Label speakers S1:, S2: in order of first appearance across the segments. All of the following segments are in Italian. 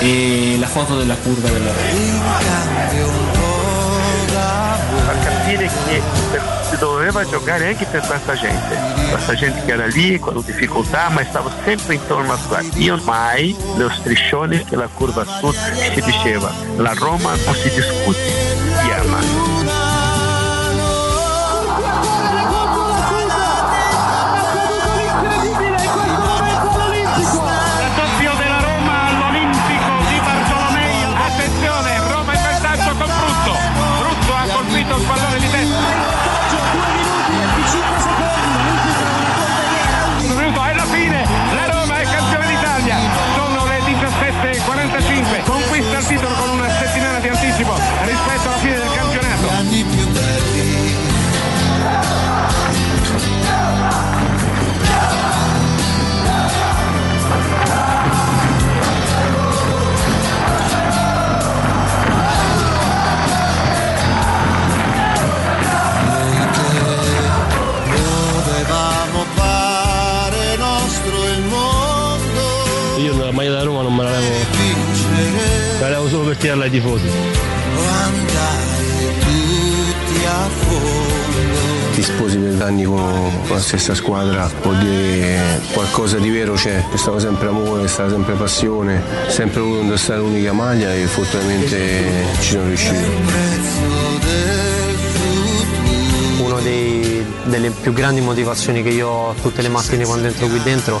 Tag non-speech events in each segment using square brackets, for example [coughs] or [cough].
S1: e la foto della curva della
S2: d'amore.
S3: a capire che si doveva giocare anche per questa gente, questa gente che era lì con difficoltà ma stava sempre intorno a qua. Io mai lo striscione che la curva sud si diceva la Roma non si discute, si ama.
S4: Tirarla ai tifosi.
S5: Ti sposi per anni con la stessa squadra, vuol dire qualcosa di vero c'è, c'è stato sempre amore, c'è stata sempre passione, sempre voluto indossare l'unica maglia e fortunatamente ci sono riuscito.
S6: Una delle più grandi motivazioni che io ho tutte le mattine quando entro qui dentro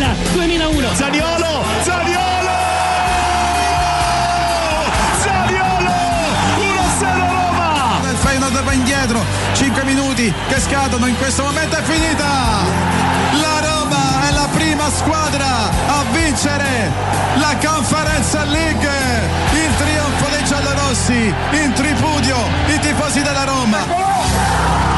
S7: 2000, 2001.
S8: Zaniolo, Zaniolo! Zaniolo! 1-0 Roma!
S9: Il Feyenoord va indietro, 5 minuti che scadono, in questo momento è finita! La Roma è la prima squadra a vincere la Conference League! Il trionfo dei giallorossi in tripudio i tifosi della Roma!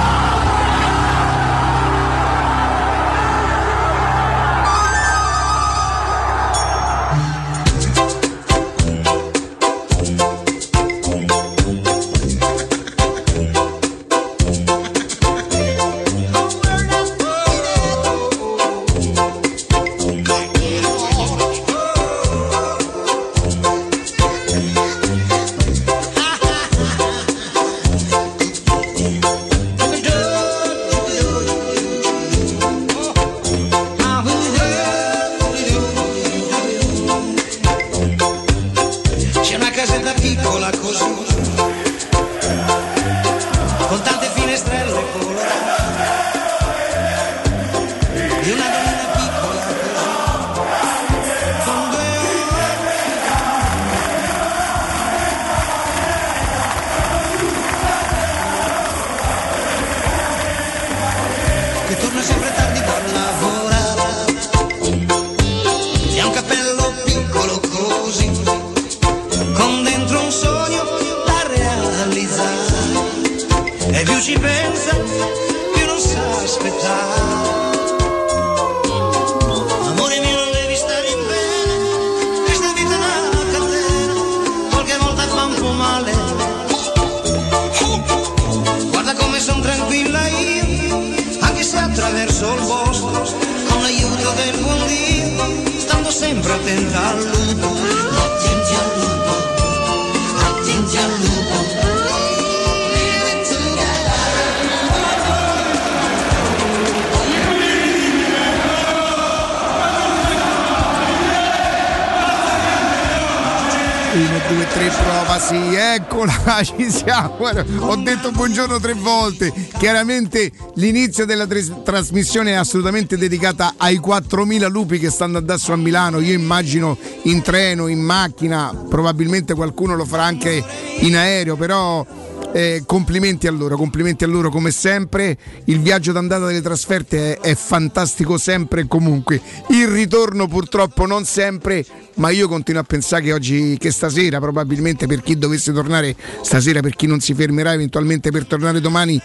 S2: Ci
S10: siamo. Ho detto buongiorno tre volte. Chiaramente l'inizio della tras- trasmissione è assolutamente dedicata ai 4.000 lupi che stanno adesso a Milano. Io immagino in treno, in macchina, probabilmente qualcuno lo farà anche in aereo, però eh, complimenti a loro, complimenti a loro come sempre. Il viaggio d'andata delle trasferte è, è fantastico sempre e comunque. Il ritorno purtroppo non sempre, ma io continuo a pensare che oggi, che stasera, probabilmente per chi dovesse tornare stasera, per chi non si fermerà eventualmente per tornare domani.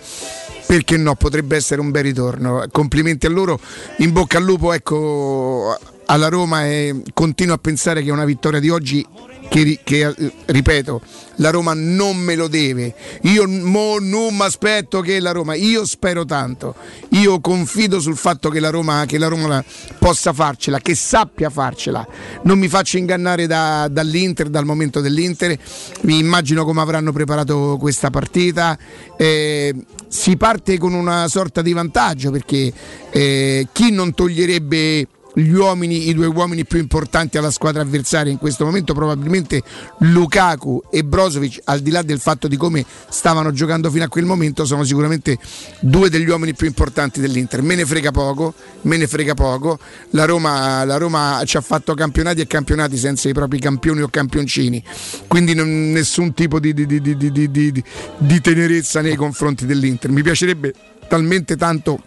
S10: Perché no? Potrebbe essere un bel ritorno. Complimenti a loro, in bocca al lupo, ecco alla Roma e continuo a pensare che una vittoria di oggi che, che, eh, ripeto la Roma non me lo deve. Io mo non mi aspetto che la Roma io spero tanto. Io confido sul fatto che la Roma, che la Roma possa farcela che sappia farcela. Non mi faccio ingannare da- dall'Inter dal momento dell'Inter. Mi immagino come avranno preparato questa partita. Eh, si parte con una sorta di vantaggio perché eh, chi non toglierebbe gli uomini, i due uomini più importanti alla squadra avversaria in questo momento probabilmente Lukaku e Brozovic al di là del fatto di come stavano giocando fino a quel momento sono sicuramente due degli uomini più importanti dell'Inter. Me ne frega poco me ne frega poco. La Roma, la Roma ci ha fatto campionati e campionati senza i propri campioni o campioncini. Quindi non- nessun tipo di, di- di- di- tenerezza nei confronti dell'Inter. Mi piacerebbe talmente tanto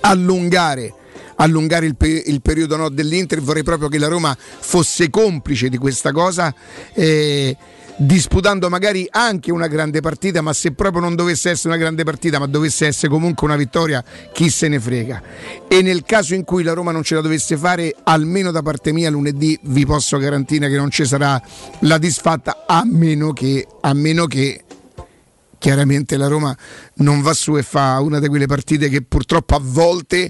S10: allungare allungare il, pe- il periodo no dell'Inter. Vorrei proprio che la Roma fosse complice di questa cosa eh, disputando magari anche una grande partita ma se proprio non dovesse essere una grande partita ma dovesse essere comunque una vittoria chi se ne frega. E nel caso in cui la Roma non ce la dovesse fare almeno da parte mia lunedì vi posso garantire che non ci sarà la disfatta a meno che a meno che chiaramente la Roma non va su e fa una di quelle partite che purtroppo a volte,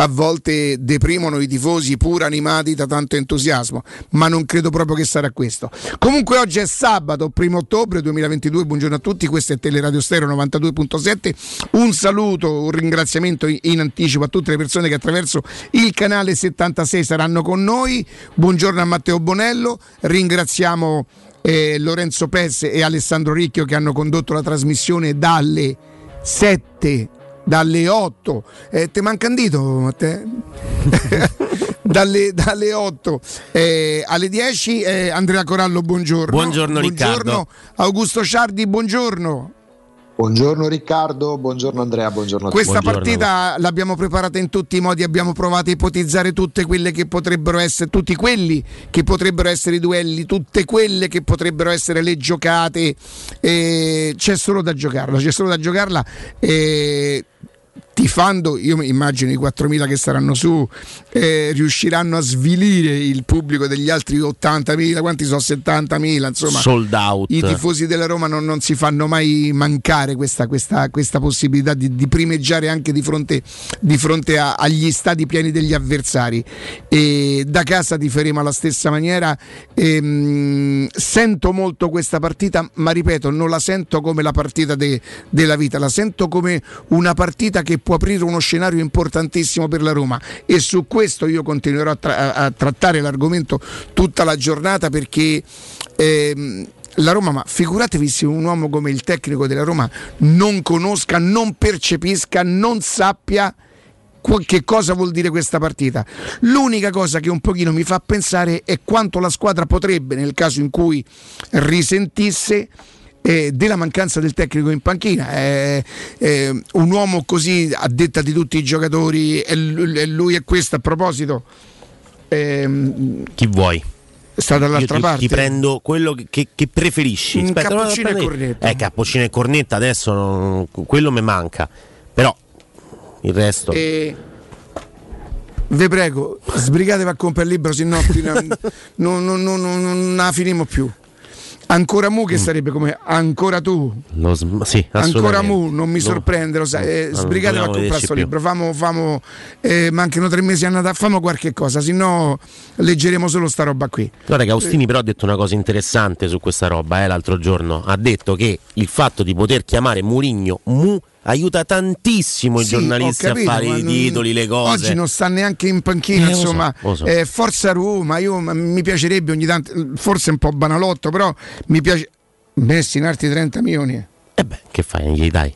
S10: a volte deprimono i tifosi pur animati da tanto entusiasmo, ma non credo proprio che sarà questo. Comunque oggi è sabato, primo ottobre 2022, buongiorno a tutti, questo è Teleradio Stereo 92.7, un saluto, un ringraziamento in- in anticipo a tutte le persone che attraverso il canale 76 saranno con noi, buongiorno a Matteo Bonello, ringraziamo eh, Lorenzo Pesse e Alessandro Ricchio che hanno condotto la trasmissione dalle 7 dalle 8 eh, te manca un dito Matteo? [laughs] dalle, dalle 8 eh, alle 10 eh, Andrea Corallo buongiorno
S11: Buongiorno, Riccardo.
S10: Augusto Ciardi buongiorno
S12: Buongiorno Riccardo, buongiorno Andrea, buongiorno a tutti.
S10: Questa partita l'abbiamo preparata in tutti i modi, abbiamo provato a ipotizzare tutte quelle che potrebbero essere, tutti quelli che potrebbero essere i duelli, tutte quelle che potrebbero essere le giocate. eh, c'è solo da giocarla, c'è solo da giocarla. eh, tifando, io mi immagino i 4.000 che saranno su, eh, riusciranno a svilire il pubblico degli altri 80.000, quanti sono 70.000, insomma.
S11: Sold out.
S10: I tifosi della Roma non, non si fanno mai mancare questa, questa- questa possibilità di, di primeggiare anche di fronte, di fronte a- agli stadi pieni degli avversari. E da casa tiferemo alla stessa maniera. Ehm, sento molto questa partita, ma ripeto, non la sento come la partita de- della vita, la sento come una partita che può aprire uno scenario importantissimo per la Roma e su questo io continuerò a, tra- a trattare l'argomento tutta la giornata perché ehm, la Roma, ma figuratevi se un uomo come il tecnico della Roma non conosca, non percepisca, non sappia che cosa vuol dire questa partita. L'unica cosa che un pochino mi fa pensare è quanto la squadra potrebbe, nel caso in cui risentisse, eh, della mancanza del tecnico in panchina. Eh, eh, un uomo così, a detta di tutti i giocatori, e lui, è questo a proposito. ehm,
S11: Chi vuoi?
S10: sta dall'altra
S11: Io ti,
S10: parte.
S11: ti prendo quello che, che- preferisci. Aspetta,
S10: cappuccino
S11: no,
S10: e cornetta.
S11: Eh, cappuccino e cornetta adesso non- quello mi manca. Però il resto.
S10: E vi prego, sbrigatevi a comprare il libro, se no non, [laughs] non, non, non- non la finimo più. Ancora mu che sarebbe come ancora tu.
S11: Lo sm- sì,
S10: Ancora mu, non mi
S11: No.
S10: sorprende, lo sai. Eh, sbrigatevi a comprare questo libro. Famo, famo, eh, mancano tre mesi a Natale, famo qualche cosa, se no leggeremo solo sta roba qui.
S11: Guarda che Austini però ha detto una cosa interessante su questa roba eh, l'altro giorno. Ha detto che il fatto di poter chiamare Murigno Mu
S13: aiuta tantissimo i
S10: Sì,
S13: giornalisti
S10: capito,
S13: a fare i titoli, le cose.
S10: Oggi non sta neanche in panchina,
S13: Eh, lo so,
S10: insomma.
S13: lo so.
S10: Eh, Forza Roma, io mi piacerebbe ogni tanto, forse un po' banalotto, però mi piace. Messi in arti 30 milioni.
S13: E beh, che fai? Gli dai?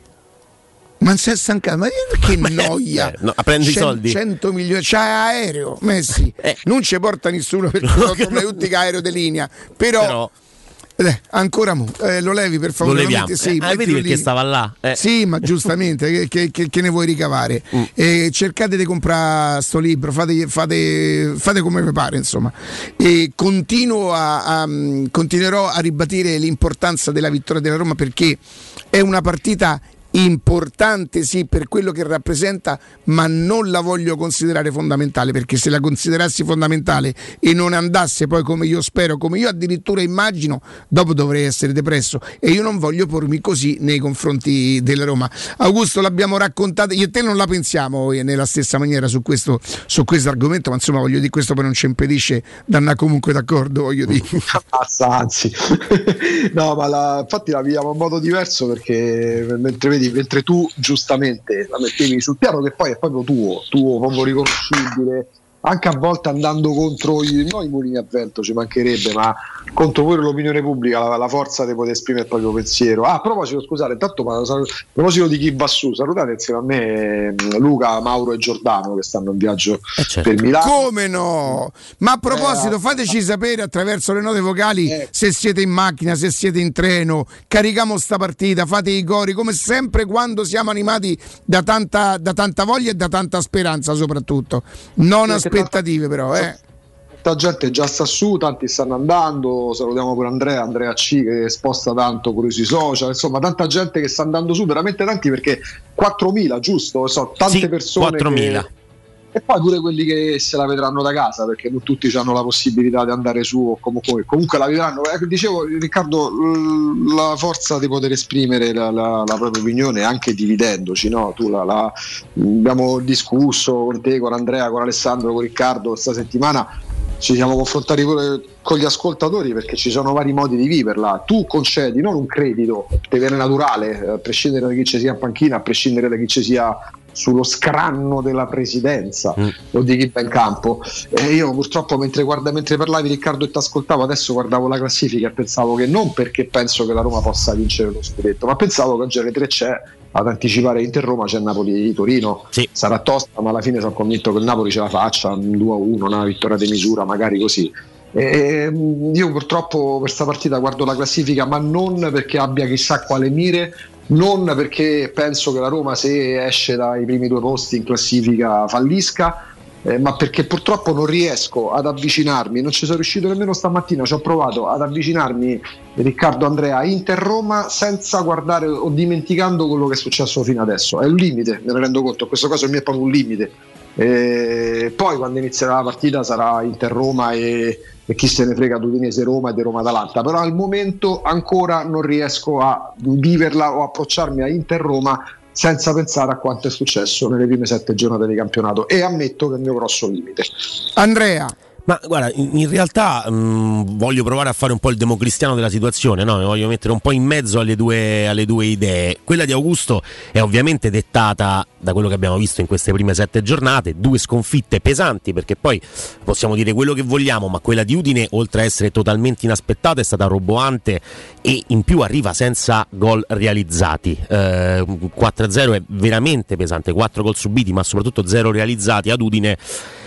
S10: Ma non sei stancato? Ma [laughs] che noia!
S13: eh, no, prendi i soldi.
S10: 100 milioni, c'è aereo, Messi. Non ci porta nessuno perché [laughs] sono tutti che aereo di linea. Però,
S13: Però-
S10: eh, ancora mo, eh, lo levi per
S13: Lo
S10: favore.
S13: leviamo.
S10: veramente? Sì,
S13: Eh, ah, vedi perché
S10: lì.
S13: stava là? Eh.
S10: Sì, ma giustamente, che, che- che- che ne vuoi ricavare?
S13: Mm.
S10: Eh, cercate di comprare sto libro, fate, fate- fate come vi pare, insomma. E continuo a, a- continuerò a ribadire l'importanza della vittoria della Roma perché è una partita importante sì per quello che rappresenta ma non la voglio considerare fondamentale perché se la considerassi fondamentale e non andasse poi come io spero come io addirittura immagino dopo dovrei essere depresso. E io non voglio pormi così nei confronti della Roma. Augusto l'abbiamo raccontato io e te non la pensiamo eh, nella stessa maniera su questo, su questo argomento ma insomma voglio dire questo poi non ci impedisce di andare comunque d'accordo voglio dire.
S12: Anzi, [laughs] no, ma la- infatti la viviamo in modo diverso perché mentre, vedi, mentre tu giustamente la mettevi sul piano, che poi è proprio tuo, tuo, proprio riconoscibile, anche a volte andando contro i, non i mulini a vento, ci mancherebbe, ma contro pure l'opinione pubblica, la, la forza di poter esprimere il proprio pensiero. Ah, a proposito, scusate, intanto ma, a proposito di chi va su, salutate insieme a me eh, Luca, Mauro e Giordano che stanno in viaggio per Milano.
S10: Come no? Ma a proposito,
S12: Eh,
S10: fateci sapere attraverso le note vocali se siete in macchina, se siete in treno, carichiamo sta partita, fate i cori, come sempre quando siamo animati da tanta, da tanta voglia e da tanta speranza soprattutto. Non
S12: Perché
S10: aspettative però, eh.
S12: Tanta gente già sta su, tanti stanno andando. Salutiamo pure Andrea, Andrea C che sposta tanto pure sui social. Insomma, tanta gente che sta andando su, veramente tanti perché 4.000, giusto? So, tante
S13: Sì,
S12: persone.
S13: 4.000.
S12: che- E poi pure quelli che se la vedranno da casa perché non tutti hanno la possibilità di andare su o comunque, comunque la vivranno. Eh, dicevo Riccardo, la forza di poter esprimere la, la- la propria opinione anche dividendoci, no? Tu la- la- abbiamo discusso con te, con Andrea, con Alessandro, con Riccardo questa settimana ci siamo confrontati pure con gli ascoltatori perché ci sono vari modi di viverla. Tu concedi non un credito, ti viene naturale, a prescindere da chi ci sia in panchina, a prescindere da chi ci sia sullo scranno della presidenza o di chi va in campo. E io purtroppo mentre, guarda, mentre parlavi Riccardo e ti ascoltavo, adesso guardavo la classifica e pensavo che non perché penso che la Roma possa vincere lo scudetto, ma pensavo che oggi alle 3 c'è ad anticipare Inter-Roma c'è Napoli-Torino. Sarà tosta, ma alla fine sono convinto che il Napoli ce la faccia, un 2-1, una vittoria di misura, magari così. E, mm, io purtroppo per questa partita guardo la classifica, ma non perché abbia chissà quale mire, non perché penso che la Roma se esce dai primi due posti in classifica fallisca, eh, ma perché purtroppo non riesco ad avvicinarmi, non ci sono riuscito nemmeno stamattina, ci ho provato ad avvicinarmi Riccardo Andrea a Inter Roma senza guardare o dimenticando quello che è successo fino adesso. È un limite, me ne rendo conto, questo caso mio è proprio un limite. Eh, poi quando inizierà la partita sarà Inter Roma e, e chi se ne frega di Udinese Roma e di Roma Atalanta, però al momento ancora non riesco a viverla o approcciarmi a Inter Roma senza pensare a quanto è successo nelle prime sette giornate di campionato e ammetto che è il mio grosso limite.
S10: Andrea.
S13: Ma guarda, in realtà mh, voglio provare a fare un po' il democristiano della situazione, no? mi voglio mettere un po' in mezzo alle due, alle due idee. Quella di Augusto è ovviamente dettata da quello che abbiamo visto in queste prime sette giornate, due sconfitte pesanti, perché poi possiamo dire quello che vogliamo, ma quella di Udine, oltre a essere totalmente inaspettata, è stata roboante e in più arriva senza gol realizzati. Eh, 4-0 è veramente pesante, 4 gol subiti, ma soprattutto 0 realizzati ad Udine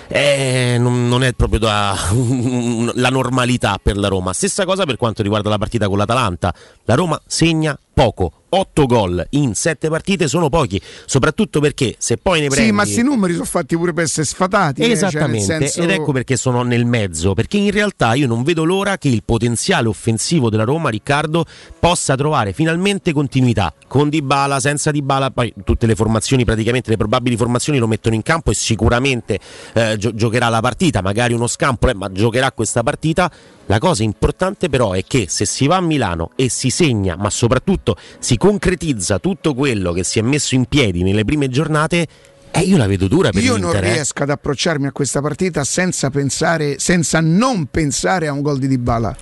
S13: eh, non, non è proprio da, [laughs] la normalità per la Roma. Stessa cosa per quanto riguarda la partita con l'Atalanta. La Roma segna poco. 8 gol in 7 partite sono pochi, soprattutto perché se poi ne prendi
S10: Sì, ma questi numeri sono fatti pure per essere sfatati. eh, cioè,
S13: Esattamente,
S10: senso-
S13: ed ecco perché sono nel mezzo, perché in realtà io non vedo l'ora che il potenziale offensivo della Roma, Riccardo, possa trovare finalmente continuità, con Dybala, senza Dybala, poi tutte le formazioni, praticamente le probabili formazioni lo mettono in campo e sicuramente eh, gio- giocherà la partita, magari uno scampo, eh, ma giocherà questa partita. La cosa importante però è che se si va a Milano e si segna, ma soprattutto si concretizza tutto quello che si è messo in piedi nelle prime giornate, Eh, io la vedo dura per
S10: Io non
S13: l'Inter. eh.
S10: riesco ad approcciarmi a questa partita senza pensare, senza non pensare a un gol di Dybala.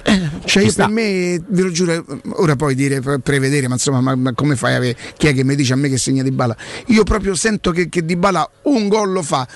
S10: cioè, io per me, ve lo giuro, ora puoi dire pre- prevedere, ma insomma, ma, ma come fai a avere chi è che mi dice a me che segna Dybala? Io proprio sento che, che Dybala un gol lo fa.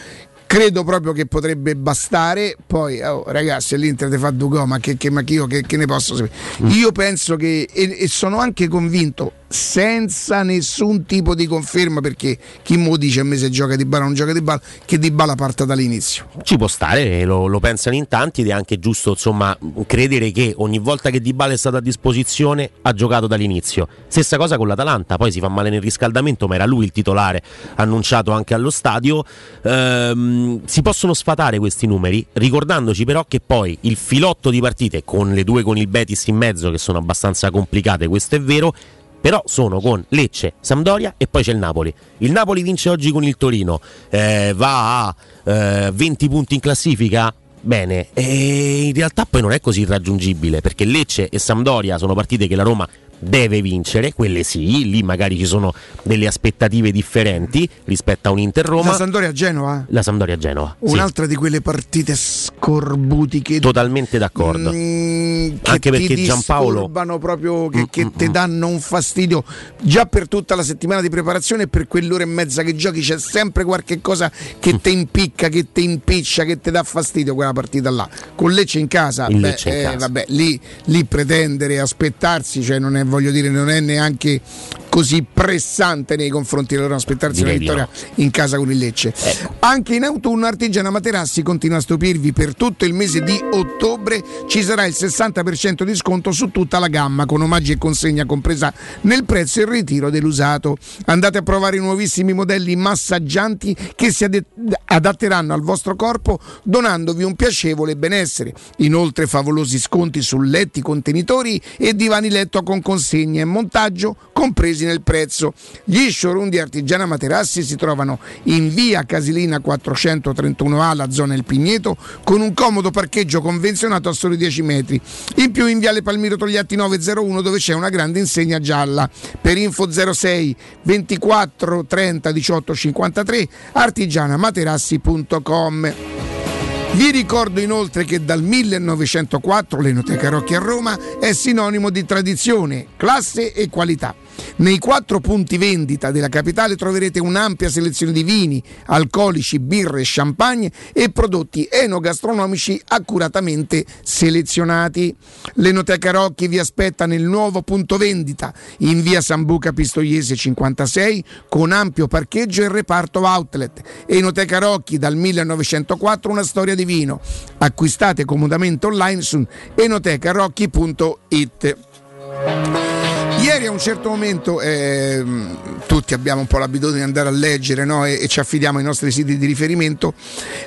S10: Credo proprio che potrebbe bastare. Poi, oh, ragazzi, l'Inter ti fa due gol, ma che, che, ma che io che, che ne posso sapere? Io penso che, e, e sono anche convinto, senza nessun tipo di conferma, perché chi mo dice a me se gioca di bala o non gioca di bala, che di bala parta dall'inizio.
S13: Ci può stare, lo, lo pensano in tanti ed è anche giusto insomma credere che ogni volta che Dybala è stato a disposizione ha giocato dall'inizio. Stessa cosa con l'Atalanta, poi si fa male nel riscaldamento, ma era lui il titolare annunciato anche allo stadio. Ehm, si possono sfatare questi numeri, ricordandoci però che poi il filotto di partite con le due con il Betis in mezzo che sono abbastanza complicate, questo è vero, però sono con Lecce, Sampdoria e poi c'è il Napoli. Il Napoli vince oggi con il Torino, eh, va a eh, 20 punti in classifica. Bene, e in realtà poi non è così irraggiungibile perché Lecce e Sampdoria sono partite che la Roma deve vincere, quelle sì, lì magari ci sono delle aspettative differenti rispetto a un Inter Roma.
S10: La Sampdoria Genova?
S13: La Sampdoria Genova. sì.
S10: Un'altra di quelle partite scorbutiche.
S13: Totalmente d'accordo.
S10: Mm, che
S13: Anche perché Giampaolo
S10: proprio che, che ti danno un fastidio già per tutta la settimana di preparazione e per quell'ora e mezza che giochi c'è sempre qualche cosa che ti impicca, che ti impiccia, che ti dà fastidio quella partita là. Con Lecce in casa, beh,
S13: Lecce in
S10: eh,
S13: casa.
S10: vabbè, lì, lì pretendere, aspettarsi, cioè non è, voglio dire, non è neanche così pressante nei confronti della Roma aspettarsi
S13: Direi
S10: una vittoria
S13: no.
S10: in casa con il Lecce. Anche in autunno Artigiana Materassi continua a stupirvi per tutto il mese di ottobre ci sarà il 60% di sconto su tutta la gamma con omaggi e consegna compresa nel prezzo e il ritiro dell'usato. Andate a provare i nuovissimi modelli massaggianti che si adatteranno al vostro corpo donandovi un piacevole benessere. Inoltre favolosi sconti su letti contenitori e divani letto con consegna e montaggio compresi nel prezzo. Gli showroom di Artigiana Materassi si trovano in via Casilina 431A, la zona Il Pigneto, con un comodo parcheggio convenzionato a soli 10 metri. In più in viale Palmiro Togliatti 901 dove c'è una grande insegna gialla. Per info 06 24 30 18 53 artigianamaterassi.com. Vi ricordo inoltre che dal 1904 l'Enoteca Rocchi a Roma è sinonimo di tradizione, classe e qualità. Nei quattro punti vendita della capitale troverete un'ampia selezione di vini, alcolici, birre, champagne e prodotti enogastronomici accuratamente selezionati. L'Enoteca Rocchi vi aspetta nel nuovo punto vendita in via Sambuca Pistoiese 56 con ampio parcheggio e reparto outlet. Enoteca Rocchi dal 1904 una storia di vino. Acquistate comodamente online su enotecarocchi.it. Ieri a un certo momento ehm, tutti abbiamo un po' l'abitudine di andare a leggere no? e, e ci affidiamo ai nostri siti di riferimento.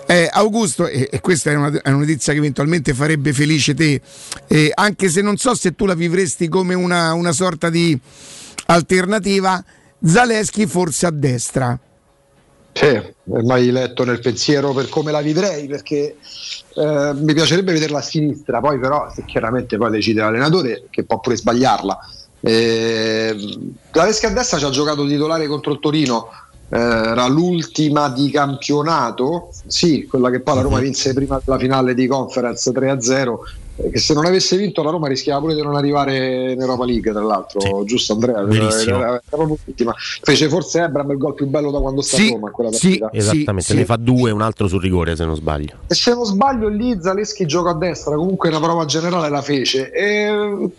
S10: Eh, Augusto, e, e questa è una, è una notizia che eventualmente farebbe felice te, eh, anche se non so se tu la vivresti come una, una sorta di alternativa, Zaleschi forse a destra.
S12: Sì, mai letto nel pensiero per come la vivrei perché eh, mi piacerebbe vederla a sinistra, poi però se chiaramente poi decide l'allenatore che può pure sbagliarla. Eh, Zaleschi a destra ci ha giocato titolare contro il Torino, eh, era l'ultima di campionato, sì, quella che poi la Roma vinse prima della finale di conference 3-0 eh, che se non avesse vinto la Roma rischiava pure di non arrivare in Europa League tra l'altro, giusto Andrea?
S13: Verissimo.
S12: Era, era proprio l'ultima. Fece forse Ebram il gol più bello da quando sta a
S10: Sì,
S12: Roma in quella
S10: sì,
S12: partita.
S13: Esattamente,
S10: sì.
S13: ne fa due, un altro sul rigore se non sbaglio.
S12: E se non sbaglio lì Zaleschi gioca a destra, comunque una prova generale la fece. E,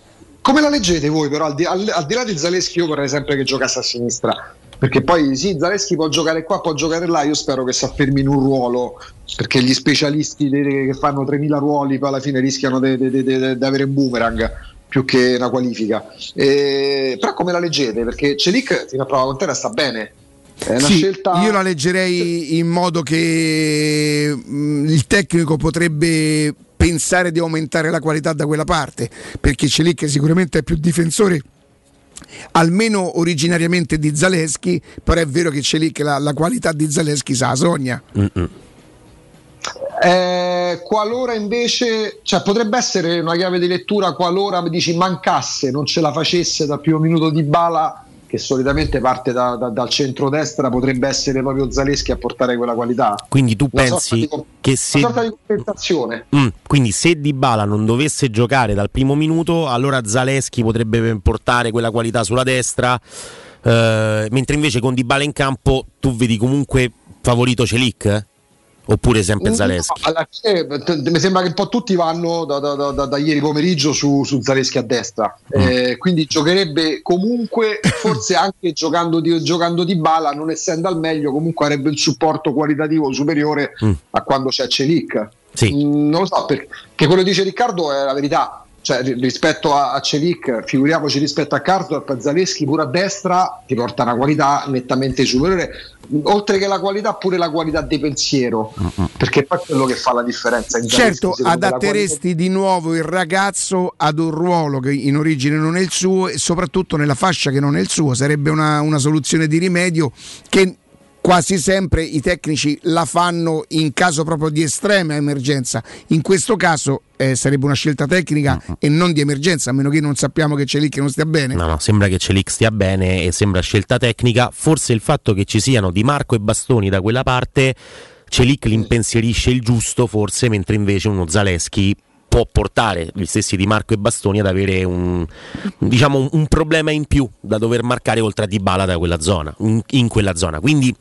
S12: come la leggete voi però? Al di, al- al di là di Zaleschi io vorrei sempre che giocasse a sinistra. Perché poi sì, Zaleschi può giocare qua, può giocare là, io spero che si affermi in un ruolo, perché gli specialisti de- che fanno 3.000 ruoli poi alla fine rischiano di avere un boomerang più che una qualifica. E- però come la leggete? Perché Celic fino a prova contraria sta bene. È una
S10: Sì,
S12: scelta...
S10: Io la leggerei in modo che mh, il tecnico potrebbe pensare di aumentare la qualità da quella parte, perché Celic sicuramente è più difensore almeno originariamente di Zaleschi, però è vero che Celic la, la qualità di Zaleschi sa sogna.
S12: Eh, qualora invece, cioè potrebbe essere una chiave di lettura qualora dici mancasse, non ce la facesse dal primo minuto di bala, che solitamente parte da- da- dal centro-destra, potrebbe essere proprio Zaleschi a portare quella qualità.
S13: Quindi tu
S12: Una
S13: pensi
S12: di-
S13: che se
S12: Una sorta di compensazione.
S13: Mm, quindi se Dybala non dovesse giocare dal primo minuto, allora Zaleschi potrebbe portare quella qualità sulla destra, eh, mentre invece con Dybala in campo tu vedi comunque favorito Celic? Eh? Oppure sempre
S12: No,
S13: Zaleschi?
S12: alla fine t- mi sembra che un po' tutti vanno da, da- da- da ieri pomeriggio su, su Zaleschi a destra,
S13: Mm.
S12: Eh, quindi giocherebbe comunque, [laughs] forse anche giocando di, giocando di bala, non essendo al meglio, comunque avrebbe un supporto qualitativo superiore
S13: Mm.
S12: a quando c'è Celic.
S13: Sì.
S12: Mm, non lo so, perché quello che dice Riccardo è la verità. Cioè, ri- rispetto a, a Celic, figuriamoci rispetto a Karsdorp, Zaleschi pure a destra ti porta una qualità nettamente superiore, oltre che la qualità, pure la qualità di pensiero, perché poi è quello che fa la differenza.
S10: Certo, adatteresti di nuovo il ragazzo ad un ruolo che in origine non è il suo e soprattutto nella fascia che non è il suo. Sarebbe una, una soluzione di rimedio che quasi sempre i tecnici la fanno in caso proprio di estrema emergenza. In questo caso eh, sarebbe una scelta tecnica e non di emergenza, a meno che non sappiamo che che non stia bene.
S13: No, no, sembra che Celic stia bene e sembra scelta tecnica. Forse il fatto che ci siano Di Marco e Bastoni da quella parte, Celic li impensierisce il giusto, forse, mentre invece uno Zaleschi può portare gli stessi Di Marco e Bastoni ad avere un, diciamo, un, un problema in più da dover marcare oltre a Dybala da quella zona, in, in quella zona. Quindi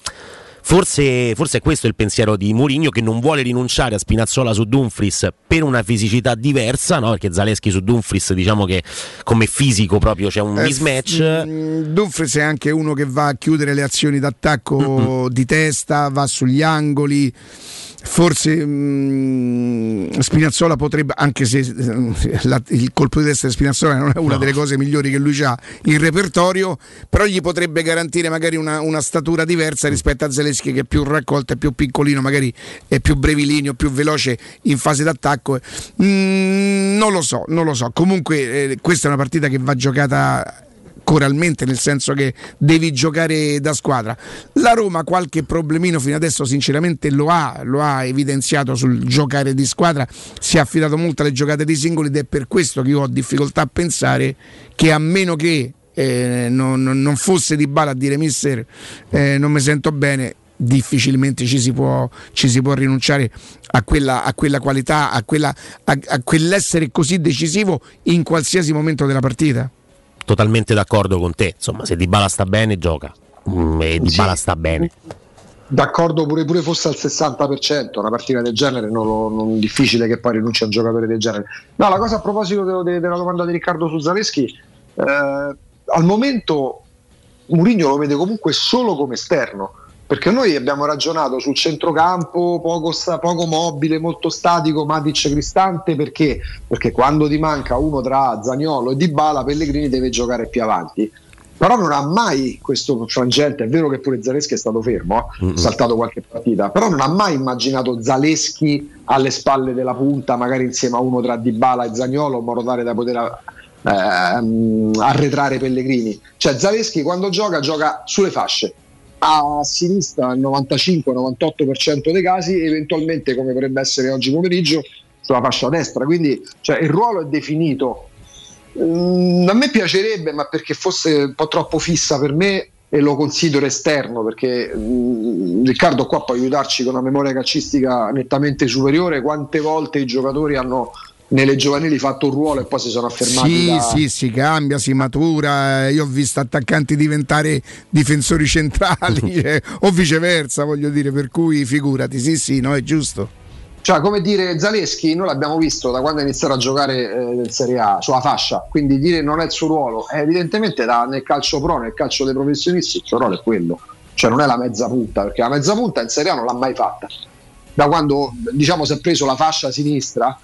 S13: Forse, forse è questo il pensiero di Mourinho che non vuole rinunciare a Spinazzola su Dumfries per una fisicità diversa, no? perché Zaleschi su Dumfries diciamo che come fisico proprio c'è un
S10: Eh,
S13: mismatch.
S10: mm, Dumfries è anche uno che va a chiudere le azioni d'attacco di testa, va sugli angoli. Forse mm, Spinazzola potrebbe, anche se eh, la- il colpo di testa di Spinazzola non è una
S13: No.
S10: delle cose migliori che lui ha in repertorio, però gli potrebbe garantire magari una, una statura diversa rispetto a Zelensky che è più raccolto, è più piccolino, magari è più brevilineo, più veloce in fase d'attacco. Mm, non lo so, non lo so. Comunque eh, questa è una partita che va giocata coralmente, nel senso che devi giocare da squadra. La Roma qualche problemino fino adesso sinceramente lo ha, lo ha evidenziato sul giocare di squadra, si è affidato molto alle giocate di singoli ed è per questo che io ho difficoltà a pensare che a meno che eh, non, non- fosse di bala a dire mister eh, non mi sento bene difficilmente ci si può, ci si può rinunciare a quella, a quella qualità, a, quella, a, a quell'essere così decisivo in qualsiasi momento della partita.
S13: Totalmente d'accordo con te. Insomma, se Dybala sta bene, gioca. Mm, e Dybala sta bene.
S12: D'accordo pure, pure fosse al 60%, una partita del genere non, lo- non è difficile che poi rinunci a un giocatore del genere. No, la cosa a proposito de- de- della domanda di Riccardo su Zaleschi, eh, al momento Mourinho lo vede comunque solo come esterno, perché noi abbiamo ragionato sul centrocampo poco, sta- poco mobile, molto statico, Matic Cristante, perché? Perché quando ti manca uno tra Zaniolo e Dybala, Pellegrini deve giocare più avanti. Però non ha mai questo frangente, è vero che pure Zaleschi è stato fermo, eh, ha saltato qualche partita, però non ha mai immaginato Zaleschi alle spalle della punta, magari insieme a uno tra Dybala e Zaniolo, in modo tale da poter ehm, arretrare Pellegrini. Cioè Zaleschi quando gioca gioca sulle fasce, a sinistra al 95-98% dei casi, eventualmente come potrebbe essere oggi pomeriggio sulla fascia destra, quindi cioè, il ruolo è definito. Mm, a me piacerebbe, ma perché fosse un po' troppo fissa per me e lo considero esterno, perché mm, Riccardo qua può aiutarci con una memoria calcistica nettamente superiore, quante volte i giocatori hanno nelle giovanili fatto un ruolo e poi si sono affermati
S10: Sì,
S12: da-
S10: sì, si cambia, si matura. eh, Io ho visto attaccanti diventare difensori centrali [laughs] eh, o viceversa, voglio dire, per cui figurati, sì, sì, no, è giusto.
S12: Cioè, come dire, Zaleschi noi l'abbiamo visto da quando ha iniziato a giocare eh, in Serie A sulla fascia, quindi dire non è il suo ruolo, eh, evidentemente da- nel calcio pro, nel calcio dei professionisti, il suo ruolo è quello, cioè non è la mezza punta, perché la mezza punta in Serie A non l'ha mai fatta. Da quando diciamo si è preso la fascia sinistra,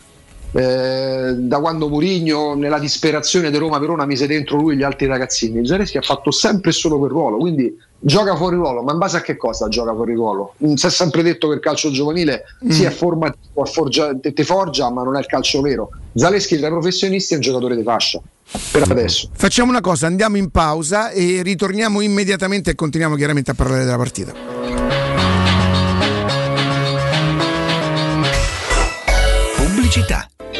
S12: eh, da quando Mourinho nella disperazione di Roma Verona mise dentro lui gli altri ragazzini, Zaleschi ha fatto sempre solo quel ruolo, quindi gioca fuori ruolo, ma in base a che cosa gioca fuori ruolo? Mm, Si è sempre detto che il calcio giovanile
S10: Mm.
S12: è formativo, forgia- te, forgia, ma non è il calcio vero. Zaleschi tra professionisti è un giocatore di fascia, per adesso.
S10: Facciamo una cosa, andiamo in pausa e ritorniamo immediatamente e continuiamo chiaramente a parlare della partita.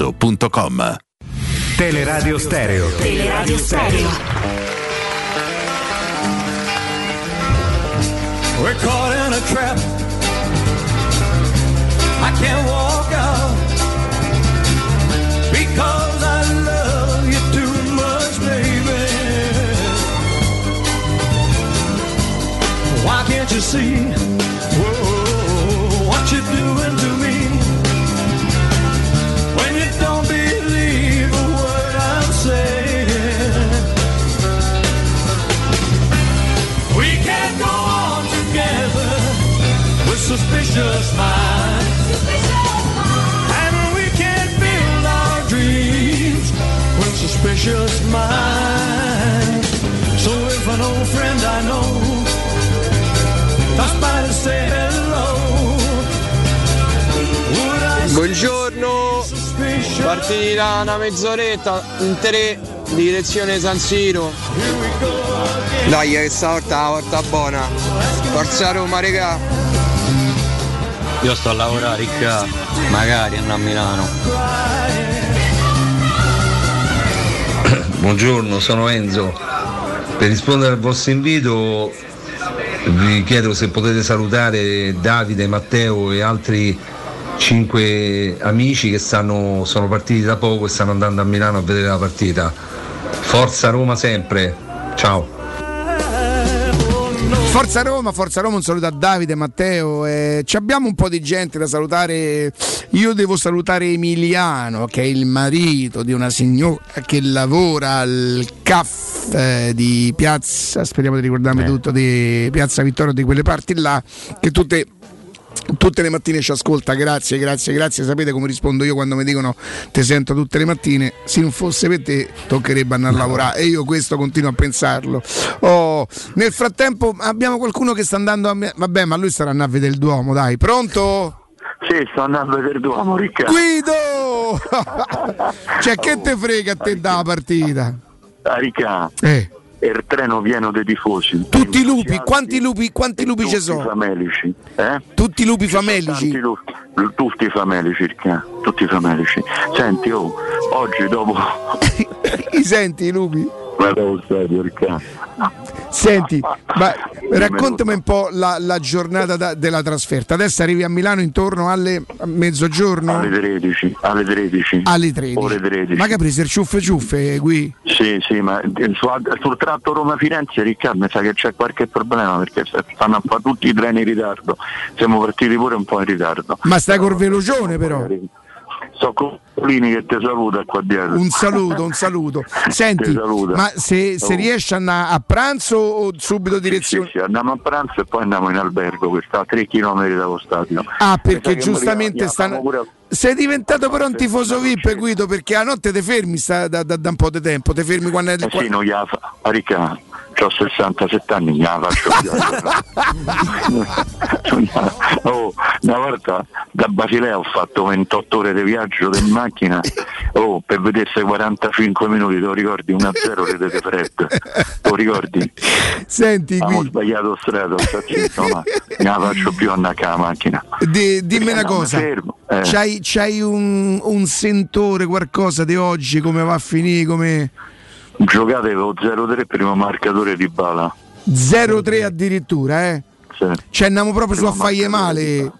S14: showroomdelmaterasso.com.
S15: Teleradio Stereo.
S16: Teleradio Stereo.
S17: We're caught in a trap. I can't walk out because I love you too much, baby. Why can't you see whoa, what you're doing suspicious minds. And we can't build our dreams with suspicious minds. So if an old friend I know stops by to say hello,
S18: Buongiorno, Partita una mezz'oretta in tre, direzione San Siro. Dai, che stavolta la volta buona. Forza Roma, regà.
S19: Io sto a lavorare, ricca. Magari andiamo a Milano.
S20: Buongiorno, sono Enzo. Per rispondere al vostro invito vi chiedo se potete salutare Davide, Matteo e altri cinque amici che stanno, sono partiti da poco e stanno andando a Milano a vedere la partita. Forza Roma sempre. Ciao.
S10: Forza Roma, Forza Roma, un saluto a Davide, Matteo. Eh, ci abbiamo un po' di gente da salutare. Io devo salutare Emiliano, che è il marito di una signora che lavora al CAF eh, di Piazza, speriamo di ricordarmi
S11: Eh.
S10: tutto, di Piazza Vittorio, di quelle parti là, che tutte tutte le mattine ci ascolta, grazie, grazie, grazie. Sapete come rispondo io quando mi dicono ti sento tutte le mattine? Se non fosse per te toccherebbe andare a lavorare e io questo continuo a pensarlo. Oh, nel frattempo abbiamo qualcuno che sta andando a... me- Vabbè, ma lui starà a vedere il Duomo, dai, pronto?
S21: Sì, sto andando a vedere il Duomo, Riccardo.
S10: Guido! [laughs] cioè che te frega a te dalla partita?
S21: Ah, Ricca,
S10: Eh.
S21: il treno pieno di tifosi.
S10: Tutti i lupi, quanti lupi, quanti lupi ci sono?
S21: famelici, eh?
S10: Tutti i lupi famelici?
S21: Tanti lupi, tutti famelici, Ricca, tutti famelici. Senti, oh, oggi dopo... [laughs]
S10: Li senti i lupi?
S21: Guarda lo stadio, Ricca.
S10: Senti, ma raccontami un po' la, la giornata da- della trasferta. Adesso arrivi a Milano intorno alle a mezzogiorno?
S21: Alle 13, alle 13.
S10: Alle 13.
S21: Ore 13.
S10: Ma preso il ciuffe ciuffe qui?
S21: Sì, sì, ma su- sul tratto Roma-Firenze, Riccardo, mi sa che c'è qualche problema perché se- stanno a fare tutti i treni in ritardo. Siamo partiti pure un po' in ritardo.
S10: Ma stai col velocione però.
S21: So con Polini che ti saluta qua dietro.
S10: Un saluto, un saluto. [laughs] Senti, ma se, se
S21: Oh.
S10: riesci a andare a pranzo o subito direzione?
S21: Sì, andiamo a pranzo e poi andiamo in albergo, che sta a 3 km dallo stadio.
S10: Ah, perché giustamente stanno.
S21: pure-
S10: Sei diventato però un tifoso VIP, Guido, perché a notte ti fermi sta- da, da- da un po' di tempo, ti fermi quando è
S21: Eh sì, non gliela fa. Ricca, ho 67 anni, gliela faccio più. [laughs] oh, una volta da Basilea ho fatto 28 ore di viaggio in macchina oh, per vedersi 45 minuti, te lo ricordi? 1-0 rete di Fred, te lo ricordi?
S10: Senti,
S21: Abbiamo sbagliato strada, zitto, ma non la faccio più andare a macchina.
S10: Di- dimmi
S21: Eh,
S10: una
S21: mi
S10: cosa,
S21: eh.
S10: c'hai, c'hai un, un sentore, qualcosa di oggi, come va a finire, come
S21: Giocate avevo 0-3 primo marcatore di bala.
S10: 0-3 addirittura, eh?
S21: Sì.
S10: Ci andiamo proprio su a fargli male.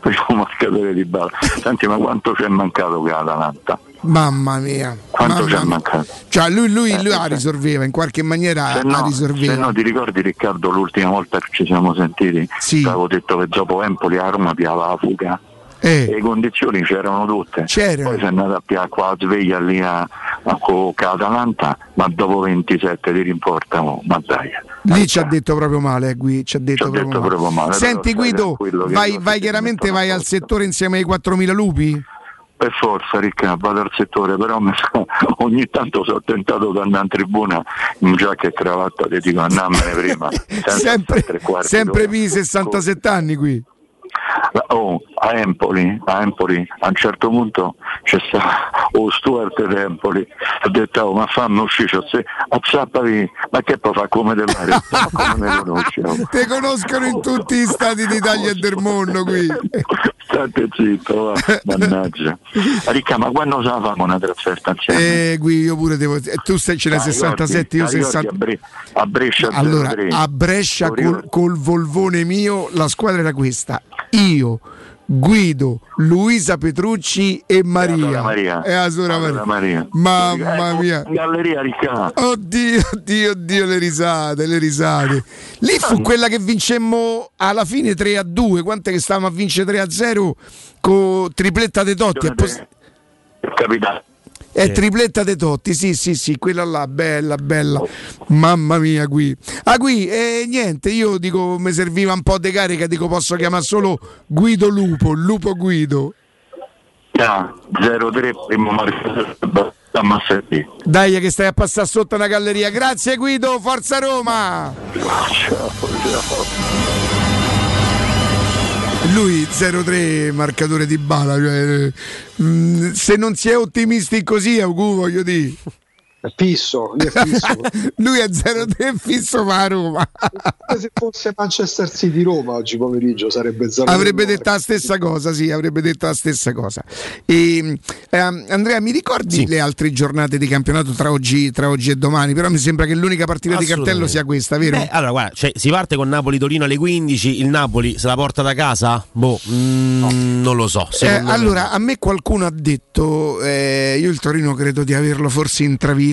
S21: primo marcatore di bala. Senti, ma quanto ci è mancato che l'Atalanta?
S10: Mamma mia.
S21: Quanto
S10: mamma
S21: ci è mancato?
S10: Cioè lui, lui, lui
S21: Eh,
S10: la risolveva, in qualche maniera
S21: Se
S10: la
S21: no,
S10: risolveva.
S21: se no, ti ricordi Riccardo l'ultima volta che ci siamo sentiti?
S10: Sì.
S21: Ti avevo detto che dopo Empoli a Roma piava la fuga.
S10: Eh.
S21: Le condizioni c'erano tutte.
S10: C'erano.
S21: Poi sei andato a piare qua a sveglia lì a, a con l'Atalanta, ma dopo 27 ti rimporta, oh, ma dai.
S10: Lì ci ha detto proprio male, eh, Gui, ci ha detto,
S21: Ci
S10: proprio,
S21: detto
S10: male.
S21: proprio male,
S10: Senti Guido, vai, vai chiaramente vai al settore insieme ai 4.000 lupi?
S21: Per forza Riccardo, vado al settore, però sa- [laughs] ogni tanto sono tentato di andare in tribuna in giacca e cravatta, ti dico andammene prima. [laughs]
S10: sempre sempre
S21: d'ora.
S10: P 67 anni qui.
S21: Oh, a Empoli, a Empoli, a un certo punto c'è stato oh, Stuart di Empoli, ha detto oh, ma fammi uscire, se, azzappati, ma che poi fa come pare, Ma come me conosci? oh?
S10: Te conoscono in tutti gli stati d'Italia e del mondo qui.
S21: State zitto, va, mannaggia. Ricca, ma quando se la famo una trasferta insieme?
S10: Eh, Gui, io pure devo. eh, Tu stai ce
S21: Dai,
S10: 67, io
S21: ricordi- dai,
S10: 60.
S21: ricordi A, Bre- a Brescia
S10: Allora,
S21: 0-3.
S10: a Brescia col, col volvone mio la squadra era questa. Io, Guido, Luisa Petrucci e Maria. E La Maria.
S21: Maria.
S10: Mamma
S21: Ecco,
S10: mia.
S21: Galleria Riccardo.
S10: Oddio, oddio, oddio, le risate, le risate. Lì fu quella che vincemmo alla fine 3 a 2. Quante che stavamo a vincere 3 a 0 con tripletta de Totti. Pos-
S21: Capitano.
S10: È tripletta de Totti, sì, sì, sì, quella là, bella, bella. Mamma mia, qui. Ah, qui, e niente, io dico, mi serviva un po' di carica, dico, posso chiamare solo Guido Lupo, Lupo Guido.
S21: Ah, 0-3 primo da Massetti.
S10: Dai, che stai a passare sotto una galleria. Grazie Guido, forza Roma!
S21: Ciao, ciao.
S10: Lui 0-3 marcatore di bala. Cioè, mm, se non si è ottimisti così, Augu, voglio dire.
S12: Fisso, lui è fisso. [laughs]
S10: lui è 0-3 fisso ma a Roma.
S12: Se fosse Manchester City Roma oggi pomeriggio sarebbe 0
S10: avrebbe detto la stessa cosa, sì, avrebbe detto la stessa cosa. E, ehm, Andrea, mi ricordi le altre giornate di campionato tra oggi, tra oggi, e domani? Però mi sembra che l'unica partita di cartello sia questa, vero?
S13: Eh, allora, guarda, cioè, si parte con Napoli-Torino alle 15. Il Napoli se la porta da casa? Boh, mm, non lo so.
S10: Eh, allora, a me qualcuno ha detto, eh, io il Torino credo di averlo forse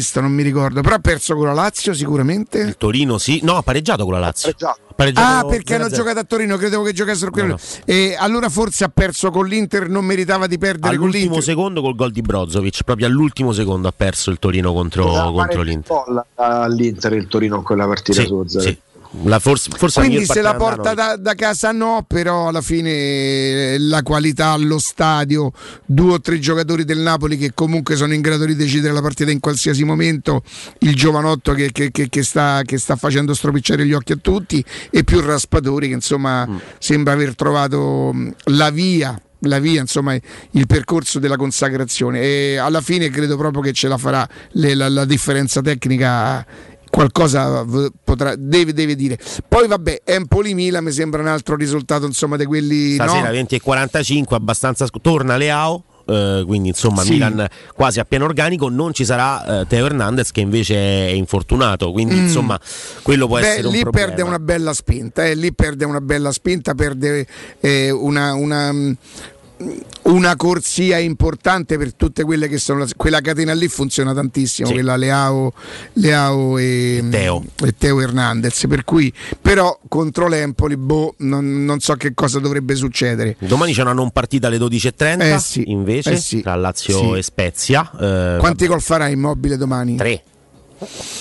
S10: intravista, non mi ricordo, però ha perso con la Lazio sicuramente.
S13: Il Torino sì, no, ha pareggiato con la Lazio.
S12: Pareggiato.
S13: Ha pareggiato
S10: Ah, perché hanno
S13: 0-0.
S10: giocato a Torino, credevo che giocassero qui.
S13: No, no.
S10: E allora forse ha perso con l'Inter, non meritava di perdere con
S13: All'ultimo
S10: l'Inter.
S13: secondo col gol di Brozovic, proprio all'ultimo secondo ha perso il Torino contro,
S12: Poteva
S13: contro l'Inter.
S12: un po' all'Inter il Torino in quella partita
S13: Sì,
S12: su zero.
S13: sì. La forse, forse
S10: Quindi se la porta da, da casa no, però alla fine eh, la qualità allo stadio, due o tre giocatori del Napoli che comunque sono in grado di decidere la partita in qualsiasi momento, il giovanotto che, che- che- che sta, che sta facendo stropicciare gli occhi a tutti e più Raspadori che insomma
S13: Mm.
S10: sembra aver trovato mh, la via la via, insomma, il percorso della consacrazione e alla fine credo proprio che ce la farà le- la, la differenza tecnica qualcosa potrà, deve, deve dire. Poi vabbè, Empoli-Milan mi sembra un altro risultato insomma di quelli...
S13: Stasera
S10: no?
S13: 20 e 45, abbastanza torna Leao. eh, quindi insomma
S10: Sì.
S13: Milan quasi a pieno organico non ci sarà eh, Teo Hernandez che invece è infortunato quindi
S10: Mm.
S13: insomma quello può
S10: Beh,
S13: essere un
S10: lì
S13: problema
S10: perde una bella spinta, eh, lì perde una bella spinta, perde eh, una, una, mm, una corsia importante per tutte quelle che sono quella catena lì funziona tantissimo,
S13: Sì.
S10: quella Leao, Leao e,
S13: Teo.
S10: e Teo Hernandez, per cui però contro l'Empoli boh, non, non so che cosa dovrebbe succedere.
S13: domani c'è una non partita alle 12.30
S10: Eh sì,
S13: invece
S10: eh sì,
S13: tra Lazio e Spezia eh,
S10: Quanti gol farà Immobile domani?
S13: 3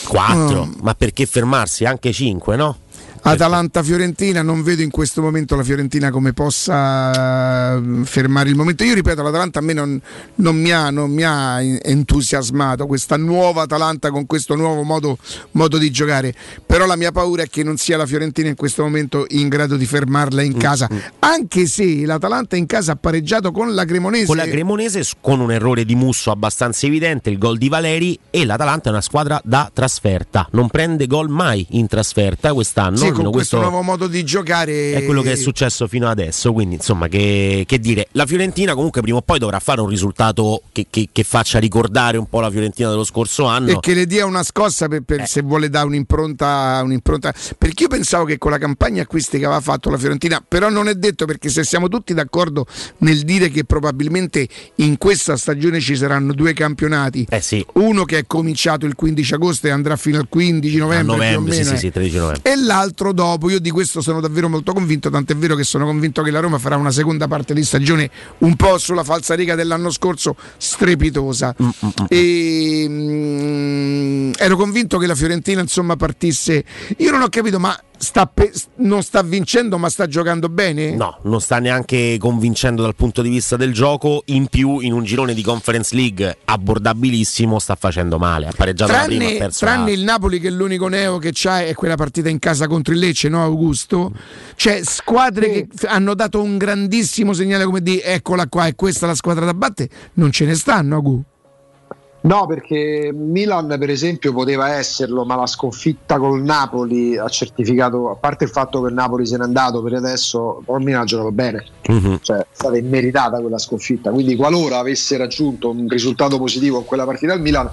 S13: 4
S10: Mm.
S13: ma perché fermarsi anche 5 no?
S10: Atalanta-Fiorentina, non vedo in questo momento la Fiorentina come possa eh, fermare il momento. Io ripeto, l'Atalanta a me non, non mi, ha, non mi ha entusiasmato questa nuova Atalanta con questo nuovo modo, modo di giocare, però la mia paura è che non sia la Fiorentina in questo momento in grado di fermarla in casa, anche se l'Atalanta in casa ha pareggiato con la Cremonese.
S13: con la Cremonese con un errore di Musso abbastanza evidente il gol di Valeri e l'Atalanta è una squadra da trasferta. Non prende gol mai in trasferta quest'anno.
S10: Sì, con questo
S13: questo
S10: nuovo modo di giocare
S13: è quello che è successo fino adesso. Quindi, insomma, che, che dire. La Fiorentina, comunque, prima o poi dovrà fare un risultato che, che- che faccia ricordare un po' la Fiorentina dello scorso anno.
S10: e che le dia una scossa per, per- se vuole dare un'impronta, un'impronta. Perché io pensavo che con la campagna acquisti che aveva fatto la Fiorentina, però non è detto perché se siamo tutti d'accordo nel dire che probabilmente in questa stagione ci saranno due campionati, uno che è cominciato il 15 agosto e andrà fino al 15
S13: a
S10: novembre,
S13: novembre, sì,
S10: meno,
S13: sì,
S10: eh.
S13: sì, 13 novembre.
S10: e l'altro dopo. Io di questo sono davvero molto convinto, tant'è vero che sono convinto che la Roma farà una seconda parte di stagione un po' sulla falsariga dell'anno scorso, strepitosa.
S13: Mm,
S10: E, mm, ero convinto che la Fiorentina insomma partisse. Io non ho capito, ma sta pe- non sta vincendo, ma sta giocando bene?
S13: No, non sta neanche convincendo dal punto di vista del gioco. In più, in un girone di Conference League abbordabilissimo, sta facendo male. Ha pareggiato la prima, ha
S10: Tranne,
S13: perso
S10: tranne
S13: la-
S10: il Napoli che l'unico neo che c'ha è quella partita in casa contro il Lecce, no Augusto? Cioè squadre che f- hanno dato un grandissimo segnale come di eccola qua, è questa la squadra da battere, non ce ne stanno Agu.
S12: No, perché Milan, per esempio, poteva esserlo, ma la sconfitta col Napoli ha certificato, a parte il fatto che il Napoli se n'è andato per adesso, il Milan ha giocato bene,
S13: Mhm.
S12: cioè è stata immeritata quella sconfitta. Quindi, qualora avesse raggiunto un risultato positivo in quella partita, il Milan.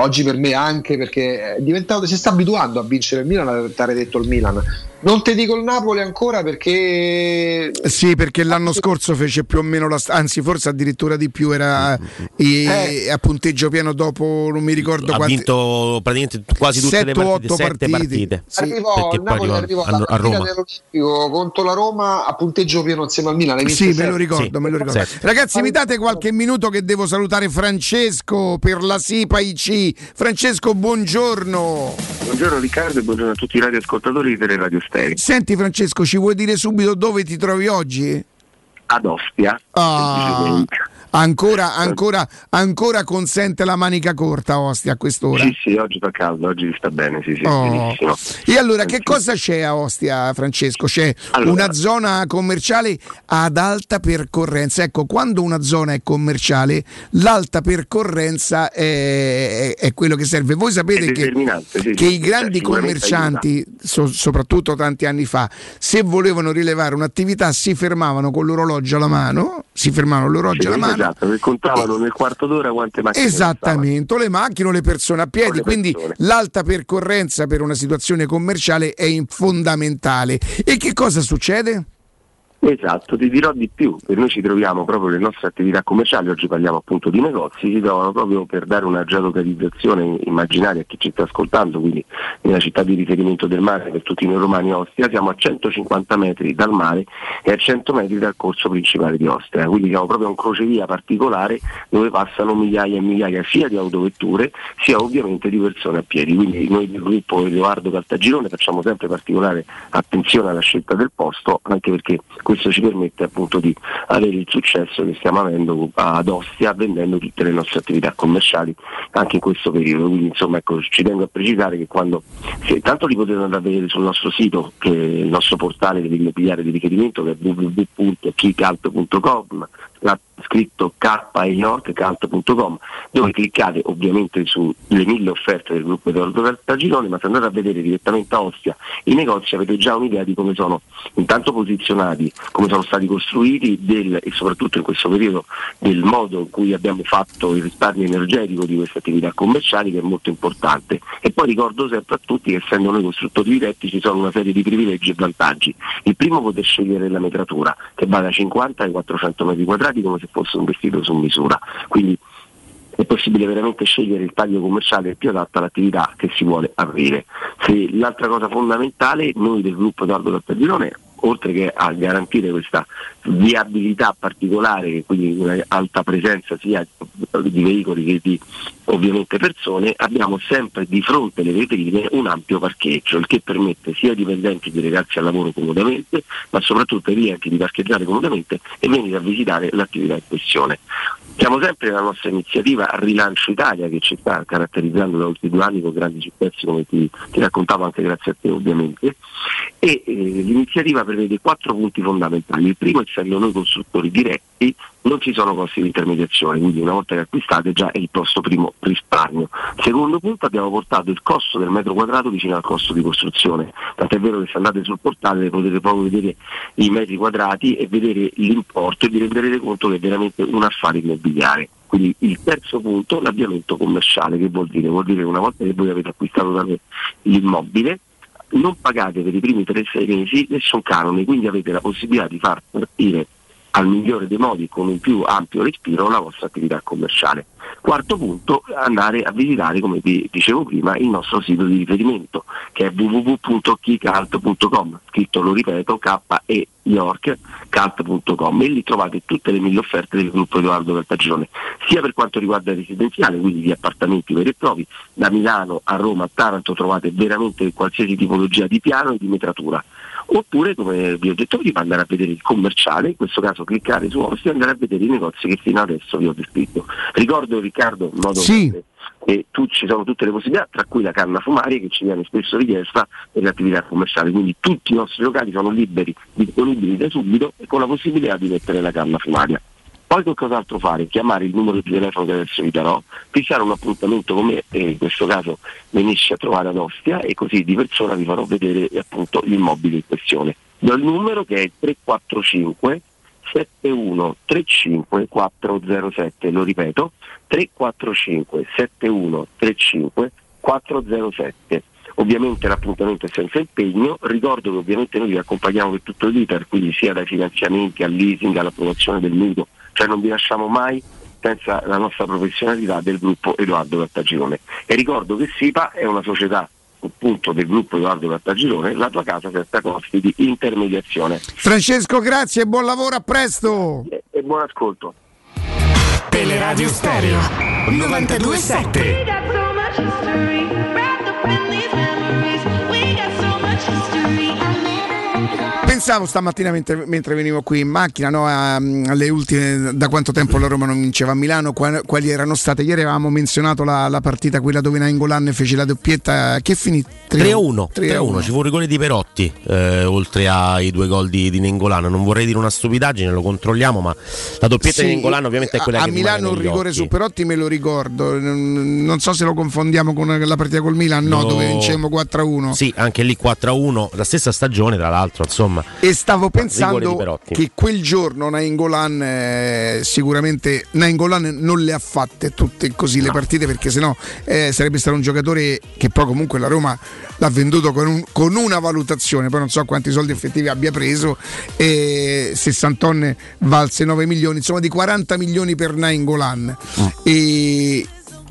S12: Oggi per me anche perché è diventato, si sta abituando a vincere il Milan, ti detto il Milan. Non ti dico il Napoli ancora perché
S10: Sì, perché l'anno scorso fece più o meno la anzi forse addirittura di più, era eh, a punteggio pieno dopo non mi ricordo
S13: ha
S10: quanti
S13: vinto praticamente quasi tutte le
S10: Sette o
S13: partite,
S10: otto
S13: sette
S10: partite.
S13: partite.
S12: arrivò,
S13: perché
S12: il Napoli
S13: arrivò
S12: arrivò
S13: a,
S12: alla
S13: a
S12: partita
S13: Roma.
S12: dell'Olimpico contro la Roma a punteggio pieno insieme al Milan.
S10: Sì, me lo ricordo, me lo ricordo.
S13: Sette.
S10: Ragazzi, mi date qualche minuto che devo salutare Francesco per la SIPA IC. Francesco, buongiorno.
S22: Buongiorno Riccardo e buongiorno a tutti i radioascoltatori delle Radio Stereo.
S10: Senti Francesco, ci vuoi dire subito dove ti trovi oggi?
S22: Ad Ostia,
S10: Ah, Ancora, ancora, ancora consente la manica corta Ostia a quest'ora.
S22: Sì, sì, oggi fa caldo, oggi sta bene, sì, sì,
S10: Oh.
S22: benissimo.
S10: E allora che cosa c'è a Ostia, Francesco? C'è
S22: Allora-
S10: una zona commerciale ad alta percorrenza. Ecco, quando una zona è commerciale, l'alta percorrenza è, è- è quello che serve. Voi sapete che,
S22: sì,
S10: che
S22: sì,
S10: i grandi
S22: cioè, sicuramente
S10: commercianti, so- soprattutto tanti anni fa, se volevano rilevare un'attività si fermavano con l'orologio alla mano, si fermavano l'orologio alla mano
S22: esatto, che contavano nel quarto d'ora quante macchine
S10: Esattamente, le macchine o le persone a piedi, quindi l'alta percorrenza per una situazione commerciale è fondamentale. E che cosa succede?
S22: Esatto, ti dirò di più, noi ci troviamo proprio le nostre attività commerciali, oggi parliamo appunto di negozi, si trovano proprio per dare una geolocalizzazione immaginaria a chi ci sta ascoltando, quindi nella città di riferimento del mare per tutti noi romani Ostia, siamo a 150 metri dal mare e a 100 metri dal corso principale di Ostia, quindi siamo proprio a un crocevia particolare dove passano migliaia e migliaia sia di autovetture sia ovviamente di persone a piedi, quindi noi del gruppo Edoardo Caltagirone facciamo sempre particolare attenzione alla scelta del posto, anche perché questo ci permette appunto di avere il successo che stiamo avendo ad Ostia vendendo tutte le nostre attività commerciali anche in questo periodo. Quindi insomma ecco, ci tengo a precisare che quando se, tanto li potete andare a vedere sul nostro sito, che è il nostro portale dell'immobiliare di riferimento che è www.keycalt.com la- scritto K York, cult.com, dove cliccate ovviamente sulle mille offerte del gruppo Edoardo Cartagirone, ma se andate a vedere direttamente a Ostia i negozi avete già un'idea di come sono intanto posizionati, come sono stati costruiti del- e soprattutto in questo periodo del modo in cui abbiamo fatto il risparmio energetico di queste attività commerciali che è molto importante. E poi ricordo sempre a tutti che essendo noi costruttori diretti ci sono una serie di privilegi e vantaggi. Il primo poter scegliere la metratura che va da 50 ai 400 metri quadrati come se fosse un vestito su misura. Quindi è possibile veramente scegliere il taglio commerciale più adatto all'attività che si vuole aprire. Se l'altra cosa fondamentale, noi del gruppo Edoardo Cartagirone, oltre che a garantire questa viabilità particolare, quindi un'alta presenza sia di veicoli che di ovviamente persone, abbiamo sempre di fronte alle vetrine un ampio parcheggio, il che permette sia ai dipendenti di recarsi al lavoro comodamente, ma soprattutto ai clienti di parcheggiare comodamente e venire a visitare l'attività in questione. Siamo sempre nella nostra iniziativa Rilancio Italia che ci sta caratterizzando da oltre due anni con grandi successi come ti, ti raccontavo anche grazie a te ovviamente e eh, l'iniziativa prevede quattro punti fondamentali. Il primo essendo noi costruttori diretti non ci sono costi di intermediazione, quindi una volta che acquistate già è il vostro primo risparmio. Secondo punto abbiamo portato il costo del metro quadrato vicino al costo di costruzione, tant'è vero che se andate sul portale potete proprio vedere i metri quadrati e vedere l'importo e vi renderete conto che è veramente un affare immobiliare. Quindi il terzo punto, l'avviamento commerciale, che vuol dire? Vuol dire che una volta che voi avete acquistato da me l'immobile, non pagate per i primi 3-6 mesi nessun canone, quindi avete la possibilità di far partire al migliore dei modi con un più ampio respiro la vostra attività commerciale. Quarto punto, andare a visitare, come vi dicevo prima, il nostro sito di riferimento che è www.keycult.com, scritto lo ripeto K e York cult.com e lì trovate tutte le mille offerte del gruppo Edoardo Cartagione, sia per quanto riguarda il residenziale, quindi gli appartamenti veri e propri, da Milano a Roma a Taranto trovate veramente qualsiasi tipologia di piano e di metratura oppure come vi ho detto prima andare a vedere il commerciale, in questo caso cliccare su Ostia e andare a vedere i negozi che fino adesso vi ho descritto. Ricordo Riccardo in modo
S10: Sì.
S22: che e tu, ci sono tutte le possibilità, tra cui la canna fumaria che ci viene spesso richiesta per le attività commerciali, quindi tutti i nostri locali sono liberi, disponibili da subito e con la possibilità di mettere la canna fumaria. Poi che cos'altro fare? Chiamare il numero di telefono che adesso vi darò, fissare un appuntamento con me e in questo caso venisci a trovare ad Ostia e così di persona vi farò vedere appunto l'immobile in questione. Do il numero che è il 345 7135 407, lo ripeto, 345 7135 407. Ovviamente l'appuntamento è senza impegno, ricordo che ovviamente noi vi accompagniamo per tutto l'iter, quindi sia dai finanziamenti al leasing all'approvazione del mutuo, cioè non vi lasciamo mai senza la nostra professionalità del gruppo Edoardo Cattagirone. E ricordo che SIPA è una società appunto del gruppo Edoardo Cattagirone, la tua casa senza costi di intermediazione.
S10: Francesco, grazie e buon lavoro, a presto.
S22: E buon ascolto.
S23: Teleradio Stereo 927
S10: Pensate Pensavo stamattina mentre, mentre venivo qui in macchina, no, a- alle ultime, da quanto tempo la Roma non vinceva a Milano, qua- quali erano state. Ieri avevamo menzionato la, la partita, quella dove Nainggolan fece la doppietta, che finì
S13: 3-1,
S10: 3-1.
S13: 3-1, ci fu un rigore di Perotti eh, oltre ai due gol di, di Nengolano. Non vorrei dire una stupidaggine, lo controlliamo, ma la doppietta
S10: Sì,
S13: di Nengolano ovviamente è quella
S10: a,
S13: che
S10: a Milano un
S13: negli
S10: rigore
S13: occhi.
S10: su Perotti me lo ricordo, non, non so se lo confondiamo con la partita col Milan, no,
S13: No.
S10: dove vincemmo 4-1.
S13: Sì, anche lì 4-1, la stessa stagione tra l'altro, insomma.
S10: E stavo pensando che quel giorno Nainggolan eh, sicuramente Nainggolan non le ha fatte tutte così le partite perché sennò eh, sarebbe stato un giocatore che poi comunque la Roma l'ha venduto con, un- con una valutazione, poi non so quanti soldi effettivi abbia preso, e 60 tonne valse 9 milioni, insomma di 40 milioni per Nainggolan. E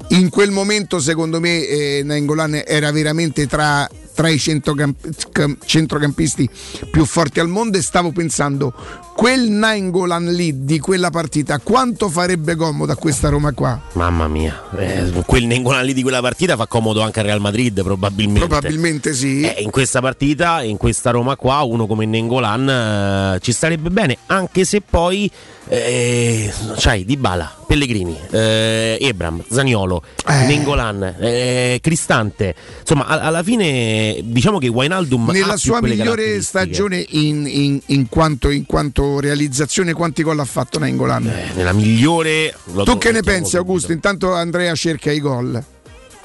S10: in quel momento secondo me eh, Nainggolan era veramente tra, tra i centrocamp- cam- centrocampisti più forti al mondo e stavo pensando quel Nainggolan lì di quella partita quanto farebbe comodo a questa Roma qua
S13: Mamma mia, eh, quel Nengolan lì di quella partita fa comodo anche al Real Madrid probabilmente.
S10: probabilmente sì
S13: Eh, in questa partita, in questa Roma qua, uno come Nengolan eh, ci starebbe bene, anche se poi eh, c'hai Dybala, Pellegrini, eh, Ebram, Zaniolo, Nengolan, eh, Cristante. Insomma, a- alla fine diciamo che Wijnaldum ha
S10: nella sua migliore stagione in, in- in quanto, in quanto realizzazione quanti gol ha fatto Nainggolan?
S13: nella migliore
S10: tu che ne
S13: lo-
S10: pensi Augusto? intanto Andrea cerca i gol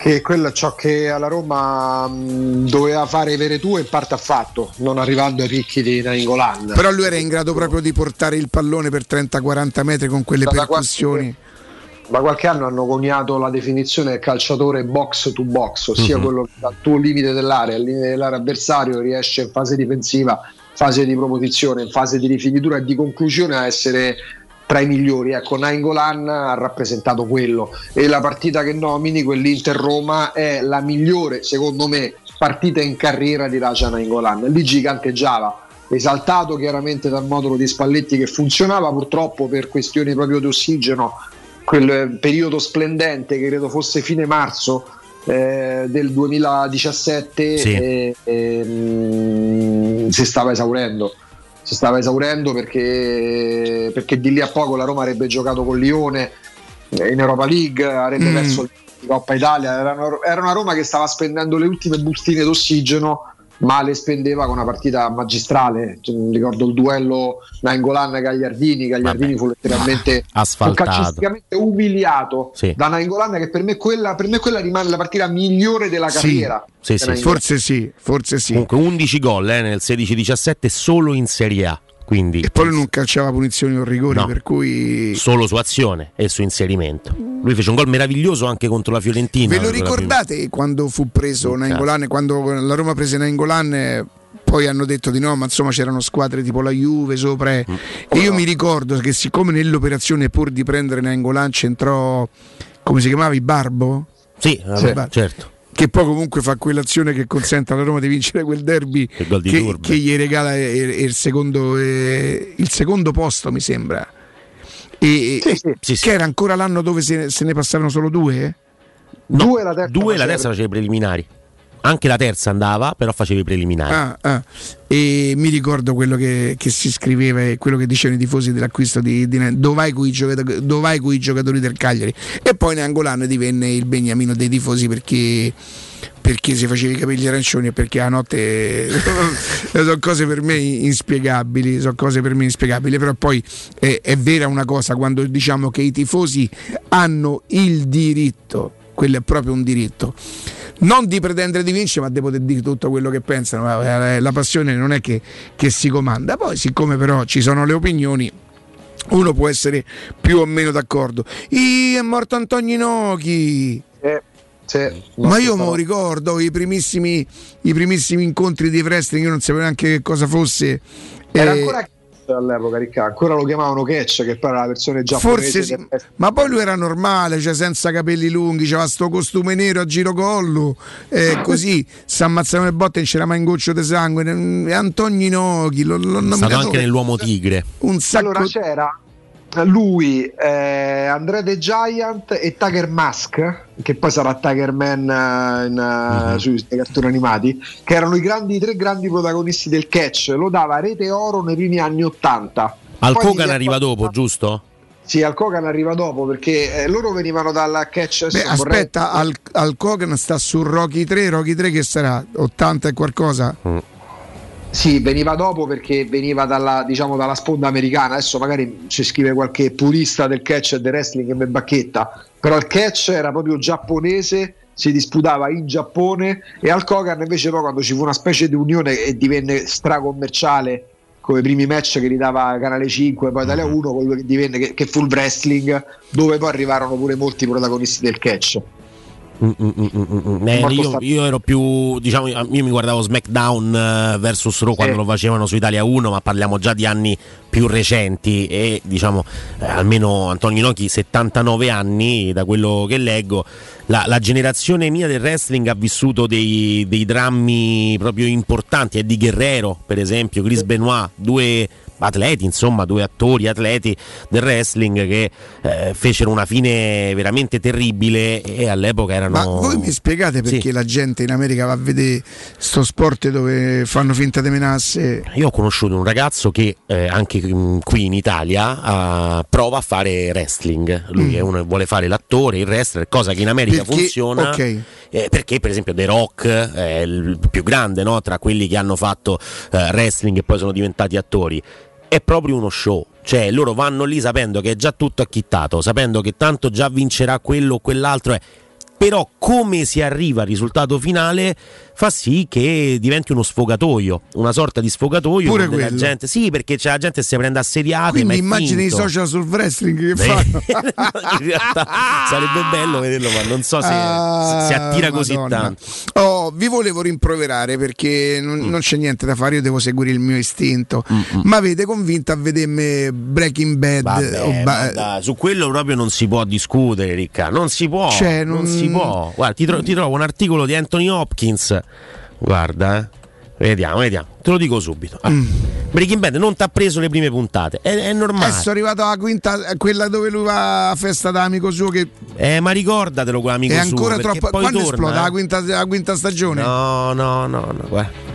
S12: Che quello è ciò che alla Roma mh, doveva fare Veretù e in parte ha fatto, non arrivando ai picchi di Nainggolan.
S10: però lui era in grado proprio di portare il pallone per 30-40 metri con quelle
S12: Da
S10: percussioni
S12: da qualche anno hanno coniato la definizione calciatore box to box, ossia
S10: Mhm.
S12: quello che dal tuo limite dell'area, al limite dell'area avversario, riesce in fase difensiva, fase di proposizione, in fase di rifinitura e di conclusione a essere tra i migliori. Ecco, Nainggolan ha rappresentato quello e la partita che nomini, quell'Inter-Roma, è la migliore, secondo me, partita in carriera di Raja Nainggolan. Lì giganteggiava, esaltato chiaramente dal modulo di Spalletti che funzionava, purtroppo per questioni proprio di ossigeno quel eh, periodo splendente che credo fosse fine marzo eh, del 2017
S13: Sì.
S12: eh, ehm, si stava esaurendo si stava esaurendo perché, perché di lì a poco la Roma avrebbe giocato con Lione in Europa League avrebbe
S10: Mm.
S12: perso la Coppa Italia era una, era una Roma che stava spendendo le ultime bustine d'ossigeno ma le spendeva con una partita magistrale. Cioè, mi ricordo il duello Nainggolan Gagliardini Gagliardini fu letteralmente [laughs] fu calcisticamente umiliato
S13: Sì.
S12: da Nainggolan che per me, quella, per me quella rimane la partita migliore della carriera
S13: sì, sì,
S10: forse sì forse sì.
S13: Comunque 11 gol eh, nel 16-17 solo in Serie A. Quindi
S10: e poi non calciava punizioni o rigori
S13: No.
S10: per cui
S13: solo su azione e su inserimento. Lui fece un gol meraviglioso anche contro la Fiorentina.
S10: Ve lo ricordate quando fu preso Nainggolan, quando la Roma prese Nainggolan poi hanno detto di no, ma insomma c'erano squadre tipo la Juve sopra eh. e io mi ricordo che siccome nell'operazione pur di prendere Nainggolan c'entrò come si chiamava Barbo?
S13: Sì, vabbè,
S10: Barbo.
S13: certo.
S10: Che poi comunque fa quell'azione che consente alla Roma di vincere quel derby che, che gli regala eh, il secondo, eh, il secondo posto, mi sembra. E, che era ancora l'anno dove se, se ne passavano solo due? eh?
S13: No,
S12: Due la terza
S13: due la terza faceva i preliminari. Anche la terza andava, però faceva i preliminari.
S10: Ah, ah. E mi ricordo quello che, che si scriveva e quello che dicevano i tifosi dell'acquisto di, di dov'hai con i giocatori, dov'hai con i giocatori del Cagliari e poi Nangolan divenne il beniamino dei tifosi perché, perché si faceva i capelli arancioni e perché a notte [laughs] sono cose per me inspiegabili sono cose per me inspiegabili però poi è, è vera una cosa quando diciamo che i tifosi hanno il diritto quello è proprio un diritto non di pretendere di vincere, ma di poter dire tutto quello che pensano. Ma, eh, La passione non è che, che si comanda. Poi, siccome però ci sono le opinioni, uno può essere più o meno d'accordo. Ih, è morto Antonio Inoki.
S12: Eh, sì,
S10: Ma io lo ricordo i primissimi, i primissimi incontri di wrestling, io non sapevo neanche che cosa fosse.
S12: Era
S10: Eh,
S12: ancora all'epoca, Ricca, ancora lo chiamavano Catch, che poi era la versione giapponese.
S10: Forse sì,
S12: del-
S10: ma poi lui era normale, cioè senza capelli lunghi, c'aveva sto costume nero a girocollo, eh, [laughs] così si ammazzavano le botte e non c'era mai un goccio di sangue. Antonio Inoki, lo, lo
S13: stato anche nell'uomo tigre.
S10: un sacco
S12: Allora c'era, lui, eh, Andrea The Giant e Tiger Mask, che poi sarà Tiger Man eh, in, eh, sui nei cartoni animati, che erano i, grandi, i tre grandi protagonisti del catch. Lo dava a Rete Oro nei primi anni 80.
S13: Al
S12: Poi
S13: Kogan arriva
S12: fatto-
S13: dopo, giusto?
S12: Sì, al Kogan arriva dopo perché eh, loro venivano dal catch.
S10: Beh,
S12: vorrei-
S10: aspetta, al, al Kogan sta su Rocky 3, Rocky 3 che sarà 80 e qualcosa.
S12: Sì, veniva dopo perché veniva dalla, diciamo, dalla sponda americana. Adesso magari ci scrive qualche purista del catch e del wrestling che mi bacchetta. Però il catch era proprio giapponese, si disputava in Giappone e al Kogan invece poi quando ci fu una specie di unione e divenne stracommerciale come i primi match che li dava Canale 5 poi Italia 1 quello che divenne che, che fu il wrestling dove poi arrivarono pure molti protagonisti del catch
S13: Mm, mm, mm, mm, mm. Eh, io, io ero più, diciamo, io mi guardavo SmackDown eh, versus Raw quando lo facevano su Italia 1, ma parliamo già di anni più recenti e diciamo eh, almeno Antonio Inoki 79 anni da quello che leggo. La, la generazione mia del wrestling ha vissuto dei, dei drammi proprio importanti, Eddie Guerrero per esempio, Chris Benoit, due atleti, insomma, due attori, atleti del wrestling che eh, fecero una fine veramente terribile e all'epoca erano...
S10: Ma voi mi spiegate perché
S13: Sì.
S10: la gente in America va a vedere sto sport dove fanno finta di menasse?
S13: Io ho conosciuto un ragazzo che eh, anche mm, qui in Italia eh, prova a fare wrestling. Lui
S10: Mm.
S13: è uno vuole fare l'attore, il wrestler, cosa che in America
S10: Perché-
S13: funziona.
S10: ok.
S13: eh, perché per esempio The Rock è il più grande no? tra quelli che hanno fatto eh, wrestling e poi sono diventati attori. È proprio uno show, cioè loro vanno lì sapendo che è già tutto acchittato, sapendo che tanto già vincerà quello o quell'altro. Però come si arriva al risultato finale fa sì che diventi uno sfogatoio, una sorta di sfogatoio
S10: Pure
S13: dove la
S10: quello.
S13: gente, sì, perché c'è la gente che si prende assediate,
S10: Quindi immagini i social sul wrestling che [laughs]
S13: Beh,
S10: fanno.
S13: in realtà sarebbe bello vederlo, ma non so se
S10: Ah,
S13: si attira così
S10: Madonna.
S13: tanto.
S10: Oh, vi volevo rimproverare perché non,
S13: Mm.
S10: non c'è niente da fare, io devo seguire il mio istinto. Ma avete convinto a vedermi Breaking Bad?
S13: Vabbè,
S10: ba-
S13: su quello proprio non si può discutere, Ricca. Non si può.
S10: Cioè,
S13: non...
S10: non-
S13: si può. Guarda, ti, tro- ti trovo un articolo di Anthony Hopkins. Guarda, eh. Vediamo, vediamo. Te lo dico subito. Ah,
S10: Mm.
S13: Breaking Bad non ti ha preso le prime puntate. È, è normale.
S10: Adesso è arrivato alla quinta, a quella dove lui va a festa da amico suo che
S13: Eh, ma ricordatelo quell'amico
S10: è
S13: suo,
S10: ancora
S13: perché
S10: troppo.
S13: poi
S10: Quando
S13: torna,
S10: esplode
S13: eh.
S10: la quinta, la quinta stagione?
S13: No, no, no, no, guarda.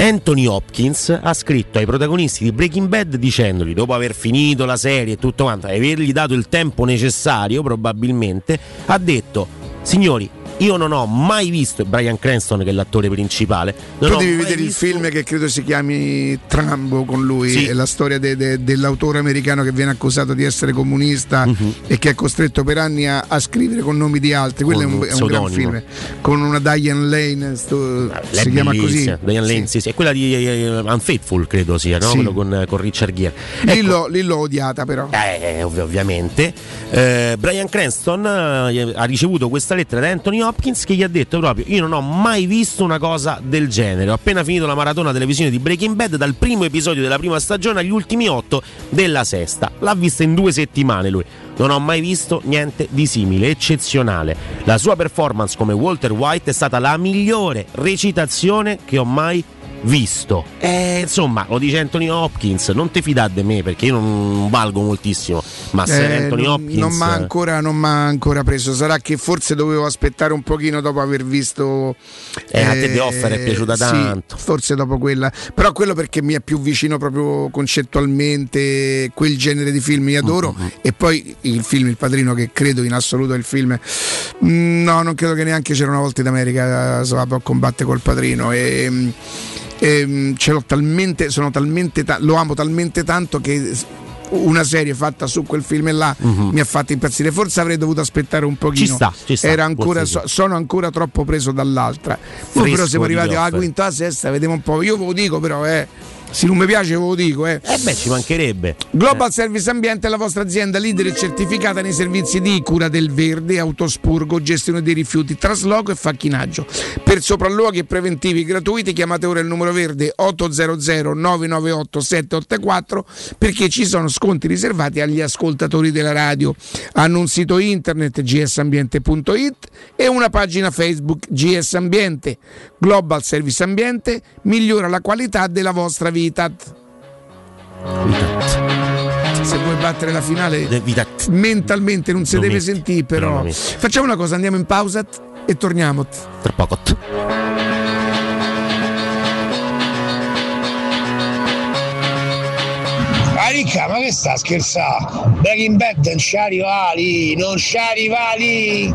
S13: Anthony Hopkins ha scritto ai protagonisti di Breaking Bad dicendogli, dopo aver finito la serie e tutto quanto, e avergli dato il tempo necessario probabilmente, ha detto, signori, io non ho mai visto Brian Cranston che è l'attore principale. Non
S10: tu devi vedere il
S13: visto-
S10: film che credo si chiami Trambo con lui,
S13: Sì.
S10: è la storia de- de- dell'autore americano che viene accusato di essere comunista
S13: Mhm.
S10: e che è costretto per anni a, a scrivere con nomi di altri. Quello è
S13: Con
S10: un,
S13: un
S10: è un gran film con una Diane Lane, sto-
S13: Lei
S10: si
S13: è
S10: chiama così.
S13: Diane Lane, sì, sì, è quella di eh, Unfaithful, credo sia, no?
S10: Sì.
S13: Quello con, con Richard Gere.
S10: Lì, l'ho, lì l'ho odiata però.
S13: Eh, ov- ovviamente. Eh, Brian Cranston eh, ha ricevuto questa lettera da Anthony Hopkins che gli ha detto proprio io non ho mai visto una cosa del genere. Ho appena finito la maratona televisione di Breaking Bad dal primo episodio della prima stagione agli ultimi otto della sesta. L'ha vista in due settimane lui. Non ho mai visto niente di simile, eccezionale. La sua performance come Walter White è stata la migliore recitazione che ho mai visto. E insomma, lo dice Anthony Hopkins, non ti fidate di me perché io non valgo moltissimo, ma se
S10: Eh,
S13: Anthony Hopkins
S10: non mi ha ancora, ancora preso. Sarà che forse dovevo aspettare un pochino dopo aver visto.
S13: Eh, a te The Offer è piaciuta
S10: sì,
S13: tanto.
S10: forse dopo quella. Però quello perché mi è più vicino proprio concettualmente quel genere di film, mi adoro.
S13: Mm,
S10: E poi il film Il Padrino, che credo in assoluto è il film. Mm, No, non credo che neanche c'era una volta in America Soap a combattere col padrino. E, e, ce l'ho talmente, sono talmente ta- lo amo talmente tanto che una serie fatta su quel film là
S13: Mhm.
S10: mi ha fatto impazzire. Forse avrei dovuto aspettare un pochino.
S13: Ci sta, ci sta,
S10: Era ancora, so- sono ancora troppo preso dall'altra. Poi però siamo arrivati alla quinta, alla sesta, vediamo un po'. Io ve lo dico, però, eh. Se non mi piace, ve lo dico, eh.
S13: Eh beh, ci mancherebbe.
S10: Global Service Ambiente è la vostra azienda leader e certificata nei servizi di cura del verde, autospurgo, gestione dei rifiuti, trasloco e facchinaggio. Per sopralluoghi e preventivi gratuiti chiamate ora il numero verde 800 998 784 perché ci sono sconti riservati agli ascoltatori della radio. Hanno un sito internet gsambiente.it e una pagina Facebook GS Ambiente. Global Service Ambiente migliora la qualità della vostra vita. Se vuoi battere la finale
S13: Vita-
S10: mentalmente non si
S13: Non
S10: deve
S13: metti,
S10: sentire,
S13: però metti.
S10: Facciamo una cosa, andiamo in pausa e torniamo.
S13: Tra poco.
S24: Ma ricca, ma che sta scherzando? Breaking Bad non c'ha rivali, non c'ha rivali!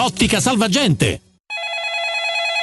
S25: Ottica Salvagente.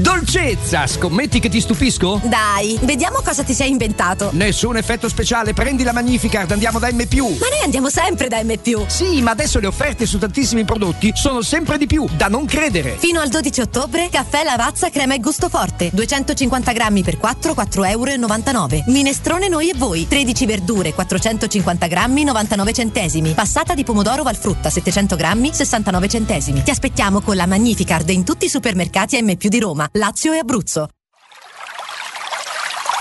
S26: Dolcezza, scommetti che ti stupisco?
S27: Dai, vediamo cosa ti sei inventato.
S26: Nessun effetto speciale, prendi la Magnificard, andiamo da M.
S27: Ma noi andiamo sempre da M.
S26: Sì, ma adesso le offerte su tantissimi prodotti sono sempre di più, da non credere.
S27: Fino al 12 ottobre, caffè Lavazza crema e gusto forte. 250 grammi per 4, 4,99 euro. Minestrone noi e voi. 13 verdure, 450 grammi, 99 centesimi. Passata di pomodoro Valfrutta, 700 grammi, 69 centesimi. Ti aspettiamo con la Magnificard in tutti i supermercati M di Roma, Lazio e Abruzzo.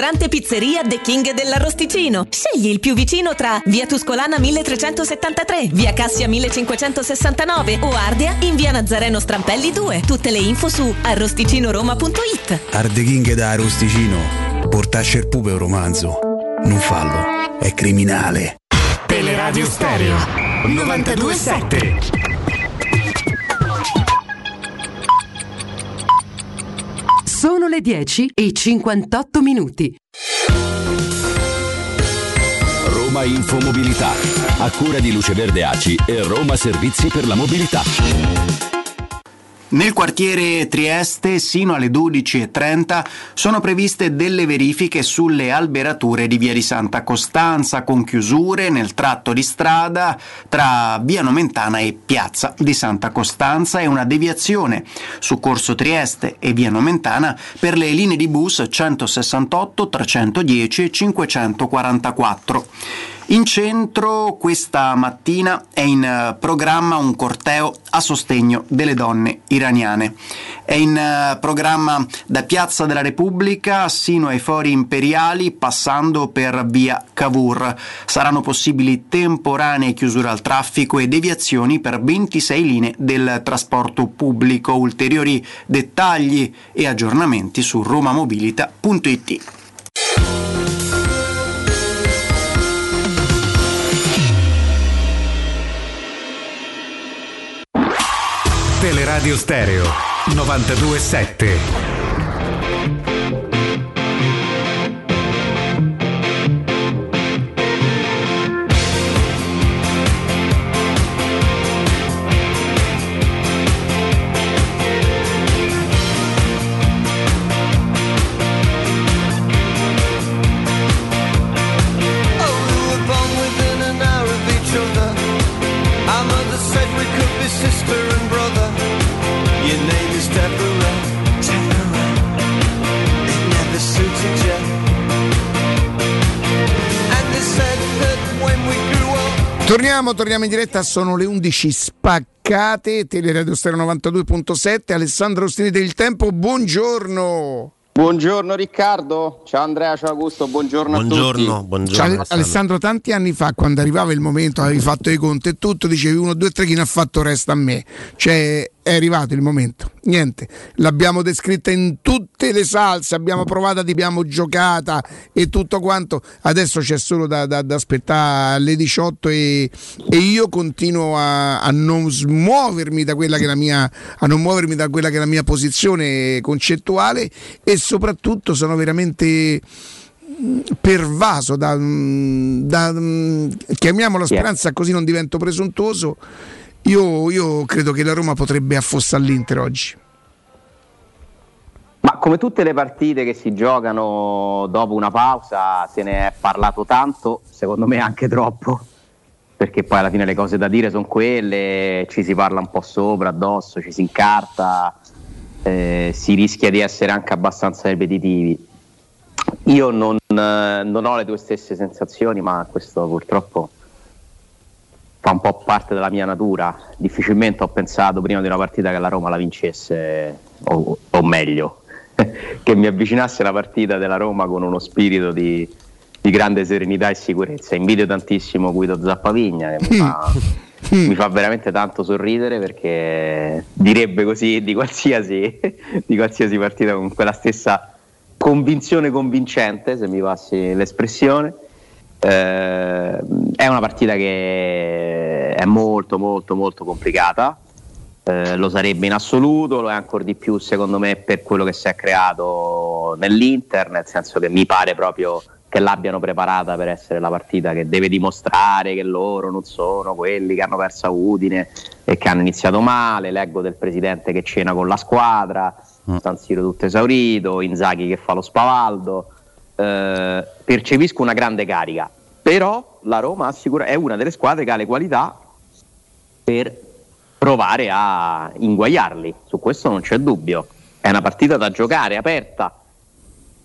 S28: Ristorante Pizzeria The King dell'Arrosticino. Scegli il più vicino tra Via Tuscolana 1373, Via Cassia 1569 o Ardea in Via Nazareno Strampelli 2. Tutte le info su arrosticinoroma.it.
S29: Arde King da Arosticino. Portasce il pupe un romanzo. Non fallo, è criminale.
S30: Teleradio Stereo 927.
S31: Le 10 e 58 minuti.
S32: Roma Infomobilità, a cura di Luce Verde Aci e Roma Servizi per la Mobilità.
S33: Nel quartiere Trieste, sino alle 12.30, sono previste delle verifiche sulle alberature di via di Santa Costanza, con chiusure nel tratto di strada tra via Nomentana e piazza di Santa Costanza e una deviazione su Corso Trieste e via Nomentana per le linee di bus 168, 310 e 544. In centro questa mattina è in eh, programma un corteo a sostegno delle donne iraniane. È in eh, programma da Piazza della Repubblica sino ai fori imperiali passando per via Cavour. Saranno possibili temporanee chiusure al traffico e deviazioni per 26 linee del trasporto pubblico. Ulteriori dettagli e aggiornamenti su romamobilita.it.
S17: Teleradio Stereo 927.
S10: Torniamo, torniamo in diretta, sono le 11 spaccate, Teleradio Stereo 92.7, Alessandro Ostini del Tempo, buongiorno.
S34: Buongiorno Riccardo, ciao Andrea, ciao Augusto, buongiorno, a tutti.
S10: Ciao, Ale- Alessandro, tanti anni fa, quando arrivava il momento, avevi fatto i conti e tutto, dicevi uno, due, tre, chi ne ha fatto resta a me. Cioè, è arrivato il momento. Niente, l'abbiamo descritta in tutte le salse, abbiamo provato, abbiamo giocata e tutto quanto. Adesso c'è solo da, da- da aspettare alle 18 e, e io continuo a, a non smuovermi da quella che è la mia, a non muovermi da quella che è la mia posizione concettuale e soprattutto sono veramente pervaso da, da chiamiamola speranza così non divento presuntuoso io, io credo che la Roma potrebbe affossare l'Inter oggi
S34: Ma come tutte le partite che si giocano dopo una pausa, se ne è parlato tanto, secondo me anche troppo, perché poi alla fine le cose da dire sono quelle, ci si parla un po' sopra, addosso, ci si incarta, eh, si rischia di essere anche abbastanza ripetitivi. Io non, eh, non ho le tue stesse sensazioni, ma questo purtroppo fa un po' parte della mia natura. Difficilmente ho pensato prima di una partita che la Roma la vincesse, o, o meglio, [laughs] che mi avvicinasse alla partita della Roma con uno spirito di, di grande serenità e sicurezza. Invidio tantissimo Guido Zappavigna che mi fa, [laughs] mi fa veramente tanto sorridere perché direbbe così di qualsiasi, [laughs] di qualsiasi partita con quella stessa convinzione convincente, se mi passi l'espressione. Eh, è una partita che è molto molto molto complicata, eh, lo sarebbe in assoluto, lo è ancora di più secondo me per quello che si è creato nell'Inter, nel senso che mi pare proprio che l'abbiano preparata per essere la partita che deve dimostrare che loro non sono quelli che hanno perso a Udine e che hanno iniziato male, leggo del presidente che cena con la squadra, San Siro tutto esaurito, Inzaghi che fa lo spavaldo, eh, percepisco una grande carica, però la Roma assicura- è una delle squadre che ha le qualità per provare a inguagliarli, su questo non c'è dubbio, è una partita da giocare, aperta,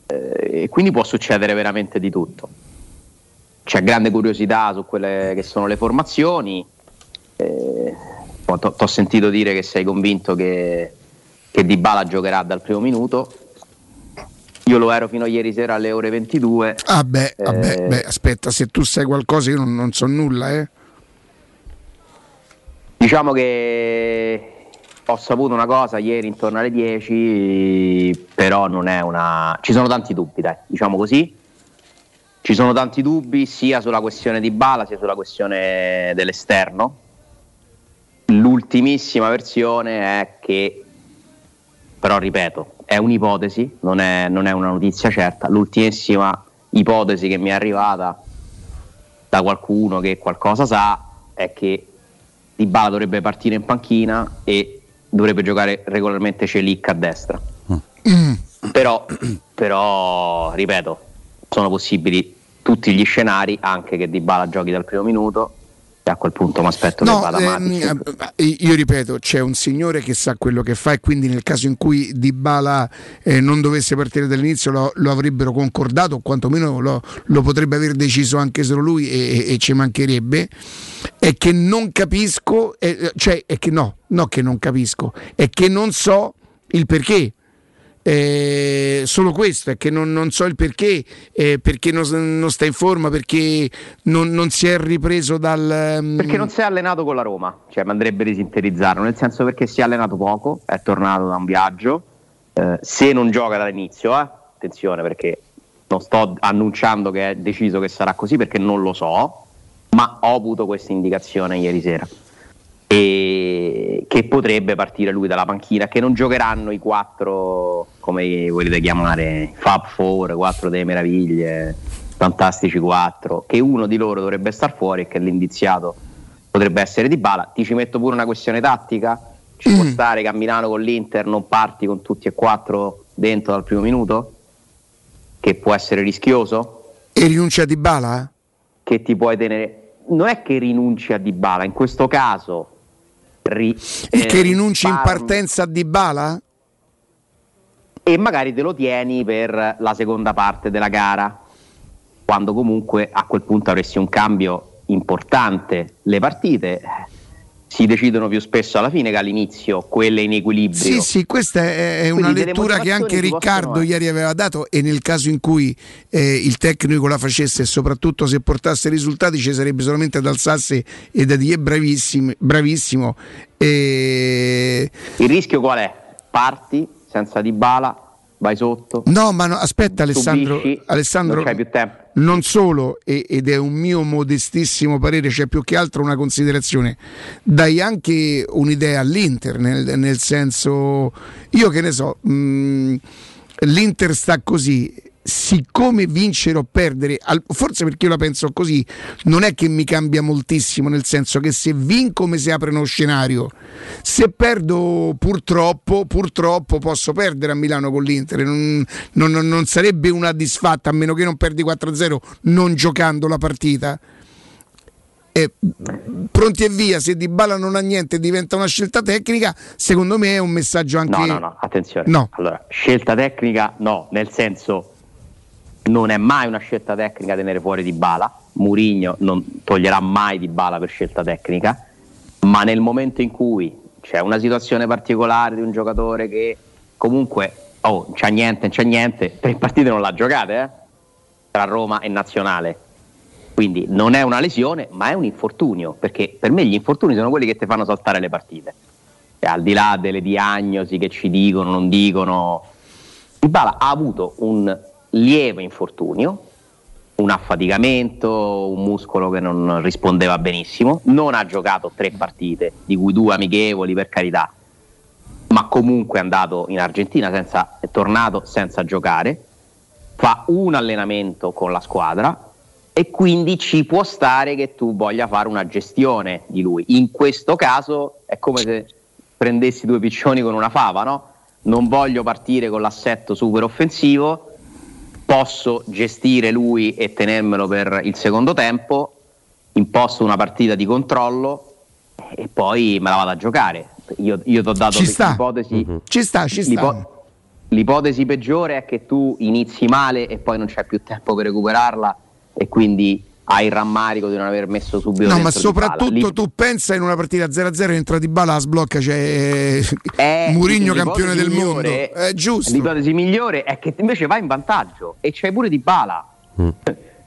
S34: eh, e quindi può succedere veramente di tutto. C'è grande curiosità su quelle che sono le formazioni, eh, ti ho sentito dire che sei convinto che, che Dybala giocherà dal primo minuto, io lo ero fino a ieri sera alle ore 22.
S10: ah beh, vabbè,
S34: Eh,
S10: beh, aspetta se tu sai qualcosa io non, non so nulla eh.
S34: Diciamo che ho saputo una cosa ieri intorno alle 10, però non è una... Ci sono tanti dubbi, dai, diciamo così. Ci sono tanti dubbi sia sulla questione di Bala sia sulla questione dell'esterno. L'ultimissima versione è che, però ripeto, è un'ipotesi, non è, non è una notizia certa. L'ultimissima ipotesi che mi è arrivata da qualcuno che qualcosa sa è che Dybala dovrebbe partire in panchina e dovrebbe giocare regolarmente Celic a destra.
S10: Mm.
S34: Però, però, ripeto, sono possibili tutti gli scenari, anche che Dybala giochi dal primo minuto. A quel punto mi aspetto che
S10: No,
S34: vada Matic.
S10: ehm, eh, io ripeto, c'è un signore che sa quello che fa e quindi nel caso in cui Dybala eh, non dovesse partire dall'inizio lo, lo avrebbero concordato o quantomeno lo, lo potrebbe aver deciso anche solo lui e, e- e ci mancherebbe. È che non capisco, eh, cioè è che no, no che non capisco, è che non so il perché. Eh, solo questo è che non, non so il perché, eh, perché non, non sta in forma, perché non, non si è ripreso dal. mm,
S34: Perché non si è allenato con la Roma, cioè mi andrebbe di sintetizzarlo, nel senso perché si è allenato poco, è tornato da un viaggio, eh, se non gioca dall'inizio, eh, attenzione perché non sto annunciando che è deciso che sarà così perché non lo so, ma ho avuto questa indicazione ieri sera. E che potrebbe partire lui dalla panchina, che non giocheranno i quattro, come volete chiamare, Fab Four, quattro delle meraviglie, fantastici quattro, che uno di loro dovrebbe star fuori e che l'indiziato potrebbe essere Di Bala. Ti ci metto pure una questione tattica? Ci può stare che a Milano con l'Inter non parti con tutti e quattro dentro dal primo minuto? Che può essere rischioso?
S10: E rinuncia a Dybala?
S34: Che ti puoi tenere... Non è che rinunci a Dybala, in questo caso... ri-
S10: E
S34: eh,
S10: che rinunci in partenza a Dybala?
S34: e magari te lo tieni per la seconda parte della gara, quando comunque a quel punto avresti un cambio importante. Le partite si decidono più spesso alla fine che all'inizio, quelle in equilibrio.
S10: Sì, sì, questa è, una
S34: Quindi
S10: lettura che anche Riccardo
S34: possono
S10: ieri aveva dato e nel caso in cui eh, il tecnico la facesse e soprattutto se portasse risultati ci sarebbe solamente ad alzarsi e da dire bravissimo, bravissimo. E...
S34: Il rischio qual è? Parti senza di bala, vai sotto.
S10: No, ma no, aspetta Alessandro,
S34: subisci,
S10: Alessandro
S34: non
S10: non solo, e- ed è un mio modestissimo parere, c'è più che altro una considerazione, dai anche un'idea all'Inter, nel, nel senso, io che ne so, mh, l'Inter sta così, siccome vincere o perdere, forse perché io la penso così, non è che mi cambia moltissimo, nel senso che se vinco mi si apre uno scenario, se perdo purtroppo, purtroppo posso perdere a Milano con l'Inter, non, non- non- sarebbe una disfatta a meno che non perdi 4-0 non giocando la partita. E, pronti e via, se Di Bala non ha niente diventa una scelta tecnica, secondo me è un messaggio anche...
S34: No, no, no, attenzione.
S10: No.
S34: Allora, scelta tecnica no, nel senso non è mai una scelta tecnica tenere fuori di bala. Murigno non toglierà mai di bala per scelta tecnica, ma nel momento in cui c'è una situazione particolare di un giocatore che comunque oh, c'ha niente, c'è niente, tre partite non l'ha giocate, eh? Tra Roma e Nazionale. Quindi non è una lesione, ma è un infortunio, perché per me gli infortuni sono quelli che ti fanno saltare le partite. E al di là delle diagnosi che ci dicono, non dicono, Dybala ha avuto un lieve infortunio, un affaticamento, un muscolo che non rispondeva benissimo, non ha giocato tre partite, di cui due amichevoli per carità, ma comunque è andato in Argentina, senza, è tornato senza giocare, fa un allenamento con la squadra e quindi ci può stare che tu voglia fare una gestione di lui. In questo caso è come se prendessi due piccioni con una fava, no? Non voglio partire con l'assetto super offensivo, posso gestire lui e tenermelo per il secondo tempo, imposto una partita di controllo e poi me la vado a giocare. Io, io ti ho dato
S10: Ci sta.
S34: l'ipotesi.
S10: Ci sta, ci sta.
S34: l'ipo- L'ipotesi peggiore è che tu inizi male e poi non c'è più tempo per recuperarla e quindi hai il rammarico di non aver messo subito
S10: No, ma soprattutto tu pensa in una partita 0-0 entra Di Bala, sblocca, c'è
S34: Eh,
S10: Murigno
S34: l'ipotesi
S10: campione del mondo.
S34: migliore-
S10: È giusto.
S34: L'ipotesi migliore è che invece vai in vantaggio e c'hai pure di bala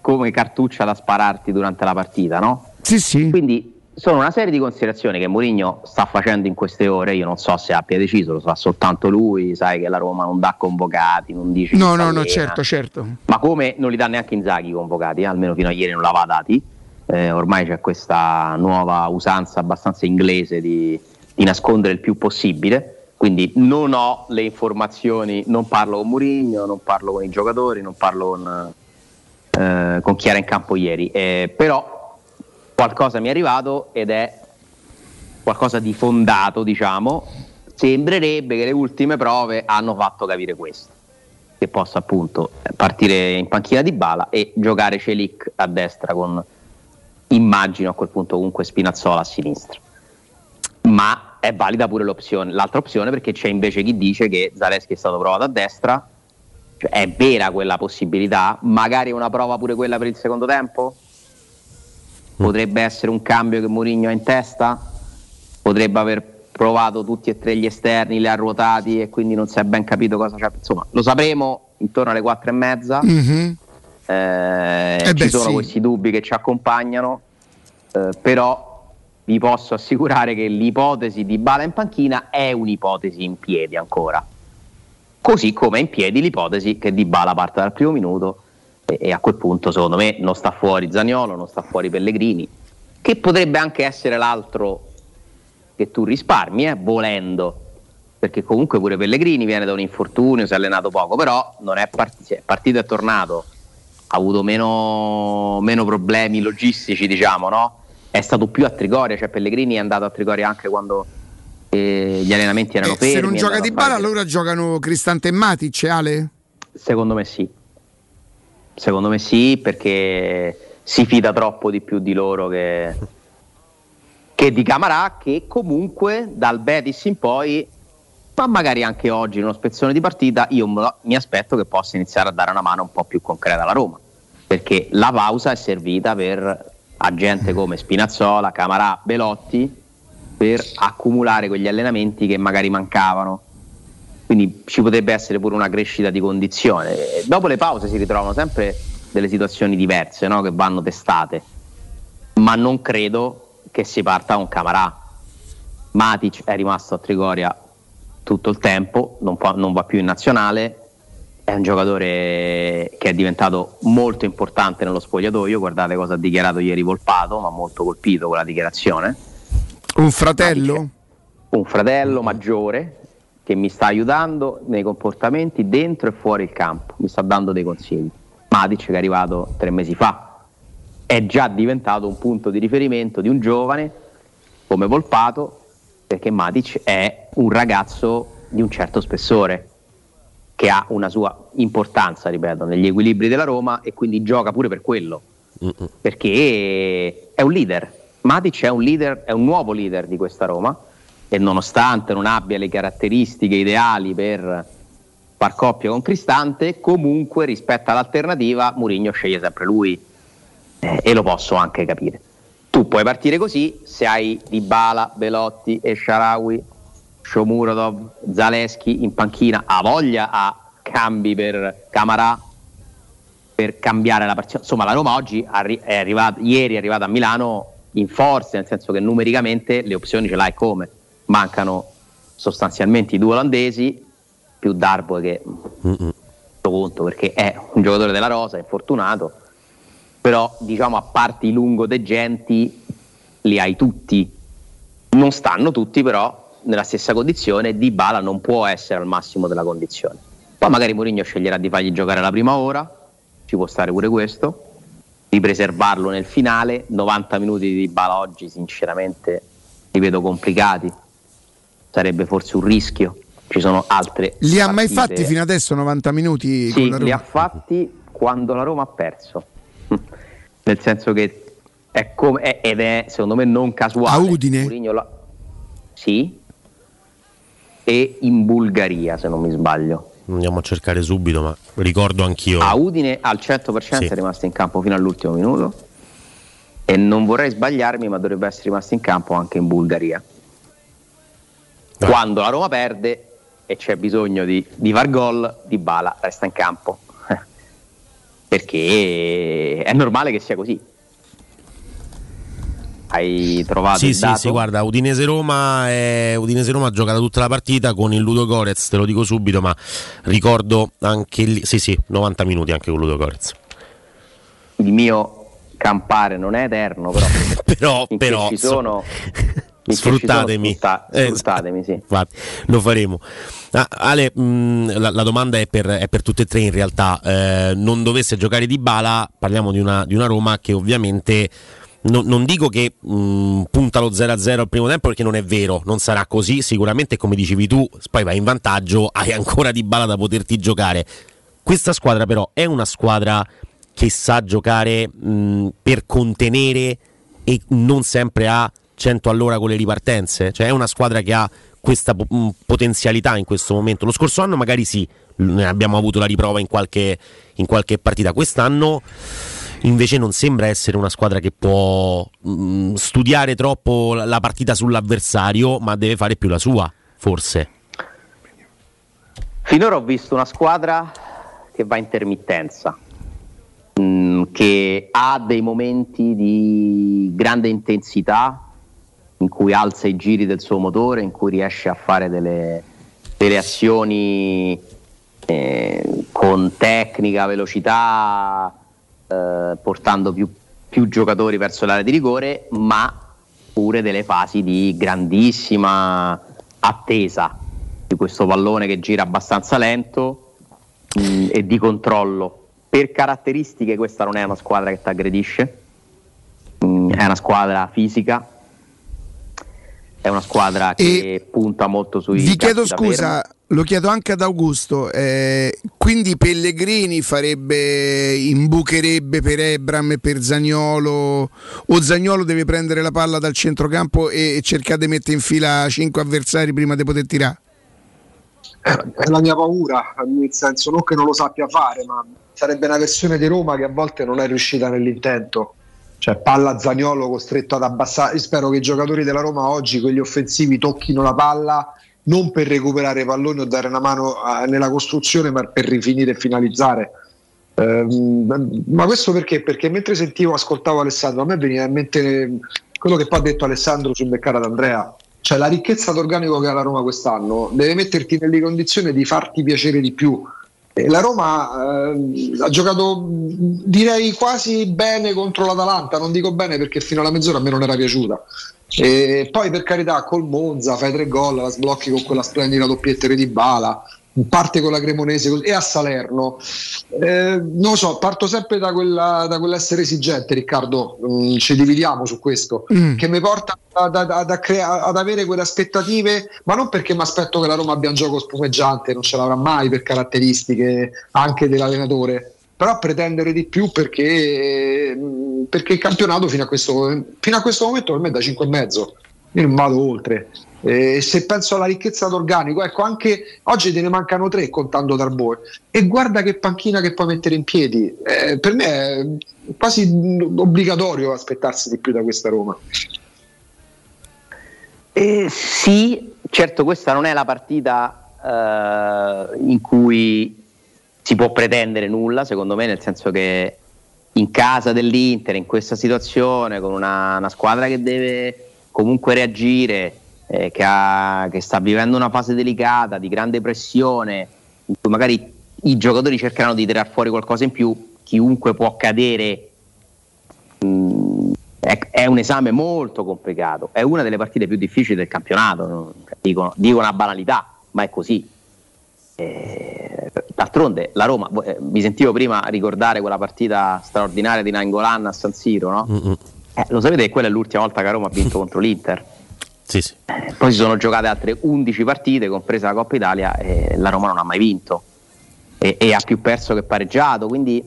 S34: come cartuccia da spararti durante la partita, no?
S10: Sì, sì.
S34: Quindi sono una serie di considerazioni che Mourinho sta facendo in queste ore. Io non so se abbia deciso, lo sa soltanto lui. Sai che la Roma non dà convocati, non dice.
S10: No, no, no, certo, certo.
S34: Ma come non li dà neanche Inzaghi i convocati, eh? almeno fino a ieri non l'aveva dati. Eh, ormai c'è questa nuova usanza abbastanza inglese di, di nascondere il più possibile. Quindi non ho le informazioni, non parlo con Mourinho, non parlo con i giocatori, non parlo con, eh, con chi era in campo ieri. Eh, però qualcosa mi è arrivato ed è qualcosa di fondato, diciamo, Sembrerebbe che le ultime prove hanno fatto capire questo, che possa appunto partire in panchina di bala e giocare Celic a destra con, immagino a quel punto comunque Spinazzola a sinistra. Ma è valida pure l'opzione, l'altra opzione perché c'è invece chi dice che Zaleschi è stato provato a destra, cioè, è vera quella possibilità, magari una prova pure quella per il secondo tempo? Potrebbe essere un cambio che Mourinho ha in testa? Potrebbe aver provato tutti e tre gli esterni, li ha ruotati e quindi non si è ben capito cosa c'è. Insomma, lo sapremo intorno alle quattro e mezza.
S10: Mhm.
S34: Eh,
S10: Eh
S34: ci sono
S10: sì.
S34: questi dubbi che ci accompagnano, eh, però vi posso assicurare che l'ipotesi di Bala in panchina è un'ipotesi in piedi ancora. Così come è in piedi l'ipotesi che Di Bala parte dal primo minuto e, e a quel punto secondo me non sta fuori Zaniolo, non sta fuori Pellegrini, che potrebbe anche essere l'altro che tu risparmi, eh, volendo, perché comunque pure Pellegrini viene da un infortunio, si è allenato poco, però non è partito, è partito e tornato, ha avuto meno, meno problemi logistici, diciamo, no? È stato più a Trigoria, cioè Pellegrini è andato a Trigoria anche quando eh, gli allenamenti erano
S10: Eh,
S34: fermi.
S10: se non gioca di
S34: a fare-
S10: bala, allora giocano Cristante e Matic, Ale?
S34: Secondo me sì. Secondo me sì, perché si fida troppo di più di loro che, che di Camarà, che comunque dal Betis in poi, ma magari anche oggi in uno spezzone di partita, io mi aspetto che possa iniziare a dare una mano un po' più concreta alla Roma. Perché la pausa è servita per agente come Spinazzola, Camarà, Belotti, per accumulare quegli allenamenti che magari mancavano quindi ci potrebbe essere pure una crescita di condizione. Dopo le pause si ritrovano sempre delle situazioni diverse no? che vanno testate, ma non credo che si parta con Camarà. Matic è rimasto a Trigoria tutto il tempo, non, può- non va più in nazionale, è un giocatore che è diventato molto importante nello spogliatoio, guardate cosa ha dichiarato ieri Volpato, ma molto colpito con la dichiarazione
S10: Un fratello?
S34: un fratello maggiore che mi sta aiutando nei comportamenti dentro e fuori il campo, mi sta dando dei consigli. Matic che è arrivato tre mesi fa è già diventato un punto di riferimento di un giovane come Volpato perché Matic è un ragazzo di un certo spessore che ha una sua importanza, ripeto, negli equilibri della Roma e quindi gioca pure per quello perché è un leader. Matic è un leader, è un nuovo leader di questa Roma e nonostante non abbia le caratteristiche ideali per far coppia con Cristante, comunque rispetto all'alternativa Mourinho sceglie sempre lui eh, e lo posso anche capire. Tu puoi partire così se hai Dybala, Belotti e Sharawi, Shomurodov, Zaleschi in panchina, ha voglia a cambi per Camarà per cambiare la partita. Insomma, la Roma oggi è arrivata, ieri è arrivata a Milano in forza, nel senso che numericamente le opzioni ce l'hai come. Mancano sostanzialmente i due olandesi più Darbo che questo conto perché è un giocatore della Rosa, è infortunato, però diciamo a parte i lungodegenti li hai tutti. Non stanno tutti però nella stessa condizione, Di Bala non può essere al massimo della condizione. Poi magari Mourinho sceglierà di fargli giocare la prima ora, ci può stare pure questo, di preservarlo nel finale, 90 minuti di Bala oggi sinceramente li vedo complicati, sarebbe forse un rischio, ci sono altre...
S10: Li ha mai fatti fino adesso 90 minuti con
S34: sì,
S10: la
S34: li ha fatti quando la Roma ha perso. [laughs] Nel senso che è come è- ed è secondo me non casuale.
S10: A Udine?
S34: Mourinho l'ha- Sì. E in Bulgaria, se non mi sbaglio.
S13: Andiamo a cercare subito, ma ricordo anch'io.
S34: A Udine al 100%
S13: Sì.
S34: è rimasto in campo fino all'ultimo minuto. E non vorrei sbagliarmi, ma dovrebbe essere rimasto in campo anche in Bulgaria. Quando la Roma perde e c'è bisogno di, di far gol, Di Bala resta in campo. [laughs] Perché è normale che sia così. Hai trovato
S13: Sì,
S34: il
S13: sì,
S34: dato?
S13: sì, guarda, Udinese Roma, è... Udinese Roma ha giocato tutta la partita con il Ludo Gorez, te lo dico subito, ma ricordo anche lì, sì, sì, 90 minuti anche con Ludo Gorez.
S34: Il mio campare non è eterno, però, [laughs]
S13: però, però,
S34: ci sono,
S13: Sfruttatemi.
S34: sono, sfrutta-
S13: Eh,
S34: sfruttatemi, sì. [laughs]
S13: Infatti, lo faremo. Ah, Ale, mh, la, la domanda è per, è per tutte e tre in realtà. Eh, non dovesse giocare di bala, parliamo di una, di una Roma che ovviamente non, non dico che mh, punta lo 0-0 al primo tempo perché non è vero, non sarà così. Sicuramente, come dicevi tu, poi vai in vantaggio, [laughs] hai ancora di bala da poterti giocare. Questa squadra, però, è una squadra che sa giocare mh, per contenere e non sempre ha 100 all'ora con le ripartenze. Cioè, è una squadra che ha questa mh, potenzialità in questo momento. Lo scorso anno, magari sì, ne abbiamo avuto la riprova in qualche, in qualche partita. Quest'anno invece non sembra essere una squadra che può mh, studiare troppo la- partita sull'avversario, ma deve fare più la sua, forse.
S34: Finora ho visto una squadra che va intermittenza, mh, che ha dei momenti di grande intensità, in cui alza i giri del suo motore, in cui riesce a fare delle, delle azioni eh, con tecnica, velocità, eh, portando più, più giocatori verso l'area di rigore, ma pure delle fasi di grandissima attesa di questo pallone che gira abbastanza lento mh, e di controllo. Per caratteristiche questa non è una squadra che ti aggredisce, mh, è una squadra fisica, è una squadra che punta molto sui
S10: Vi chiedo scusa, lo chiedo anche ad Augusto. eh, quindi Pellegrini farebbe, imbucherebbe per Ebram e per Zagnolo, o Zagnolo deve prendere la palla dal centrocampo e, e cercare di mettere in fila cinque avversari prima di poter tirare?
S12: è la mia paura, nel senso non che non lo sappia fare, ma sarebbe una versione di Roma che a volte non è riuscita nell'intento. Cioè palla Zagnolo costretto ad abbassare. Spero che i giocatori della Roma oggi, quelli offensivi, tocchino la palla non per recuperare palloni o dare una mano eh, nella costruzione, ma per rifinire e finalizzare. Ehm, ma questo perché? Perché mentre sentivo, ascoltavo Alessandro, a me veniva in mente quello che poi ha detto Alessandro sul mercato ad Andrea. Cioè la ricchezza d'organico che ha la Roma quest'anno deve metterti nelle condizioni di farti piacere di più. La Roma eh, ha giocato direi quasi bene contro l'Atalanta, non dico bene perché fino alla mezz'ora a me non era piaciuta. E poi per carità col Monza fai tre gol, la sblocchi con quella splendida doppietta di Bala, parte con la Cremonese e a Salerno. Eh, non lo so, parto sempre da, quella, da quell'essere esigente, Riccardo. mm, ci dividiamo su questo,
S10: Mm.
S12: che mi porta ad, ad- ad- crea- ad avere quelle aspettative, ma non perché mi aspetto che la Roma abbia un gioco spumeggiante, non ce l'avrà mai per caratteristiche anche dell'allenatore. Però pretendere di più perché, mm, perché il campionato fino a questo, fino a questo momento per me è da 5,5. Io non vado oltre. E se penso alla ricchezza d'organico, ecco, anche oggi te ne mancano tre contando Darboe. E guarda che panchina che puoi mettere in piedi. Eh, per me è quasi obbligatorio aspettarsi di più da questa Roma.
S34: Eh, sì, certo questa non è la partita eh, in cui si può pretendere nulla, secondo me, nel senso che in casa dell'Inter, in questa situazione, con una, una squadra che deve comunque reagire, eh, che, ha- che sta vivendo una fase delicata, di grande pressione, in cui magari i giocatori cercheranno di tirar fuori qualcosa in più, chiunque può cadere mh, è, è un esame molto complicato, è una delle partite più difficili del campionato, no? dicono, dico una banalità, ma è così. Eh, d'altronde la Roma, eh, mi sentivo prima ricordare quella partita straordinaria di Nangolan a San Siro, no? Eh, lo sapete che quella è l'ultima volta che Roma ha vinto [laughs] contro l'Inter?
S13: Sì, sì.
S34: Eh, poi si sono giocate altre 11 partite, compresa la Coppa Italia, e la Roma non ha mai vinto e, e ha più perso che pareggiato, quindi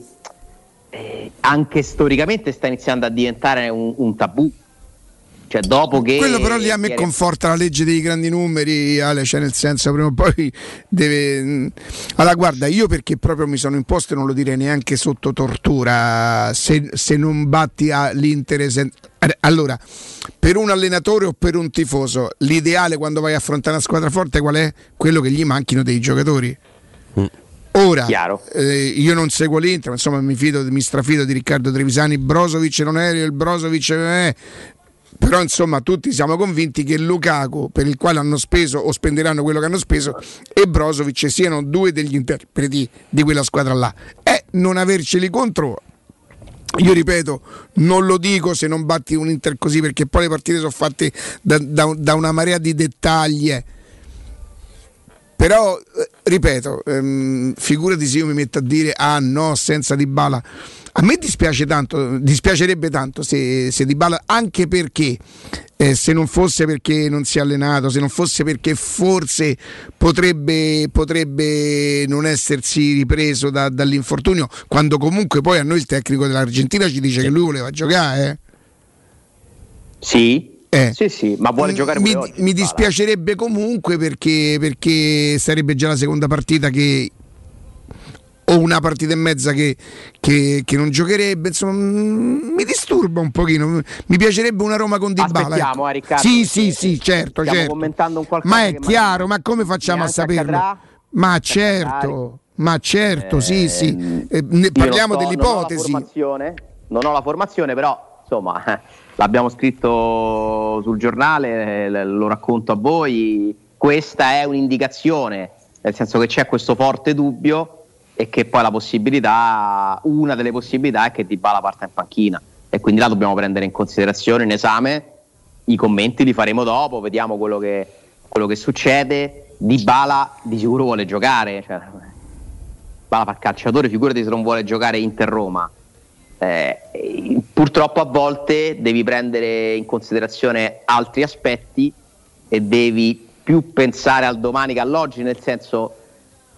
S34: eh, anche storicamente sta iniziando a diventare un, un tabù. Cioè, dopo che.
S10: Quello però lì a me conforta la legge dei grandi numeri, Ale, cioè nel senso prima o poi deve... mm. Allora guarda, io perché proprio mi sono imposto non lo direi neanche sotto tortura, se, se non batti all'Inter... sen- Allora, per un allenatore o per un tifoso, l'ideale quando vai a affrontare una squadra forte qual è? Quello che gli manchino dei giocatori. Ora, eh, io non seguo l'Inter, ma insomma mi, fido, mi strafido di Riccardo Trevisani, Brozovic non è, il Brozovic è, però insomma tutti siamo convinti che Lukaku, per il quale hanno speso o spenderanno quello che hanno speso, e Brozovic siano due degli interpreti di quella squadra là. E non averceli contro io ripeto, non lo dico se non batti un Inter così perché poi le partite sono fatte da, da- da una marea di dettagli. Però eh, ripeto, ehm, figurati se io mi metto a dire ah no, senza Di Bala. A me dispiace tanto, dispiacerebbe tanto se, se Di Bala, anche perché eh, se non fosse perché non si è allenato, se non fosse perché forse potrebbe, potrebbe non essersi ripreso da- dall'infortunio, quando comunque poi a noi il tecnico dell'Argentina ci dice che lui voleva giocare. eh.
S34: Sì,
S10: Eh.
S34: sì, sì, ma vuole giocare
S10: mi,
S34: oggi.
S10: mi dispiacerebbe comunque perché, perché sarebbe già la seconda partita che o una partita e mezza che, che- che non giocherebbe insomma mm, mi disturba un pochino mi piacerebbe una Roma con Di Bala
S34: Aspettiamo,
S10: ecco.
S34: eh, Riccardo,
S10: sì sì sì certo certo ma è chiaro ma come facciamo a saperlo
S34: accadrà.
S10: ma certo ma certo sì sì Eh, ne- parliamo
S34: so,
S10: dell'ipotesi
S34: Non ho, la formazione, non ho la formazione, però insomma eh, l'abbiamo scritto sul giornale, eh, lo racconto a voi. Questa è un'indicazione, nel senso che c'è questo forte dubbio e che poi la possibilità, una delle possibilità è che Di Bala parta in panchina e quindi la dobbiamo prendere in considerazione in esame. I commenti li faremo dopo, vediamo quello che, quello che succede. Di Bala di sicuro vuole giocare, cioè, Bala fa calciatore, figurati se non vuole giocare Inter-Roma. Eh, purtroppo a volte devi prendere in considerazione altri aspetti e devi più pensare al domani che all'oggi, nel senso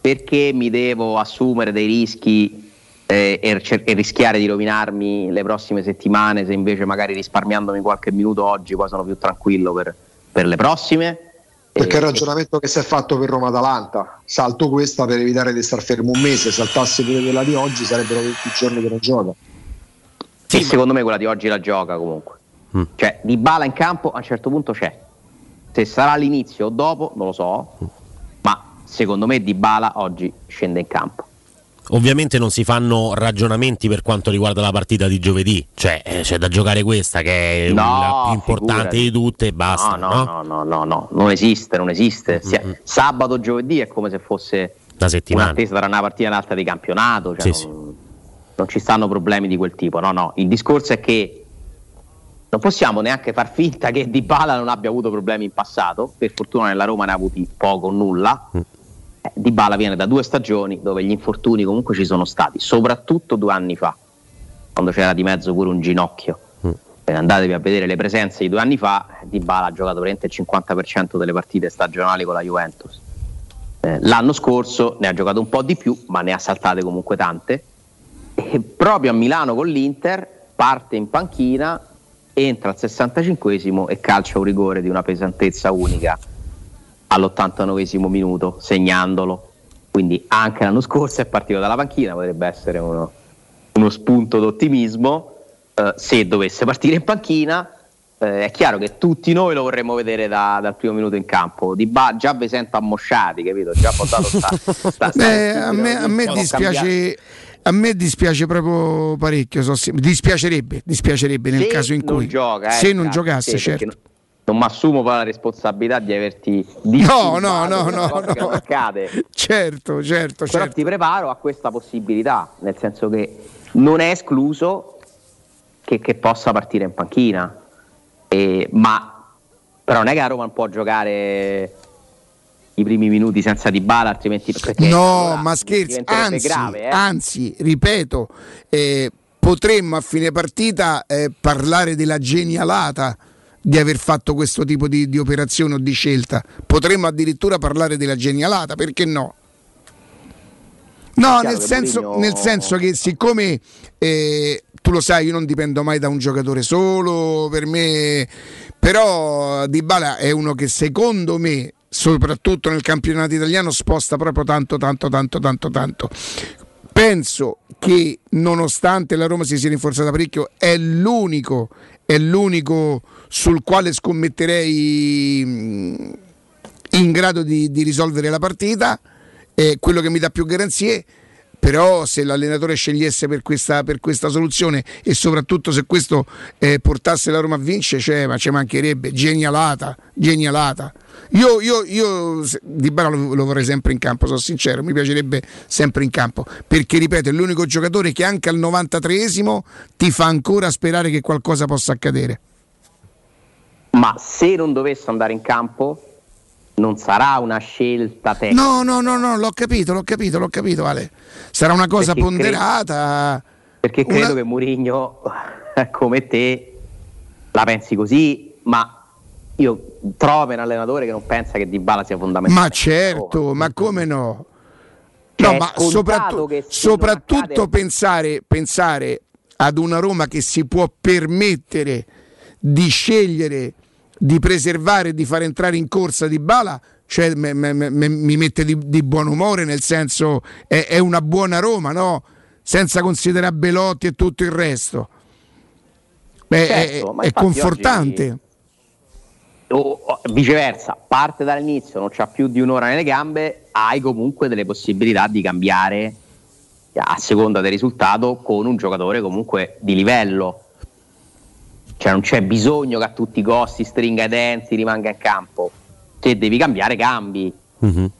S34: perché mi devo assumere dei rischi eh, e, cer- e rischiare di rovinarmi le prossime settimane se invece magari risparmiandomi qualche minuto oggi poi sono più tranquillo per, per le prossime.
S35: Perché
S34: Eh,
S35: il ragionamento che si è fatto per Roma-Atalanta, salto questa per evitare di star fermo un mese, saltassi pure quella di oggi sarebbero 20 giorni che non gioca.
S34: E secondo me quella di oggi la gioca comunque.
S13: Mm.
S34: Cioè, di bala in campo a un certo punto c'è. Se sarà all'inizio o dopo, non lo so. Ma secondo me Di Bala oggi scende in campo.
S13: Ovviamente non si fanno ragionamenti per quanto riguarda la partita di giovedì, cioè eh, c'è da giocare questa che è
S34: No,
S13: la più importante
S34: figurati.
S13: di tutte e basta.
S34: no, no, no, no, no, no, non esiste, non esiste. Si- Sabato, giovedì è come se fosse
S13: La settimana.
S34: un'attesa tra una partita e un'altra di campionato. Cioè
S13: Sì,
S34: non, non ci stanno problemi di quel tipo. No, no. Il discorso è che non possiamo neanche far finta che Di Bala non abbia avuto problemi in passato. Per fortuna nella Roma ne ha avuti poco o nulla.
S13: Mm.
S34: Eh, Di Bala viene da due stagioni dove gli infortuni comunque ci sono stati, soprattutto due anni fa, quando c'era di mezzo pure un ginocchio. Eh, andatevi a vedere le presenze di due anni fa, Di Bala ha giocato veramente il 50% delle partite stagionali con la Juventus. Eh, l'anno scorso ne ha giocato un po' di più, ma ne ha saltate comunque tante. E proprio a Milano con l'Inter parte in panchina, entra al 65esimo e calcia un rigore di una pesantezza unica all'89esimo minuto, segnandolo. Quindi anche l'anno scorso è partito dalla panchina, potrebbe essere uno, uno spunto d'ottimismo. Eh, se dovesse partire in panchina, eh, è chiaro che tutti noi lo vorremmo vedere da- dal primo minuto in campo. Di ba- già vi sento ammosciati, capito? Già portato sta, [laughs] sta- sta-
S10: Beh, a me, a me dispiace a me dispiace proprio parecchio so se- dispiacerebbe dispiacerebbe nel
S34: Se
S10: caso in
S34: non
S10: cui
S34: gioca, eh,
S10: se non giocasse certo
S34: Non mi assumo poi la responsabilità di averti
S10: No, no, no, no, no.
S34: accade. [laughs]
S10: certo certo
S34: Però
S10: certo
S34: ti preparo a questa possibilità, nel senso che non è escluso che, che possa partire in panchina, E- ma però non è che a Roma non può giocare i primi minuti senza Di Bala, altrimenti
S10: no
S34: allora
S10: ma scherzi anzi,
S34: grave, eh.
S10: anzi ripeto eh, potremmo a fine partita eh, parlare della genialata di aver fatto questo tipo di, di operazione o di scelta. Potremmo addirittura parlare della genialata perché no? No, nel senso,
S34: Mourinho-
S10: nel senso che siccome eh, tu lo sai, io non dipendo mai da un giocatore solo, per me, però Dybala è uno che secondo me, soprattutto nel campionato italiano, sposta proprio tanto, tanto, tanto, tanto, tanto. Penso che nonostante la Roma si sia rinforzata parecchio, è l'unico, è l'unico sul quale scommetterei mh, in grado di, di risolvere la partita, è quello che mi dà più garanzie. Però se l'allenatore scegliesse per questa, per questa soluzione e soprattutto se questo eh, portasse la Roma a vincere, cioè, ma ci mancherebbe, genialata, genialata. Io, io, io Di Bala lo, lo vorrei sempre in campo, sono sincero, mi piacerebbe sempre in campo, perché ripeto, è l'unico giocatore che anche al 93esimo ti fa ancora sperare che qualcosa possa accadere.
S34: Ma se non dovesse andare in campo, non sarà una scelta tecnica.
S10: No, no, no, no, l'ho capito, l'ho capito, l'ho capito, Ale. Sarà una cosa
S34: Perché
S10: ponderata.
S34: Perché credo
S10: Una-
S34: che Mourinho, [laughs] come te, la pensi così, ma io trovo un allenatore che non pensa che Dybala sia fondamentale.
S10: Ma certo, ma come no?
S34: Cioè,
S10: No, ma soprattutto, soprattutto
S34: accade-
S10: pensare, pensare ad una Roma che si può permettere di scegliere di preservare e di far entrare in corsa di Bala, cioè me- me- me- mi mette di, di buon umore, nel senso è, è una buona Roma, no? Senza considerare Belotti e tutto il resto. Beh,
S34: Certo,
S10: è- è, confortante.
S34: o, o viceversa, parte dall'inizio, non c'ha più di un'ora nelle gambe, hai comunque delle possibilità di cambiare a seconda del risultato con un giocatore comunque di livello. Cioè non c'è bisogno che a tutti i costi stringa i denti, rimanga in campo. Se devi cambiare, cambi.
S13: Mhm.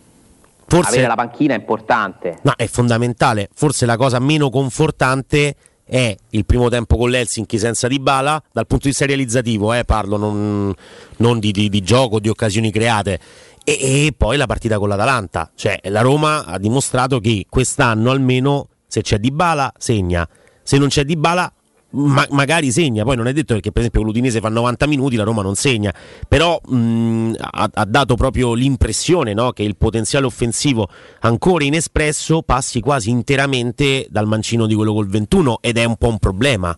S13: Forse
S34: Avere la panchina è importante.
S13: No, è fondamentale. Forse la cosa meno confortante è il primo tempo con l'Helsinki senza Dybala, dal punto di vista realizzativo, eh, parlo non, non di, di- di gioco, di occasioni create. E, e poi la partita con l'Atalanta. Cioè, la Roma ha dimostrato che quest'anno almeno se c'è Dybala segna, se non c'è Dybala ma- magari segna, poi non è detto perché per esempio l'Udinese fa 90 minuti, la Roma non segna, però mh, ha, ha dato proprio l'impressione no, che il potenziale offensivo ancora inespresso passi quasi interamente dal mancino di quello col 21 ed è un po' un problema.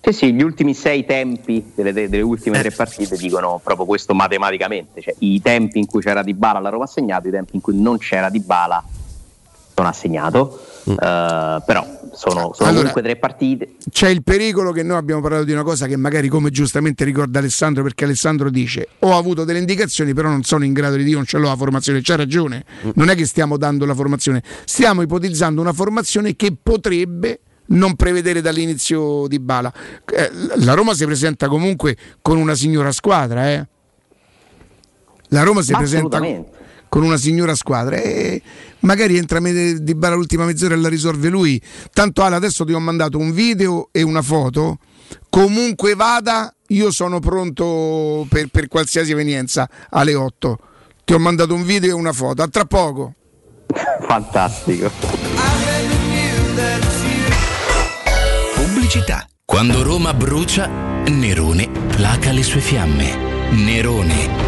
S34: Sì, sì, gli ultimi sei tempi delle, delle ultime tre partite dicono proprio questo matematicamente, cioè i tempi in cui c'era Di Bala la Roma ha segnato, i tempi in cui non c'era Di Bala non ha segnato, Eh, però sono, sono
S10: Allora-
S34: comunque tre partite.
S10: C'è il pericolo che noi abbiamo parlato di una cosa che magari come giustamente ricorda Alessandro perché Alessandro dice ho avuto delle indicazioni però non sono in grado di dire non ce l'ho la formazione, c'ha ragione, non è che stiamo dando la formazione, stiamo ipotizzando una formazione che potrebbe non prevedere dall'inizio di Bala. Eh, La Roma si presenta comunque con una signora squadra, eh. La Roma si presenta
S34: assolutamente.
S10: Con una signora squadra e magari entra me- di Bala l'ultima mezz'ora e la risolve lui. Tanto Ale, adesso ti ho mandato un video e una foto. Comunque vada, io sono pronto per, per qualsiasi evenienza alle 8. Ti ho mandato un video e una foto. A tra poco.
S34: Fantastico.
S36: Pubblicità. Quando Roma brucia, Nerone placa le sue fiamme. Nerone,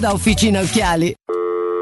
S37: da Officina Occhiali.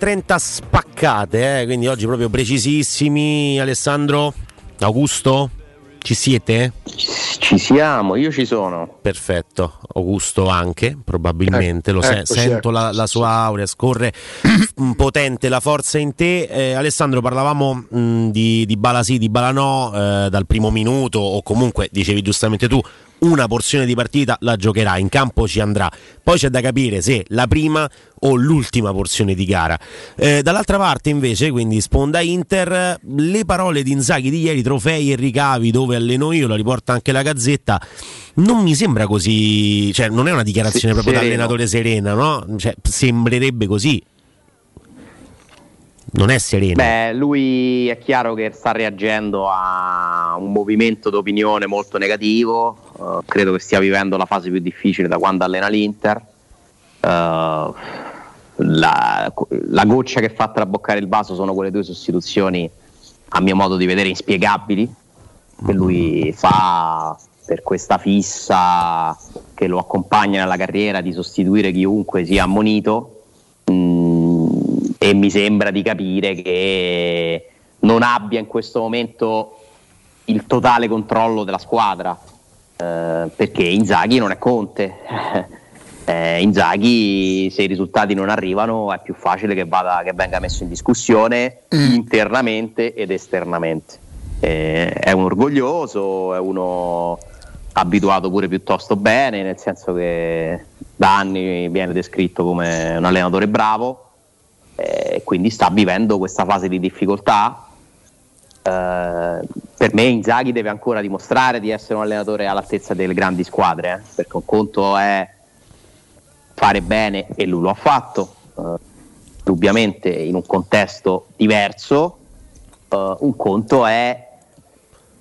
S13: 30 spaccate, eh, quindi oggi proprio precisissimi. Alessandro, Augusto, ci siete?
S34: Ci siamo, io ci sono.
S13: Perfetto, Augusto anche, probabilmente,
S34: Eh,
S13: lo se-
S34: eccoci,
S13: sento la,
S34: eccoci,
S13: la sua aurea, scorre [coughs] potente la forza in te. Eh, Alessandro, parlavamo mh, di, di Bala sì, di Bala no, eh, dal primo minuto, o comunque dicevi giustamente tu, una porzione di partita la giocherà, in campo ci andrà. Poi c'è da capire se la prima o l'ultima porzione di gara. Eh, dall'altra parte invece, quindi sponda Inter, le parole di Inzaghi di ieri, trofei e ricavi dove alleno io, la riporta anche la Gazzetta, non mi sembra così, cioè non è una dichiarazione
S34: Se-
S13: proprio da
S34: sereno.
S13: allenatore serena, no? Cioè, sembrerebbe così. Non è sereno.
S34: Beh, lui è chiaro che sta reagendo a un movimento d'opinione molto negativo. eh, credo che stia vivendo la fase più difficile da quando allena l'Inter. Eh, la, la goccia che fa traboccare il vaso sono quelle due sostituzioni, a mio modo di vedere, inspiegabili. Che lui fa per questa fissa che lo accompagna nella carriera di sostituire chiunque sia ammonito. Mm, e mi sembra di capire che non abbia in questo momento il totale controllo della squadra eh, perché Inzaghi non è Conte. [laughs] Eh, Inzaghi se i risultati non arrivano è più facile che, vada, che venga messo in discussione internamente ed esternamente. Eh, è un orgoglioso è uno abituato pure piuttosto bene nel senso che da anni viene descritto come un allenatore bravo e quindi sta vivendo questa fase di difficoltà. Eh, per me Inzaghi deve ancora dimostrare di essere un allenatore all'altezza delle grandi squadre, eh, perché un conto è fare bene e lui lo ha fatto, eh, indubbiamente in un contesto diverso, eh, un conto è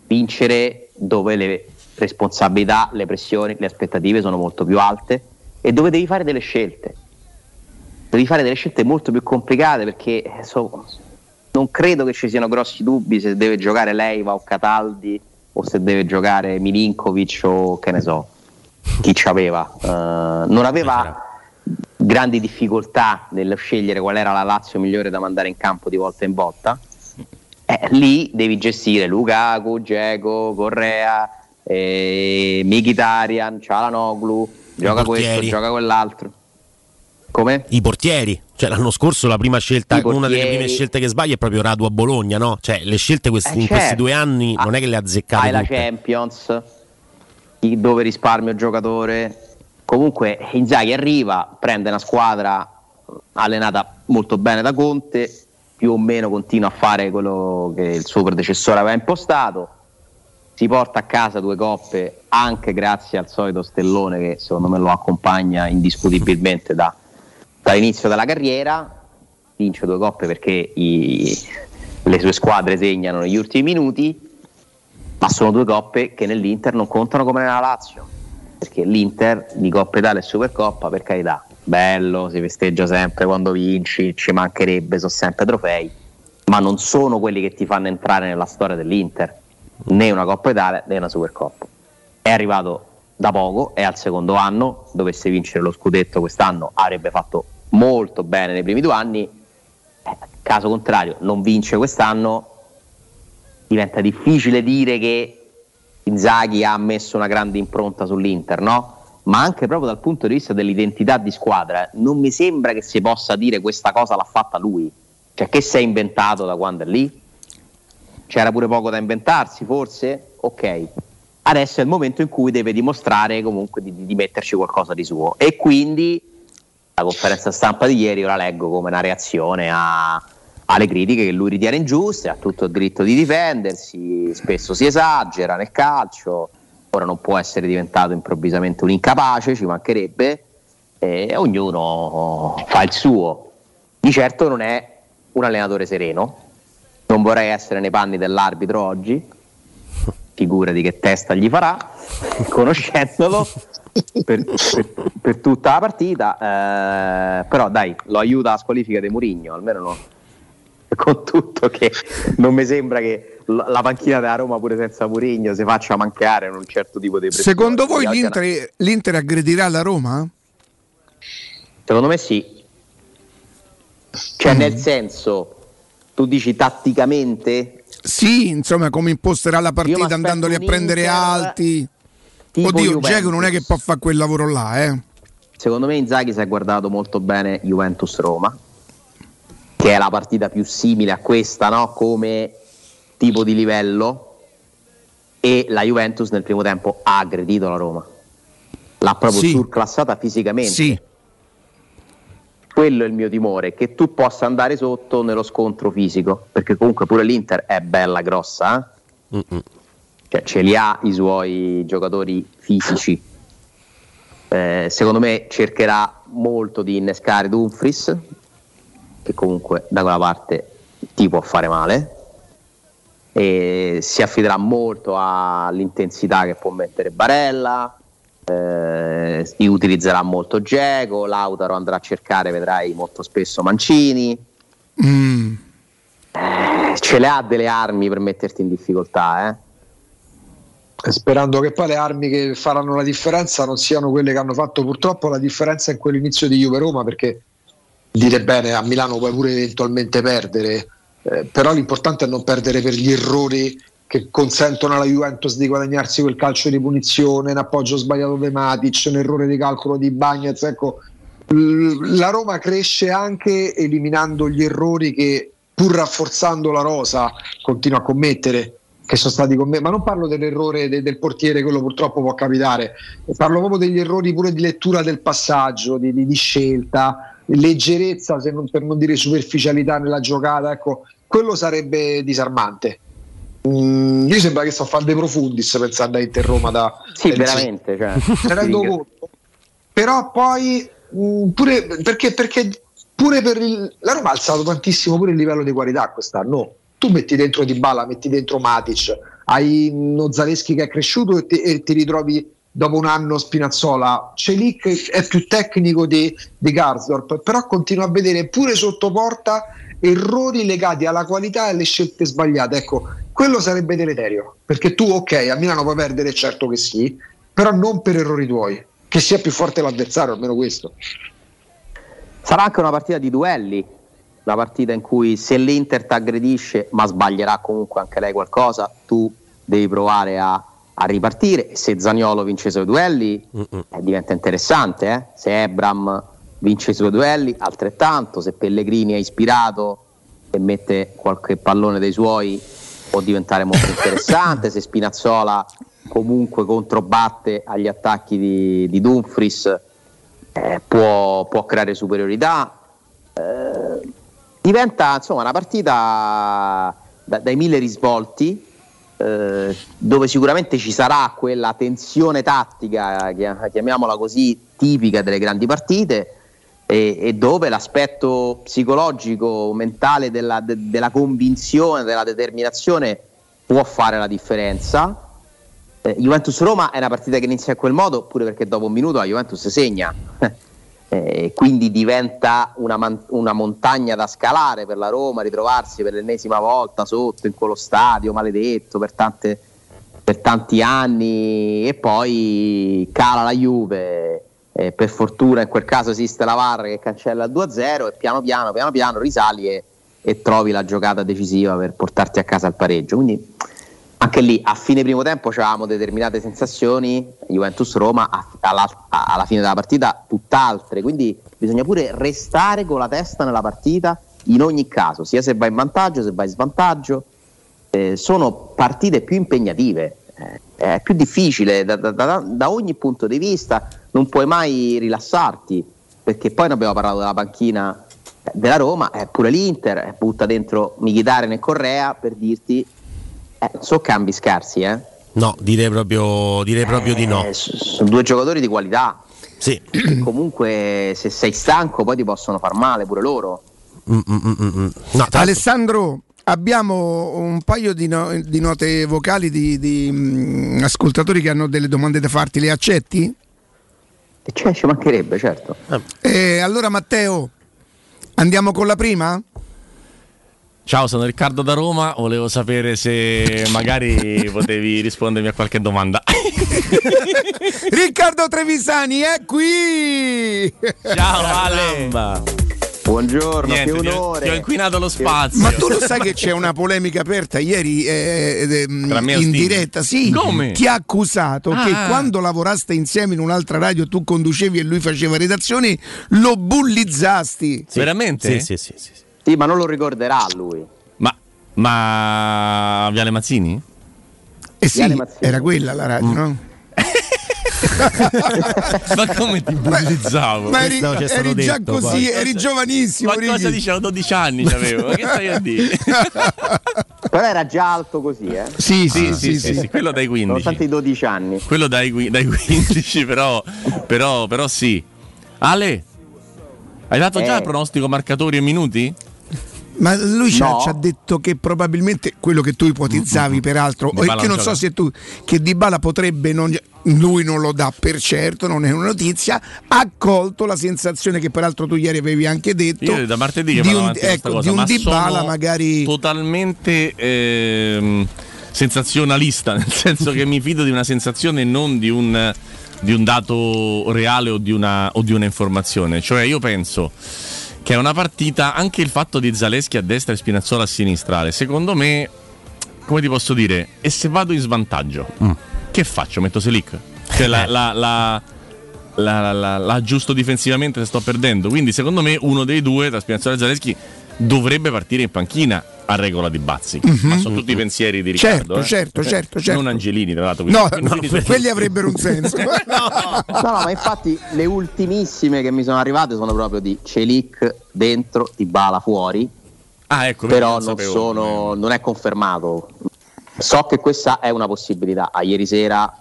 S34: vincere dove le responsabilità, le pressioni, le aspettative sono molto più alte e dove devi fare delle scelte devi fare delle scelte molto più complicate perché eh, so- non credo che ci siano grossi dubbi se deve giocare Leiva o Cataldi o se deve giocare Milinkovic o che ne so chi ci aveva. Eh, non aveva grandi difficoltà nello scegliere qual era la Lazio migliore da mandare in campo di volta in volta, eh, lì devi gestire Lukaku, Dzeko, Correa, eh, Mkhitaryan, Cialanoglu, gioca questo, gioca quell'altro. Come?
S13: I portieri. Cioè, l'anno scorso la prima scelta, una delle prime scelte che sbaglia è proprio Radu a Bologna, no? Cioè, le scelte questi-
S34: Eh,
S13: in questi
S34: certo.
S13: due anni non è che le ha azzeccate
S34: Hai la. Champions, dove risparmio il giocatore. Comunque Inzaghi arriva, prende una squadra allenata molto bene da Conte, più o meno continua a fare quello che il suo predecessore aveva impostato. Si porta a casa due coppe anche grazie al solito stellone che secondo me lo accompagna indiscutibilmente da- dall'inizio della carriera. Vince due coppe perché i- le sue squadre segnano negli ultimi minuti ma sono due coppe che nell'Inter non contano come nella Lazio, perché l'Inter di Coppa Italia e Supercoppa, per carità, bello, si festeggia sempre quando vinci, ci mancherebbe, sono sempre trofei, ma non sono quelli che ti fanno entrare nella storia dell'Inter, né una Coppa Italia né una Supercoppa. È arrivato da poco, è al secondo anno, dovesse vincere lo scudetto quest'anno avrebbe fatto molto bene nei primi due anni, Eh, caso contrario non vince quest'anno, diventa difficile dire che Inzaghi ha messo una grande impronta sull'Inter, no? Ma anche proprio dal punto di vista dell'identità di squadra, non mi sembra che si possa dire questa cosa l'ha fatta lui. Cioè, che si è inventato da quando è lì? C'era pure poco da inventarsi, forse? Ok. Adesso è il momento in cui deve dimostrare comunque di, di metterci qualcosa di suo. E quindi la conferenza stampa di ieri io la leggo come una reazione a- alle critiche che lui ritiene ingiuste, ha tutto il diritto di difendersi, spesso si esagera nel calcio, ora non può essere diventato improvvisamente un incapace, ci mancherebbe, e ognuno fa il suo. Di certo non è un allenatore sereno, non vorrei essere nei panni dell'arbitro oggi, figurati che testa gli farà, [laughs] conoscendolo per, per- per tutta la partita, eh, però dai, lo aiuta la squalifica di Murigno, almeno no. Con tutto che non mi sembra che la panchina della Roma pure senza Murigno si faccia mancare in un certo tipo di pressione.
S10: Secondo voi l'Inter, l'Inter aggredirà la Roma?
S34: Secondo me sì. Cioè
S10: Mm.
S34: nel senso, tu dici tatticamente
S10: Sì, insomma, come imposterà la partita andandoli a prendere alti.
S34: Tipo
S10: Oddio,
S34: Juventus.
S10: Dzeko non è che può fare quel lavoro là, eh.
S34: Secondo me Inzaghi si è guardato molto bene Juventus-Roma, che è la partita più simile a questa, no? come tipo di livello, e la Juventus nel primo tempo ha aggredito la Roma. L'ha proprio
S10: Sì.
S34: surclassata fisicamente.
S10: Sì.
S34: Quello è il mio timore, che tu possa andare sotto nello scontro fisico, perché comunque pure l'Inter è bella grossa, eh? Cioè ce li ha i suoi giocatori fisici. Eh, secondo me cercherà molto di innescare Dumfries, che comunque da quella parte ti può fare male, e si affiderà molto all'intensità che può mettere Barella, eh, utilizzerà molto Geco, Lautaro andrà a cercare, vedrai molto spesso Mancini,
S10: Mm.
S34: Eh, ce le ha delle armi per metterti in difficoltà, eh?
S12: Sperando che poi le armi che faranno la differenza non siano quelle che hanno fatto purtroppo la differenza in quell'inizio di Juve-Roma perché dire bene a Milano puoi pure eventualmente perdere eh, però l'importante è non perdere per gli errori che consentono alla Juventus di guadagnarsi quel calcio di punizione, un appoggio sbagliato di Matic, un errore di calcolo di Bagnez ecco, la Roma cresce anche eliminando gli errori che pur rafforzando la rosa continua a commettere che sono stati commessi, ma non parlo dell'errore de- del portiere, quello purtroppo può capitare, parlo proprio degli errori pure di lettura del passaggio, di, di- di scelta, leggerezza, se non, per non dire superficialità nella giocata, ecco, quello sarebbe disarmante. Mm, io sembra che sto a fare dei profundis pensando a Inter Roma da
S34: Sì, veramente. Cioè,
S12: ne rendo conto. Però poi mh, pure perché, perché pure per il, la Roma ha alzato tantissimo pure il livello di qualità quest'anno. Tu metti dentro Di Bala, metti dentro Matic, hai uno Zaleschi che è cresciuto e, ti- e ti ritrovi dopo un anno Spinazzola. Celic è più tecnico di, di Garsdorp, però continua a vedere pure sotto porta errori legati alla qualità e alle scelte sbagliate. Ecco, quello sarebbe deleterio, perché tu ok, a Milano puoi perdere, certo che sì, però non per errori tuoi, che sia più forte l'avversario, almeno questo.
S34: Sarà anche una partita di duelli, una partita in cui se l'Inter ti aggredisce, ma sbaglierà comunque anche lei qualcosa, tu devi provare a, a ripartire. Se Zaniolo vince i suoi duelli, eh, diventa interessante. eh. Se Ebram vince i suoi duelli, altrettanto. Se Pellegrini è ispirato e mette qualche pallone dei suoi, può diventare molto [laughs] interessante. se Spinazzola comunque controbatte agli attacchi di, di Dumfries, eh, può, può creare superiorità. Eh, diventa insomma una partita da- dai mille risvolti eh, dove sicuramente ci sarà quella tensione tattica, chia- chiamiamola così, tipica delle grandi partite e, e dove l'aspetto psicologico, mentale della, de- della convinzione, della determinazione può fare la differenza. Eh, Juventus-Roma è una partita che inizia in quel modo, pure perché dopo un minuto la Juventus segna. [laughs] Eh, quindi diventa una, man- una montagna da scalare per la Roma, ritrovarsi per l'ennesima volta sotto in quello stadio maledetto per, tante- per tanti anni e poi cala la Juve. eh, per fortuna in quel caso esiste la VAR che cancella il 2-0 e piano piano, piano piano risali e, e trovi la giocata decisiva per portarti a casa il pareggio. Quindi anche lì a fine primo tempo avevamo determinate sensazioni, Juventus-Roma alla, alla fine della partita tutt'altre, quindi bisogna pure restare con la testa nella partita in ogni caso, sia se vai in vantaggio, se vai in svantaggio, Eh, sono partite più impegnative, eh, è più difficile da, da- da- da ogni punto di vista, non puoi mai rilassarti, perché poi ne abbiamo parlato della panchina della Roma, eh, pure l'Inter eh, butta dentro Mkhitaryan e Correa per dirti eh, so cambi scarsi, eh.
S13: No, direi proprio, direi proprio di no.
S34: Eh, sono due giocatori di qualità.
S13: Sì. [clears throat]
S34: Comunque, se sei stanco, poi ti possono far male pure loro.
S13: Mm, mm, mm, mm, mm. No, tra-
S10: Alessandro, abbiamo un paio di, no- di note vocali di, di, mm, ascoltatori che hanno delle domande da farti, le accetti?
S34: Cioè, ci mancherebbe, certo.
S10: Eh, allora Matteo, andiamo con la prima?
S38: Ciao, sono Riccardo da Roma. Volevo sapere se magari [laughs] potevi rispondermi a qualche domanda. [laughs]
S10: Riccardo Trevisani è qui!
S38: Ciao Ale.
S34: Buongiorno,
S38: Niente,
S34: che onore.
S38: Ti ho inquinato lo spazio.
S10: Ma tu lo sai che c'è una polemica aperta ieri eh, eh,
S38: Tra me e
S10: in diretta? Sì,
S38: Come?
S10: ti ha accusato che
S38: Ah.
S10: quando lavoraste insieme in un'altra radio tu conducevi e lui faceva redazioni, lo bullizzasti.
S38: Veramente?
S13: Sì, sì, sì, sì.
S34: Sì, ma non lo ricorderà lui.
S38: Ma, ma Viale Mazzini?
S10: Eh sì,
S34: Mazzini.
S10: era quella la radio, no? [laughs]
S38: ma come ti bullizzavo?
S10: Ma eri,
S13: stato
S10: eri già
S13: detto,
S10: così,
S13: poi.
S10: eri giovanissimo.
S38: Ma cosa dicevo? 12 anni c'avevo. Ma che stai a dire? [laughs]
S34: Però era già alto così, eh.
S10: Sì,
S38: sì,
S10: sì,
S38: sì,
S10: sì, sì.
S38: quello dai 15.
S34: Nonostante i 12 anni.
S38: Quello dai, dai 15, però, però, però sì. Ale, hai dato già
S34: Eh.
S38: il pronostico marcatori e minuti?
S10: Ma lui ci, ha,
S34: No.
S10: ha detto che probabilmente quello che tu ipotizzavi, peraltro,
S38: Dybala
S10: e che non so se tu, che Dybala potrebbe non. Lui non lo dà per certo, non è una notizia. Ha colto la sensazione che peraltro tu ieri avevi anche detto
S38: Io da martedì che
S10: di un, ecco,
S38: cosa,
S10: di un Dybala magari.
S38: totalmente ehm, sensazionalista, [laughs] nel senso che mi fido di una sensazione e non di un, di un dato reale o di, una, o di una informazione. Cioè io penso che è una partita, anche il fatto di Zaleschi a destra e Spinazzola a sinistra, secondo me, come ti posso dire, e se vado in svantaggio, che faccio? Metto Selic? Cioè la, la, la, la, la, la- la aggiusto difensivamente se sto perdendo. Quindi secondo me uno dei due, tra Spinazzola e Zaleschi, dovrebbe partire in panchina a regola di Bazzi. Ma sono tutti pensieri di Riccardo.
S10: Mhm. Certo,
S38: eh.
S10: certo, certo, certo.
S38: Non Angelini, tra l'altro.
S10: No, no,
S38: quindi-
S10: quelli avrebbero un senso. [laughs]
S34: No, no, ma infatti le ultimissime che mi sono arrivate sono proprio di Celic dentro, di Bala fuori.
S38: Ah, ecco,
S34: però
S38: non
S34: non,
S38: sapevo.
S34: sono, non è confermato. So che questa è una possibilità. A ieri sera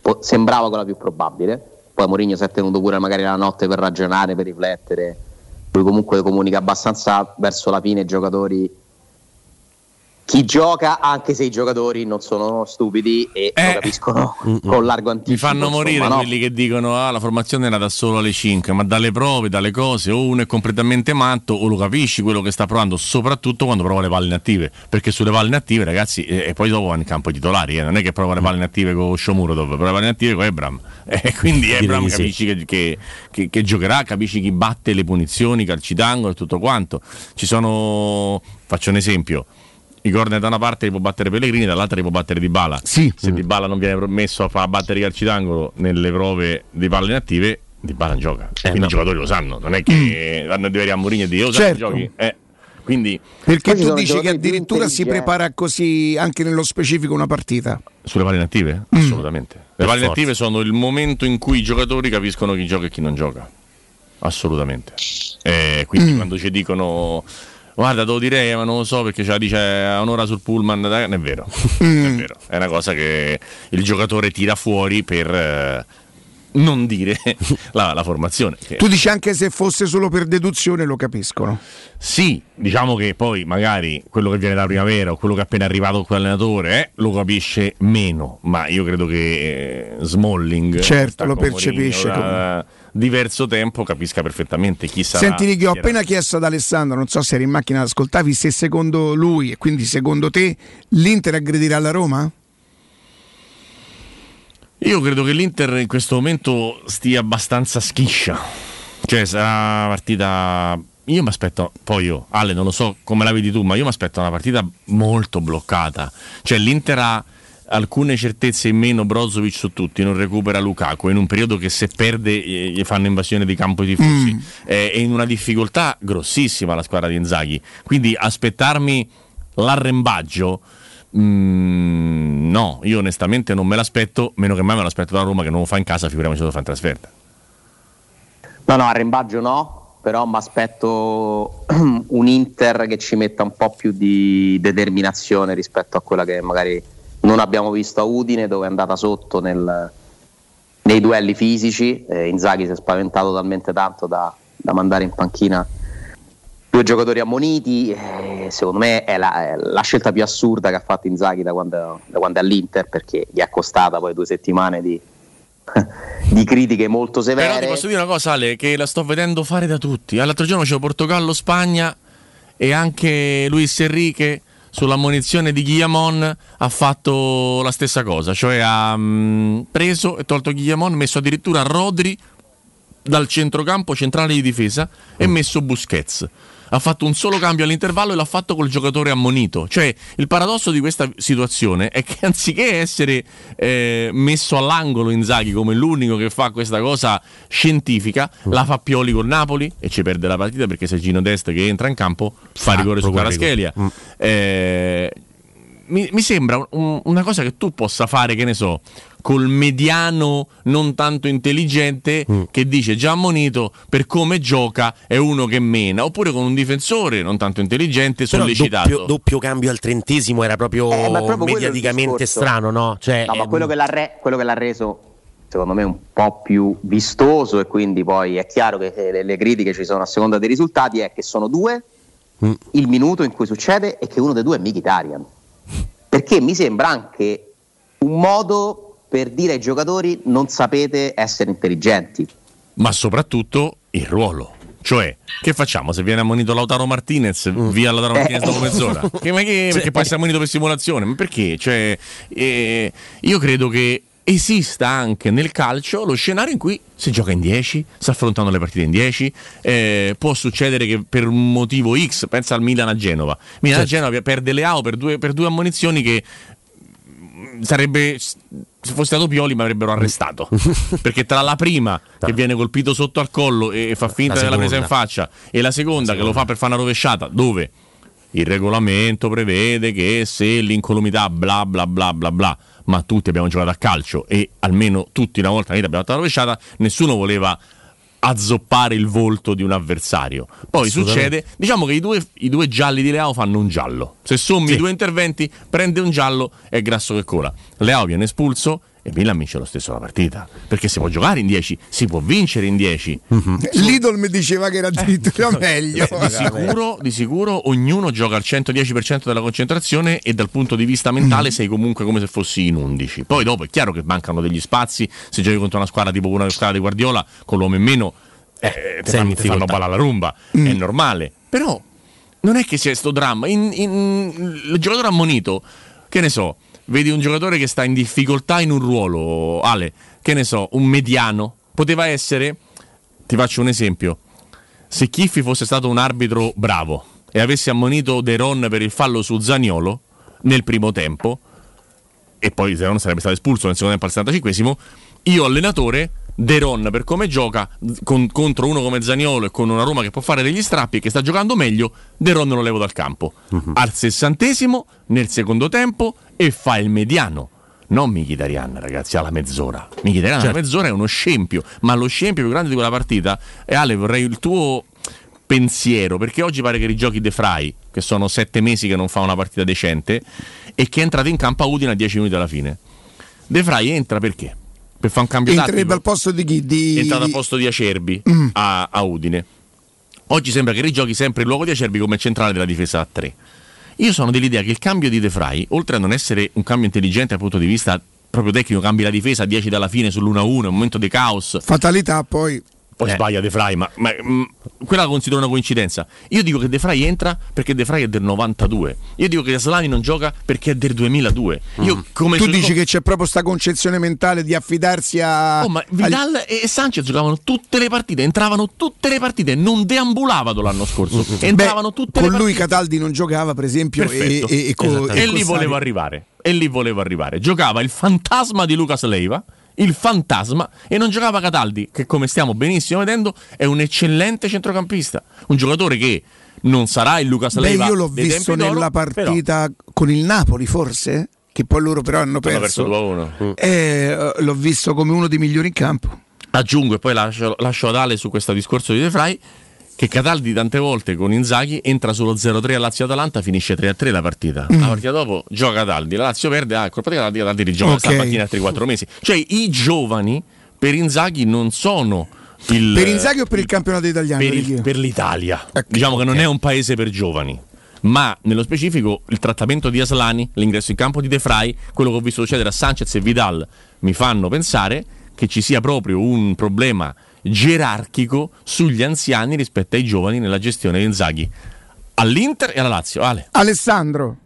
S34: po- sembrava quella più probabile. Poi Mourinho si è tenuto pure magari la notte per ragionare, per riflettere. Lui comunque comunica abbastanza verso la fine ai giocatori chi gioca, anche se i giocatori non sono stupidi e lo capiscono con largo anticipo.
S38: Mi fanno
S34: insomma,
S38: morire
S34: no?
S38: quelli che dicono ah la formazione era da solo alle 5, ma dalle prove, dalle cose, o uno è completamente matto o lo capisci quello che sta provando, soprattutto quando prova le palle inattive, perché sulle palle inattive ragazzi, e, e poi dopo vanno in campo i titolari, eh, non è che prova le palle inattive con Shomurodov, prova le palle inattive con Ebram, [laughs] e quindi Ebram
S13: sì.
S38: capisci che, che- che- che giocherà, capisci chi batte le punizioni, i calci d'angolo e tutto quanto. Ci sono, faccio un esempio, i corner da una parte li può battere Pellegrini, dall'altra li può battere Di Bala. Se Di Bala non viene messo a far battere i calci d'angolo nelle prove di palle inattive, Di Bala non gioca. quindi
S13: no.
S38: i giocatori lo sanno, non è che vanno a dire a Mourinho e dire, oh,
S10: Certo.
S38: giochi. Eh, quindi
S10: Perché tu dici che addirittura si prepara così anche nello specifico una partita.
S38: Sulle palle inattive?
S10: Mm.
S38: Assolutamente. Le palle inattive sono il momento in cui i giocatori capiscono chi gioca e chi non gioca. Assolutamente. E quindi
S10: Mm.
S38: quando ci dicono guarda, te lo direi, ma non lo so perché ce la dice a un'ora sul pullman, dai", non è vero.
S10: Mm.
S38: È vero. È una cosa che il giocatore tira fuori per eh, non dire [laughs] la, la formazione. che-
S10: Tu dici anche se fosse solo per deduzione lo capiscono.
S38: sì, diciamo che poi magari quello che viene da primavera o quello che è appena arrivato con quell'allenatore eh, lo capisce meno, ma io credo che eh, Smalling
S10: Certo, lo percepisce
S38: da diverso tempo capisca perfettamente chi sarà.
S10: Senti Nicky, ho appena chiesto ad Alessandro, non so se eri in macchina ad ascoltavi, se secondo lui e quindi secondo te l'Inter aggredirà la Roma?
S38: Io credo che l'Inter in questo momento stia abbastanza schiscia. Cioè sarà una partita... Io mi aspetto, poi io, Ale, non lo so come la vedi tu, ma io mi aspetto una partita molto bloccata. Cioè l'Inter ha alcune certezze in meno Brozovic su tutti, non recupera Lukaku in un periodo che se perde eh, gli fanno invasione di campo i tifosi. Eh, È in una difficoltà grossissima la squadra di Inzaghi. Quindi aspettarmi l'arrembaggio Mm, no, io onestamente non me l'aspetto, meno che mai me l'aspetto da Roma che non lo fa in casa, figuriamoci se lo fa in trasferta.
S34: No, no, arrembaggio no, però mi aspetto [clears throat] un Inter che ci metta un po' più di determinazione rispetto a quella che magari non abbiamo visto Udine, dove è andata sotto nel- nei duelli fisici. Eh, Inzaghi si è spaventato talmente tanto da, da mandare in panchina due giocatori ammoniti. eh, secondo me è la, è la scelta più assurda che ha fatto Inzaghi da quando, da quando è all'Inter, perché gli è costata poi due settimane di, [laughs] di critiche molto severe.
S38: Però ti posso dire una cosa, Ale, che la sto vedendo fare da tutti. L'altro giorno c'è Portogallo-Spagna e anche Luis Enrique sull'ammonizione di Guillamon ha fatto la stessa cosa, cioè ha mm, preso e tolto Guillamon, messo addirittura Rodri dal centrocampo centrale di difesa e messo Busquets. Ha fatto un solo cambio all'intervallo e l'ha fatto col giocatore ammonito. Cioè, il paradosso di questa situazione è che [laughs] anziché essere eh, messo all'angolo Inzaghi come l'unico che fa questa cosa scientifica, la fa Pioli con Napoli e ci perde la partita perché se Gino Dest che entra in campo fa rigore su Caraschelia.
S13: rigore.
S38: Eh, mi, mi sembra un- una cosa che tu possa fare, che ne so, col mediano non tanto intelligente
S13: Mm.
S38: che dice già ammonito per come gioca è uno che mena, oppure con un difensore non tanto intelligente
S13: Però
S38: sollecitato.
S13: doppio, doppio cambio al trentesimo era proprio
S34: Eh, proprio
S13: mediaticamente strano, no? Cioè,
S34: No, ma
S13: ehm,
S34: quello che, l'ha re- quello che l'ha reso, secondo me, un po' più vistoso, e quindi poi è chiaro che eh, le, le critiche ci sono a seconda dei risultati, è che sono due
S13: Mm.
S34: il minuto in cui succede e che uno dei due è Mkhitaryan. Perché mi sembra anche un modo per dire ai giocatori non sapete essere intelligenti.
S38: ma soprattutto il ruolo. Cioè, che facciamo se viene ammonito Lautaro Martinez? Via Lautaro Martinez dopo mezz'ora? [laughs] Che, ma che, perché può essere ammonito per simulazione? Ma perché? Cioè, eh, io credo che esista anche nel calcio lo scenario in cui si gioca in 10, si affrontano le partite in 10, eh, può succedere che per un motivo X, pensa al Milan a Genova, Milan a Genova perde Leao per due, per due ammonizioni che mm, sarebbe se fosse stato Pioli mi avrebbero arrestato. [laughs] Perché tra la prima che viene colpito sotto al collo e fa finta
S13: La
S38: della presa in
S13: seconda.
S38: faccia e la seconda che lo fa per fare una rovesciata dove? Il regolamento prevede che se l'incolumità bla bla bla bla bla ma tutti abbiamo giocato a calcio e almeno tutti una volta nella vita abbiamo fatto la rovesciata nessuno voleva azzoppare il volto di un avversario. Poi succede, diciamo che i due, i due gialli di Leao fanno un giallo. Se sommi i due interventi, prende un giallo e è grasso che cola. Leao viene espulso e Milan vince lo stesso la partita. Perché si può giocare in 10, si può vincere in 10.
S10: Lidl mi diceva che era addirittura meglio.
S38: Beh, di, sicuro, di sicuro ognuno gioca al 110% della concentrazione e dal punto di vista mentale sei comunque come se fossi in 11. Poi dopo è chiaro che mancano degli spazi, se giochi contro una squadra tipo una squadra di Guardiola con l'uomo in meno eh, ti
S13: sei in
S38: fanno, ti fanno ballare la rumba, è normale. Però non è che sia sto dramma. In- in- il giocatore ammonito, che ne so, vedi un giocatore che sta in difficoltà in un ruolo, Ale, che ne so, un mediano, poteva essere, ti faccio un esempio, se Chiffi fosse stato un arbitro bravo e avesse ammonito De Ron per il fallo su Zaniolo nel primo tempo, e poi De Ron sarebbe stato espulso nel secondo tempo al 75esimo, io allenatore, De Ron per come gioca, con- contro uno come Zaniolo e con una Roma che può fare degli strappi e che sta giocando meglio, De Ron lo levo dal campo. Al sessantesimo, nel secondo tempo, e fa il mediano. Non Mkhitaryan, ragazzi, alla mezz'ora. Alla
S13: Certo.
S38: mezz'ora è uno scempio, ma lo scempio più grande di quella partita, e Ale vorrei il tuo pensiero, perché oggi pare che rigiochi De Frey, che sono sette mesi che non fa una partita decente, e che è entrato in campo a Udine a 10 minuti alla fine. De Frey entra perché? Per fare un cambio
S10: Entrerebbe
S38: tattico.
S10: al posto di chi? Di...
S38: Entrato al posto di Acerbi a, a Udine. Oggi sembra che rigiochi sempre il luogo di Acerbi come centrale della difesa a 3. Io sono dell'idea che il cambio di De Frey, oltre a non essere un cambio intelligente dal punto di vista proprio tecnico, cambi la difesa a 10 dalla fine sull'1-1, è un momento di caos,
S10: Fatalità poi.
S38: Poi sbaglia De Frey, ma, ma, mm, quella la considero una coincidenza. Io dico che De Frey entra perché De Frey è del 92. Io dico che Aslani non gioca perché è del 2002. Io come
S10: tu
S38: sul-
S10: dici che c'è proprio sta concezione mentale di affidarsi a.
S38: Oh, ma Vidal e Sanchez giocavano tutte le partite, entravano tutte le partite, non deambulavano l'anno scorso, entravano tutte
S10: con
S38: le
S10: lui
S38: partite.
S10: Cataldi non giocava, per esempio, e,
S38: Perfetto.
S10: e, e, co-
S38: e
S10: e
S38: lì volevo arrivare. E lì volevo arrivare. Giocava il fantasma di Lucas Leiva, il fantasma, e non giocava Cataldi, che come stiamo benissimo vedendo è un eccellente centrocampista. Un giocatore che non sarà il Lucas
S10: Beh,
S38: Leiva.
S10: io l'ho visto nella
S38: però
S10: partita con il Napoli, forse? Che poi loro però hanno
S38: hanno
S10: perso.
S38: perso 2-1.
S10: Eh, eh, l'ho visto come uno dei migliori in campo.
S38: Aggiungo e poi lascio, lascio ad Ale su questo discorso di De Frey che Cataldi tante volte con Inzaghi entra solo 0-3 a Lazio-Atalanta finisce 3-3 la partita
S10: Mm.
S38: la partita dopo gioca Cataldi la Lazio perde ah, colpa di Cataldi Cataldi rigioca
S10: Ok.
S38: sta partita in altri 4 mesi cioè i giovani per Inzaghi non sono il
S10: Per Inzaghi o per il campionato italiano?
S38: per, il- per l'Italia diciamo che non è un paese per giovani ma nello specifico il trattamento di Aslani, l'ingresso in campo di De Frey, quello che ho visto succedere a Sanchez e Vidal mi fanno pensare che ci sia proprio un problema gerarchico sugli anziani rispetto ai giovani nella gestione di Inzaghi all'Inter e alla Lazio. Ale.
S10: Alessandro.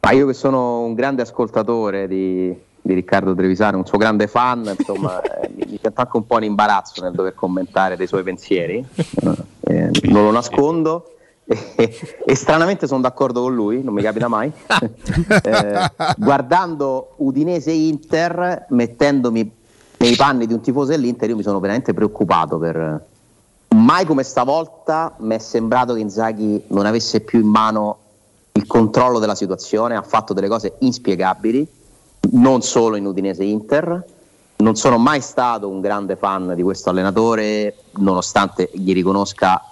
S34: Ma io che sono un grande ascoltatore di, di Riccardo Trevisano, un suo grande fan, [laughs] insomma, eh, mi, mi sento anche un po' in imbarazzo nel dover commentare dei suoi pensieri, eh, non lo nascondo. [laughs] E, e stranamente sono d'accordo con lui, non mi capita mai. [laughs] Eh, guardando Udinese Inter, mettendomi nei panni di un tifoso dell'Inter, io mi sono veramente preoccupato per, mai come stavolta mi è sembrato che Inzaghi non avesse più in mano il controllo della situazione, ha fatto delle cose inspiegabili, non solo in Udinese Inter. Non sono mai stato un grande fan di questo allenatore, nonostante gli riconosca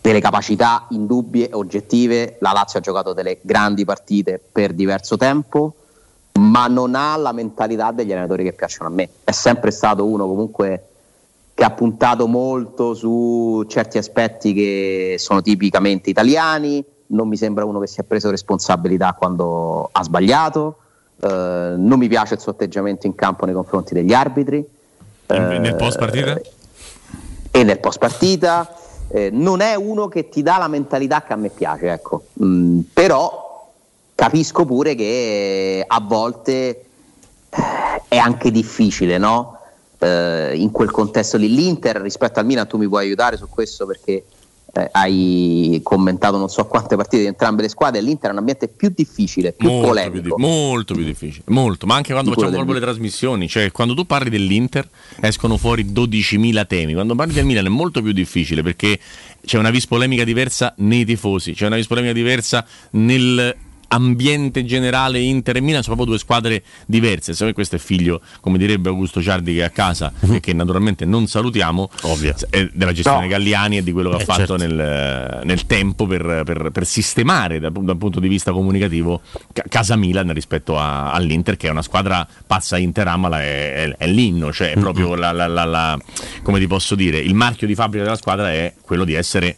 S34: delle capacità indubbie e oggettive. La Lazio ha giocato delle grandi partite per diverso tempo, ma non ha la mentalità degli allenatori che piacciono a me. È sempre stato uno comunque che ha puntato molto su certi aspetti che sono tipicamente italiani. Non mi sembra uno che si è preso responsabilità quando ha sbagliato. Eh, non mi piace il suo atteggiamento in campo nei confronti degli arbitri.
S38: nel
S34: Eh,
S38: post partita?
S34: e nel post partita. Eh, non è uno che ti dà la mentalità che a me piace, ecco. Mm, però capisco pure che a volte eh, è anche difficile, no? Eh, in quel contesto lì. L'Inter rispetto al Milan, tu mi puoi aiutare su questo perché eh, hai commentato non so quante partite di entrambe le squadre. L'Inter è un ambiente più difficile, più
S38: molto, più
S34: polemico.
S38: di- molto più difficile, molto. Ma anche quando facciamo proprio le trasmissioni, cioè quando tu parli dell'Inter escono fuori 12.000 temi. Quando parli del Milan è molto più difficile perché c'è una vis polemica diversa nei tifosi, c'è una vis polemica diversa nel ambiente generale Inter e Milan sono proprio due squadre diverse. Secondo me questo è figlio, come direbbe Augusto Ciardi che è a casa e che naturalmente non salutiamo,
S13: Ovvio.
S38: della gestione
S13: No.
S38: Galliani e di quello che ha
S13: Eh,
S38: fatto
S13: certo.
S38: nel, nel tempo per, per- per sistemare dal, dal punto di vista comunicativo ca- casa Milan rispetto a- all'Inter che è una squadra pazza Inter Amala è, è- è l'inno, cioè è proprio la- la- la- come ti posso dire, il marchio di fabbrica della squadra è quello di essere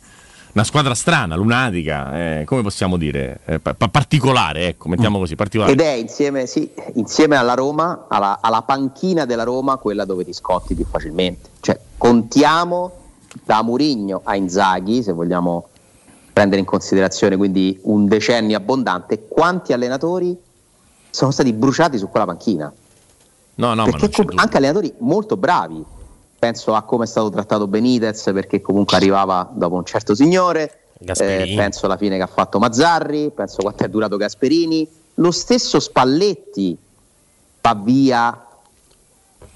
S38: una squadra strana, lunatica, eh, come possiamo dire, eh, pa- pa- particolare, ecco, mettiamo così, particolare.
S34: Ed è insieme, sì, insieme alla Roma, alla, alla panchina della Roma, quella dove ti scotti più facilmente. Cioè, contiamo da Murigno a Inzaghi, se vogliamo prendere in considerazione quindi un decennio abbondante, quanti allenatori sono stati bruciati su quella panchina.
S38: No, no, ma
S34: perché com- anche allenatori molto bravi. Penso a come è stato trattato Benitez, perché comunque arrivava dopo un certo signore. Eh, penso alla fine che ha fatto Mazzarri, penso quanto è durato Gasperini. Lo stesso Spalletti va via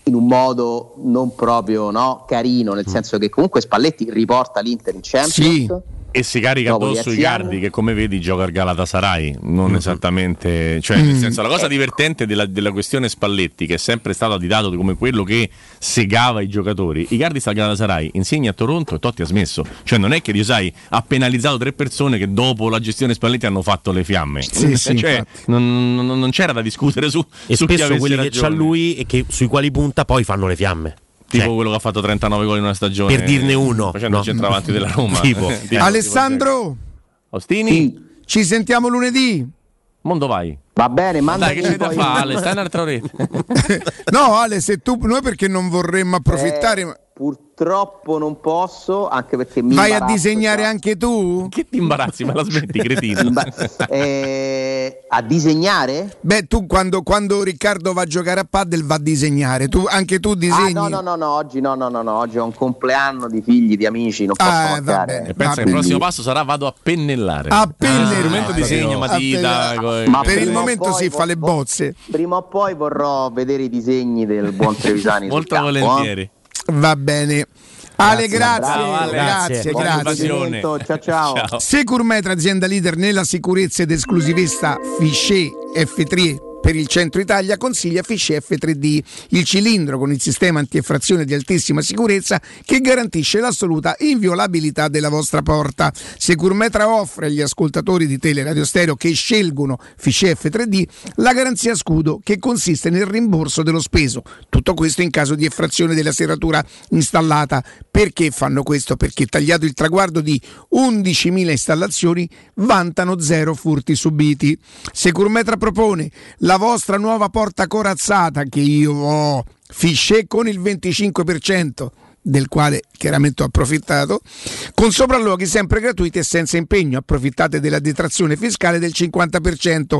S34: in un modo non proprio no, carino,
S38: Mm.
S34: nel senso che comunque Spalletti riporta l'Inter in Champions.
S38: E si carica
S34: Dopo
S38: addosso Icardi
S34: anni.
S38: che come vedi gioca al Galatasaray, non esattamente, cioè nel
S10: Mm.
S38: senso la cosa divertente della, della questione Spalletti che è sempre stato additato come quello che segava i giocatori, Icardi sta al Galatasaray, insegna a Toronto e Totti ha smesso, cioè non è che Dio sai ha penalizzato tre persone che dopo la gestione Spalletti hanno fatto le fiamme,
S13: Sì, sì,
S38: cioè non, non- non c'era da discutere su,
S13: E
S38: su chi
S13: spesso quelli che
S38: ragione.
S13: c'ha lui e che, sui quali punta poi fanno le fiamme.
S38: Tipo
S13: Cioè,
S38: quello che ha fatto 39 gol in una stagione
S13: Per dirne uno,
S38: facendo
S13: no.
S38: il centravanti della Roma [laughs]
S13: Tipo.
S38: Tipo,
S10: Alessandro,
S38: Ostini,
S10: ci sentiamo lunedì.
S38: Mondo vai.
S34: Va bene, manda
S38: Dai, che c'è da fare? Ale? Stai un'altra oretta. [laughs]
S10: No, Ale, se tu noi perché non vorremmo approfittare,
S34: Eh, purtroppo non posso, anche perché mi
S10: vai a disegnare
S34: già.
S10: anche tu?
S38: Che ti imbarazzi, ma la smetti, cretino. [laughs]
S34: Imba- eh, a disegnare?
S10: Beh, tu quando, quando Riccardo va a giocare a paddle va a disegnare, tu, anche tu
S34: Ah,
S10: disegni.
S34: no, no, no, no, oggi no, no, no, no, oggi ho un compleanno di figli, di amici, non posso
S10: Ah, va
S34: mancare.
S10: bene,
S38: E pensa che il prossimo passo sarà vado a pennellare.
S10: A pennellare.
S38: strumento disegno,
S10: A
S38: matita.
S10: pennellare.
S38: co-
S10: Ma per il momento si fa le bozze.
S34: Prima o poi vorrò vedere i disegni del buon Trevisani.
S38: Molto
S34: campo, eh.
S10: Va bene. Ale, grazie,
S34: Bravo, Ale.
S10: grazie, grazie.
S34: divertimento, Ciao, ciao.
S38: Ciao.
S10: Securmetra, azienda leader nella sicurezza ed esclusivista Fichet F3 per il centro Italia, consiglia Fichet F3D, il cilindro con il sistema antieffrazione di altissima sicurezza che garantisce l'assoluta inviolabilità della vostra porta. Securmetra offre agli ascoltatori di Teleradio Stereo che scelgono Fichet F3D la garanzia scudo che consiste nel rimborso dello speso. Tutto questo in caso di effrazione della serratura installata. Perché fanno questo? Perché tagliato il traguardo di 11.000 installazioni vantano zero furti subiti. Securmetra propone la vostra nuova porta corazzata che io ho, Fichet con il 25% del quale chiaramente ho approfittato, con sopralluoghi sempre gratuiti e senza impegno. Approfittate della detrazione fiscale del 50%.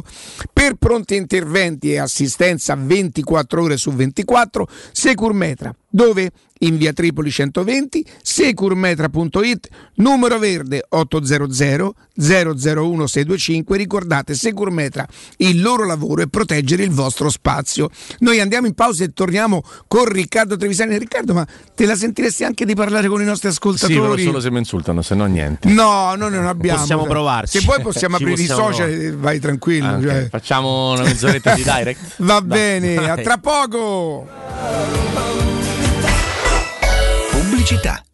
S10: Per pronti interventi e assistenza 24 ore su 24, Securmetra. Dove? In via Tripoli 120, securmetra.it, numero verde 800 001 625. Ricordate, Securmetra, il loro lavoro è proteggere il vostro spazio. Noi andiamo in pausa e torniamo con Riccardo Trevisani. Riccardo, ma te la sentiresti anche di parlare con i nostri
S38: Sì, però
S10: ascoltatori?
S38: solo se mi insultano, se no niente.
S10: No, noi non abbiamo.
S13: Possiamo provarci.
S10: Se poi possiamo [laughs] aprire i social,
S38: provare.
S10: e vai tranquillo.
S38: Ah, ok.
S10: cioè.
S38: Facciamo una mezz'oretta di [laughs] direct.
S10: Va
S38: Dai,
S10: bene, a tra poco.
S39: Pubblicità.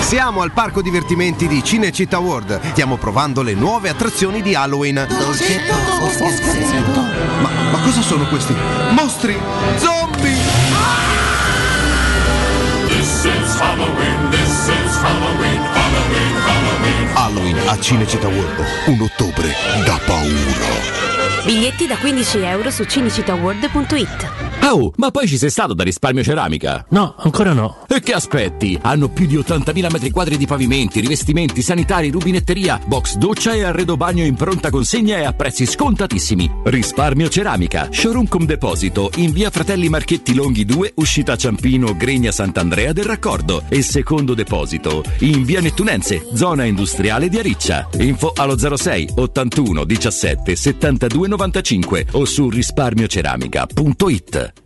S4: Siamo al parco divertimenti di Cinecittà World. Stiamo provando le nuove attrazioni di Halloween. Ma, ma cosa sono questi? Mostri! Zombie!
S40: This is Halloween, this is Halloween, Halloween, Halloween.
S4: A Cinecittà World. Un ottobre da paura.
S41: Biglietti da 15 euro su cinicitaworld.it.
S42: Oh, ma poi ci sei stato da risparmio ceramica?
S43: No, ancora no.
S42: E che aspetti? Hanno più di 80.000 metri quadri di pavimenti, rivestimenti, sanitari, rubinetteria, box doccia e arredo bagno in pronta consegna e a prezzi scontatissimi. Risparmio ceramica, showroom com deposito, in via Fratelli Marchetti Longhi 2, uscita Ciampino, Gregna Sant'Andrea del Raccordo e secondo deposito in via Nettunense, zona industriale di Ariccia. Info allo 06 81 17 72 95 o su risparmioceramica.it.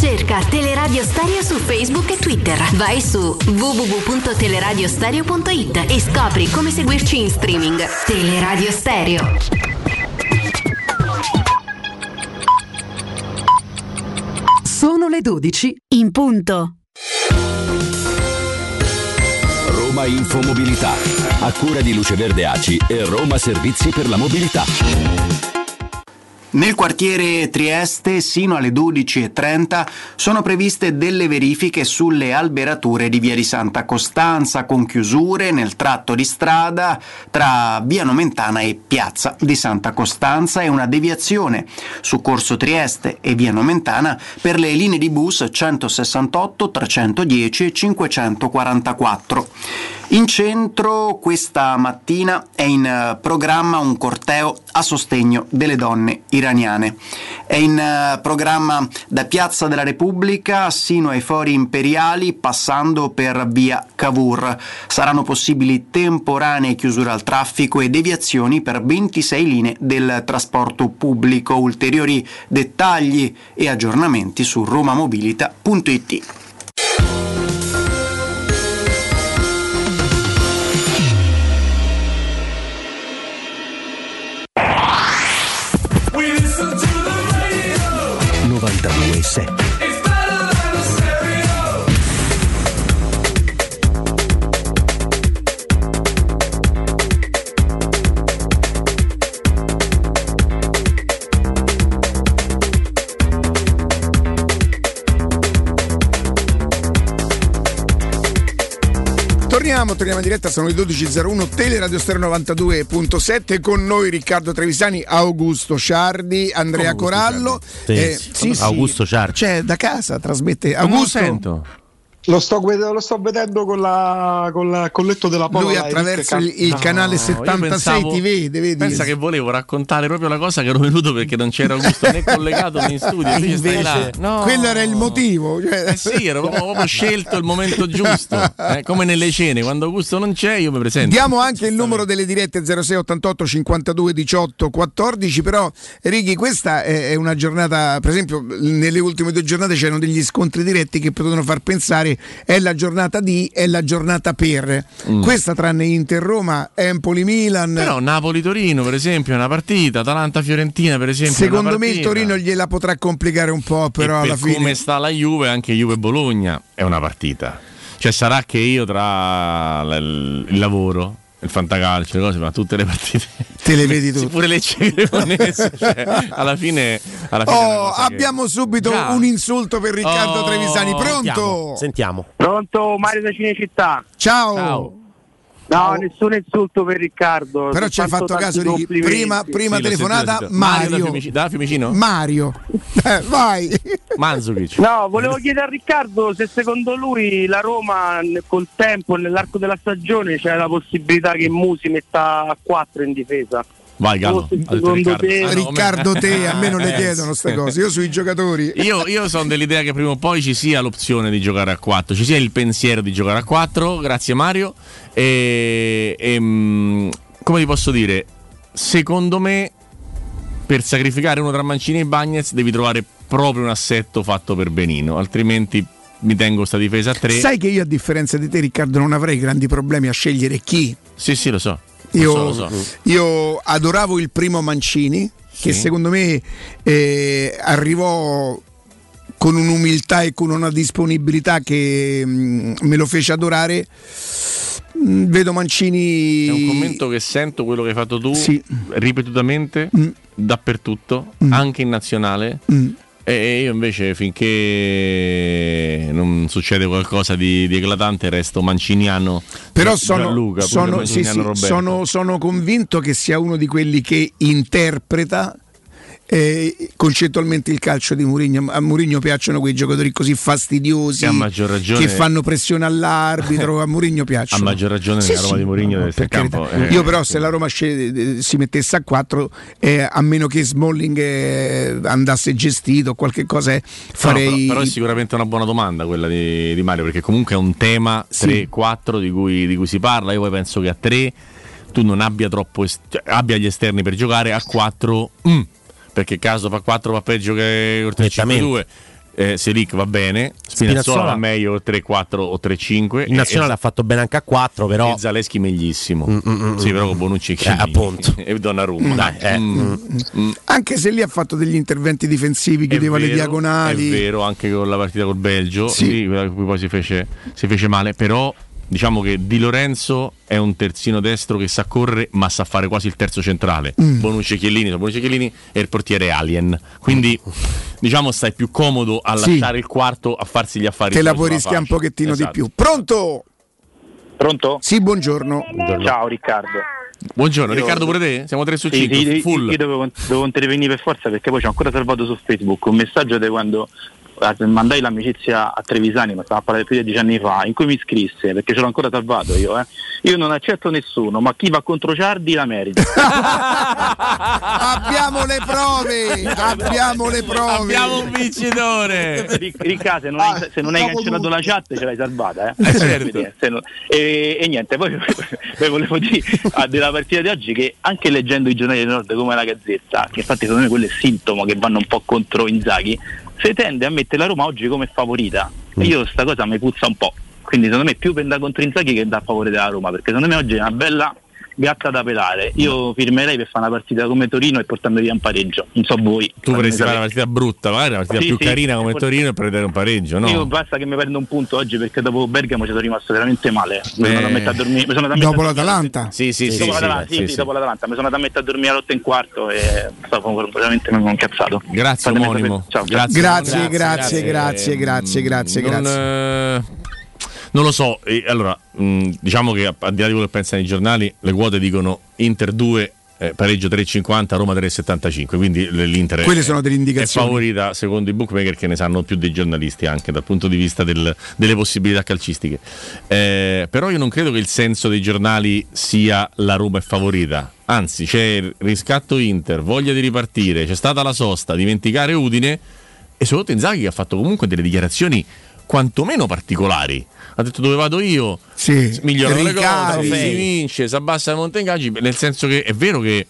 S41: Cerca Teleradio Stereo su Facebook e Twitter. Vai su www.teleradiostereo.it e scopri come seguirci in streaming. Teleradio Stereo.
S8: Sono le 12
S41: in punto.
S42: Roma Infomobilità. A cura di Luce Verde Aci e Roma Servizi per la Mobilità.
S44: Nel quartiere Trieste, sino alle 12.30, sono previste delle verifiche sulle alberature di via di Santa Costanza, con chiusure nel tratto di strada tra via Nomentana e piazza di Santa Costanza e una deviazione su Corso Trieste e via Nomentana per le linee di bus 168, 310 e 544. In centro questa mattina è in eh, programma un corteo a sostegno delle donne iraniane. È in eh, programma da Piazza della Repubblica sino ai fori imperiali passando per via Cavour. Saranno possibili temporanee chiusure al traffico e deviazioni per 26 linee del trasporto pubblico. Ulteriori dettagli e aggiornamenti su romamobilita.it.
S42: 92.7
S10: Torniamo, torniamo in diretta, sono le 12.01, Teleradio Stereo 92.7, con noi Riccardo Trevisani, Augusto Ciardi, Andrea
S13: Augusto
S10: Corallo.
S13: Ciardi?
S10: Eh,
S13: Sì. Augusto Ciardi.
S10: Cioè, da casa trasmette Augusto.
S35: Lo sto, gued- lo sto vedendo con, la, con la- letto della Pola.
S10: Lui attraverso il, il canale
S38: io
S10: 76
S38: pensavo-
S10: ti vede, vedi?
S38: Pensa che volevo raccontare proprio la cosa che ero venuto perché non c'era Augusto né collegato né in studio. Invece stai là. No.
S10: quello era il motivo. Cioè...
S38: Eh sì, ero proprio, proprio scelto il momento giusto. eh, come nelle cene, quando Augusto non c'è, io mi presento.
S10: Diamo anche il numero delle dirette 06 88 52 18 14, però Righi questa è è una giornata, per esempio nelle ultime due giornate c'erano degli scontri diretti che potevano far pensare è la giornata di, è la giornata per.
S38: Mm.
S10: Questa tranne Inter-Roma, Empoli-Milan.
S38: Però Napoli-Torino, per esempio, è una partita. Atalanta-Fiorentina, per esempio.
S10: Secondo me il. Torino gliela potrà complicare un po', però
S38: E
S10: alla
S38: per
S10: fine...
S38: come sta la Juve, anche Juve-Bologna è una partita. Cioè, sarà che io tra il lavoro, il fantacalcio, le cose, ma tutte le partite.
S10: Te le vedi tutte.
S38: Pure le Cremonese, cioè, alla fine. Alla fine
S10: Oh,
S38: cosa che-
S10: abbiamo subito
S38: Già.
S10: un insulto per Riccardo
S38: Oh,
S10: Trevisani. Pronto?
S13: Sentiamo, sentiamo.
S43: Pronto Mario da Cinecittà?
S10: Ciao.
S43: No, nessun insulto per Riccardo.
S10: Però ci hai fatto caso di prima, prima
S38: Sì,
S10: telefonata
S38: sentito. Mario da
S10: Mario.
S38: Da Fiumicino?
S10: Mario. [laughs] Eh, vai.
S38: Manzukic.
S43: No, volevo chiedere a Riccardo se secondo lui la Roma col tempo, nell'arco della stagione, c'è la possibilità che Musi metta a 4 in difesa.
S38: Vai Gallo.
S43: Secondo te-
S38: Ah, no,
S10: Riccardo te, [laughs] a me non le
S38: Eh,
S10: chiedono queste cose. Io sui giocatori.
S38: Io, io sono dell'idea che prima o poi ci sia l'opzione di giocare a 4, ci sia il pensiero di giocare a 4, grazie Mario. E, e, mm, come ti posso dire, secondo me per sacrificare uno tra Mancini e Bagnez devi trovare proprio un assetto fatto per Benino, altrimenti mi tengo sta difesa a 3.
S10: Sai che io, a differenza di te, Riccardo, non avrei grandi problemi a scegliere chi.
S38: Sì, sì, lo so. Lo
S10: Io,
S38: so, lo so.
S10: io adoravo il primo Mancini, che
S38: Sì.
S10: secondo me eh, arrivò con un'umiltà e con una disponibilità che mm, me lo fece adorare. Mm, Vedo Mancini.
S38: È un commento che sento quello che hai fatto tu
S10: Sì.
S38: ripetutamente, dappertutto,
S10: Mm.
S38: anche in nazionale.
S10: Mm.
S38: E io invece finché non succede qualcosa di, di eclatante resto manciniano
S10: Però sono,
S38: Gianluca,
S10: sono, sì,
S38: manciniano
S10: sì, sono- sono convinto che sia uno di quelli che interpreta eh, concettualmente il calcio di Mourinho. A Mourinho piacciono quei giocatori così fastidiosi
S38: a maggior ragione-
S10: che fanno pressione all'arbitro. A Mourinho
S38: a
S10: piacciono.
S38: maggior ragione
S10: Sì,
S38: nella Roma
S10: sì,
S38: di Mourinho
S10: no,
S38: deve essere campo eh,
S10: Io però se la Roma eh, si mettesse a 4, a meno che Smalling eh, andasse gestito o qualche cosa, eh,
S38: No,
S10: farei...
S38: però, però è sicuramente una buona domanda quella di, di Mario perché comunque è un tema 3-4 di cui, di cui si parla io poi penso che a 3 tu non abbia troppo est- cioè, abbia gli esterni per giocare a 4 mm, perché caso fa 4 va peggio che col 3-5-2 eh, Selic va bene Spinazzola
S13: Spinazzola-
S38: va meglio o 3-4 o 3-5
S13: Il nazionale
S38: e,
S13: ha fatto bene anche a 4, però.
S38: e Zaleschi meglissimo sì però con Bonucci e Chiellini.
S13: appunto. [laughs]
S38: e Donnarumma
S13: Dai, eh.
S38: Mm, mm.
S10: Anche se lì ha fatto degli interventi difensivi, chiudeva le
S38: vero,
S10: diagonali.
S38: È vero, anche con la partita col Belgio,
S10: Sì.
S38: cui poi si fece, si fece male, però diciamo che Di Lorenzo è un terzino destro che sa correre ma sa fare quasi il terzo centrale.
S10: Mm.
S38: Bonucci e Chiellini, sono Bonucci e Chiellini e il portiere Alien. Quindi diciamo stai più comodo a
S10: Sì.
S38: lasciare il quarto a farsi gli affari
S10: Te la puoi rischiare un pochettino
S38: Esatto.
S10: di più. Pronto?
S43: Pronto?
S10: Sì, buongiorno.
S43: Ciao Riccardo.
S38: Buongiorno,
S43: Io-
S38: Riccardo pure te? Siamo 3 su
S43: Sì,
S38: 5,
S43: sì,
S38: full.
S43: Io dovevo, dovevo intervenire per forza perché poi ci ho ancora salvato su Facebook un messaggio di quando mandai l'amicizia a Trevisani, ma stava a parlare più di dieci anni fa, in cui mi scrisse, perché ce l'ho ancora salvato io, eh. Io non accetto nessuno, ma chi va contro Ciardi la merita. [laughs]
S10: abbiamo le prove, abbiamo le prove.
S38: Abbiamo un vincitore.
S43: Ric- Ricca, se non hai, se non hai cancellato la chat ce l'hai salvata, eh?
S38: Eh, certo.
S43: Se non- e, e niente, poi, [laughs] poi volevo dire ah, della partita di oggi che anche leggendo i giornali del nord come la Gazzetta, che infatti secondo me quello è sintomo che vanno un po' contro Inzaghi, si tende a mettere la Roma oggi come favorita. E io sta cosa mi puzza un po'. Quindi secondo me più penda contro Inzaghi che da favore della Roma, perché secondo me oggi è una bella gatta da pelare. Io firmerei per fare una partita come Torino e portando via un pareggio. Non so voi.
S38: Tu vorresti fare una partita brutta, magari una partita
S43: Sì,
S38: più
S43: sì.
S38: carina come
S43: Forse-
S38: Torino e prendere un pareggio, no?
S43: Io basta che mi prenda un punto oggi perché dopo Bergamo ci sono rimasto veramente male. Mi sono
S38: Beh.
S43: andato a mettere a dormire. mi sono andato a
S10: Dopo l'Atalanta?
S38: Sì, sì, sì.
S43: dopo,
S38: sì,
S43: l'Atalanta,
S38: sì,
S43: sì,
S38: sì,
S43: sì,
S38: sì.
S43: dopo l'Atalanta. Mi sono andato a mettere a dormire all'otto e un quarto e stavo veramente incazzato.
S38: Grazie
S43: Fatemi
S38: omonimo.
S43: sapere. Ciao.
S38: Grazie,
S10: Grazie, grazie, grazie, grazie, grazie,
S38: non, lo so, e allora mh, diciamo che a- al di là di quello che pensano i giornali, le quote dicono Inter 2, eh, pareggio 3,50, Roma 3,75. Quindi l'Inter è-
S10: Quelle sono delle
S38: è favorita secondo i bookmaker che ne sanno più dei giornalisti anche dal punto di vista del- delle possibilità calcistiche. Eh, però io non credo che il senso dei giornali sia la Roma è favorita. Anzi, c'è il riscatto Inter, voglia di ripartire, c'è stata la sosta, dimenticare Udine e soprattutto Inzaghi che ha fatto comunque delle dichiarazioni quantomeno particolari. Ha detto dove vado io, migliorano le cose, si vince, si abbassa il monte ingaggi, nel senso che è vero che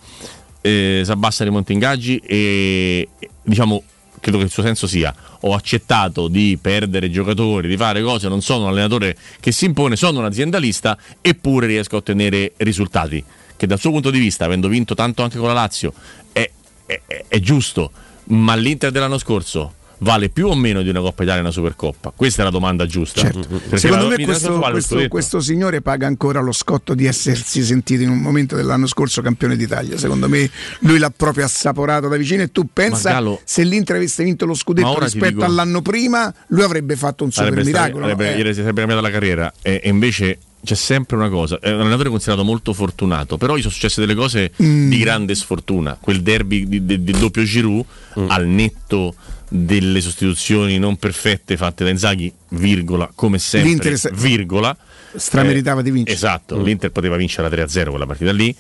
S38: eh, si abbassano i monte ingaggi e diciamo credo che il suo senso sia ho accettato di perdere giocatori, di fare cose, non sono un allenatore che si impone, sono un aziendalista eppure riesco a ottenere risultati. Che dal suo punto di vista, avendo vinto tanto anche con la Lazio, è- è- è giusto, ma l'Inter dell'anno scorso vale più o meno di una Coppa Italia e una Supercoppa? Questa è la domanda giusta.
S10: Certo. Secondo
S38: la-
S10: me questo, questo- questo signore paga ancora lo scotto di essersi sentito in un momento dell'anno scorso campione d'Italia. Secondo me lui l'ha proprio assaporato da vicino e tu pensa
S38: Gallo-
S10: se l'Inter avesse vinto lo scudetto rispetto
S38: dico-
S10: all'anno prima, lui avrebbe fatto un super
S38: Sarebbe
S10: miracolo.
S38: avrebbe-
S10: eh.
S38: ieri si sarebbe cambiata la carriera e, e invece c'è sempre una cosa è un allenatore considerato molto fortunato però gli sono successe delle cose
S10: Mm.
S38: di grande sfortuna quel derby di, di- di doppio Giroud
S10: Mm.
S38: al netto delle sostituzioni non perfette fatte da Inzaghi virgola come sempre
S10: L'Inter
S38: virgola
S10: Strameritava di vincere.
S38: esatto
S10: Mm.
S38: l'Inter poteva vincere la 3-0 quella partita lì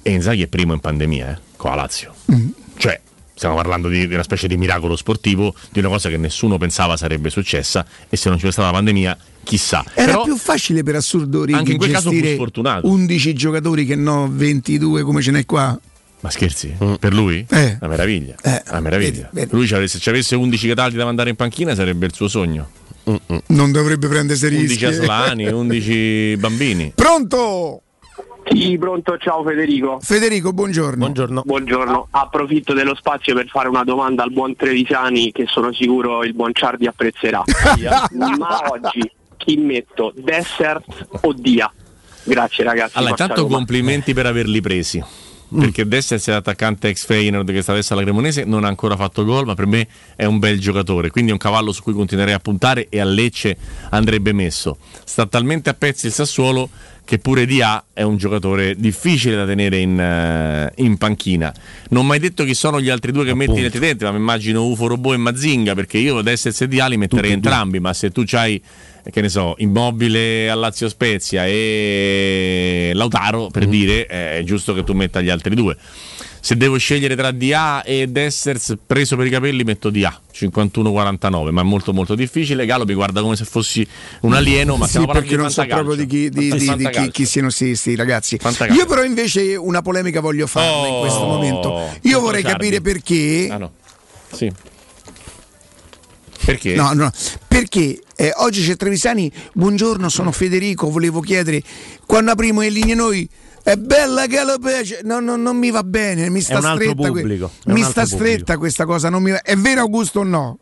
S38: e Inzaghi è primo in pandemia eh, con la Lazio
S10: Mm.
S38: cioè stiamo parlando di, di una specie di miracolo sportivo di una cosa che nessuno pensava sarebbe successa e se non ci fosse stata la pandemia chissà
S10: Era
S38: Però-
S10: più facile per assurdo Righi,
S38: Anche in quel caso sfortunato.
S10: 11 giocatori che no 22 come ce n'è qua.
S38: Ma scherzi? Per lui?
S10: Eh.
S38: Una meraviglia.
S10: Eh.
S38: Una meraviglia.
S10: Vedi, vedi.
S38: Lui ci avesse- se ci avesse 11 Cataldi da mandare in panchina sarebbe il suo sogno.
S10: Non dovrebbe prendersi
S38: 11
S10: rischi.
S38: Aslani, 11 bambini.
S10: Pronto?
S45: Sì, pronto, ciao Federico.
S10: Federico, buongiorno.
S45: Buongiorno. approfitto dello spazio per fare una domanda al buon Trevisani che sono sicuro il buon Ciardi apprezzerà. [laughs] Ma oggi chi metto, Dessert o Dia? Grazie ragazzi.
S38: Allora, intanto complimenti per averli presi. Perché Dessers è l'attaccante ex Feyenoord che sta adesso alla Cremonese, non ha ancora fatto gol, ma per me è un bel giocatore. Quindi è un cavallo su cui continuerei a puntare e a Lecce andrebbe messo. Sta talmente a pezzi il Sassuolo che pure Dia è un giocatore difficile da tenere in, eh, in panchina. Non ho mai detto chi sono gli altri due che metti nel tridente, ma mi immagino Ufo Robò e Mazinga, perché io e Dia li metterei
S13: Tutti e due.
S38: entrambi, ma se tu c'hai che ne so, Immobile a Lazio Spezia e Lautaro, per dire, eh, è giusto che tu metta gli altri due. Se devo scegliere tra DA e Dessers, preso per i capelli, metto DA 51-49, ma è molto molto difficile. Galo mi guarda come se fossi un alieno, ma
S10: sì, perché non so proprio di chi, di-
S38: Di
S10: di- chi, chi siano sti, sti ragazzi. Io però invece una polemica voglio farla in questo
S38: Oh,
S10: momento. Io vorrei capire perché...
S38: Ah no. Sì. Perché?
S10: No, no, perché eh, oggi c'è Trevisani, buongiorno, sono Federico, volevo chiedere, quando apriamo le linee noi, è bella Galopece, no, no, non mi va bene, mi sta
S13: un altro
S10: stretta, que-
S13: pubblico, un
S10: mi
S13: altro
S10: sta stretta questa cosa, non mi va- è vero Augusto o no?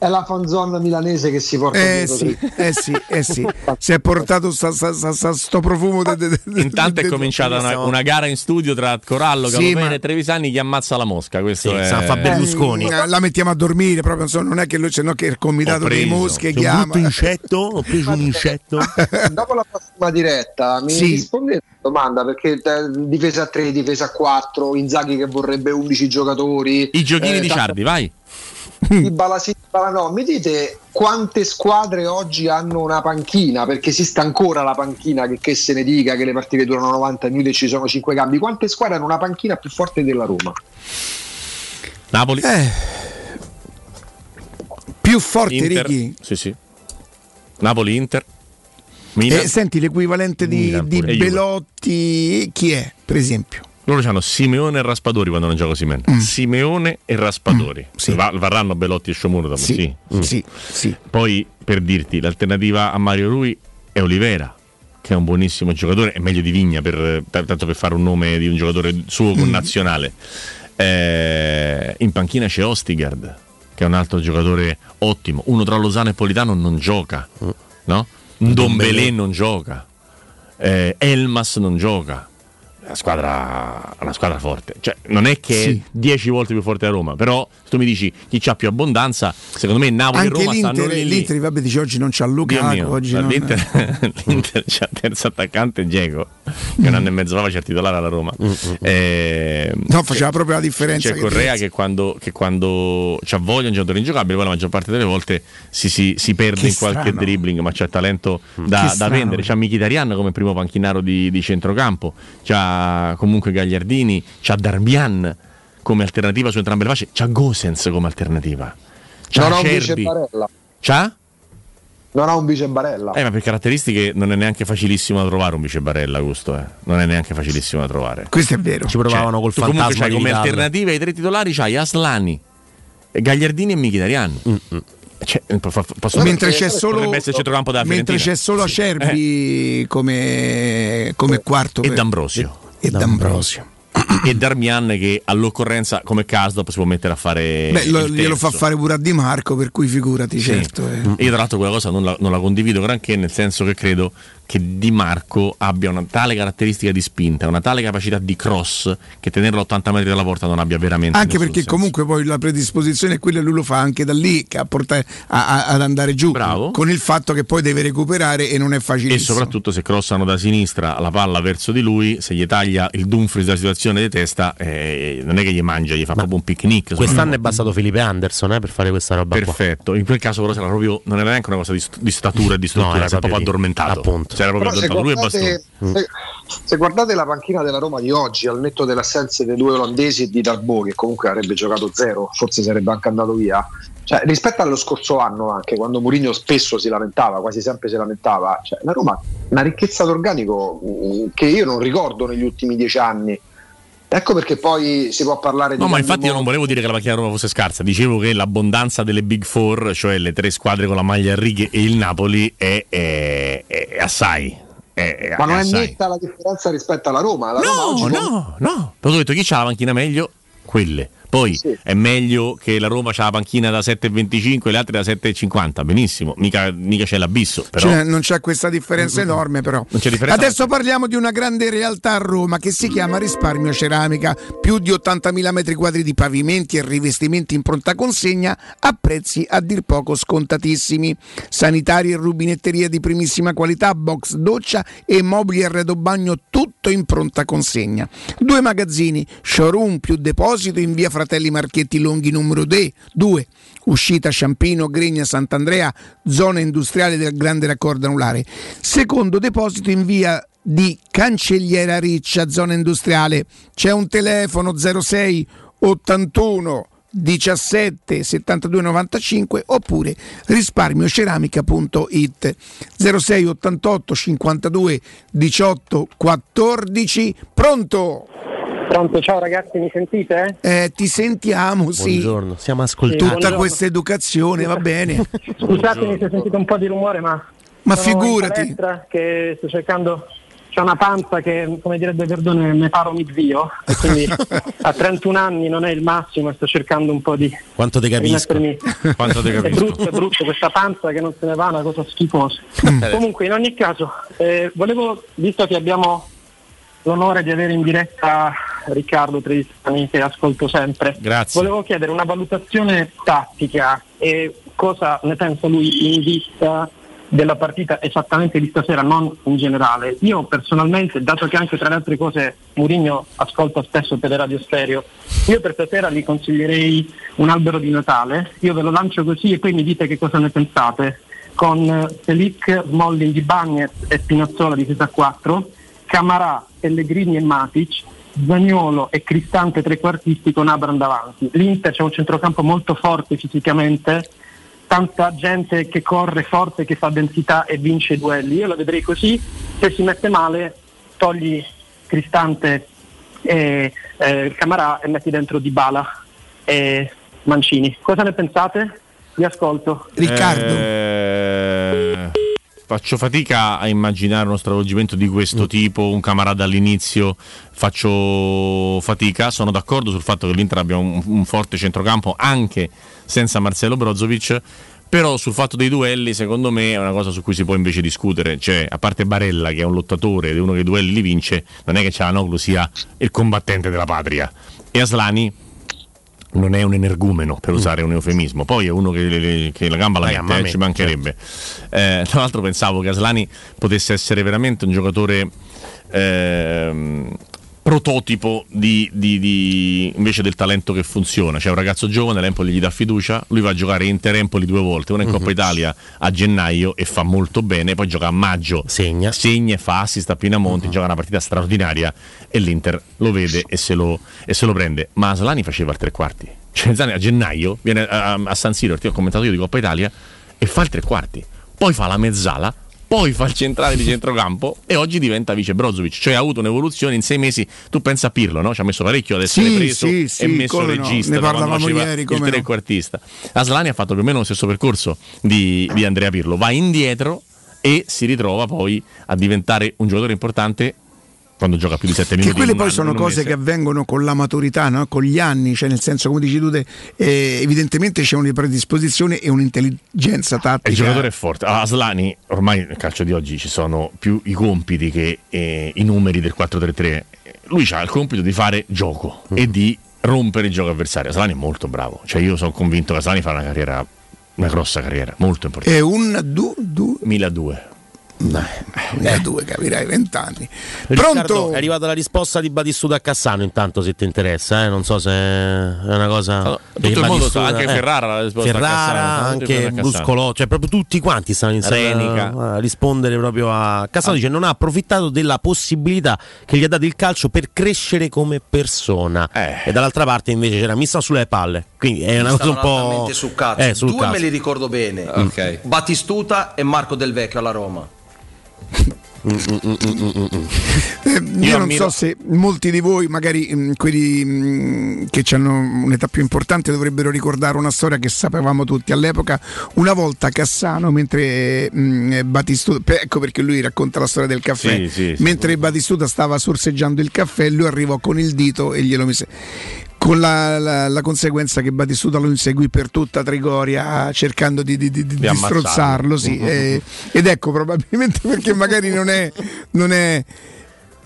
S35: È la fanzone milanese che si porta
S10: Eh
S35: dietro
S10: sì, eh sì, eh sì, si è portato sta, sta- sta- sta- sto profumo de- de- de-
S38: Intanto è
S10: de-
S38: cominciata una, una gara in studio tra Corallo,
S10: Sì,
S38: Galopere
S10: ma-
S38: e Trevisani chi ammazza la mosca. Questo è...
S10: Eh, la mettiamo a dormire proprio, insomma, non è che lui c'è no, che il comitato
S38: Ho
S10: dei
S38: preso.
S10: mosche chiama.
S38: ho preso un [laughs] incetto.
S35: Dopo la prossima diretta mi
S10: Sì.
S35: rispondete domanda perché eh, difesa a 3, difesa a 4, Inzaghi che vorrebbe 11 giocatori.
S38: I giochini
S35: eh,
S38: di Ciardi, vai.
S35: di Balasini, no, mi dite quante squadre oggi hanno una panchina? Perché esiste ancora la panchina, che, che se ne dica che le partite durano 90 minuti e ci sono 5 cambi. Quante squadre hanno una panchina più forte della Roma?
S38: Napoli.
S10: Eh, più forte
S38: Inter.
S10: Ricky.
S38: Sì, sì. Napoli, Inter. Milan.
S10: Eh, senti l'equivalente di, di. Belotti, chi è per esempio?
S38: Loro hanno Simeone e Raspadori quando non gioca Simeone.
S10: Mm.
S38: Simeone e Raspadori. Va- varranno Belotti e Sciomuro dopo.
S10: Sì,
S38: Sì.
S10: sì, sì.
S38: Poi per dirti, l'alternativa a Mario Rui è Olivera, che è un buonissimo giocatore, è meglio di Vigna, per, per- tanto per fare un nome di un giocatore suo
S10: Mm.
S38: connazionale. Eh, in panchina c'è Ostigard, che è un altro giocatore ottimo. Uno tra Lozano e Politano non gioca, no? Dombelé non gioca, eh, Elmas non gioca. Una squadra, una squadra forte. Cioè, non è che
S10: Sì.
S38: è 10 volte più forte a Roma, però se tu mi dici chi c'ha più abbondanza, secondo me Napoli e
S10: Anche
S38: Roma stanno
S10: l'Inter,
S38: lì lì.
S10: l'Inter, vabbè, dice oggi non c'ha
S38: mio,
S10: oggi non-
S38: l'Inter, [laughs] [laughs] l'Inter c'ha il terzo attaccante Diego che un anno e mezzo fa faceva titolare alla Roma. Eh,
S10: No, faceva proprio la differenza.
S38: c'è
S10: che
S38: Correa
S10: pensi.
S38: che quando, che quando c'ha voglia è un giocatore ingiocabile, poi la maggior parte delle volte si, si- si perde
S10: Che
S38: in qualche
S10: strano.
S38: dribbling, ma c'è talento da, da vendere. C'ha Mkhitaryan come primo panchinaro di, di centrocampo, c'ha comunque Gagliardini, c'ha Darmian come alternativa su entrambe le fasce, c'ha Gosens come alternativa. C'ha
S12: Non ha un vice
S38: Acerbi.
S12: Barella.
S38: C'ha?
S12: Non ha un vice Barella.
S38: Eh, ma per caratteristiche non è neanche facilissimo da trovare un vice Barella, Gusto. Eh. Non è neanche facilissimo da trovare.
S10: Questo è vero.
S13: Ci provavano col
S38: tu comunque
S13: fantasma
S38: c'hai
S13: di
S38: come
S13: Vidal.
S38: alternative ai tre titolari c'hai Aslani, Gagliardini e Mkhitaryan. Cioè, po- po- posso-
S10: mentre c'è solo mentre c'è solo Acerbi come, come quarto
S38: e
S10: per-
S38: D'Ambrosio.
S10: E D'Ambrosio.
S38: E Darmian che all'occorrenza come Casdop si può mettere a fare
S10: Beh, lo- glielo fa fare pure a Di Marco per cui figurati
S38: Sì.
S10: certo eh.
S38: Io tra l'altro quella cosa non la, non la condivido granché, nel senso che credo che Di Marco abbia una tale caratteristica di spinta, una tale capacità di cross che tenerlo a 80 metri dalla porta non abbia veramente
S10: anche perché
S38: senso.
S10: comunque poi la predisposizione è quella e lui lo fa anche da lì a portare a- a- ad andare giù
S38: Bravo.
S10: con il fatto che poi deve recuperare e non è
S38: E
S10: facilissimo
S38: soprattutto se crossano da sinistra la palla verso di lui, se gli taglia il Dumfries della situazione di testa, eh, non è che gli mangia, gli fa proprio un picnic.
S13: Quest'anno è bastato Felipe Anderson eh, per fare questa roba qua.
S38: Perfetto, in quel caso però era proprio, non era neanche una cosa di, st- di statura e di struttura,
S13: No, era
S38: è proprio
S13: proprio di-
S38: addormentato.
S13: appunto.
S38: Si era proprio
S12: Però se
S38: addormentato lui e
S12: guardate,
S38: Bastoni.
S12: se, se guardate la panchina della Roma di oggi, al netto dell'assenza dei due olandesi e di Darbo, che comunque avrebbe giocato zero, forse sarebbe anche andato via. Cioè, rispetto allo scorso anno, anche quando Mourinho spesso si lamentava, quasi sempre si lamentava, cioè, la Roma ha una ricchezza d'organico mm, che io non ricordo negli ultimi dieci anni. Ecco perché poi si può parlare di
S38: No, ma infatti io non volevo dire che la macchina Roma fosse scarsa, dicevo che l'abbondanza delle Big Four, cioè le tre squadre con la maglia a righe e il Napoli, è, è- è assai. È,
S12: Ma non è
S38: assai.
S12: netta la differenza rispetto alla Roma. La Roma
S38: No,
S12: non-
S38: no, no. Però ho detto chi c'ha la panchina meglio? Quelle. Poi è meglio che la Roma c'ha la panchina da 7,25 e le altre da 7,50. Benissimo, mica, mica c'è l'abisso. Però
S10: Cioè, non c'è questa differenza enorme però.
S38: Non c'è differenza.
S10: Adesso parliamo di una grande realtà a Roma che si chiama Risparmio Ceramica, più di 80.000 metri quadri di pavimenti e rivestimenti in pronta consegna a prezzi a dir poco scontatissimi. Sanitari e rubinetteria di primissima qualità, box doccia e mobili arredo bagno tutto in pronta consegna. Due magazzini, showroom più deposito in via Fratelli Marchetti Longhi numero 2, uscita Ciampino, Gregna, Sant'Andrea, zona industriale del grande raccordo anulare. Secondo deposito in via di Cancelliera Riccia, zona industriale. C'è un telefono 06 81 17 72 95 oppure risparmioceramica.it 06 88 52 18 14 pronto
S46: Pronto, ciao ragazzi, mi sentite?
S10: Eh, ti sentiamo sì
S13: Buongiorno, siamo
S46: Sì,
S13: ascoltati.
S10: tutta
S46: buongiorno.
S10: questa educazione va bene
S46: Scusatemi se sentite un po' di rumore, ma.
S10: Ma figurati.
S46: palestra Che sto cercando. C'è una panza che, come direbbe Verdone, me paro mi zio. E quindi [laughs] a 31 anni non è il massimo e sto cercando un po' di.
S13: Quanto te capisco.
S38: Quanto te
S46: È
S38: capisco.
S46: brutto, è brutto questa panza che non se ne va, una cosa schifosa. Comunque, in ogni caso, eh, volevo, visto che abbiamo l'onore di avere in diretta Riccardo Tristani, che ascolto sempre,
S38: Grazie.
S46: volevo chiedere una valutazione tattica e cosa ne pensa lui in vista della partita esattamente di stasera, non in generale. Io personalmente, dato che anche tra le altre cose Mourinho ascolta spesso per radio stereo, io per stasera gli consiglierei un albero di Natale, io ve lo lancio così e poi mi dite che cosa ne pensate, con Selic, Smalling di Bagnet e Spinazzola di 4, Camarà, Pellegrini e Matic, Zagnolo e Cristante trequartisti con Abram davanti. L'Inter c'è un centrocampo molto forte fisicamente, tanta gente che corre forte, che fa densità e vince i duelli. Io la vedrei così, se si mette male togli Cristante e eh, Camarà e metti dentro Dybala e Mancini. Cosa ne pensate? Vi ascolto.
S38: Eh, faccio fatica a immaginare uno stravolgimento di questo tipo, un camarada all'inizio, faccio fatica, sono d'accordo sul fatto che l'Inter abbia un, un forte centrocampo anche senza Marcelo Brozovic, Però sul fatto dei duelli, secondo me, è una cosa su cui si può invece discutere. Cioè, a parte Barella, che è un lottatore ed è uno che i duelli li vince, non è che Cialanoglu sia il combattente della patria. E Aslani non è un energumeno, per usare un eufemismo. Poi è uno che, che la gamba la,
S13: La
S38: mette, eh, ci mancherebbe. Eh, tra l'altro pensavo che Aslani potesse essere veramente un giocatore ehm, prototipo di, di- di- invece del talento che funziona. C'è un ragazzo giovane, l'Empoli gli dà fiducia, lui va a giocare Inter-Empoli due volte, una in Coppa Italia a gennaio e fa molto bene, poi gioca a maggio, segna, e fa assist a Pinamonti, gioca una partita straordinaria e l'Inter lo vede e se lo, e se lo prende. Ma Aslani faceva il tre quarti. Cioè Aslani a gennaio viene a, a San Siro, ti ho commentato io di Coppa Italia, e fa il tre quarti, poi fa la mezzala, poi fa il centrale di centrocampo e oggi diventa vice Brozovic, cioè ha avuto un'evoluzione in sei mesi. Tu pensa a Pirlo, no? Ci ha messo parecchio ad essere
S10: Sì,
S38: preso
S10: sì,
S38: e
S10: sì,
S38: messo
S10: come no,
S38: regista
S10: ne parlavamo ieri,
S38: il
S10: come no.
S38: trequartista. Aslani ha fatto più o meno lo stesso percorso di, di Andrea Pirlo, va indietro e si ritrova poi a diventare un giocatore importante quando gioca più di 7
S10: Che
S38: minuti.
S10: quelle
S38: in
S10: poi sono cose che avvengono con la maturità, no? con gli anni, cioè nel senso come dici tu, te, eh, evidentemente c'è una predisposizione e un'intelligenza tattica.
S38: Il giocatore è forte. A Aslani, ormai nel calcio di oggi ci sono più i compiti che eh, i numeri del 4-3-3. Lui ha il compito di fare gioco
S10: Mm.
S38: e di rompere il gioco avversario. Aslani è molto bravo. Cioè, io sono convinto che Aslani farà una carriera, una grossa carriera, molto importante.
S10: È un du, du,
S38: 1002.
S10: Eh, due, capirai, vent'anni.
S13: Riccardo,
S10: Pronto?
S13: è arrivata la risposta di Batistuta a Cassano intanto se ti interessa, eh? non so se è una cosa...
S38: Allora,
S13: che
S38: tutto il mondo sa, anche
S13: eh,
S38: Ferrara l'ha risposto a
S13: Ferrara,
S38: Cassano,
S13: anche. Bruscolò, cioè proprio tutti quanti stanno iniziando a, a rispondere proprio a Cassano dice non ha approfittato della possibilità che gli ha dato il calcio per crescere come persona
S38: Eh.
S13: e dall'altra parte invece c'era mi sta sulle palle quindi è una
S47: Mi
S13: cosa un po'
S47: sul cazzo.
S13: Eh, sul
S47: Due
S13: cazzo.
S47: me li ricordo bene.
S13: Ok.
S47: Battistuta e Marco Del Vecchio alla Roma. [laughs]
S10: Eh, io, non so se molti di voi, magari mh, quelli mh, che hanno un'età più importante, dovrebbero ricordare una storia che sapevamo tutti all'epoca. Una volta Cassano, mentre mh, Battistuta, ecco perché lui racconta la storia del caffè,
S38: Sì, sì, sì.
S10: mentre Battistuta stava sorseggiando il caffè, lui arrivò con il dito e glielo mise. Con la, la- la conseguenza che Battistuta lo inseguì per tutta Trigoria cercando di, di- di- di strozzarlo. Sì, eh, ed ecco probabilmente perché magari non è, non è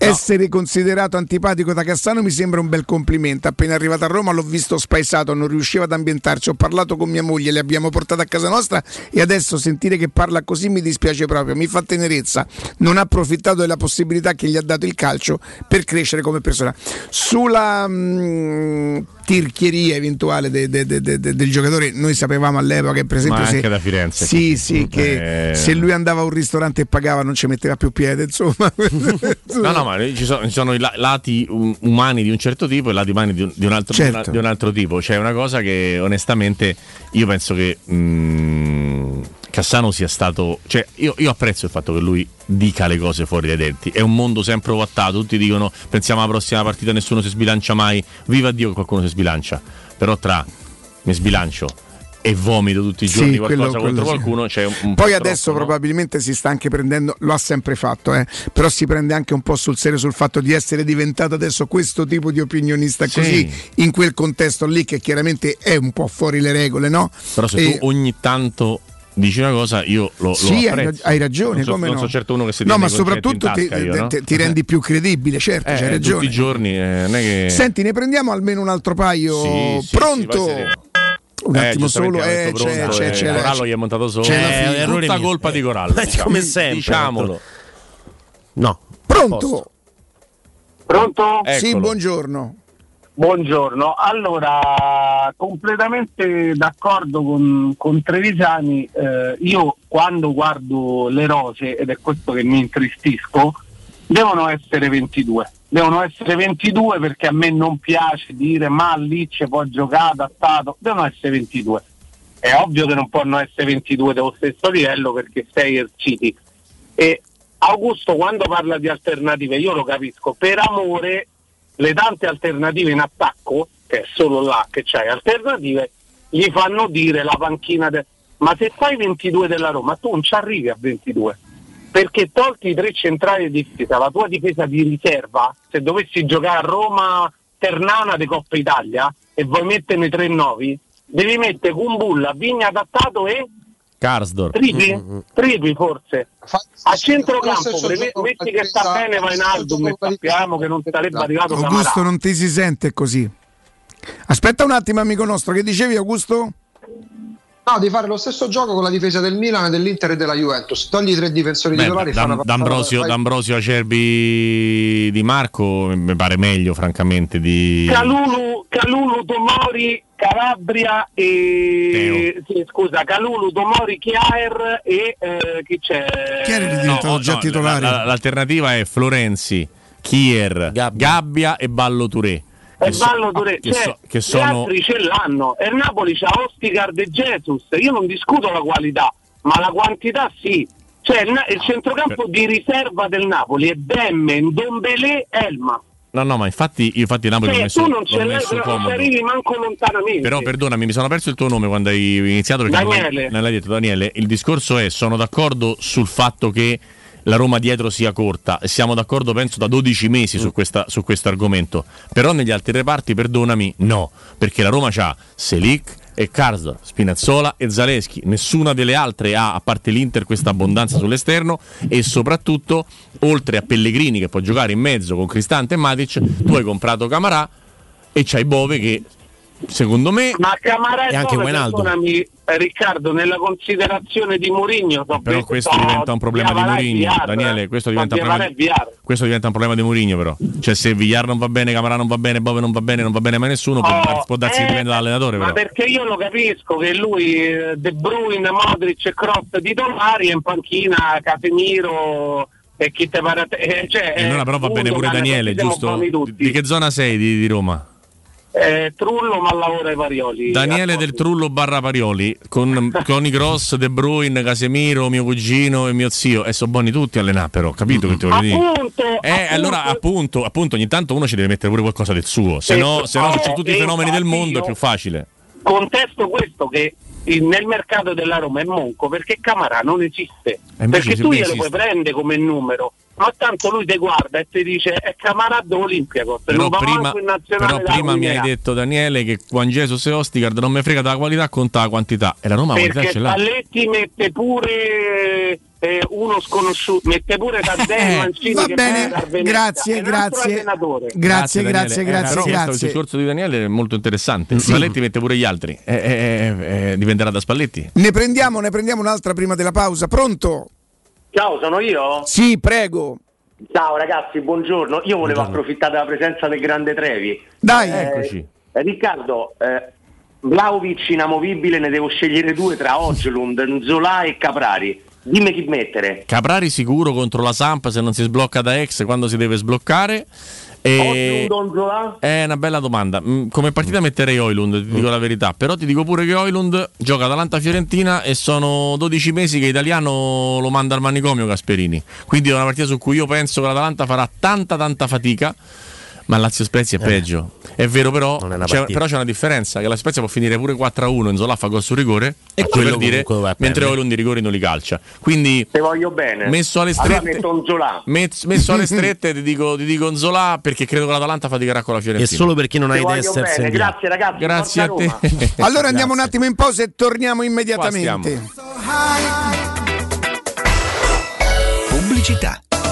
S10: essere considerato antipatico da Cassano mi sembra un bel complimento. Appena arrivato a Roma l'ho visto spaesato, non riusciva ad ambientarci. Ho parlato con mia moglie, le abbiamo portato a casa nostra e adesso sentire che parla così mi dispiace proprio, mi fa tenerezza. Non ha approfittato della possibilità che gli ha dato il calcio per crescere come persona. Sulla mh, tirchieria eventuale de- de- de- de- de- del giocatore, noi sapevamo all'epoca che per esempio se,
S38: anche da Firenze.
S10: Sì, sì, che
S38: Eh.
S10: se lui andava a un ristorante e pagava non ci metteva più piede, insomma. [laughs]
S38: No, no, ma ci sono, ci sono i la- lati um, umani di un certo tipo e lati umani di un, di un altro,
S10: Certo.
S38: di una- di un altro tipo. C'è una cosa che onestamente io penso che mm, Cassano sia stato. Cioè, io, io apprezzo il fatto che lui dica le cose fuori dai denti. È un mondo sempre ovattato. Tutti dicono: pensiamo alla prossima partita, nessuno si sbilancia mai. Viva Dio che qualcuno si sbilancia. Però tra mi sbilancio e vomito tutti i
S10: Sì,
S38: giorni
S10: quello-
S38: qualcosa contro
S10: quello sì.
S38: qualcuno. C'è un, un
S10: Poi
S38: po'
S10: adesso
S38: troppo, no?
S10: probabilmente si sta anche prendendo, lo ha sempre fatto, eh, però si prende anche un po' sul serio sul fatto di essere diventato adesso questo tipo di opinionista
S38: Sì.
S10: così in quel contesto lì che chiaramente è un po' fuori le regole, no?
S38: Però se
S10: E-
S38: tu ogni tanto dici una cosa, io lo, lo
S10: Sì, hai, ragione,
S38: non so,
S10: come
S38: non
S10: no?
S38: so certo uno che si
S10: No, ma soprattutto ti,
S38: io, no?
S10: ti- rendi più credibile, certo,
S38: Eh,
S10: c'hai
S38: tutti
S10: ragione.
S38: i giorni, eh, che...
S10: Senti, ne prendiamo almeno un altro paio.
S38: Sì, sì,
S10: Pronto?
S38: sì.
S10: Un
S38: Eh,
S10: attimo solo, eh, c'è,
S38: pronto,
S10: c'è,
S38: eh,
S10: c'è,
S38: Corallo gli è montato solo.
S10: c'è la
S38: Eh, Tutta colpa di Corallo,
S13: Eh, come sempre
S38: Diciamolo.
S13: no
S10: Pronto?
S48: Pronto?
S10: Sì, buongiorno.
S48: Buongiorno, allora completamente d'accordo con, con Trevisani, eh, io quando guardo le rose, ed è questo che mi intristisco, devono essere 22, devono essere 22 perché a me non piace dire ma lì ci può giocare adattato, devono essere 22. È ovvio che non possono essere 22 dello stesso livello perché sei il City. E Augusto quando parla di alternative io lo capisco, per amore le tante alternative in attacco, che è solo là che c'hai alternative, gli fanno dire la panchina de- ma se fai 22 della Roma tu non ci arrivi a 22 perché tolti i tre centrali di difesa la tua difesa di riserva se dovessi giocare a Roma Ternana di Coppa Italia e vuoi metterne tre novi devi mettere Kumbulla, Vigna adattato e
S38: Karsdorp.
S48: Tripi?
S38: Mm, mm.
S48: Tripi forse. A centrocampo,
S35: stesso
S48: pre-
S35: gioco
S48: metti che sta bene Vainaldum e sappiamo che non sarebbe arrivato
S10: Augusto
S48: Camarà.
S10: non ti si sente così. Aspetta un attimo, amico nostro, che dicevi Augusto?
S35: No, di fare lo stesso gioco con la difesa del Milan, dell'Inter e della Juventus. Togli i tre difensori
S38: Beh,
S35: titolari.
S38: D'Am- D'Ambrosio,
S35: fai-
S38: D'Ambrosio Acerbi di Marco mi pare meglio, francamente. Di...
S48: Calulu, Calulu, Tomori, Calabria e sì, scusa, Calulu, Tomori, Chiaer e eh, chi c'è?
S38: No, no, la- la- l'alternativa è Florenzi, Kier, Gabbia, e Ballo Touré.
S48: E
S38: Che so-
S48: Ballo Touré,
S38: che
S48: cioè,
S38: so- che
S48: gli
S38: sono
S48: altri ce l'hanno. E il Napoli c'ha Ostigard e Jesus. Io non discuto la qualità ma la quantità sì. Cioè il, il centrocampo di riserva del Napoli è Bemme, Ndombele, Elma.
S38: No, no, ma infatti io infatti Napoli l'ho
S48: cioè,
S38: messo,
S48: tu non
S38: l'ho
S48: ce l'hai non arrivi manco lontanamente.
S38: Però perdonami, mi sono perso il tuo nome quando hai iniziato perché
S48: Daniele.
S38: non l'hai detto. Daniele. Il discorso è sono d'accordo sul fatto che la Roma dietro sia corta e siamo d'accordo penso da 12 mesi
S48: Mm.
S38: su, questa- su questo argomento. Però negli altri reparti, perdonami, no, perché la Roma c'ha Selic e Karsdorp, Spinazzola e Zaleschi. Nessuna delle altre ha, a parte l'Inter, questa abbondanza sull'esterno e soprattutto, oltre a Pellegrini che può giocare in mezzo con Cristante e Matic, tu hai comprato Camarà e c'hai Bove che secondo me
S48: ma Camarà
S38: e anche
S48: Bove, perdonami Riccardo nella considerazione di Mourinho so
S38: Però questo
S48: so
S38: diventa un problema di Mourinho, Daniele. Questo
S48: so
S38: diventa, un
S48: Diawara
S38: problema
S48: Villar.
S38: questo diventa un problema di Mourinho, però. Cioè, se Villar non va bene, Camarà non va bene, Bove non va bene, non va bene mai nessuno, può,
S48: Oh,
S38: dar- può darsi
S48: eh,
S38: dipende dall'allenatore,
S48: Ma
S38: però.
S48: perché io lo capisco che lui, eh, De Bruyne, Modric e Cross titolari e in panchina Casemiro e chi te pare eh, cioè,
S38: E allora però va bene pure Daniele, giusto? Di, di che zona sei di, di Roma?
S48: Eh, Trullo ma lavora ai Parioli.
S38: Daniele del Trullo barra Parioli con, [laughs] con i Cross, De Bruyne, Casemiro, mio cugino e mio zio e sono buoni tutti allenare però, capito che ti voglio dire?
S48: Appunto,
S38: Eh,
S48: appunto.
S38: allora appunto, appunto, ogni tanto uno ci deve mettere pure qualcosa del suo, se no, se no c'è tutti i
S48: Eh,
S38: fenomeni del mondo è più facile.
S48: Contesto questo che nel mercato della Roma è monco perché Camarà non esiste.
S38: E invece
S48: Perché tu glielo puoi
S38: esiste.
S48: prendere come numero, ma tanto lui ti guarda e ti dice è Camarà dell'Olimpico. Se
S38: Però prima, però prima mi hai detto Daniele che Juan Jesus e Ostigard non mi frega della qualità, conta la quantità e la Roma la qualità
S48: perché
S38: ce l'ha.
S48: Spalletti mette pure eh, uno sconosciuto, mette pure [laughs] Taddei Mancini
S10: Va
S48: che
S10: bene, grazie, grazie. Grazie,
S38: Daniele.
S10: grazie,
S38: Eh,
S10: grazie,
S38: però questo- Il
S10: grazie.
S38: discorso di Daniele è molto interessante. Spalletti mette pure gli altri. Eh, eh, eh, eh, dipenderà da Spalletti.
S10: Ne prendiamo, ne prendiamo un'altra prima della pausa. Pronto?
S49: Ciao, sono io?
S10: Sì, prego.
S49: Ciao ragazzi, buongiorno. Io volevo approfittare della presenza del grande Trevi.
S10: Dai,
S49: Eh,
S38: eccoci.
S49: eh, Riccardo, eh, Vlaovic inamovibile, ne devo scegliere due tra Oggelund, Nzola e Caprari. Dimmi chi mettere.
S38: Caprari sicuro contro la Samp se non si sblocca da ex quando si deve sbloccare. E...
S49: Oggelund o Nzola?
S38: È una bella domanda. Mm, Come partita metterei Oilund, ti dico la verità. Però ti dico pure che Oilund gioca Atalanta-Fiorentina e sono 12 mesi che Italiano lo manda al manicomio Gasperini. Quindi è una partita su cui io penso che l'Atalanta farà tanta tanta fatica. Ma Lazio Spezia è peggio. È vero, però, c'è, però c'è una differenza: che la Spezia può finire pure 4-1 in Zola fa gol su rigore.
S13: E quello
S38: per dire, mentre
S13: perdere.
S38: Oilund i rigori non li calcia. Quindi
S49: Te voglio bene.
S38: Messo alle
S49: Allora
S38: strette,
S49: metto Nzola.
S38: Met- messo alle [laughs] strette ti dico, ti dico Nzola perché credo che l'Atalanta faticherà con la Fiorentina.
S13: E solo perché non
S49: Te
S13: hai Dessers
S49: bene. Grazie ragazzi.
S38: Grazie a te. [laughs]
S10: Allora andiamo un attimo in pausa e torniamo immediatamente.
S42: Pubblicità.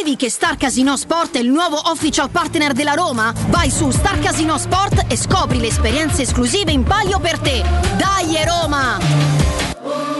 S50: sapevi che Star Casino Sport è il nuovo official partner della Roma? Vai su Star Casino Sport e scopri le esperienze esclusive in palio per te. Dai Roma!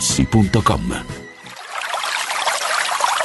S51: artigianamaterassi.com.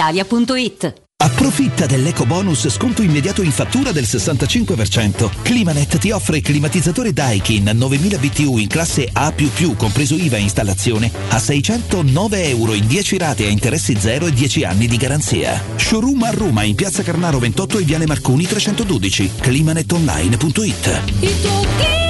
S8: brispalitalia.it.
S52: Approfitta dell'eco bonus sconto immediato in fattura del 65%. Climanet ti offre climatizzatore Daikin 9000 BTU in classe A++, compreso IVA e installazione, a 609 euro in 10 rate a interessi zero e 10 anni di garanzia. Showroom a Roma in Piazza Carnaro 28 e Viale Marconi 312. climanetonline.it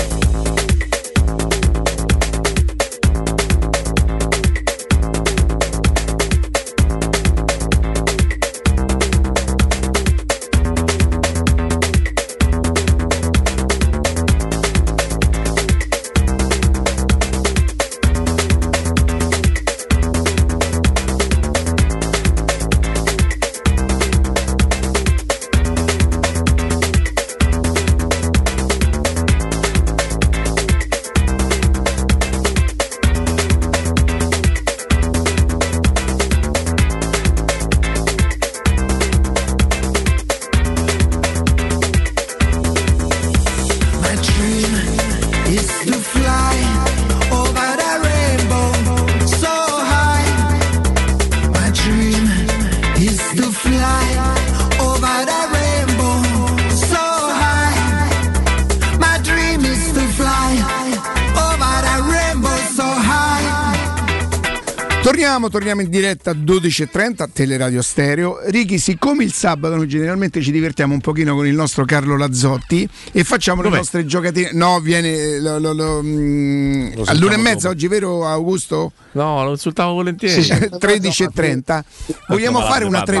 S10: Torniamo, in diretta a 12.30 Teleradio Stereo. Ricky, siccome il sabato noi generalmente ci divertiamo un pochino con il nostro Carlo Lazzotti e facciamo
S38: Dov'è?
S10: le nostre giocatine. No, viene lo- lo- lo, mm,
S38: Lo
S10: a l'una e mezza
S38: dopo.
S10: oggi, vero Augusto?
S38: No, lo insultavo volentieri.
S10: 13.30. Vogliamo fare una
S38: malato.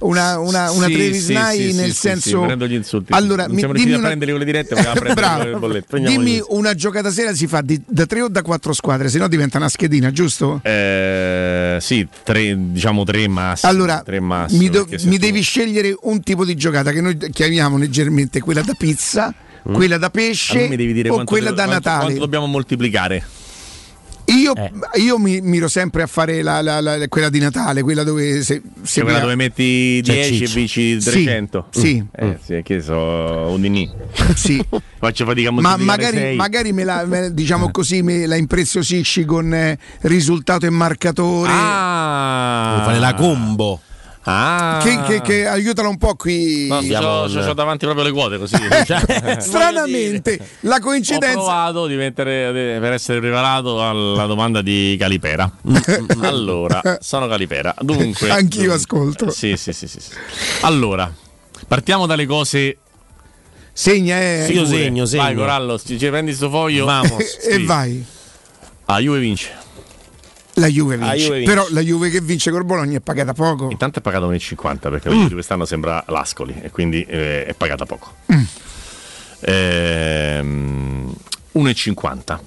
S10: Una, una, una
S38: Sì,
S10: Travis
S38: sì, sì,
S10: nel senso.
S38: prendo gli insulti.
S10: Allora,
S38: Non
S10: mi-
S38: siamo riusciti a
S10: una-
S38: prendere quelle dirette, vogliamo prendere le bollette.
S10: Dimmi
S38: gli-
S10: una giocata sera si fa di- da tre o da quattro squadre, se no diventa una schedina, giusto?
S38: Eh, sì, tre, diciamo tre massimi.
S10: Allora,
S38: tre massimi,
S10: mi, do- mi
S38: tu-
S10: devi scegliere un tipo di giocata che noi chiamiamo leggermente quella da pizza, quella da
S38: Allora
S10: pesce
S38: dire
S10: o quella
S38: devo-
S10: da
S38: quanto-
S10: Natale.
S38: Quanto dobbiamo moltiplicare?
S10: Io,
S38: Eh.
S10: io mi miro sempre a fare la- la- la- quella di Natale, quella dove se, se
S38: Cioè quella dove metti
S10: C'è
S38: 10 e vinci
S10: Sì,
S38: 300?
S10: sì.
S38: Eh, sì, che so, un dinì. [laughs]
S10: Sì.
S38: Faccio fatica a
S10: Ma magari, magari me la, me- diciamo [laughs] così, me la impreziosisci con eh, risultato e marcatore.
S38: Ah,
S13: fare la combo.
S38: Ah.
S10: Che, che- che aiutala un po' qui.
S38: No, c'ho, c'ho- c'ho davanti proprio le quote così. [laughs] Cioè,
S10: Stranamente, la
S38: Ho
S10: coincidenza.
S38: provato di mettere- per essere preparato alla domanda di Calipera. [laughs] allora, sono Calipera. Dunque,
S10: Anch'io
S38: dunque-
S10: ascolto.
S38: Sì, sì, sì, sì, sì. Allora, partiamo dalle cose.
S10: Segna, eh.
S38: sicure.
S13: Io segno, segno.
S38: Vai, Corallo, ci prendi sto foglio.
S13: Vamos. [laughs]
S10: E vai.
S38: Ah, Juve vince.
S10: La Juve vince.
S38: La Juve vince.
S10: Però la Juve che vince col Bologna è pagata poco.
S38: Intanto è pagato 1,50 perché la
S10: Mm.
S38: Quest'anno sembra l'Ascoli e quindi eh, è pagata poco.
S10: Mm.
S38: Ehm, 1,50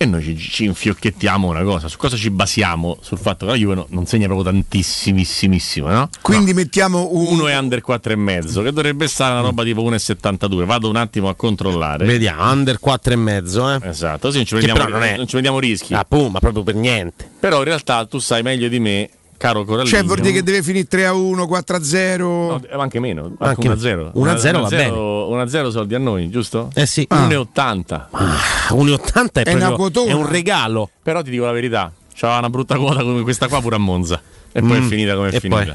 S38: e noi ci, ci infiocchettiamo una cosa, su cosa ci basiamo? Sul fatto che la Juve no- non segna proprio tantissimissimo, no?
S10: Quindi mettiamo un.
S38: Uno è under 4,5 che dovrebbe stare una roba tipo 1,72 vado un attimo a controllare
S13: Vediamo, under 4 e mezzo, eh.
S38: esatto, sì, non ci prendiamo,
S13: però non è-
S38: non ci prendiamo rischi
S13: Ah, pum, ma proprio per niente.
S38: però in realtà tu sai meglio di me caro Corallino
S10: Cioè, vuol dire che deve finire 3 a 1, 4 a 0.
S38: No, eh, anche meno,
S13: Anche
S38: anche 1-0.
S13: 1-0 va bene.
S38: 1-0 soldi a noi, giusto?
S13: Eh sì.
S38: 1,80.
S13: 1,80 è,
S10: È una
S13: proprio- è un regalo.
S38: Però ti dico la verità, c'aveva una brutta quota come questa qua pure a Monza. E poi
S13: Mm.
S38: è finita come è
S13: E
S38: finita.
S13: poi?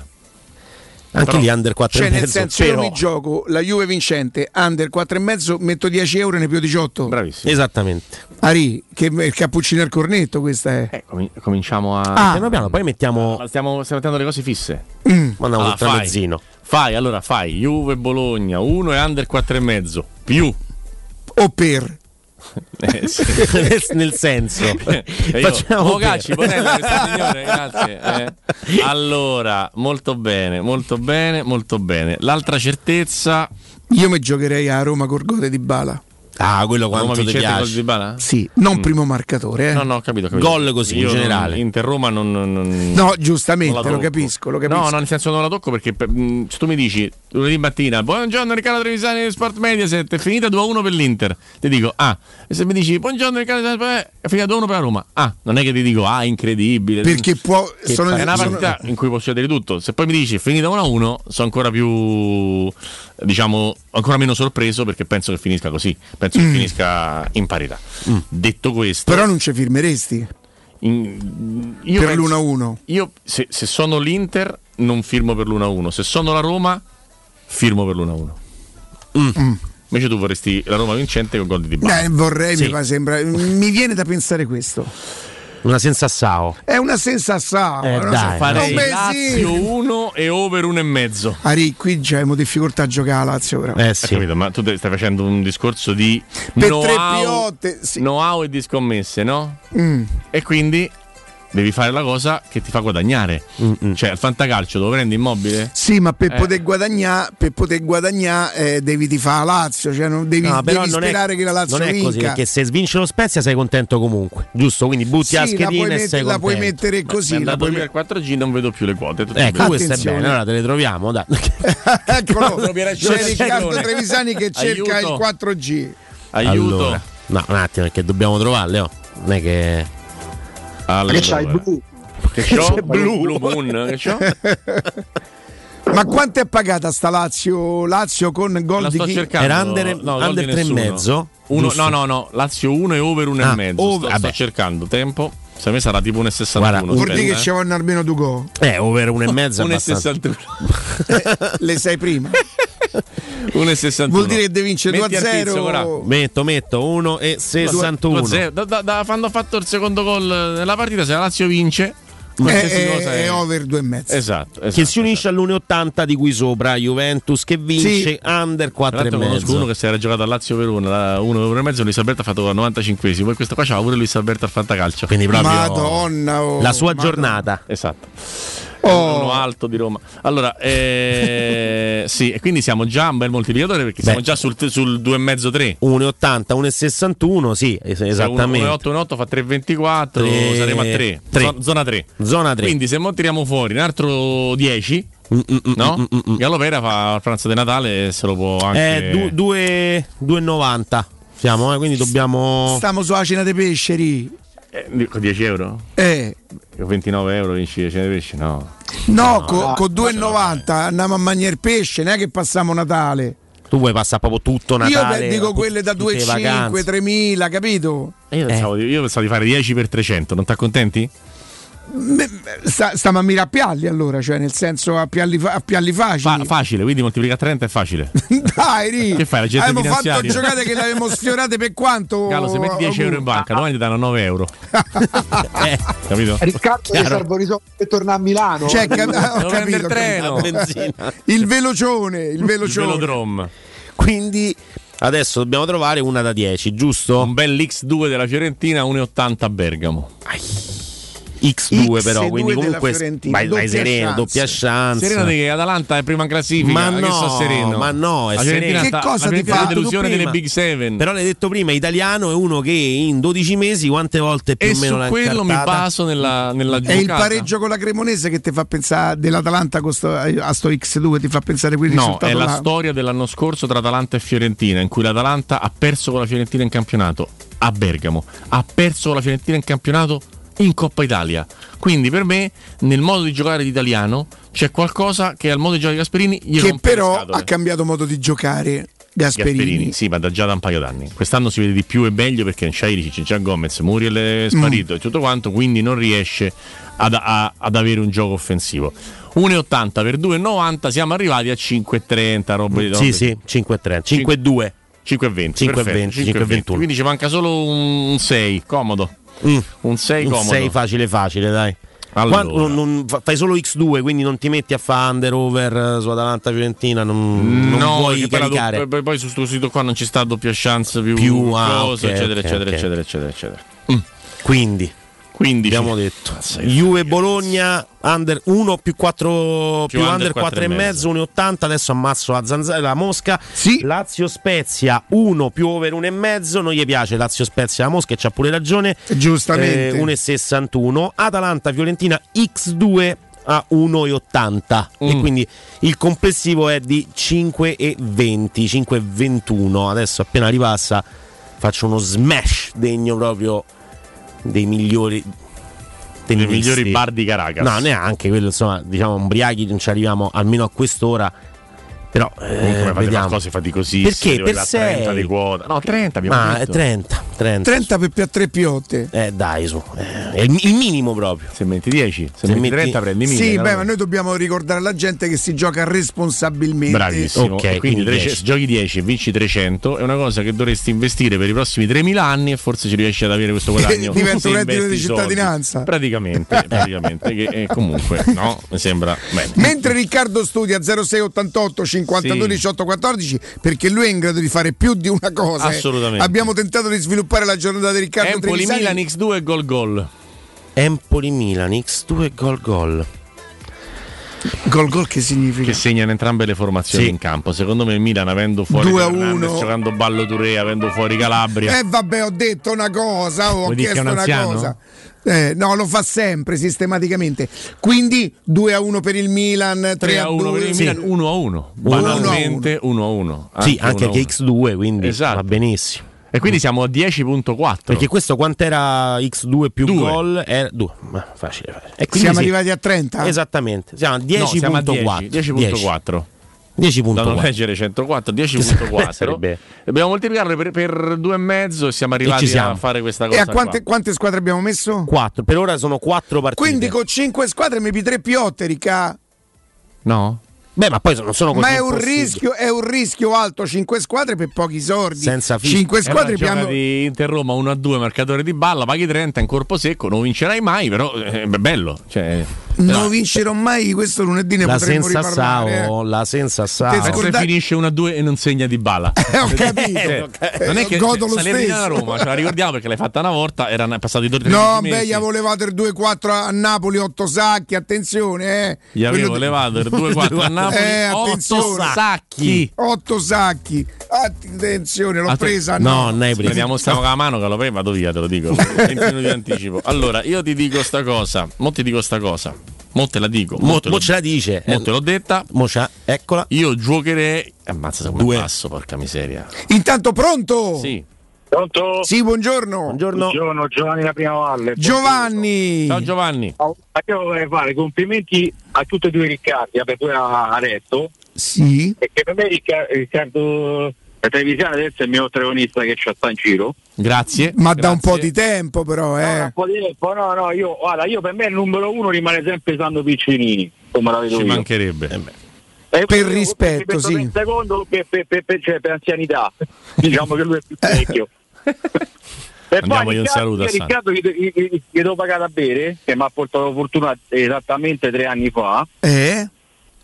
S13: Anche
S38: Però-
S13: gli under 4
S10: Cioè,
S13: e
S10: nel
S13: mezzo.
S10: senso, io
S13: però-
S10: mi gioco la Juve vincente, under 4 e mezzo, metto 10 euro e ne più 18.
S38: Bravissimo.
S13: Esattamente.
S10: Ari, che è il cappuccino al cornetto, questa è.
S38: Eh, comi- cominciamo a.
S10: Ah.
S13: Piano piano, poi mettiamo.
S38: Ma Stiamo, stiamo mettendo le cose fisse.
S13: Mandiamo
S38: Allora,
S13: un tramezzino.
S38: Fai, allora fai Juve Bologna 1 e under 4 e mezzo più
S10: O per.
S38: Eh, [laughs] sì.
S13: Nel senso, [laughs]
S38: io,
S13: facciamo
S38: oh, Bonella, questa signore, [laughs] grazie. eh. Allora, molto bene, molto bene, molto bene. L'altra certezza.
S10: Io mi giocherei a Roma Corgote di Bala.
S13: Ah, quello
S38: Roma
S13: quanto ti piace.
S10: Sì, non primo marcatore, eh.
S38: No, no, ho capito, capito.
S13: Gol così, in
S38: Io non-
S13: generale.
S38: Inter Roma non, non- non-
S10: No, giustamente,
S38: non
S10: lo capisco, lo capisco.
S38: No, no, nel senso non la tocco perché per- mh, se tu mi dici lunedì mattina, buongiorno Riccardo Trevisani di Sport Mediaset, è finita 2-1 per l'Inter. Ti dico, ah, e se mi dici buongiorno Riccardo Trevisani, è finita 2-1 per la Roma. Ah, non è che ti dico, ah, incredibile.
S10: Perché può.
S38: Che
S10: sono,
S38: è una
S10: sono-
S38: partita in cui può succedere tutto. Se poi mi dici è finita 1-1, sono ancora più diciamo ancora meno sorpreso perché penso che finisca così. Penso che
S10: Mm.
S38: finisca in parità. Detto questo,
S10: Però non ci firmeresti
S38: in- io
S10: per
S38: penso-
S10: l'1-1.
S38: io se, se sono l'Inter non firmo per l'1-1, se sono la Roma firmo per l'1-1.
S10: Mm.
S38: Invece tu vorresti la Roma vincente con gol di Dybala.
S10: Eh, vorrei,
S13: Sì.
S10: mi, fa- sembra, mi viene da pensare questo.
S13: Una senza Sao.
S10: È una sensazione.
S13: Eh, dai.
S38: Farei. Lazio 1 e over 1,5.
S10: Ari, qui già abbiamo difficoltà a giocare la Lazio. Però.
S13: Eh sì.
S38: capito, ma tu stai facendo un discorso di
S10: per
S38: know-how,
S10: tre piotte. sì.
S38: know-how e di scommesse, no?
S10: Mm.
S38: E quindi devi fare la cosa che ti fa guadagnare. Cioè, al fantacalcio dove prendi immobile?
S10: Sì, ma per
S38: Eh.
S10: poter guadagnare, per poter guadagnare eh, devi ti fare la Lazio, cioè non devi,
S13: No,
S10: devi
S13: non è,
S10: sperare che la Lazio
S13: non è
S10: vinca.
S13: così perché se svince lo Spezia sei contento comunque, giusto? Quindi butti
S10: sì,
S13: la
S10: la puoi,
S13: schedina e
S10: met-
S13: sei
S10: la puoi
S13: contento.
S10: mettere così.
S38: È
S10: La puoi
S38: lui
S10: met-
S38: al 4G, non vedo più le quote.
S13: Ecco, questo è bene, allora te le troviamo, dai. [laughs]
S10: Eccolo, c'è Riccardo. Trevisani che cerca
S38: Aiuto.
S10: il 4G.
S38: Aiuto.
S13: Allora, no, un attimo perché dobbiamo trovarle, oh. Non è che
S38: Allora,
S35: Che c'hai blu?
S38: Che c'ho?
S10: Blu.
S38: Blue Moon. Che c'ho? [laughs]
S10: Ma quanto è pagata sta Lazio? Lazio con gol
S38: La
S10: di
S38: sto
S10: chi?
S38: cercando.
S13: Era under-
S38: No, gol
S13: under
S38: di
S13: tre e
S38: nessuno.
S13: mezzo?
S38: Uno,
S13: Giusto.
S38: no, no, no. Lazio 1 e over 1
S13: Ah,
S38: e mezzo.
S13: over-
S38: sto, sto cercando tempo. Se me sarà tipo 1,61.
S13: Guarda,
S10: Vuol dire che ci vanno almeno due gol.
S13: eh, over uno e mezzo è [laughs]
S38: eh.
S13: abbastanza.
S38: 1,61. [laughs]
S10: Le sai prima. [laughs]
S38: 1,61.
S10: Vuol dire che devi vincere
S38: Metti
S10: 2 a
S38: al pizzo, ora.
S10: 0.
S13: Metto, metto 1 e 61.
S38: 2-0. Da, da, da quando ha fatto il secondo gol nella partita, se la Lazio vince, qualsiasi
S10: È,
S38: cosa
S10: è
S38: è.
S10: over 2 e mezzo.
S38: Esatto, esatto.
S13: che si unisce all'1,80 di qui sopra Juventus che vince under 4
S38: Tra
S13: e
S38: l'altro conosco uno che si era giocato a Lazio per una, la 1 e mezzo, Luis Alberto ha fatto al 95esimo e questo qua c'aveva pure Luis Alberto al fantacalcio.
S13: Quindi proprio
S10: Madonna, oh,
S13: la sua
S10: Madonna.
S13: giornata.
S38: Esatto.
S10: Oh.
S38: uno alto di Roma. Allora, eh, [laughs] sì, e quindi siamo già un bel moltiplicatore perché siamo
S13: Beh.
S38: già sul, sul 2,5-3.
S13: 1,80, 1,61, sì, es- esattamente.
S38: 1,8, 1,8 fa 3,24,
S13: Tre-
S38: saremo a 3.
S13: tre.
S38: Zona 3.
S13: Zona 3.
S38: Quindi se mo tiriamo fuori un altro 10,
S13: Mm,
S38: no? Galopera fa il pranzo di Natale e se lo può anche...
S13: Eh, du- due- 2,90 siamo, eh, quindi dobbiamo...
S10: Stiamo sulla cena dei pesceri.
S38: Eh, con 10 euro?
S10: Eh.
S38: Con 29 euro vinci 10 di pesce? No.
S10: No, co- con 2,90 andiamo a mangiare pesce, non è che passiamo Natale.
S13: Tu vuoi passare proprio tutto Natale?
S10: Io dico quelle da
S13: tutte le
S10: 2,5,
S13: vacanze.
S10: 3.000, capito?
S38: E Io pensavo, di, io pensavo di fare 10 per 300, non ti accontenti?
S10: Sta, stiamo a mirare a pialli allora, cioè nel senso a pialli, a pialli facili.
S38: Fa- facile, quindi moltiplica 30 è facile. [laughs]
S10: Dai, Ri.
S38: Che fai, l'agente
S10: Abbiamo fatto giocate che le avevamo sfiorate per quanto?
S38: Gallo, se metti 10 euro in banca, domani ti danno 9 euro. [laughs]
S13: Eh.
S38: Capito?
S35: Riccardo gli
S38: Chiaro.
S35: servono i soldi per tornare a Milano.
S10: Cioè, [laughs] cap- ho capito,
S38: il treno.
S10: Il velocione, il
S38: Il
S10: velocione.
S38: velodrome.
S13: Quindi adesso dobbiamo trovare una da 10, giusto?
S38: Un bel X2 della Fiorentina, 1,80 a Bergamo.
S13: X2 però,
S10: X2
S13: quindi
S10: della
S13: comunque vai, vai
S10: doppia
S13: sereno,
S10: chance.
S13: doppia chance.
S38: Sereno di che Atalanta è prima in classifica.
S13: Ma no,
S38: sto sereno.
S13: ma no, è
S38: La
S13: sereno.
S38: sta-
S10: Che cosa
S38: la
S10: ti fa?
S38: è delusione delle. Big Seven.
S13: Però l'hai detto prima, italiano è uno che in 12 mesi quante volte più
S38: e
S13: o meno
S38: su
S13: l'ha
S38: quello mi baso nella, nella
S10: È il pareggio con la Cremonese che ti fa pensare dell'Atalanta con sto- a sto X2, ti fa pensare quel
S38: No,
S10: risultato
S38: è la
S10: là.
S38: storia dell'anno scorso tra Atalanta e Fiorentina, in cui l'Atalanta ha perso con la Fiorentina in campionato a Bergamo, ha perso con la Fiorentina in campionato in Coppa Italia. Quindi per me, nel modo di giocare d'italiano, c'è qualcosa che al modo di giocare di Gasperini gli
S10: che però ha cambiato modo di giocare Gasperini.
S38: Gasperini, sì, ma da già da un paio d'anni. Quest'anno si vede di più e meglio perché Shairi, c'è Gomez, Muriel è
S10: Mm.
S38: sparito e tutto quanto, quindi non riesce ad, a- ad avere un gioco offensivo. 1,80 per 2,90 siamo arrivati a 5,30 roba di
S13: Sì, sì, 5-3, 5-2.
S38: 5,20
S13: 5,20,
S38: perfetto,
S13: 5,21.
S38: quindi ci manca solo un 6 comodo
S13: Mm.
S38: un 6
S13: Un
S38: comodo
S13: 6 facile facile, dai.
S38: Allora.
S13: Quando- non- non- fa- fai solo X2, quindi non ti metti a fare under over eh, su Atalanta Fiorentina, non, non
S38: no, la do-
S13: caricare.
S38: poi- poi su questo sito qua non ci sta doppia chance più,
S13: Più, ah,
S38: cose,
S13: ok,
S38: eccetera,
S13: ok,
S38: eccetera,
S13: ok.
S38: eccetera, eccetera, eccetera.
S13: Quindi,
S38: 15
S13: abbiamo detto. Juve Bologna under 1 più 4 più,
S38: Più
S13: under
S38: under
S13: 4 e
S38: 4,5.
S13: mezzo. 1,80 adesso ammazzo la zanzara la mosca. Lazio Spezia 1 più over 1 e mezzo. Non gli piace Lazio Spezia la mosca e c'ha pure ragione.
S10: Giustamente.
S13: Eh, 1,61 Atalanta Fiorentina X2 a 1,80 e
S38: Mm.
S13: quindi il complessivo è di 5,20 5,21 adesso appena ripassa faccio uno smash degno proprio dei migliori
S38: Dei
S13: tennisti.
S38: migliori bar di Caracas.
S13: no neanche quello insomma diciamo umbriachi non ci arriviamo almeno a quest'ora però eh,
S38: Comunque
S13: vediamo
S38: qualcosa faticosi
S13: perché per
S38: 30
S13: 6
S38: di quota no 30 abbiamo
S13: ma è
S38: detto
S13: 30 30
S10: 30 per più a 3 piotte.
S13: eh dai su eh, è il, il minimo proprio
S38: se metti 10 se,
S13: Se
S38: metti
S13: metti-
S38: 30 prendi 1000
S10: Sì, beh, ma noi dobbiamo ricordare alla gente che si gioca responsabilmente.
S38: Bravissimo.
S13: Ok,
S38: E quindi,
S13: quindi
S38: tre-
S13: 10.
S38: se giochi 10 e vinci 300 è una cosa che dovresti investire per i prossimi 3000 anni e forse ci riesci ad avere questo [laughs] guadagno.
S10: Diventa un [laughs] reddito di cittadinanza.
S38: Praticamente, [laughs] praticamente che, eh, comunque, no? Mi sembra bene.
S10: Mentre Riccardo studia 0688 52
S38: Sì.
S10: 18 14 perché lui è in grado di fare più di una cosa. eh.
S38: Assolutamente.
S10: Abbiamo tentato di sviluppare la giornata di Riccardo
S38: Empoli
S10: Trevisani.
S38: Milan X2 e gol gol.
S13: Empoli Milan X2 gol gol
S10: Gol gol che significa?
S38: Che segnano entrambe le formazioni
S13: Sì.
S38: in campo. Secondo me il Milan avendo fuori
S10: 2 a
S38: Fernandes,
S10: 1.
S38: giocando Ballo Touré, avendo fuori Calabria.
S10: Eh vabbè, ho detto una cosa, ho
S38: Vuoi
S10: chiesto una
S38: anziano?
S10: cosa. Eh, no, lo fa sempre sistematicamente. Quindi 2 a 1 per il Milan, 3,
S38: 3 a 1 per il Milan, 1 a 1. Banalmente 1 a 1.
S13: sì anche che X2 quindi
S38: Esatto.
S13: va benissimo
S38: E quindi siamo a 10.4.
S13: perché questo quant'era X2 più
S38: Due.
S13: gol era 2 facile, facile. E quindi
S10: Siamo
S13: sì,
S10: arrivati a 30?
S13: esattamente siamo a 10.4
S38: No, siamo a 10, 10.4.
S13: 10.4
S38: Da non leggere 104, [laughs]
S13: Sarebbe-
S38: 10.4. Dobbiamo moltiplicarlo per, per due e mezzo e siamo arrivati
S13: ci siamo.
S38: a fare questa
S10: E
S38: cosa.
S10: a quante,
S38: qua.
S10: quante squadre abbiamo messo?
S13: 4 per ora sono 4 partite
S10: Quindi con 5 squadre mi 3 piotte, Ricca.
S38: No?
S13: beh ma poi non sono così
S10: Ma è un, rischio, è un rischio alto 5 squadre per pochi soldi.
S13: Senza fischio.
S10: 5
S38: E
S10: squadre
S38: allora
S10: piano.
S38: giocati Inter Roma 1 a 2 marcatore di balla, paghi 30 in corpo secco, non vincerai mai, però eh, è bello. Cioè,
S10: Non vincerò mai questo lunedì ne
S13: La
S10: potremmo
S13: senza
S10: riparlare. eh.
S13: Sao, la senza Sao.
S38: Mentre
S10: scorda-
S38: finisce 1-2 e non segna di bala. [laughs]
S10: Eh, ho capito.
S38: Cioè, non è che
S10: Godo lo stesso.
S38: la Roma, ce la ricordiamo perché l'hai fatta una volta, erano passati 12
S10: No,
S38: mesi.
S10: beh, gli volevate il 2-4 a Napoli, 8 sacchi, attenzione, eh.
S38: Gli avevo
S10: Quello
S38: levato il 2-4 a [laughs] Napoli,
S10: Eh,
S38: 8
S10: attenzione.
S38: sacchi.
S10: 8 sacchi. Attenzione, l'ho presa.
S13: No, preso.
S38: Vediamo stiamo con la mano che lo prendi, vado via, te lo dico. [laughs] 20 minuti di anticipo. Allora, io ti dico sta cosa. Mo ti dico sta cosa. Mo te la dico.
S13: Mo,
S38: te
S13: mo ce la dice.
S38: mo te l'ho detta.
S13: Mo c'ha- eccola.
S38: Io giocherei. Ammazza come
S13: Due.
S38: passo, porca miseria.
S10: Intanto pronto?
S38: Sì.
S45: Pronto?
S10: Sì, buongiorno.
S13: Buongiorno.
S45: Buongiorno, Giovanni da Prima Valle.
S10: Giovanni.
S38: Ciao Giovanni.
S45: Oh, Io vorrei fare complimenti a tutti e due Riccardi, vabbè pure a Retto,
S10: Sì.
S45: perché per me Ricca- Riccardo la televisione adesso è il mio tregonista che c'ha sta in giro.
S38: Grazie.
S10: Ma da un
S38: grazie.
S10: po' di tempo però,
S45: No,
S10: eh.
S45: un po' di tempo, no, no, io, guarda, io per me il numero uno rimane sempre Sandro Piccinini, come la vedo
S38: Ci
S45: io.
S38: mancherebbe.
S45: Eh,
S10: Per
S45: io-
S10: rispetto, sì.
S45: secondo per, per- per- per- cioè, per anzianità, [laughs] diciamo che lui è più vecchio. [laughs] E
S38: Mandiamogli un saluto a Sandro.
S45: Riccardo gli, gli, gli, gli devo pagare a bere, che mi ha portato fortuna esattamente tre anni fa.
S10: Eh?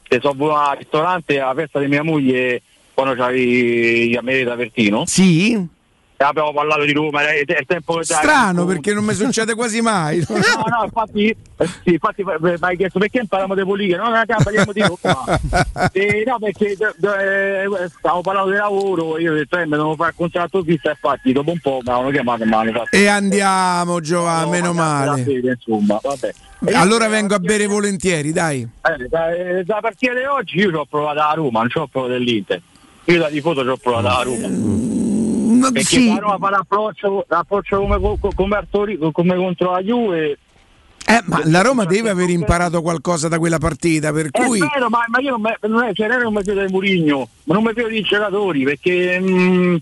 S45: Che sono venuto al ristorante alla festa di mia moglie quando c'avevi a Merita Vertino.
S10: Sì?
S45: E abbiamo parlato di Roma, è il tempo che
S10: Strano perché non mi succede quasi mai. [laughs]
S45: No, no, infatti, eh, sì, infatti eh, mi hai chiesto perché parliamo di politica, no, no, no, parliamo di Roma. [laughs] Eh, no, perché eh, stavo parlando di lavoro, io ho detto eh, mi devo fare il contratto fisso, infatti dopo un po' mi avevano chiamato e hanno fatto
S10: E andiamo Giovanni, meno
S45: da
S10: male.
S45: bere, insomma, vabbè.
S10: Allora vengo a bere volentieri, dai.
S45: Eh, da, eh, da partita di oggi io ci ho provato a Roma, non ci ho provato dell'Inter. Io da tifoso ci ho provato a Roma. Perché
S10: sì.
S45: la Roma fa l'approccio, l'approccio come, co- come, al Torino- come contro la Juve.
S10: Eh, ma la Roma deve aver imparato qualcosa da quella partita, per
S45: È
S10: cui
S45: vero, ma, ma io non, me, non è, cioè, non mi fido di Murigno, ma non mi fido dei giocatori perché mm,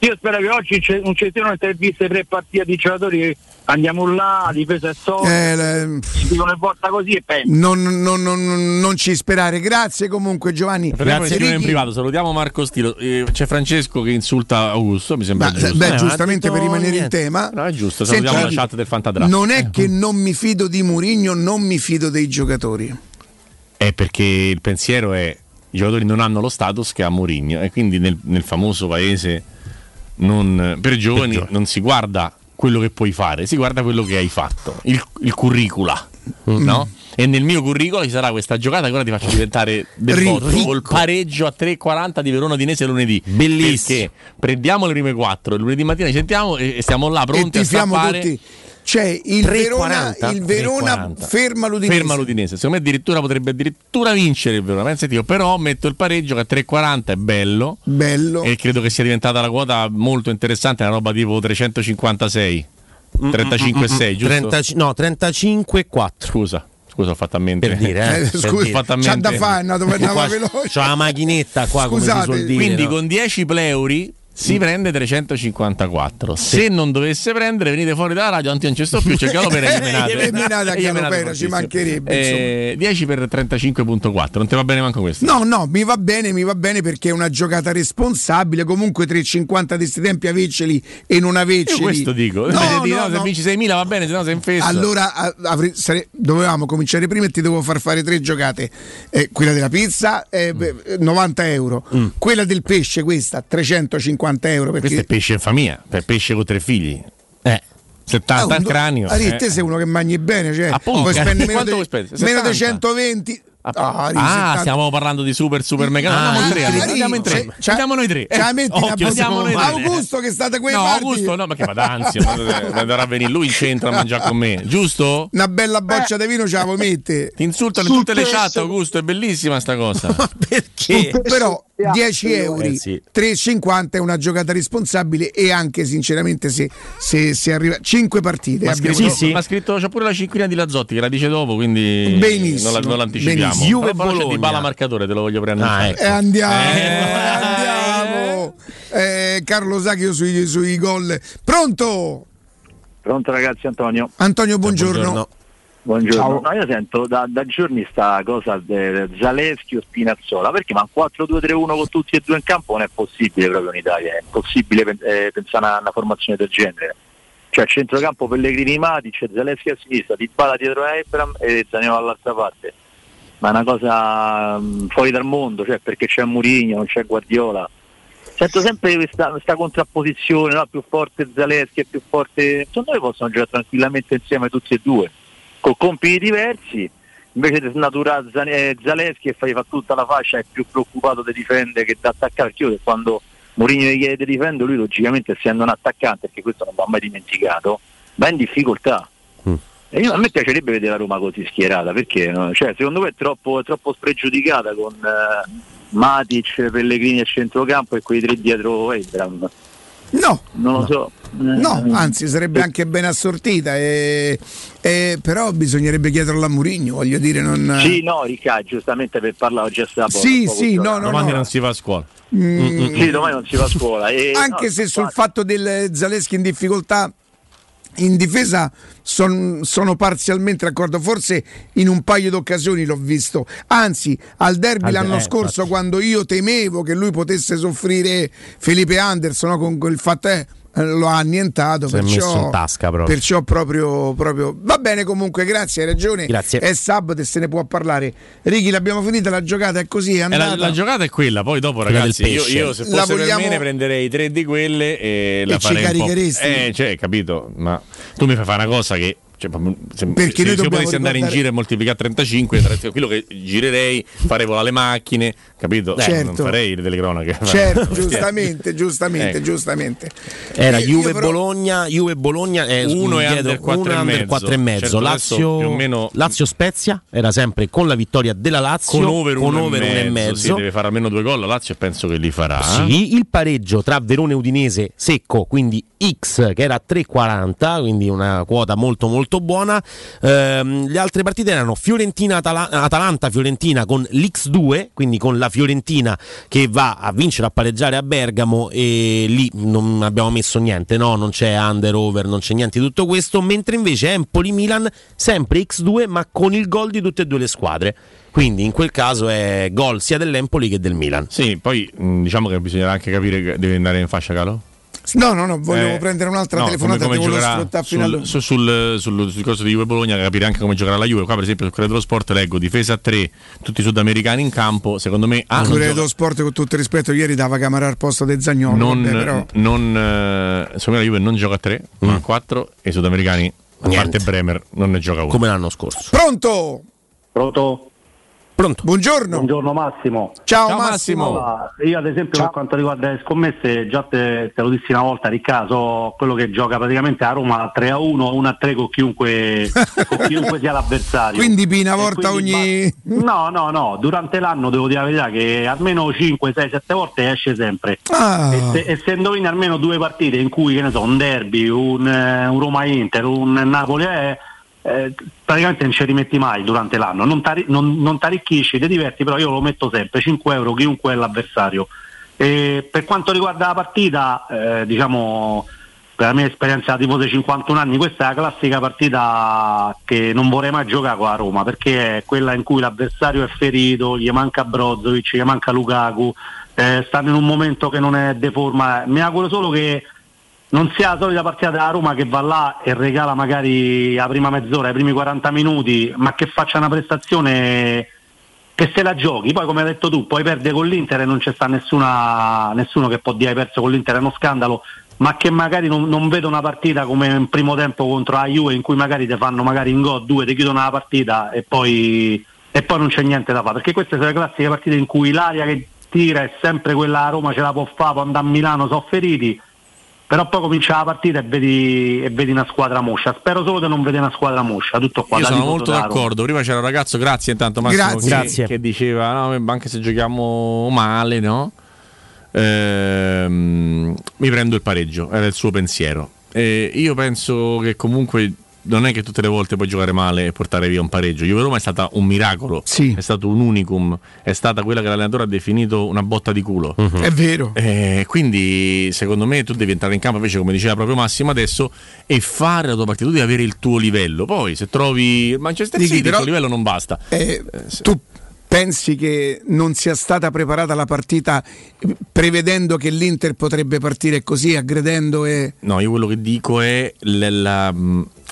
S45: io spero che oggi c'è- non ci siano interviste pre-partita di giocatori che andiamo là, la difesa è solida,
S10: eh, le-
S45: si dicono e volta così e penso.
S10: non, non- non- non ci sperare. Grazie comunque Giovanni.
S38: Parliamo di scrivere in privato, salutiamo Marco Stilo. Eh, c'è Francesco che insulta Augusto, mi sembra
S10: Ma,
S38: giusto.
S10: beh,
S38: Eh,
S10: giustamente per rimanere in
S38: niente.
S10: tema.
S38: No, è giusto,
S10: Senti,
S38: salutiamo la chat del Fantadraft.
S10: Non è che non mi fido di Murigno, non mi fido dei giocatori.
S38: È perché il pensiero è i giocatori non hanno lo status che ha Mourinho e quindi nel, nel famoso paese non- per giovani non si guarda quello che puoi fare, si guarda quello che hai fatto, il, il curricula, no? E nel mio curriculum ci sarà questa giocata che ora ti faccio diventare del botto, col pareggio a 3.40 di Verona Dinese lunedì.
S13: Bellissimo.
S38: Perché prendiamo le prime 4 e lunedì mattina ci sentiamo e, e stiamo là
S10: E
S38: pronti a
S10: tifiamo
S38: stappare.
S10: tutti. C'è il
S38: 3,40,
S10: Verona, il Verona
S38: 3,40.
S10: ferma l'Udinese.
S38: Ferma l'Udinese. Secondo me addirittura potrebbe addirittura vincere il Verona. Pensate io, però metto il pareggio che a 3,40 è bello.
S10: Bello.
S38: E credo che sia diventata la quota molto interessante, una roba tipo 356. 35,6, giusto?
S13: 30 no, 35,4.
S38: Scusa. Scusa, ho fatto a mente.
S13: Per dire, eh,
S10: Eh,
S13: per
S10: scusa,
S13: dire.
S38: Ho fatto a
S10: c'ha da fare, è andato per veloce.
S13: C'ho la macchinetta qua, come si
S10: Scusate,
S13: suol dire.
S38: Quindi
S13: no?
S38: con 10 pleuri si prende 354. Se non dovesse prendere, venite fuori dalla radio, anzi non ci sto più, c'è Galopera e gli menate.
S10: E menate a
S38: E gli menate
S10: Galopera, ci mancherebbe,
S38: Eh, 10 per 35.4, non ti va bene manco questo?
S10: No, no, mi va bene, mi va bene perché è una giocata responsabile. Comunque 3,50 di sti tempi averceli e non averceli.
S38: Io questo dico.
S10: No,
S38: di
S10: no,
S38: no, se
S10: no.
S38: vinci 6.000 va bene, se no sei in fesso.
S10: Allora avrei- sare- dovevamo cominciare prima e ti devo far fare tre giocate. Eh, quella della pizza eh, beh, 90 euro, quella del pesce questa 350 euro. Perché
S38: Questo è pesce in famiglia, per pesce con tre figli. Eh, 70
S10: Ah,
S38: al
S10: un-
S38: cranio. Eh.
S10: te sei uno che mangi bene, cioè
S38: Appunto.
S10: puoi spendere [laughs] meno, di- meno di
S38: 70?
S10: 120. Ah,
S38: Ah,
S10: 70.
S38: stiamo parlando di super super mega.
S10: Ah,
S38: andiamo in tre, allora, andiamo in tre.
S10: c'è- c'è-
S38: Andiamo noi tre.
S10: metti una
S38: occhio, andiamo noi tre.
S10: Augusto che state quei
S38: No,
S10: parti.
S38: Augusto no, perché va d'ansia, ma- andrà a venire lui in centro a mangiare con me, giusto?
S10: Una bella boccia di vino ce la vuoi mettere.
S38: Ti insultano in tutte le chat, Augusto, è bellissima sta cosa. [laughs]
S13: Perché?
S10: Però 10 euro,
S13: Eh, sì.
S10: 3,50 è una giocata responsabile e anche sinceramente se, se, se arriva 5 partite
S38: Ma
S10: abbiamo
S38: scritto, ma scritto c'è pure la cinquina di Lazzotti che la dice dopo, quindi
S10: Benissimo,
S38: non, la, non l'anticipiamo.
S10: benissimo.
S38: Juve
S10: Juve
S38: Però c'è
S13: Bologna.
S38: di bala marcatore, te lo voglio preannunciare.
S13: Ah, ecco.
S10: E andiamo,
S38: Eh.
S10: andiamo. Eh, Carlo Sacchio sui, sui gol. Pronto?
S53: Pronto ragazzi Antonio?
S10: Antonio, buongiorno.
S13: buongiorno.
S53: Buongiorno.
S10: Ciao.
S53: No, io sento da, da giorni sta cosa di Zaleschi o Spinazzola, perché ma un 4-2-3-1 con tutti e due in campo non è possibile proprio in Italia, è impossibile eh, pensare a una, una formazione del genere. Cioè centrocampo Pellegrini Matic, Zaleschi a sinistra, Di Bala dietro a Ebram e Zaniolo dall'altra parte. Ma è una cosa mm, fuori dal mondo, cioè perché c'è Murigno, non c'è Guardiola. Sento sempre questa, questa contrapposizione, no? più forte Zaleschi e più forte. Secondo me possono giocare tranquillamente insieme tutti e due, con compiti diversi. Invece di snaturare eh, Zaleschi e fai fa tutta la fascia, è più preoccupato di difendere che di attaccare. Che quando Mourinho gli chiede di difendere, lui logicamente essendo un attaccante, perché questo non va mai dimenticato, va in difficoltà. E io- a me piacerebbe vedere la Roma così schierata, perché no? Cioè, secondo me è troppo, è troppo spregiudicata con eh, Matic, Pellegrini a centrocampo e quei tre dietro Ebram.
S10: No,
S53: non lo so.
S10: No, anzi sarebbe anche ben assortita, e, e- però bisognerebbe chiederlo a Murigno, voglio dire, non...
S53: Sì, no, Riccardo, giustamente per parlare oggi a sabato.
S10: Sì, sì, no, no,
S38: Domani
S10: no.
S38: non si va a scuola.
S10: Mm.
S53: Sì, domani non si va a scuola. E,
S10: Anche
S53: no,
S10: se sul fatto del Zaleschi in difficoltà in difesa son- sono parzialmente d'accordo, forse in un paio di occasioni l'ho visto. Anzi, al derby
S13: Al-
S10: l'anno
S13: eh,
S10: scorso,
S13: infatti.
S10: quando io temevo che lui potesse soffrire Felipe Anderson no, con quel fatto, eh, lo ha annientato.
S13: Si è
S10: perciò,
S13: messo in tasca proprio.
S10: Perciò proprio, proprio. Va bene, comunque, grazie, hai ragione.
S13: Grazie.
S10: È sabato e se ne può parlare. Righi, l'abbiamo finita la giocata, è così, è
S38: Eh,
S10: andata.
S38: la, la giocata è quella, poi dopo ragazzi io, io se
S10: La
S38: fosse
S10: vogliamo-
S38: per me ne prenderei tre di quelle e, la
S10: E ci
S38: farei un po'.
S10: caricheresti?
S38: Eh, cioè, capito, ma tu mi fai fare una cosa che cioè, se,
S10: Perché
S38: se-
S10: noi
S38: se io
S10: dobbiamo
S38: potessi andare in
S10: ricordare-
S38: giro e moltiplicare 35 tra- quello che girerei farei volare le macchine capito Eh,
S10: Certo.
S38: non farei le telecronache
S10: Certo, [laughs] giustamente, giustamente,
S38: Ecco.
S10: giustamente.
S13: Era
S10: Eh, io
S13: Juve
S10: però-
S13: Bologna, Juve Bologna è
S38: Uno è
S13: dietro-
S38: under quattro
S13: uno è
S38: e
S13: under
S38: mezzo.
S13: quattro e mezzo.
S38: Certo, adesso
S13: Lazio,
S38: più o meno-
S13: Lazio Spezia era sempre con la vittoria della Lazio
S38: con over,
S13: over
S38: e mezzo,
S13: e mezzo.
S38: Sì, deve fare almeno due gol la Lazio e penso che li farà
S13: Sì, il pareggio tra Verone e Udinese secco, quindi X che era 3,40, quindi una quota molto molto buona. Ehm, le altre partite erano Fiorentina-Atalanta, Fiorentina con l'X2, quindi con la Fiorentina che va a vincere a pareggiare a Bergamo e lì non abbiamo messo niente, no? non c'è under over, non c'è niente di tutto questo, mentre invece Empoli-Milan sempre X2 ma con il gol di tutte e due le squadre. Quindi in quel caso è gol sia dell'Empoli che del Milan.
S38: sì poi diciamo che bisognerà anche capire che deve andare in fascia Calo
S10: No, no, no, volevo
S38: Eh,
S10: prendere un'altra
S38: no,
S10: telefonata
S38: come, come giocherà sul, su- sul, sul, sul discorso di Juve Bologna capire anche come giocherà la Juve qua per esempio sul Corriere dello Sport leggo difesa a 3 tutti i sudamericani in campo secondo me ah,
S10: Il
S38: non
S10: Corriere dello Sport, con tutto il rispetto, ieri dava Camara al posto del Zagnolo.
S38: non,
S10: vabbè, però.
S38: non, eh, secondo me la Juve non gioca a 3 ma a 4 e i sudamericani a
S13: Niente.
S38: parte Bremer non ne gioca uno
S13: Come l'anno scorso.
S10: Pronto?
S54: Pronto?
S13: Pronto?
S10: Buongiorno.
S54: Buongiorno Massimo.
S10: Ciao,
S38: Ciao,
S10: Massimo.
S38: Massimo.
S54: Io ad esempio per quanto riguarda le scommesse, già te, te lo dissi una volta, Riccardo, so quello che gioca praticamente a Roma 3 a 1, 1 a 3 con chiunque, [laughs] con chiunque sia l'avversario.
S10: Quindi una volta
S54: quindi
S10: ogni...
S54: ba- No, no, no, durante l'anno devo dire la verità che almeno 5, 6, 7 volte esce sempre.
S10: Ah.
S54: E, se, e se indovini almeno due partite in cui, che ne so, un derby, un, eh, un Roma-Inter, un Napoli, eh, eh, praticamente non ci rimetti mai durante l'anno, non, non t'arricchisci, ti diverti, però io lo metto sempre, 5 euro chiunque è l'avversario. E per quanto riguarda la partita, eh, diciamo, per la mia esperienza tipo dei 51 anni, questa è la classica partita che non vorrei mai giocare con la Roma, perché è quella in cui l'avversario è ferito, gli manca Brozovic, gli manca Lukaku, eh, stanno in un momento che non è de forma. Mi auguro solo che non sia la solita partita della Roma che va là e regala magari la prima mezz'ora, i primi 40 minuti, ma che faccia una prestazione che se la giochi. Poi come hai detto tu, puoi perdere con l'Inter e non c'è sta nessuna, nessuno che può dire hai perso con l'Inter, è uno scandalo, ma che magari non, non vedo una partita come in primo tempo contro la Juve in cui magari ti fanno magari in gol due, ti chiudono la partita e poi, e poi non c'è niente da fare, perché queste sono le classiche partite in cui l'aria che tira è sempre quella a Roma ce la può fare, può andare a Milano, sono feriti però poi comincia la partita e vedi, e vedi una squadra moscia. Spero solo di non vedere una squadra moscia. Tutto qua.
S38: Io sono molto d'accordo. Prima c'era un ragazzo, grazie intanto Massimo,
S10: Grazie.
S38: che,
S13: Grazie.
S38: che diceva no, anche se giochiamo male, no? Ehm, mi prendo il pareggio, era il suo pensiero. E io penso che comunque non è che tutte le volte puoi giocare male e portare via un pareggio. Juve Roma è stata un miracolo, è stato un unicum, è stata quella che l'allenatore ha definito una botta di culo.
S10: È vero.
S38: Eh, quindi secondo me tu devi entrare in campo invece come diceva proprio Massimo adesso e fare la tua partita, tu devi avere il tuo livello. Poi se trovi il Manchester
S10: Dici,
S38: City il
S10: però-
S38: tuo livello non basta.
S10: Eh, tu pensi che non sia stata preparata la partita prevedendo che l'Inter potrebbe partire così, aggredendo e...
S38: No, io quello che dico è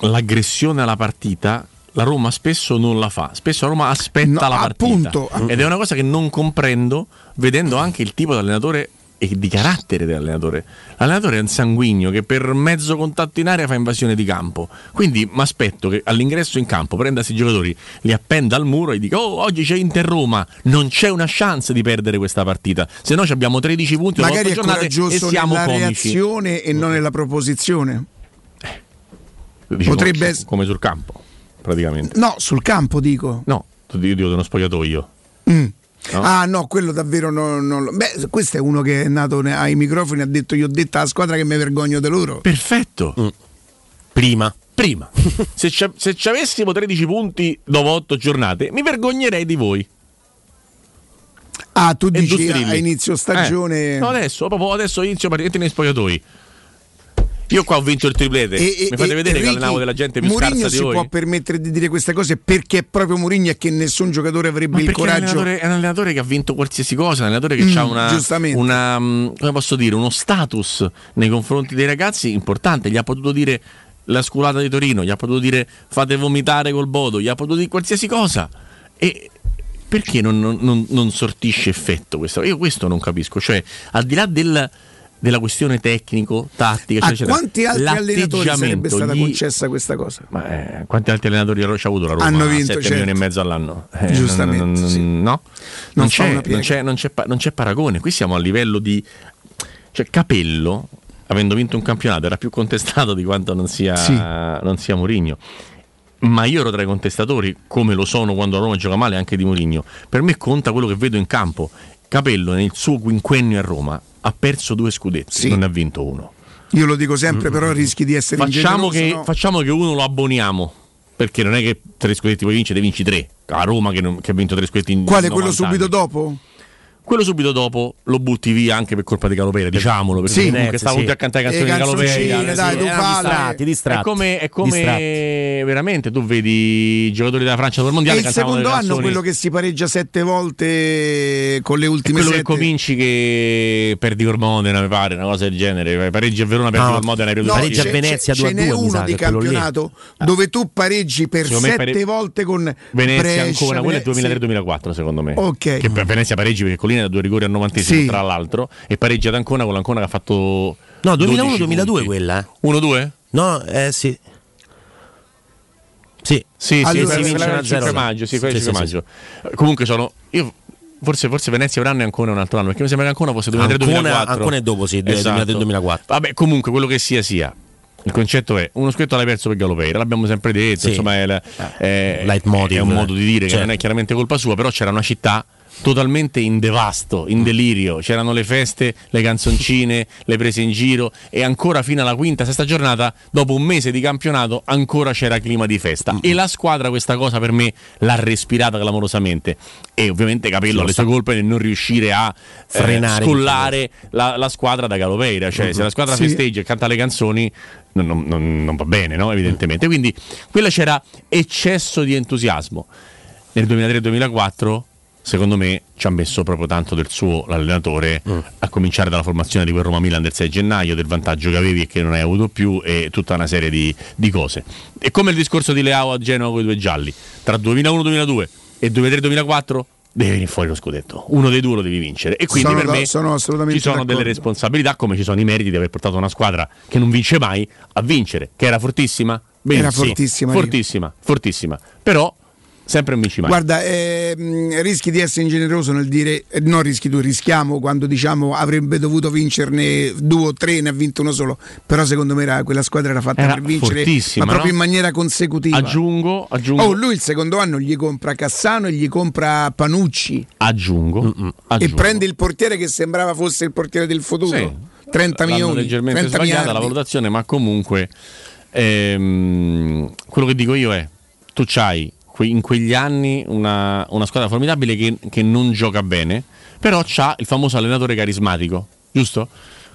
S38: l'aggressione alla partita. La Roma spesso non la fa, spesso la Roma aspetta
S10: No,
S38: la partita.
S10: appunto.
S38: Ed è una cosa che non comprendo vedendo anche il tipo di allenatore e di carattere dell'allenatore. L'allenatore è un sanguigno che per mezzo contatto in area fa invasione di campo. Quindi mi aspetto che all'ingresso in campo prenda questi giocatori, li appenda al muro e dica "Oh, oggi c'è Inter Roma, non c'è una chance di perdere questa partita. Se no ci abbiamo 13 punti
S10: Magari è coraggioso
S38: siamo
S10: nella
S38: comici".
S10: reazione e non nella proposizione.
S38: Dici,
S10: potrebbe
S38: come, come sul campo, praticamente.
S10: No, sul campo dico.
S38: No, io dico di uno spogliatoio.
S10: Mm.
S38: No?
S10: Ah no, quello davvero non, non lo- Beh, questo è uno che è nato ai microfoni e ha detto io ho detto alla squadra che mi vergogno di loro.
S38: Perfetto.
S13: Prima.
S38: Prima. [laughs] se, ci, se ci avessimo 13 punti dopo 8 giornate, mi vergognerei di voi.
S10: Ah, tu
S38: E
S10: dici a inizio stagione...
S38: Eh, no, adesso, proprio adesso inizio partita nei spogliatoi. Io qua ho vinto il triplete.
S10: E-
S38: mi fate
S10: e-
S38: vedere
S10: e
S38: che allenavo della gente più
S10: Mourinho
S38: scarsa di
S10: si
S38: voi.
S10: può permettere di dire queste cose perché è proprio Mourinho e che nessun giocatore avrebbe il
S38: perché è un,
S10: coraggio.
S38: è un allenatore che ha vinto qualsiasi cosa, un allenatore che
S10: Mm,
S38: ha una, una, mm, come posso dire, uno status nei confronti dei ragazzi importante. Gli ha potuto dire la sculata di Torino, gli ha potuto dire fate vomitare col Bodo, gli ha potuto dire qualsiasi cosa. E perché non, non- non- non sortisce effetto questo? Io questo non capisco. Cioè, al di là del- della questione tecnico, tattica,
S10: A
S38: eccetera,
S10: quanti altri allenatori sarebbe stata
S38: gli-
S10: concessa questa cosa?
S38: ma, eh, quanti altri allenatori ci ha avuto la Roma?
S10: Hanno vinto,
S38: 7
S10: certo.
S38: milioni e mezzo all'anno. Eh,
S10: Giustamente,
S38: non- non-
S10: sì.
S38: No?
S10: Non
S38: c'è, c'è, non c'è non c'è paragone. Qui siamo a livello di. Cioè, Capello, avendo vinto un campionato, era più contestato di quanto non sia,
S10: Sì.
S38: non sia Mourinho. Ma io ero tra i contestatori, come lo sono quando la Roma gioca male anche di Mourinho. Per me conta quello che vedo in campo. Capello, nel suo quinquennio a Roma, ha perso due scudetti,
S10: Sì.
S38: non ne ha vinto uno.
S10: Io lo dico sempre, però rischi di essere
S38: Facciamo che,
S10: no?
S38: facciamo che uno lo abboniamo. Perché non è che tre scudetti puoi vincere, ne vinci tre. A Roma che, non- che ha vinto tre scudetti in
S10: Quale?
S38: 90
S10: Quello subito
S38: anni.
S10: dopo?
S38: Quello subito dopo lo butti via anche per colpa di Calopera, diciamolo, perché
S10: Sì.
S38: comunque
S13: Eh,
S38: stavo
S13: sì.
S38: tutti a cantare
S10: Le
S38: canzoni di Calopera.
S10: dai,
S38: sì.
S10: falle.
S13: distratti, distratti.
S38: È come, è come
S13: Distratti.
S38: veramente tu vedi i giocatori della Francia per il
S10: È
S38: mondiale
S10: il
S38: cantavano
S10: secondo anno
S38: canzoni.
S10: quello che si pareggia sette volte con le
S38: È
S10: ultime
S38: quello che
S10: sette.
S38: cominci che perdi col Modena, mi pare, una cosa del genere. Pareggi a Verona, perdi
S13: No,
S38: col Modena,
S10: No,
S38: col
S13: Pareggia a
S10: ce-
S13: Venezia
S10: ce- ce
S13: 2-2,
S10: n'è uno di
S13: che quello
S10: campionato dove tu pareggi per sette
S38: pare-
S10: volte con
S38: Venezia
S10: Brescia,
S38: ancora, quello è
S10: Venezia-
S38: 2003-2004 secondo me.
S10: Ok.
S38: Che per Venezia pareggi perché Collina da due rigori al 90
S10: Sì.
S38: tra l'altro e pareggia ad Ancona con l'Ancona che ha fatto
S13: No,
S38: 12
S13: 2001-2002
S38: punti.
S13: quella. eh.
S38: 1-2?
S13: No, eh sì. Sì,
S38: Sì,
S10: Allora,
S38: sì,
S10: si vince
S38: vince
S13: una
S38: il 5
S13: zero.
S38: maggio, sì,
S13: Sì,
S38: il 5
S13: sì,
S38: maggio. Comunque sono io forse, forse Venezia avranno ancora un altro anno, perché mi sembra che Ancona fosse 2003-2004.
S13: Ancona, Ancona è dopo, sì,
S38: Esatto.
S13: 2003-2004.
S38: Vabbè, comunque quello che sia sia. Il concetto è uno scudetto l'hai perso per Galopeira, l'abbiamo sempre detto,
S13: Sì.
S38: insomma è, la- è- è un modo di dire che
S13: Certo.
S38: non è chiaramente colpa sua, però c'era una città totalmente in devasto, in delirio, c'erano le feste, le canzoncine, [laughs] le prese in giro e ancora fino alla quinta, sesta giornata, dopo un mese di campionato, ancora c'era clima di festa. E la squadra questa cosa per me l'ha respirata clamorosamente. E ovviamente Capello ha le sue colpe nel non riuscire a eh,
S13: Frenare,
S38: scollare la, la squadra da Galopeira, cioè se la squadra
S10: Sì.
S38: festeggia e canta le canzoni non, non- non- non va bene, no? evidentemente. Quindi quella c'era eccesso di entusiasmo. Nel 2003-2004, secondo me, ci ha messo proprio tanto del suo l'allenatore, a cominciare dalla formazione di quel Roma Milan del 6 gennaio, del vantaggio che avevi e che non hai avuto più, e tutta una serie di, di cose. E come il discorso di Leao a Genova con i due gialli, tra 2001-2002 e 2003-2004 deve venire fuori lo scudetto. Uno dei due lo devi vincere. E quindi
S10: Sono
S38: per
S10: da-
S38: me
S10: sono
S38: ci sono
S10: d'accordo.
S38: delle responsabilità, come ci sono i meriti di aver portato una squadra che non vince mai a vincere, che era fortissima. Bene,
S10: Era
S38: sì,
S10: fortissima,
S38: fortissima, fortissima. Però sempre vinci mai.
S10: Guarda, ehm, rischi di essere ingeneroso nel dire, eh, non rischi tu, rischiamo quando diciamo avrebbe dovuto vincerne due o tre, ne ha vinto uno solo, però secondo me era- quella squadra era fatta
S38: Era
S10: per vincere,
S38: fortissima,
S10: ma proprio
S38: no?
S10: in maniera consecutiva.
S38: aggiungo, aggiungo,
S10: Oh, lui il secondo anno gli compra Cassano e gli compra Panucci
S38: aggiungo,
S10: e
S38: aggiungo.
S10: prende il portiere che sembrava fosse il portiere del futuro.
S38: Sì.
S10: 30
S38: L'hanno
S10: milioni,
S38: leggermente
S10: 30
S38: sbagliata la
S10: miliardi.
S38: valutazione, ma comunque ehm, quello che dico io è: tu c'hai in quegli anni una, una squadra formidabile che, che non gioca bene, però c'ha il famoso allenatore carismatico, giusto?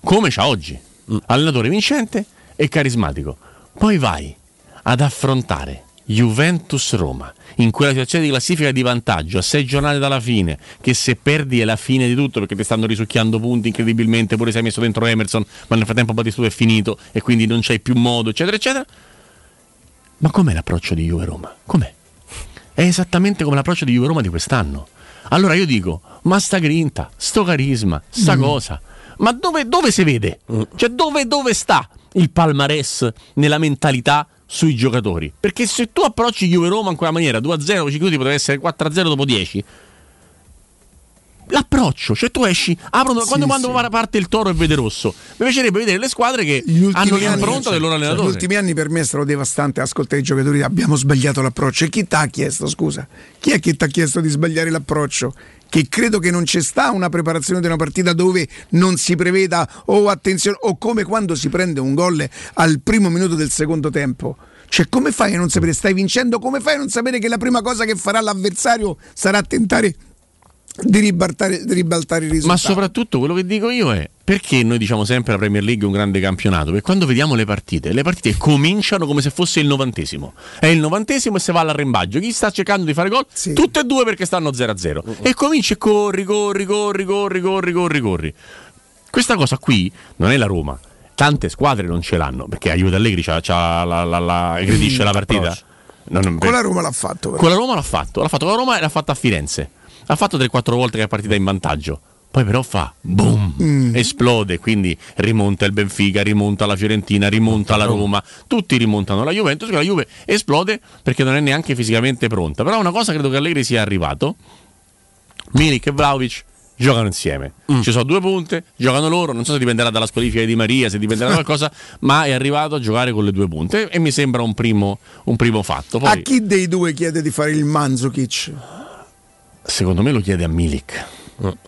S38: Come c'ha oggi, allenatore vincente e carismatico. Poi vai ad affrontare Juventus-Roma, in quella situazione di classifica di vantaggio a sei giornate dalla fine, che se perdi è la fine di tutto perché ti stanno risucchiando punti incredibilmente, pure se hai messo dentro Emerson, ma nel frattempo Batistuta è finito e quindi non c'hai più modo, eccetera, eccetera. Ma com'è l'approccio di Juve-Roma? Com'è? È esattamente come l'approccio di Juve-Roma di quest'anno. Allora io dico, ma sta grinta, sto carisma, sta
S10: Mm.
S38: cosa, ma dove, dove si vede? Cioè dove, dove sta il palmarès nella mentalità sui giocatori? Perché se tu approcci Juve-Roma in quella maniera, 2-0, 5 minuti potrebbe essere 4-0 dopo 10, l'approccio, cioè tu esci, aprono,
S10: Sì,
S38: quando, quando
S10: sì.
S38: parte il toro e vede rosso, mi piacerebbe vedere le squadre che hanno l'impronta del loro
S10: Cioè,
S38: allenatore.
S10: Gli ultimi anni per me è stato devastante ascoltare i giocatori. Abbiamo sbagliato l'approccio. E chi ti ha chiesto, scusa? Chi è che ti ha chiesto di sbagliare l'approccio? Che credo che non c'è sta una preparazione di una partita dove non si preveda o attenzione o come quando si prende un gol al primo minuto del secondo tempo. Cioè, come fai a non sapere? Stai vincendo, come fai a non sapere che la prima cosa che farà l'avversario sarà tentare di ribaltare, di ribaltare il risultato?
S38: Ma soprattutto quello che dico io è perché noi diciamo sempre la Premier League è un grande campionato? Perché quando vediamo le partite, le partite cominciano come se fosse il novantesimo. È il novantesimo e si va all'arrembaggio. Chi sta cercando di fare gol? Tutte e due perché stanno 0-0. E cominci e corri, corri, corri, corri, corri, corri, corri. Questa cosa qui non è la Roma. Tante squadre non ce l'hanno perché aiuta Allegri c'ha, c'ha la, la, la, aggredisce la partita. Non- non-
S10: Con la Roma l'ha fatto. però.
S38: con la Roma l'ha fatto, l'ha fatto con la Roma e l'ha fatto a Firenze. L'ha fatto 3-4 volte che è partita in vantaggio. Poi però fa boom,
S10: Mm.
S38: esplode, quindi rimonta il Benfica, rimonta la Fiorentina, rimonta la Roma, tutti rimontano la Juventus, che la Juve esplode perché non è neanche fisicamente pronta. Però una cosa credo che Allegri sia arrivato. Milik e Vlaovic giocano insieme. Ci sono due punte, giocano loro, non so se dipenderà dalla squalifica di Maria, se dipenderà da qualcosa, [laughs] ma è arrivato a giocare con le due punte e mi sembra un primo, un primo fatto. Poi,
S10: A chi dei due chiede di fare il Manzukic?
S38: Secondo me lo chiede a Milik,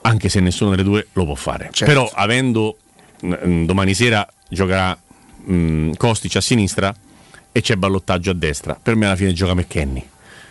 S38: anche se nessuno delle due lo può fare.
S10: Certo.
S38: Però avendo mm, domani sera giocherà mm, Kostic a sinistra e c'è ballottaggio a destra, per me alla fine gioca McKenny.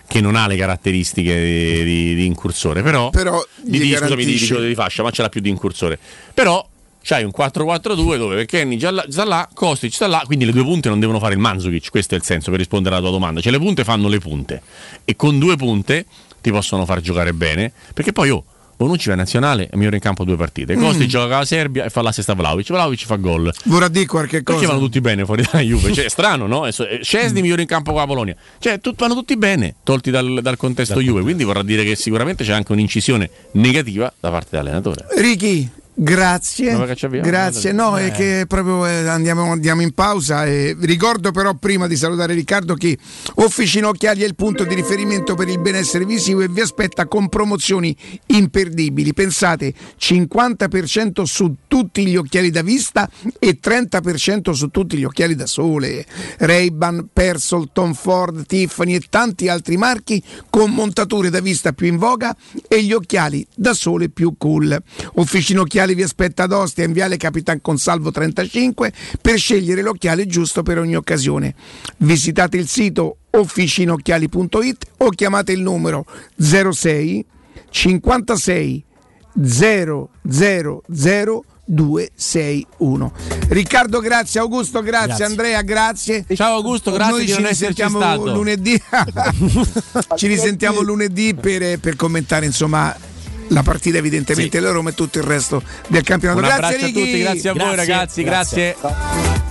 S38: Che non ha le caratteristiche di, di- di incursore, però,
S10: Però
S38: di, di- scusami, di, fascia, ma ce l'ha più di incursore. Però c'hai un 4-4-2 dove McKenny già là- sta là, Kostic sta là, quindi le due punte non devono fare il Manzukic, questo è il senso per rispondere alla tua domanda. Cioè le punte fanno le punte e con due punte ti possono far giocare bene, perché poi oh, Bonucci va in nazionale e migliora in campo due partite. Costi
S10: Mm.
S38: gioca la Serbia e fa l'assist a Vlaovic. Vlaovic fa gol.
S10: Vorrà dire qualche
S38: Perché
S10: cosa?
S38: vanno tutti bene fuori dalla Juve? Cioè, è [laughs] strano, no? E Szczesny migliore in campo con la Polonia. Cioè, tut- vanno tutti bene, tolti dal, dal contesto Juve. Quindi vorrà dire che sicuramente c'è anche un'incisione negativa da parte dell'allenatore.
S10: Ricky, grazie. Grazie, no, è che proprio eh, andiamo, andiamo in pausa. E ricordo però prima di salutare Riccardo che Officina Occhiali è il punto di riferimento per il benessere visivo e vi aspetta con promozioni imperdibili. Pensate, 50% su tutti gli occhiali da vista e 30% su tutti gli occhiali da sole. Ray-Ban, Persol, Tom Ford, Tiffany e tanti altri marchi con montature da vista più in voga e gli occhiali da sole più cool. Officina Occhiali vi aspetta ad Ostia in Viale Capitan Consalvo 35 per scegliere l'occhiale giusto per ogni occasione. Visitate il sito officinocchiali.it o chiamate il numero 06 56 000 261 Riccardo grazie, Augusto grazie,
S38: Grazie.
S10: Andrea grazie
S38: Ciao Augusto, grazie
S10: Noi
S38: di
S10: ci risentiamo
S38: stato.
S10: lunedì [laughs] ci risentiamo lunedì per, per commentare insomma la partita evidentemente della Roma e tutto il resto del campionato.
S38: Un
S10: grazie
S38: abbraccio a tutti, grazie a voi ragazzi, grazie.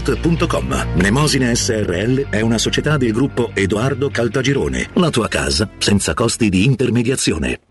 S55: www.kcult.com. Mnemosine SRL è una società del gruppo Edoardo Caltagirone. La tua casa senza costi di intermediazione.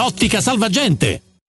S25: Ottica Salvagente.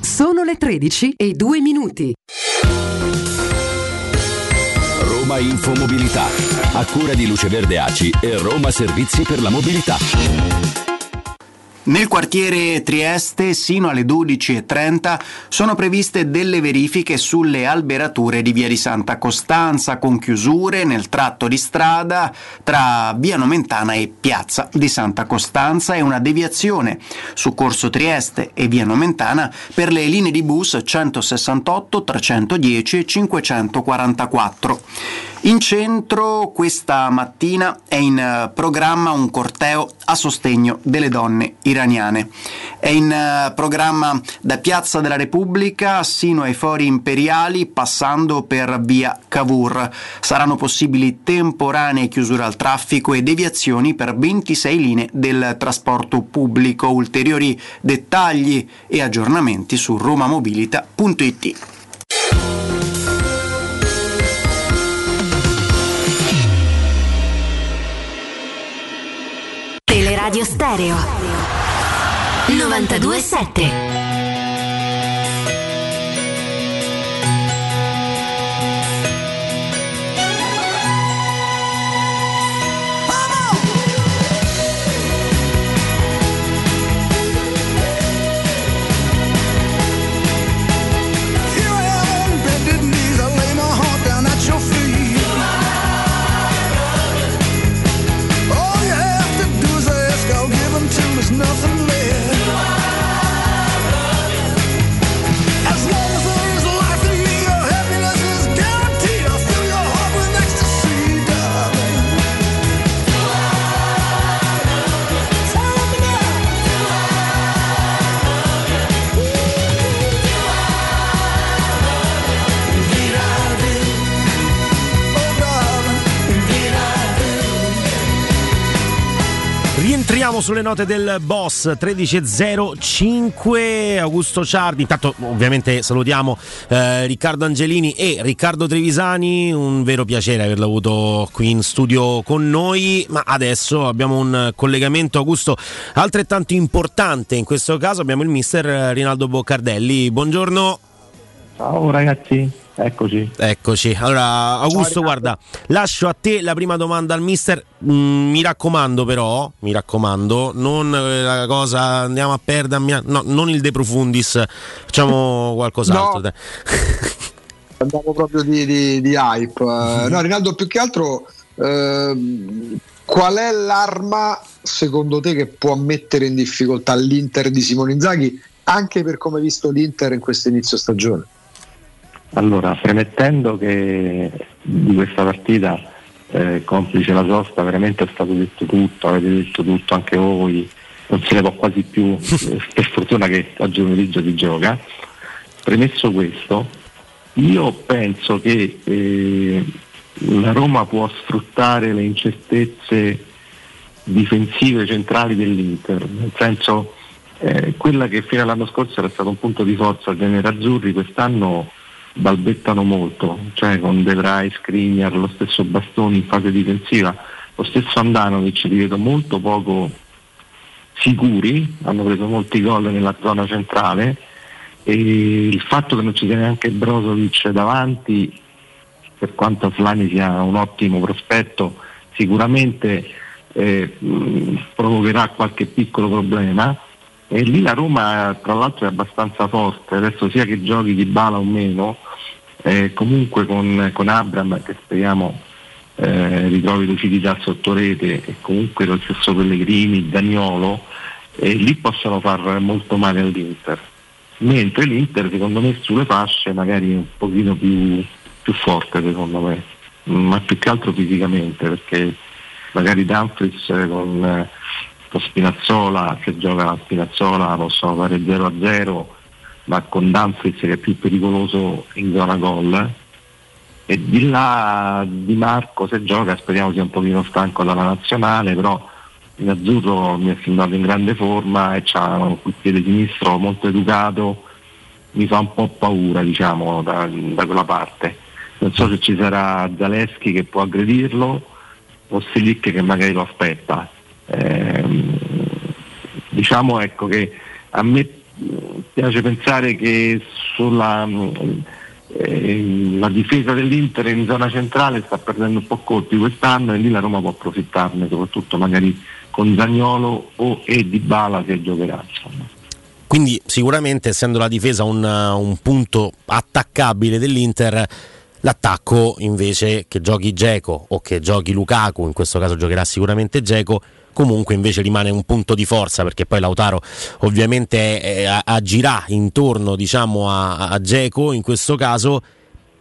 S56: Sono le 13 e 2 minuti.
S42: Roma Infomobilità, a cura di Luce Verde Aci e Roma Servizi per la Mobilità.
S57: Nel quartiere Trieste, sino alle 12.30, sono previste delle verifiche sulle alberature di via di Santa Costanza, con chiusure nel tratto di strada tra via Nomentana e piazza di Santa Costanza e una deviazione su Corso Trieste e via Nomentana per le linee di bus 168, 310 e 544. In centro questa mattina è in eh, programma un corteo a sostegno delle donne iraniane. È in eh, programma da Piazza della Repubblica sino ai fori imperiali passando per via Cavour. Saranno possibili temporanee chiusure al traffico e deviazioni per 26 linee del trasporto pubblico. Ulteriori dettagli e aggiornamenti su romamobilita.it.
S8: Teleradio Stereo. 927
S13: Torniamo sulle note del boss 13.05 Augusto Ciardi. Intanto ovviamente salutiamo eh, Riccardo Angelini e Riccardo Trevisani. Un vero piacere averlo avuto qui in studio con noi. Ma adesso abbiamo un collegamento, Augusto, altrettanto importante. In questo caso abbiamo il mister Rinaldo Boccardelli. Buongiorno.
S58: Ciao ragazzi. Eccoci.
S13: Eccoci. Allora, Augusto, guarda, lascio a te la prima domanda al mister. Mm, mi raccomando, però, mi raccomando, non eh, la cosa andiamo a perdere, no, non il De Profundis, facciamo [laughs] qualcos'altro.
S59: No. [laughs] Andiamo proprio di, di, di hype. Uh, no, Rinaldo, più che altro, uh, qual è l'arma secondo te che può mettere in difficoltà l'Inter di Simone Inzaghi, anche per come hai visto l'Inter in questo inizio stagione?
S58: Allora, premettendo che di questa partita, eh, complice la sosta, veramente è stato detto tutto, avete detto tutto anche voi, non se ne può quasi più, [laughs] eh, per fortuna che oggi pomeriggio si gioca. Premesso questo, io penso che eh, la Roma può sfruttare le incertezze difensive centrali dell'Inter, nel senso eh, quella che fino all'anno scorso era stato un punto di forza dei nerazzurri, quest'anno balbettano molto, cioè con De Vrij, Skriniar, lo stesso Bastoni in fase difensiva, lo stesso Andanovic li vedo molto poco sicuri, hanno preso molti gol nella zona centrale e il fatto che non ci sia neanche Brozovic davanti, per quanto Flani sia un ottimo prospetto, sicuramente eh, provocherà qualche piccolo problema e lì la Roma tra l'altro è abbastanza forte, adesso sia che giochi di bala o meno, eh, comunque con, con Abram che speriamo eh, ritrovi lucidità sotto rete e comunque lo stesso Pellegrini, Daniolo, eh, lì possono far molto male all'Inter. Mentre l'Inter secondo me sulle fasce magari è un pochino più, più forte secondo me, ma più che altro fisicamente perché magari Dumfries con con Spinazzola, se gioca la Spinazzola possono fare 0 a 0, ma con Danfritz che è più pericoloso in zona gol. E di là Di Marco se gioca speriamo sia un pochino stanco dalla nazionale, però in azzurro mi è sembrato in grande forma e ha un piede sinistro molto educato, mi fa un po' paura diciamo da, da quella parte. Non so se ci sarà Zaleschi che può aggredirlo o Silic che magari lo aspetta. Ehm, diciamo ecco che a me piace pensare che sulla eh, la difesa dell'Inter in zona centrale sta perdendo un po' colpi quest'anno e lì la Roma può approfittarne, soprattutto magari con Zagnolo o e Di Bala che giocherà. Insomma.
S13: Quindi sicuramente essendo la difesa un, un punto attaccabile dell'Inter, l'attacco invece che giochi Geco o che giochi Lukaku, in questo caso giocherà sicuramente Geco, comunque invece rimane un punto di forza perché poi Lautaro ovviamente eh, agirà intorno diciamo, a, a Geco in questo caso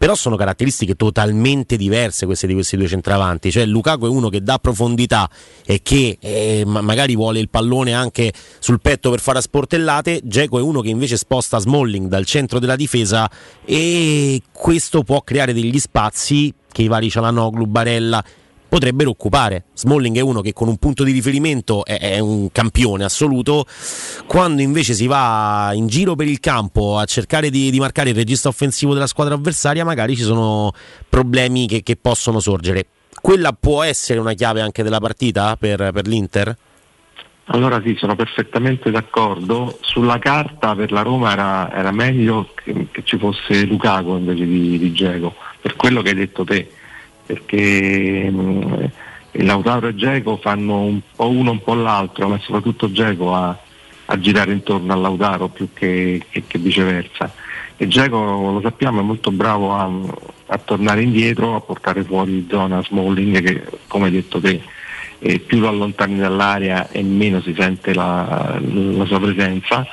S13: però sono caratteristiche totalmente diverse queste di questi due centravanti, cioè Lukaku è uno che dà profondità e che eh, magari vuole il pallone anche sul petto per fare a sportellate, Geco è uno che invece sposta Smalling dal centro della difesa e questo può creare degli spazi che i vari Cialanoglu, Barella potrebbero occupare. Smalling è uno che con un punto di riferimento è, è, un campione assoluto, quando invece si va in giro per il campo a cercare di, di marcare il registro offensivo della squadra avversaria, magari ci sono problemi che, che, possono sorgere. Quella può essere una chiave anche della partita per, per l'Inter?
S58: Allora sì, sono perfettamente d'accordo. Sulla carta per la Roma era, era meglio che, che, ci fosse Lukaku invece di, di Diego, per quello che hai detto te perché mh, Lautaro e Geco fanno un po' uno un po' l'altro, ma soprattutto Geco a, a girare intorno a Lautaro più che, che, che viceversa. E Geco lo sappiamo è molto bravo a, a, tornare indietro, a portare fuori zona Smalling che come hai detto te eh, più lo allontani dall'area e meno si sente la, la sua presenza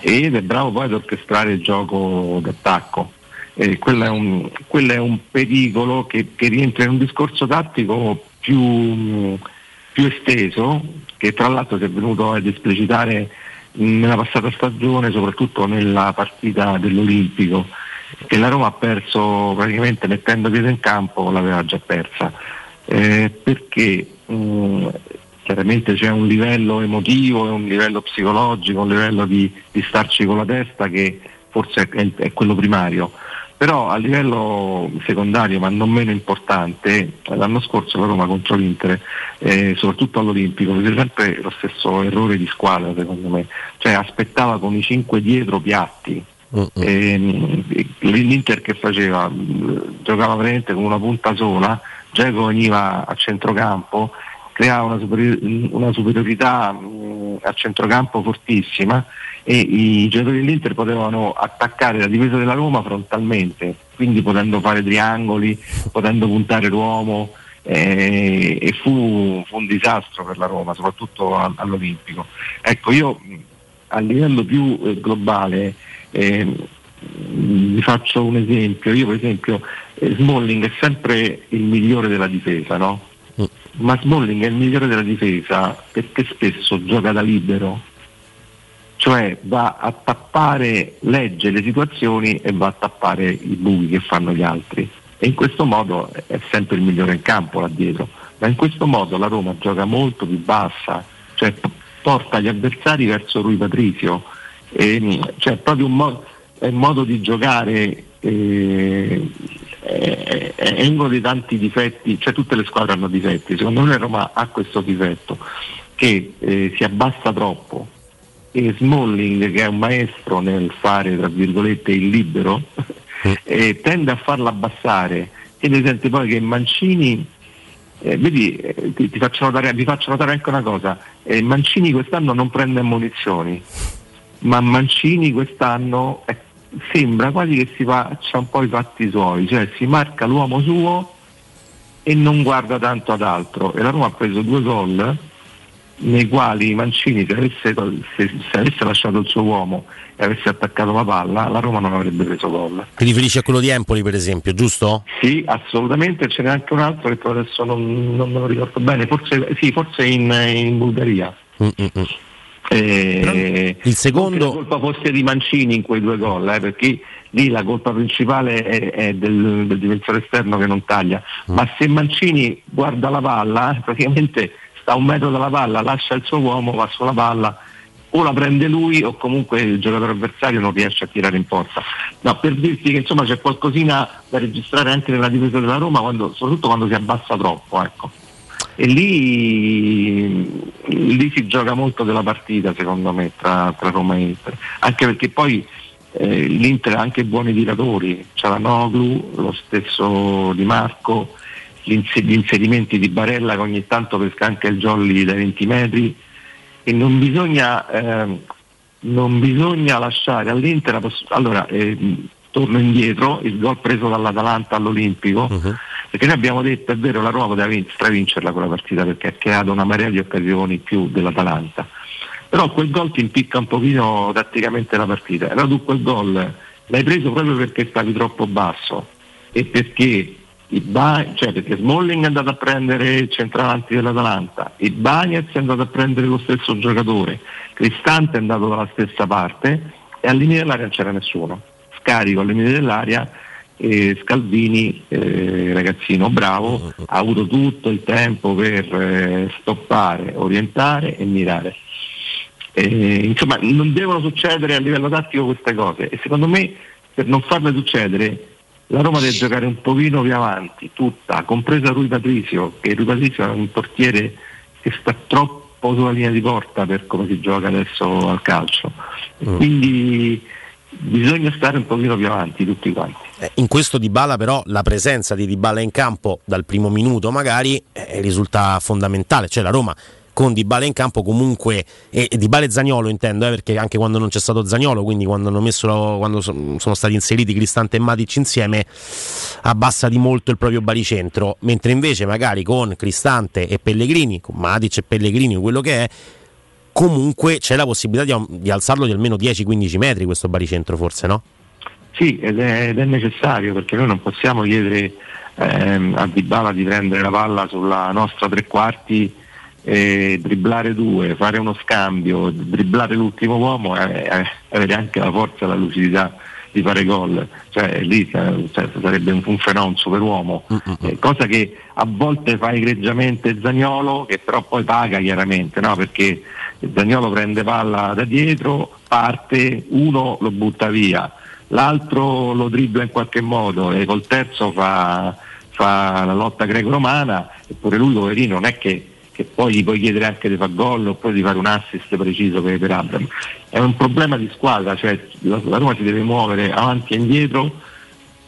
S58: ed è bravo poi ad orchestrare il gioco d'attacco eh, quello, è un, quello, è un, pericolo che, che, rientra in un discorso tattico più, più, esteso, che tra l'altro si è venuto ad esplicitare nella passata stagione, soprattutto nella partita dell'Olimpico, che la Roma ha perso praticamente mettendo piede in campo, l'aveva già persa. Eh, perché mh, chiaramente c'è un livello emotivo, un livello psicologico, un livello di, di starci con la testa che forse è, è quello primario. Però a livello secondario, ma non meno importante, l'anno scorso la Roma contro l'Inter, eh, soprattutto all'Olimpico, fece sempre lo stesso errore di squadra secondo me, cioè aspettava con i cinque dietro piatti. E, L'Inter che faceva? Giocava veramente con una punta sola, Geco veniva a centrocampo, creava una, superi- una superiorità mh, a centrocampo fortissima e i giocatori dell'Inter potevano attaccare la difesa della Roma frontalmente, quindi potendo fare triangoli, potendo puntare l'uomo eh, e fu, fu un disastro per la Roma, soprattutto a- all'Olimpico. Ecco, io a livello più eh, globale eh, vi faccio un esempio, io per esempio eh, Smalling è sempre il migliore della difesa, no? Ma Smalling è il migliore della difesa perché spesso gioca da libero, cioè va a tappare, legge le situazioni e va a tappare i buchi che fanno gli altri. E in questo modo è sempre il migliore in campo là dietro. Ma in questo modo la Roma gioca molto più bassa, cioè porta gli avversari verso Rui Patrizio. Cioè proprio un, mo- è un modo di giocare eh, è, è uno dei tanti difetti, cioè tutte le squadre hanno difetti, secondo me Roma ha questo difetto che eh, si abbassa troppo. E Smalling che è un maestro nel fare tra virgolette il libero [laughs] eh, tende a farla abbassare. Tieni presente poi che Mancini eh, vedi, eh, ti, ti faccio notare, vi faccio notare anche una cosa. Eh, Mancini quest'anno non prende munizioni ma Mancini quest'anno è- sembra quasi che si faccia un po' i fatti suoi, cioè si marca l'uomo suo e non guarda tanto ad altro. E la Roma ha preso due gol nei quali Mancini se avesse, se- se avesse lasciato il suo uomo e avesse attaccato la palla, la Roma non avrebbe preso gol.
S13: Ti riferisci a quello di Empoli, per esempio, giusto?
S58: Sì, assolutamente, ce n'è anche un altro che adesso non, non me lo ricordo bene, forse, sì, forse in, in Bulgaria. Eh,
S13: il secondo
S58: la colpa fosse di Mancini in quei due gol, eh, perché lì la colpa principale è, è del, del difensore esterno che non taglia. Ma se Mancini guarda la palla, eh, praticamente sta a un metro dalla palla, lascia il suo uomo, va sulla palla, o la prende lui o comunque il giocatore avversario non riesce a tirare in porta. No, per dirti che insomma c'è qualcosina da registrare anche nella difesa della Roma, quando- soprattutto quando si abbassa troppo. Ecco. E lì, lì si gioca molto della partita secondo me tra, tra Roma e Inter, anche perché poi eh, l'Inter ha anche buoni tiratori, c'è la Noglu, lo stesso Di Marco, gli, inse- gli inserimenti di Barella che ogni tanto pesca anche il jolly dai 20 metri. E non bisogna, ehm, non bisogna lasciare all'Inter la poss- allora ehm, torno indietro il gol preso dall'Atalanta all'Olimpico perché noi abbiamo detto è vero la Roma poteva vin- stravincerla quella partita perché ha creato una marea di occasioni più dell'Atalanta però quel gol ti impicca un pochino tatticamente la partita allora tu quel gol l'hai preso proprio perché stavi troppo basso e perché Ba- cioè perché Smalling è andato a prendere il centravanti dell'Atalanta, il Bagnez è andato a prendere lo stesso giocatore, Cristante è andato dalla stessa parte e al limite dell'area non c'era nessuno. Scarico al limite dell'area e Scalvini, eh, ragazzino bravo, ha avuto tutto il tempo per eh, stoppare, orientare e mirare. Eh, insomma, non devono succedere a livello tattico queste cose e secondo me per non farle succedere la Roma deve giocare un pochino più avanti, tutta, compresa Rui Patrizio, che Rui Patrizio è un portiere che sta troppo sulla linea di porta per come si gioca adesso al calcio. E Quindi bisogna stare un pochino più avanti tutti quanti.
S13: Eh, In questo Dybala però la presenza di Dybala in campo dal primo minuto magari eh, risulta fondamentale, cioè la Roma con Dybala in campo comunque e, e Dybala e Zagnolo intendo, eh, perché anche quando non c'è stato Zagnolo, quindi quando messo quando so- sono stati inseriti Cristante e Matic insieme abbassa di molto il proprio baricentro, mentre invece magari con Cristante e Pellegrini, con Matic e Pellegrini, quello che è comunque c'è la possibilità di, di alzarlo di almeno 10-15 metri questo baricentro forse, no?
S58: Sì, ed è, ed è necessario perché noi non possiamo chiedere ehm, a Dybala di prendere la palla sulla nostra tre quarti eh, dribblare due, fare uno scambio, dribblare l'ultimo uomo e eh, avere anche la forza e la lucidità di fare gol, cioè lì eh, cioè, sarebbe un, un fenomeno, un superuomo, eh, cosa che a volte fa egregiamente Zagnolo, che però poi paga chiaramente, no? perché Zagnolo prende palla da dietro, parte, uno lo butta via, l'altro lo dribbla in qualche modo e col terzo fa, fa la lotta greco-romana, eppure lui poverino non è che che poi gli puoi chiedere anche di fare gol oppure di fare un assist preciso per, per Abram. È un problema di squadra, cioè la, la Roma si deve muovere avanti e indietro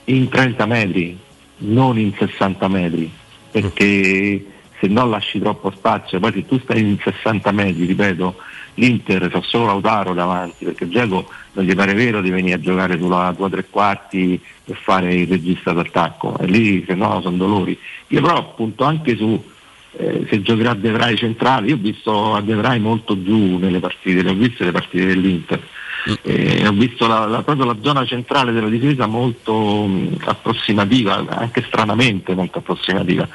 S58: in 30 metri, non in 60 metri, perché se no lasci troppo spazio, poi se tu stai in 60 metri, ripeto, l'Inter fa solo Lautaro davanti, perché Giacomo non gli pare vero di venire a giocare sulla tua tre quarti e fare il regista d'attacco, e lì se no sono dolori. Io però appunto anche su eh, se giocherà De Vrij centrale, io ho visto a De Vrij molto giù nelle partite, le ho viste le partite dell'Inter. Eh, ho visto la, la, proprio la zona centrale della difesa molto mh, approssimativa, anche stranamente molto approssimativa.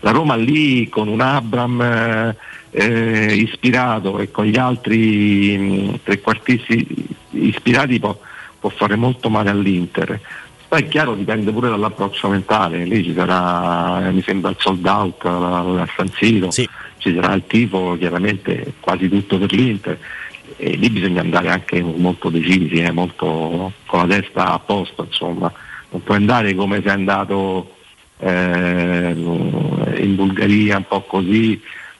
S58: La Roma lì con un Abram eh, eh, ispirato e con gli altri mh, trequartisti ispirati può, può fare molto male all'Inter. Poi è chiaro, dipende pure dall'approccio mentale, lì ci sarà, mi sembra il sold out al San Siro, ci sarà il tifo, chiaramente quasi tutto per l'Inter. E lì bisogna andare anche molto decisi, eh, molto con la testa a posto, insomma, non puoi andare come sei andato eh, in Bulgaria un po' così,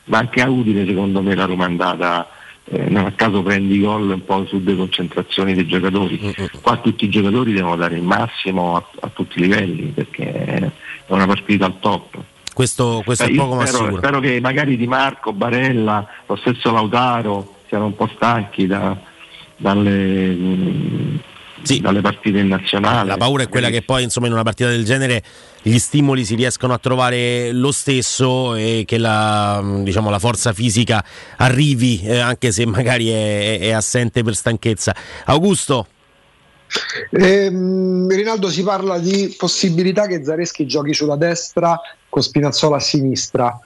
S58: ma anche a Udine secondo me la Roma è andata eh, non a caso prendi gol un po' su deconcentrazioni dei giocatori. Qua tutti i giocatori devono dare il massimo a, a tutti i livelli perché è una partita al top.
S13: Questo, questo
S58: Eh,
S13: è
S58: io
S13: poco ma
S58: spero, spero che magari Di Marco, Barella, lo stesso Lautaro siano un po' stanchi da- dalle, mh, dalle partite in nazionale.
S13: La paura è quella che poi insomma in una partita del genere gli stimoli si riescano a trovare lo stesso e che la, mh, diciamo, la forza fisica arrivi eh, anche se magari è, è- assente per stanchezza. Augusto,
S59: Ehm, Rinaldo si parla di possibilità che Zareschi giochi sulla destra con Spinazzola a sinistra.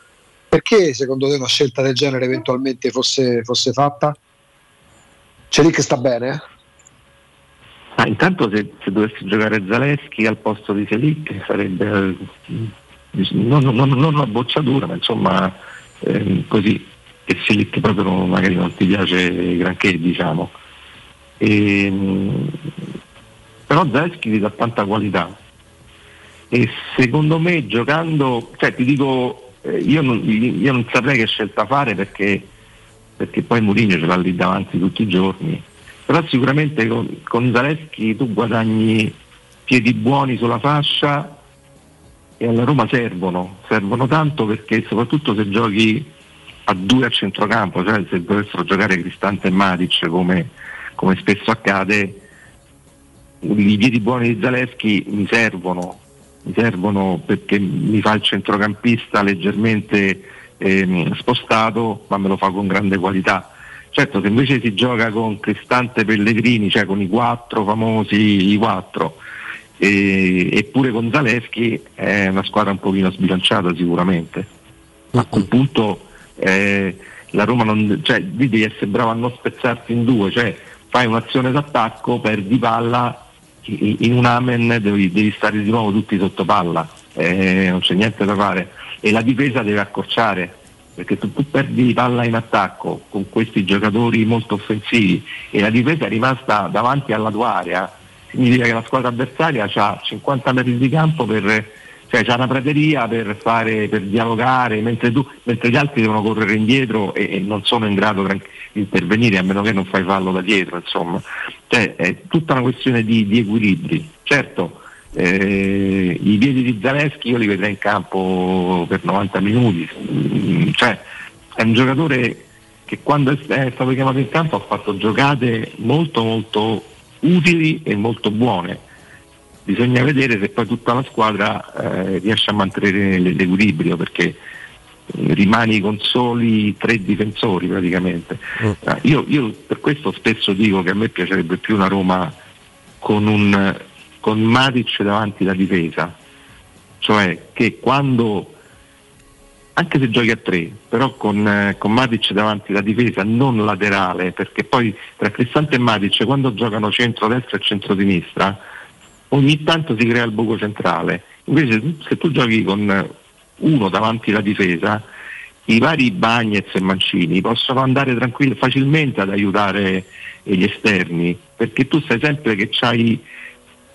S59: Perché secondo te una scelta del genere eventualmente fosse, fosse fatta? Celic sta bene?
S58: Ah, intanto se, se dovesse giocare Zaleschi al posto di Selic sarebbe eh, non, non- non una bocciatura, ma insomma ehm, così, che Selic proprio non- magari non ti piace granché, diciamo. Ehm, però Zaleschi ti dà tanta qualità e secondo me giocando, cioè ti dico, eh, io, non, io non saprei che scelta fare perché, perché poi Mourinho ce l'ha lì davanti tutti i giorni, però sicuramente con, con Zaleschi tu guadagni piedi buoni sulla fascia e alla Roma servono, servono tanto perché soprattutto se giochi a due a centrocampo, cioè se dovessero giocare Cristante e Matic come, come spesso accade, i piedi buoni di Zaleschi mi servono, mi servono perché mi fa il centrocampista leggermente ehm, spostato, ma me lo fa con grande qualità. Certo, se invece si gioca con Cristante Pellegrini, cioè con i quattro famosi, i quattro, e, eppure con Zaleschi è una squadra un pochino sbilanciata sicuramente. A quel punto eh, la Roma non, cioè, lì devi essere bravo a non spezzarti in due, cioè fai un'azione d'attacco, perdi palla, in un amen devi, devi stare di nuovo tutti sotto palla, eh, non c'è niente da fare. E la difesa deve accorciare, perché tu, tu perdi palla in attacco con questi giocatori molto offensivi e la difesa è rimasta davanti alla tua area, significa che la squadra avversaria ha 50 metri di campo per cioè c'ha una prateria per fare per dialogare mentre, tu, mentre gli altri devono correre indietro e, e non sono in grado di intervenire a meno che non fai fallo da dietro insomma. Cioè, è tutta una questione di, di equilibri. Certo eh, i piedi di Zaleschi io li vedrei in campo per 90 minuti. Mm, cioè è un giocatore che quando è stato chiamato in campo ha fatto giocate molto molto utili e molto buone. Bisogna vedere se poi tutta la squadra eh, riesce a mantenere l'equilibrio perché eh, rimani con soli tre difensori praticamente. Eh, io, io per questo spesso dico che a me piacerebbe più una Roma con, un, con Matic davanti la difesa, cioè che quando anche se giochi a tre, però con, eh, con Matic davanti la difesa, non laterale, perché poi tra Cristante e Matic quando giocano centro-destra e centro-sinistra, ogni tanto si crea il buco centrale. Invece se tu giochi con uno davanti la difesa, i vari Bagnez e Mancini possono andare tranquilli facilmente ad aiutare gli esterni, perché tu sai sempre che c'hai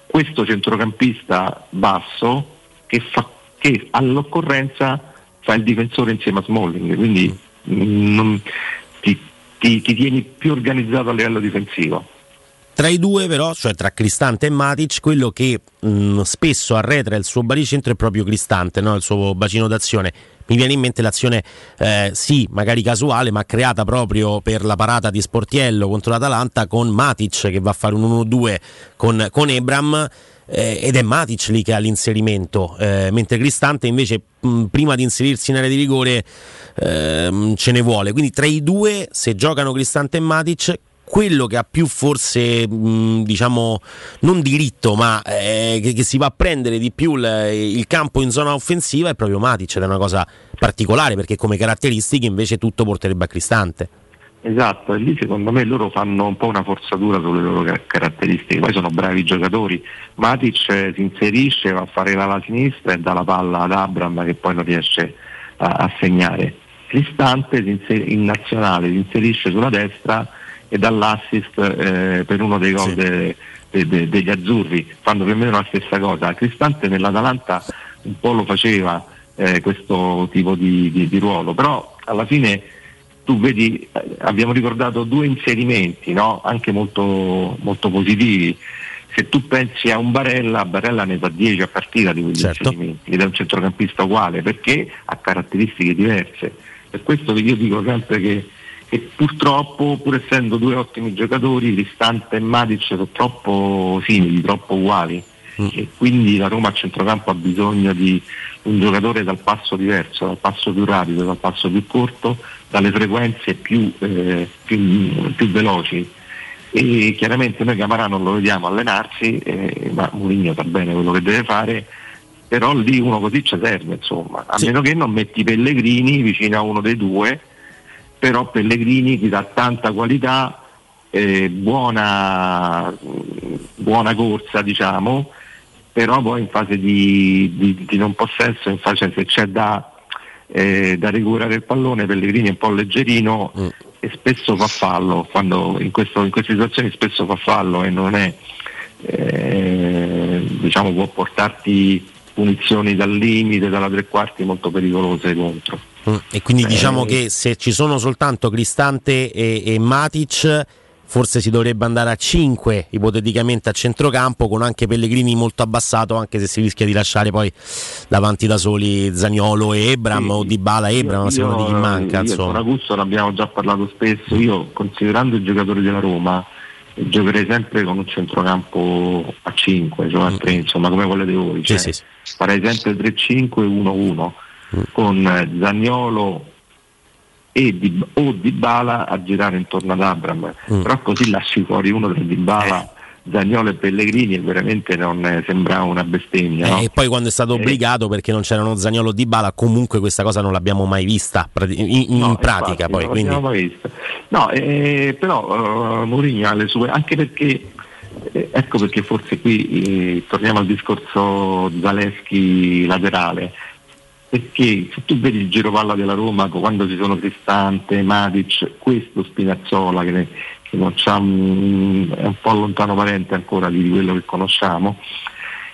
S58: questo centrocampista basso che, fa, che all'occorrenza fa il difensore insieme a Smalling, quindi mm, non- ti, ti- ti tieni più organizzato a livello difensivo.
S13: Tra i due, però, cioè tra Cristante e Matic, quello che mh, spesso arretra il suo baricentro è proprio Cristante, no? il suo bacino d'azione. Mi viene in mente l'azione, eh, sì, magari casuale, ma creata proprio per la parata di Sportiello contro l'Atalanta con Matic che va a fare un 1-2 con, con Ebram. eh, ed è Matic lì che ha l'inserimento, eh, mentre Cristante invece mh, prima di inserirsi in area di rigore ehm, ce ne vuole. Quindi tra i due, se giocano Cristante e Matic, quello che ha più forse diciamo non diritto ma eh, che, che si va a prendere di più il, il campo in zona offensiva è proprio Matic ed è una cosa particolare perché come caratteristiche invece tutto porterebbe a Cristante
S58: Esatto, e lì secondo me loro fanno un po' una forzatura sulle loro ca- caratteristiche, poi sono bravi giocatori. Matic eh, si inserisce, va a fare l'ala sinistra e dà la palla ad Abram che poi non riesce a, a segnare. Cristante inser- in nazionale si inserisce sulla destra e dà l'assist eh, per uno dei gol de- de- de- degli azzurri, fanno più o meno la stessa cosa. Cristante nell'Atalanta un po' lo faceva eh, questo tipo di, di- di ruolo, però alla fine tu vedi, eh, abbiamo ricordato due inserimenti, no? anche molto, molto positivi. Se tu pensi a un Barella, Barella ne fa 10 a partita di quegli inserimenti ed è un centrocampista uguale perché ha caratteristiche diverse. Per questo che io dico sempre che, che purtroppo, pur essendo due ottimi giocatori, Cristante e Matic sono troppo simili, troppo uguali. E quindi la Roma a centrocampo ha bisogno di un giocatore dal passo diverso, dal passo più rapido, dal passo più corto, dalle frequenze più, eh, più- più veloci. E chiaramente noi Camarà non lo vediamo allenarsi, eh, ma Mourinho sa bene quello che deve fare, però lì uno così ci serve, insomma, a meno che non metti Pellegrini vicino a uno dei due, però Pellegrini ti dà tanta qualità, eh, buona, buona corsa diciamo, però poi in fase di, di- di non possesso, in fase, se c'è da, eh, da recuperare il pallone, Pellegrini è un po' leggerino e spesso fa fallo, quando in, questo- in queste situazioni spesso fa fallo e non è, eh, diciamo può portarti punizioni dal limite, dalla tre quarti molto pericolose contro.
S13: Mm, E quindi
S58: Eh,
S13: diciamo che se ci sono soltanto Cristante e, e Matic, forse si dovrebbe andare a 5 ipoteticamente a centrocampo con anche Pellegrini molto abbassato, anche se si rischia di lasciare poi davanti da soli Zaniolo e Ebram o Dybala e Ebram, a seconda di chi manca.
S58: io con Augusto ne abbiamo già parlato spesso, io considerando i giocatori della Roma eh, giocherei sempre con un centrocampo a 5, cioè a 3, insomma come volete voi. Cioè,
S13: sì, sì.
S58: Farei sempre 3-5 e 1-1 con eh, Zaniolo e Di, o Dybala a girare intorno ad Abram, però così lasci fuori uno tra Dybala, Zaniolo e Pellegrini e veramente non eh, sembrava una bestemmia. no?
S13: Eh, E poi quando è stato obbligato perché non c'erano Zaniolo o Dybala, comunque questa cosa non l'abbiamo mai vista in, in
S58: No,
S13: pratica.
S58: infatti,
S13: poi,
S58: non
S13: quindi...
S58: l'abbiamo mai vista. No, eh, però eh, Mourinho ha le sue, anche perché, eh, ecco perché forse qui eh, torniamo al discorso Zaleschi laterale, perché se tu vedi il giro palla della Roma quando ci sono Cristante, Matic, questo Spinazzola che, che mm, è un po' lontano parente ancora di quello che conosciamo,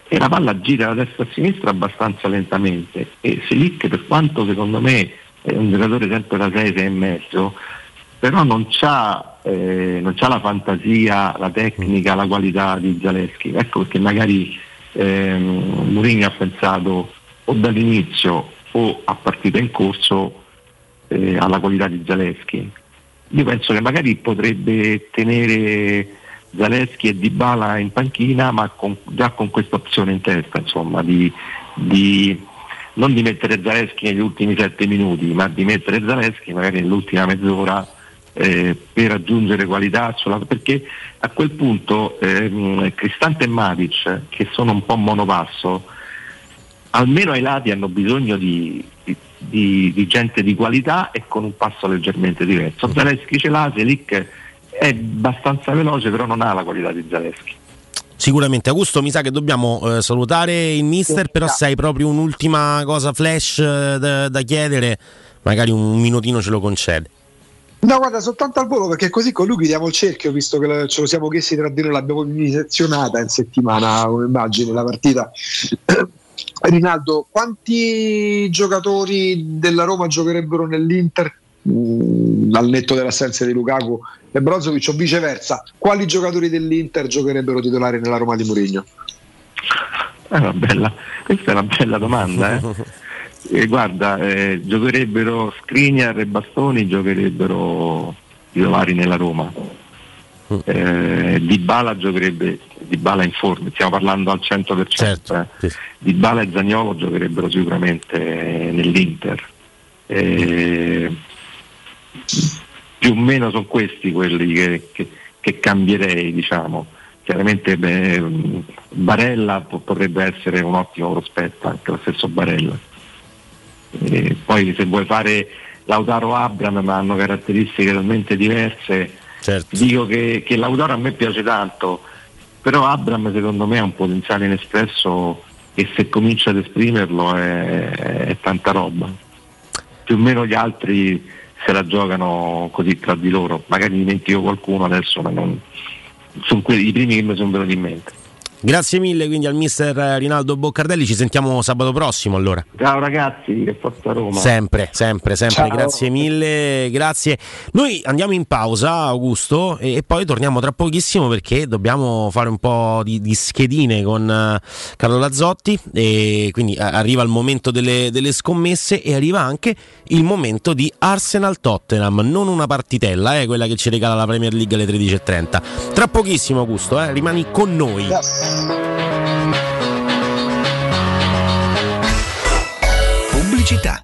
S58: e la palla gira da destra a sinistra abbastanza lentamente. E Selic per quanto secondo me è un giocatore sempre da 6, 6 e mezzo però non c'ha, eh, la fantasia, la tecnica, la qualità di Zaleschi. Ecco perché magari ehm, Mourinho ha pensato o dall'inizio o a partita in corso eh, alla qualità di Zaleschi io penso che magari potrebbe tenere Zaleschi e Dybala in panchina, ma con- già con questa opzione in testa, insomma, di, di- non di mettere Zaleschi negli ultimi sette minuti, ma di mettere Zaleschi magari nell'ultima mezz'ora eh, per aggiungere qualità, sulla- perché a quel punto ehm, Cristante e Matic, che sono un po' monopasso, almeno ai lati hanno bisogno di, di- di, di gente di qualità e con un passo leggermente diverso. Zaleschi ce l'ha, Selic è abbastanza veloce, però non ha la qualità di Zaleschi.
S13: Sicuramente, Augusto, mi sa che dobbiamo eh, salutare il mister, però se hai proprio un'ultima cosa flash eh, da, da chiedere, magari un minutino ce lo concede.
S12: No, guarda, soltanto al volo perché così con lui chiudiamo il cerchio, visto che lo- ce lo siamo chiesti tra di noi, l'abbiamo vivisezionata in settimana come immagine la partita. Rinaldo, quanti giocatori della Roma giocherebbero nell'Inter mh, al netto dell'assenza di Lukaku e Brozovic o viceversa? Quali giocatori dell'Inter giocherebbero titolari nella Roma di Mourinho?
S58: Bella- questa è una bella domanda. eh. [laughs] Eh, guarda, eh, giocherebbero Skriniar e Bastoni, giocherebbero titolari nella Roma. Eh, Di Bala giocherebbe Di Bala in forma, stiamo parlando al 100%. eh. Di Bala e Zagnolo giocherebbero sicuramente nell'Inter. Eh, più o meno sono questi quelli che, che- che cambierei, diciamo. Chiaramente beh, Barella po- potrebbe essere un ottimo prospetto, anche lo stesso Barella. E poi se vuoi fare Lautaro Abram ma hanno caratteristiche talmente diverse, dico che, che Lautaro a me piace tanto, però Abram secondo me ha un potenziale inespresso e se comincia ad esprimerlo è, è tanta roba. Più o meno gli altri se la giocano così tra di loro, magari dimentico qualcuno adesso, ma non, sono quelli i primi che mi sono venuti in mente.
S13: Grazie mille quindi al mister Rinaldo Boccardelli, ci sentiamo sabato prossimo allora.
S58: Ciao ragazzi, che forza Roma.
S13: Sempre, sempre, sempre,
S58: Ciao.
S13: grazie mille, grazie. Noi andiamo in pausa, Augusto, e, e poi torniamo tra pochissimo perché dobbiamo fare un po' di, di schedine con eh, Carlo Lazzotti e quindi eh, arriva il momento delle, delle scommesse e arriva anche il momento di Arsenal-Tottenham, non una partitella, eh, quella che ci regala la Premier League alle 13.30. Tra pochissimo, Augusto, eh, rimani con noi.
S51: Pubblicità.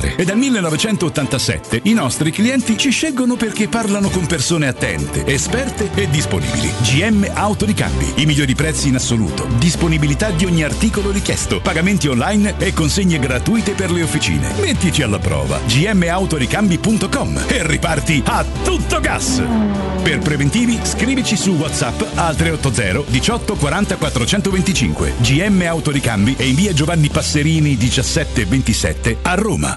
S60: passare e dal 1987 i nostri clienti ci scelgono perché parlano con persone attente, esperte e disponibili. GM Autoricambi, i migliori prezzi in assoluto, disponibilità di ogni articolo richiesto, pagamenti online e consegne gratuite per le officine. Mettici alla prova gmautoricambi.com e riparti a tutto gas. Per preventivi scrivici su WhatsApp al 380 18 40 425 GM Autoricambi e in via Giovanni Passerini 1727 a Roma.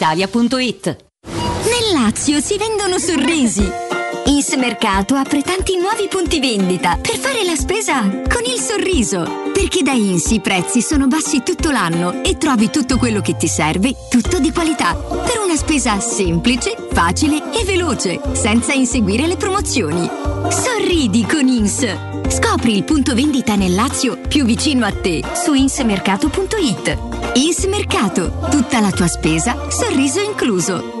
S61: brispalitalia.it.
S62: Nel Lazio si vendono sorrisi.
S63: Ins Mercato apre tanti nuovi punti vendita per fare la spesa con il sorriso. Perché da Ins i prezzi sono bassi tutto l'anno e trovi tutto quello che ti serve, tutto di qualità. Per una spesa semplice, facile e veloce, senza inseguire le promozioni. Sorridi con Ins. Scopri il punto vendita nel Lazio più vicino a te su insmercato.it. Ins Mercato, tutta la tua spesa, sorriso incluso.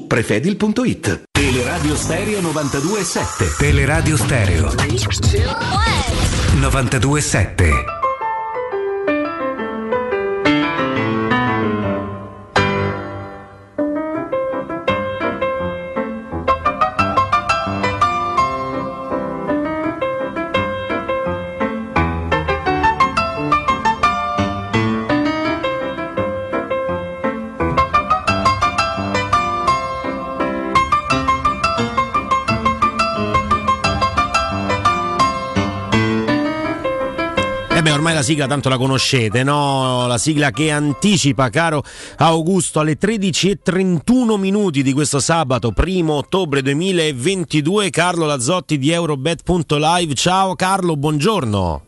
S39: prefedil.it.
S64: Teleradio Stereo 92.7 Teleradio Stereo. 92.7
S13: La sigla tanto la conoscete, no? La sigla che anticipa, caro Augusto, alle 13.31 minuti di questo sabato, primo ottobre 2022, Carlo Lazzotti di Eurobet.live. Ciao Carlo, buongiorno.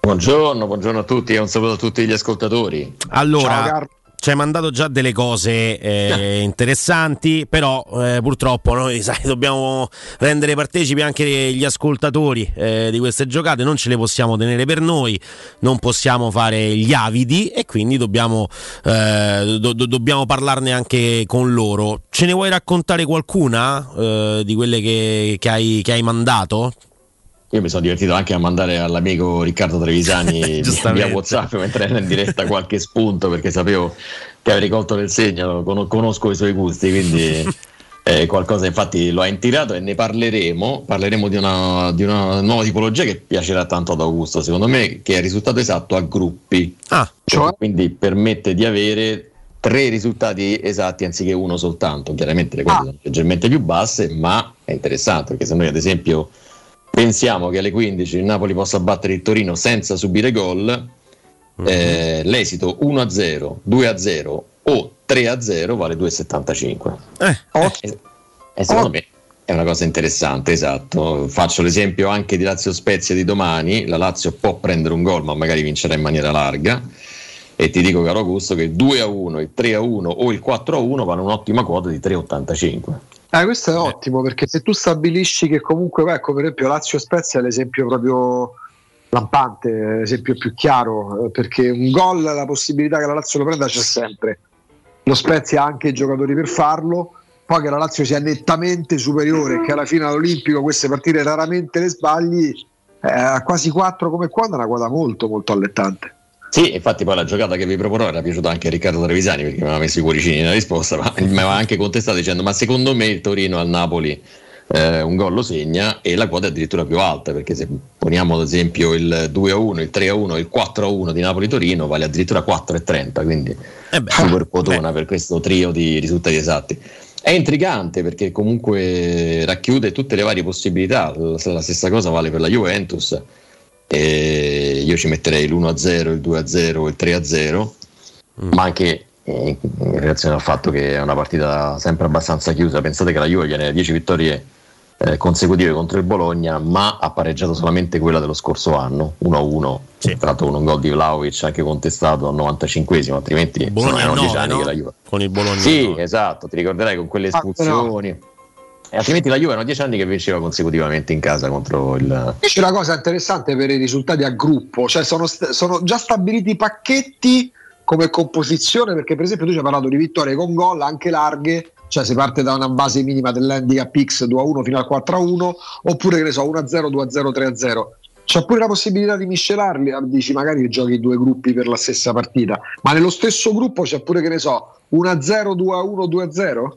S65: Buongiorno, buongiorno a tutti e un saluto a tutti gli ascoltatori.
S13: Allora, ci hai mandato già delle cose eh, interessanti, però eh, purtroppo noi [laughs] sai, dobbiamo rendere partecipi anche gli ascoltatori eh, di queste giocate, non ce le possiamo tenere per noi, non possiamo fare gli avidi e quindi dobbiamo, eh, do- do- dobbiamo parlarne anche con loro. Ce ne vuoi raccontare qualcuna eh, di quelle che, che hai, che hai mandato?
S65: Io mi sono divertito anche a mandare all'amico Riccardo Trevisani [laughs] via WhatsApp mentre era in diretta qualche spunto perché sapevo che avevi colto nel segno, con- conosco i suoi gusti, quindi [laughs] eh, qualcosa infatti lo ha intirato e ne parleremo. Parleremo di una, di una nuova tipologia che piacerà tanto ad Augusto, secondo me, che è il risultato esatto a gruppi.
S13: Cioè?
S65: Quindi permette di avere tre risultati esatti anziché uno soltanto. Chiaramente le cose sono leggermente più basse, ma è interessante perché se noi ad esempio pensiamo che alle 15 il Napoli possa battere il Torino senza subire gol, eh, l'esito 1-0, 2-0 o 3-0 vale 2,75.
S13: Eh,
S65: E secondo me è una cosa interessante, esatto. Faccio l'esempio anche di Lazio Spezia di domani. La Lazio può prendere un gol, ma magari vincerà in maniera larga. E ti dico, caro Augusto, che il 2 a 1, il 3 a 1 o il 4 a 1 vanno un'ottima quota di 3,85.
S12: Eh, questo è ottimo perché se tu stabilisci che comunque, come per esempio Lazio Spezia è l'esempio proprio lampante, l'esempio più chiaro, eh, perché un gol, la possibilità che la Lazio lo prenda c'è sempre. Lo Spezia ha anche i giocatori per farlo, poi che la Lazio sia nettamente superiore e che alla fine all'Olimpico queste partite raramente le sbagli, eh, a quasi 4 come quando è una quota molto molto allettante.
S65: Sì, infatti poi la giocata che vi proporrò era piaciuta anche a Riccardo Trevisani perché mi aveva messo i cuoricini nella risposta, ma mi aveva anche contestato dicendo ma secondo me il Torino al Napoli eh, un gol lo segna e la quota è addirittura più alta perché se poniamo ad esempio il 2 a 1, il 3 a 1, il 4 a 1 di Napoli-Torino vale addirittura 4,30 quindi super quotona per questo trio di risultati esatti. È intrigante perché comunque racchiude tutte le varie possibilità, la stessa cosa vale per la Juventus. E io ci metterei l'1-0, il 2-0, il 3-0, ma anche eh, in relazione al fatto che è una partita sempre abbastanza chiusa. Pensate che la Juve viene da 10 vittorie eh, consecutive contro il Bologna, ma ha pareggiato solamente quella dello scorso anno, 1-1,
S13: Sì.
S65: tra l'altro con un gol di Vlaovic anche contestato al 95esimo, altrimenti
S13: Bologna
S65: sono erano 10
S13: nove,
S65: anni
S13: no?
S65: che la Juve.
S13: Con il Bologna.
S65: Sì,
S13: nove.
S65: esatto, ti ricorderai con quelle
S59: Ah,
S65: espulsioni. E altrimenti la Juve erano 10 anni che vinceva consecutivamente in casa contro il...
S59: C'è una cosa interessante per i risultati a gruppo, cioè sono, sono già stabiliti i pacchetti come composizione, perché per esempio tu ci hai parlato di vittorie con gol anche larghe, cioè si parte da una base minima dell'handicap X 2-1 fino al 4-1, oppure che ne so 1-0, 2-0, 3-0. C'è pure la possibilità di miscelarli, ah, dici magari giochi due gruppi per la stessa partita, ma nello stesso gruppo c'è pure che ne so 1-0, 2-1, 2-0?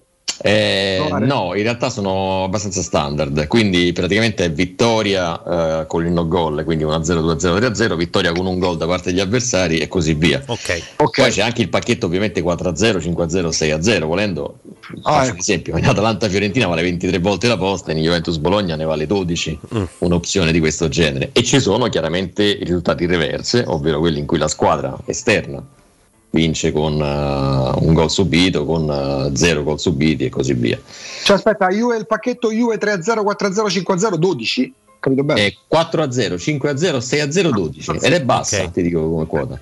S65: Eh, no, in realtà sono abbastanza standard, quindi praticamente è vittoria eh, con il no goal, quindi 1-0, 2-0, 3-0, vittoria con un gol da parte degli avversari e così via.
S13: Ok.
S65: Poi c'è anche il pacchetto ovviamente 4-0, 5-0, 6-0, volendo,
S59: Ah,
S65: faccio
S59: ecco.
S65: un esempio, in Atalanta-Fiorentina vale 23 volte la posta, in Juventus-Bologna ne vale 12,
S13: Mm.
S65: un'opzione di questo genere. E ci sono chiaramente i risultati reverse, ovvero quelli in cui la squadra esterna vince con eh, un gol subito, con eh, zero gol subiti e così via.
S59: Cioè aspetta, Juve, il pacchetto Juve 3-0, 4-0, 5-0, 12? Capito bene?
S65: È 4 a 0, 5 a 0, 6 a 0, 12 ed è bassa,
S13: Ok.
S65: ti dico come quota.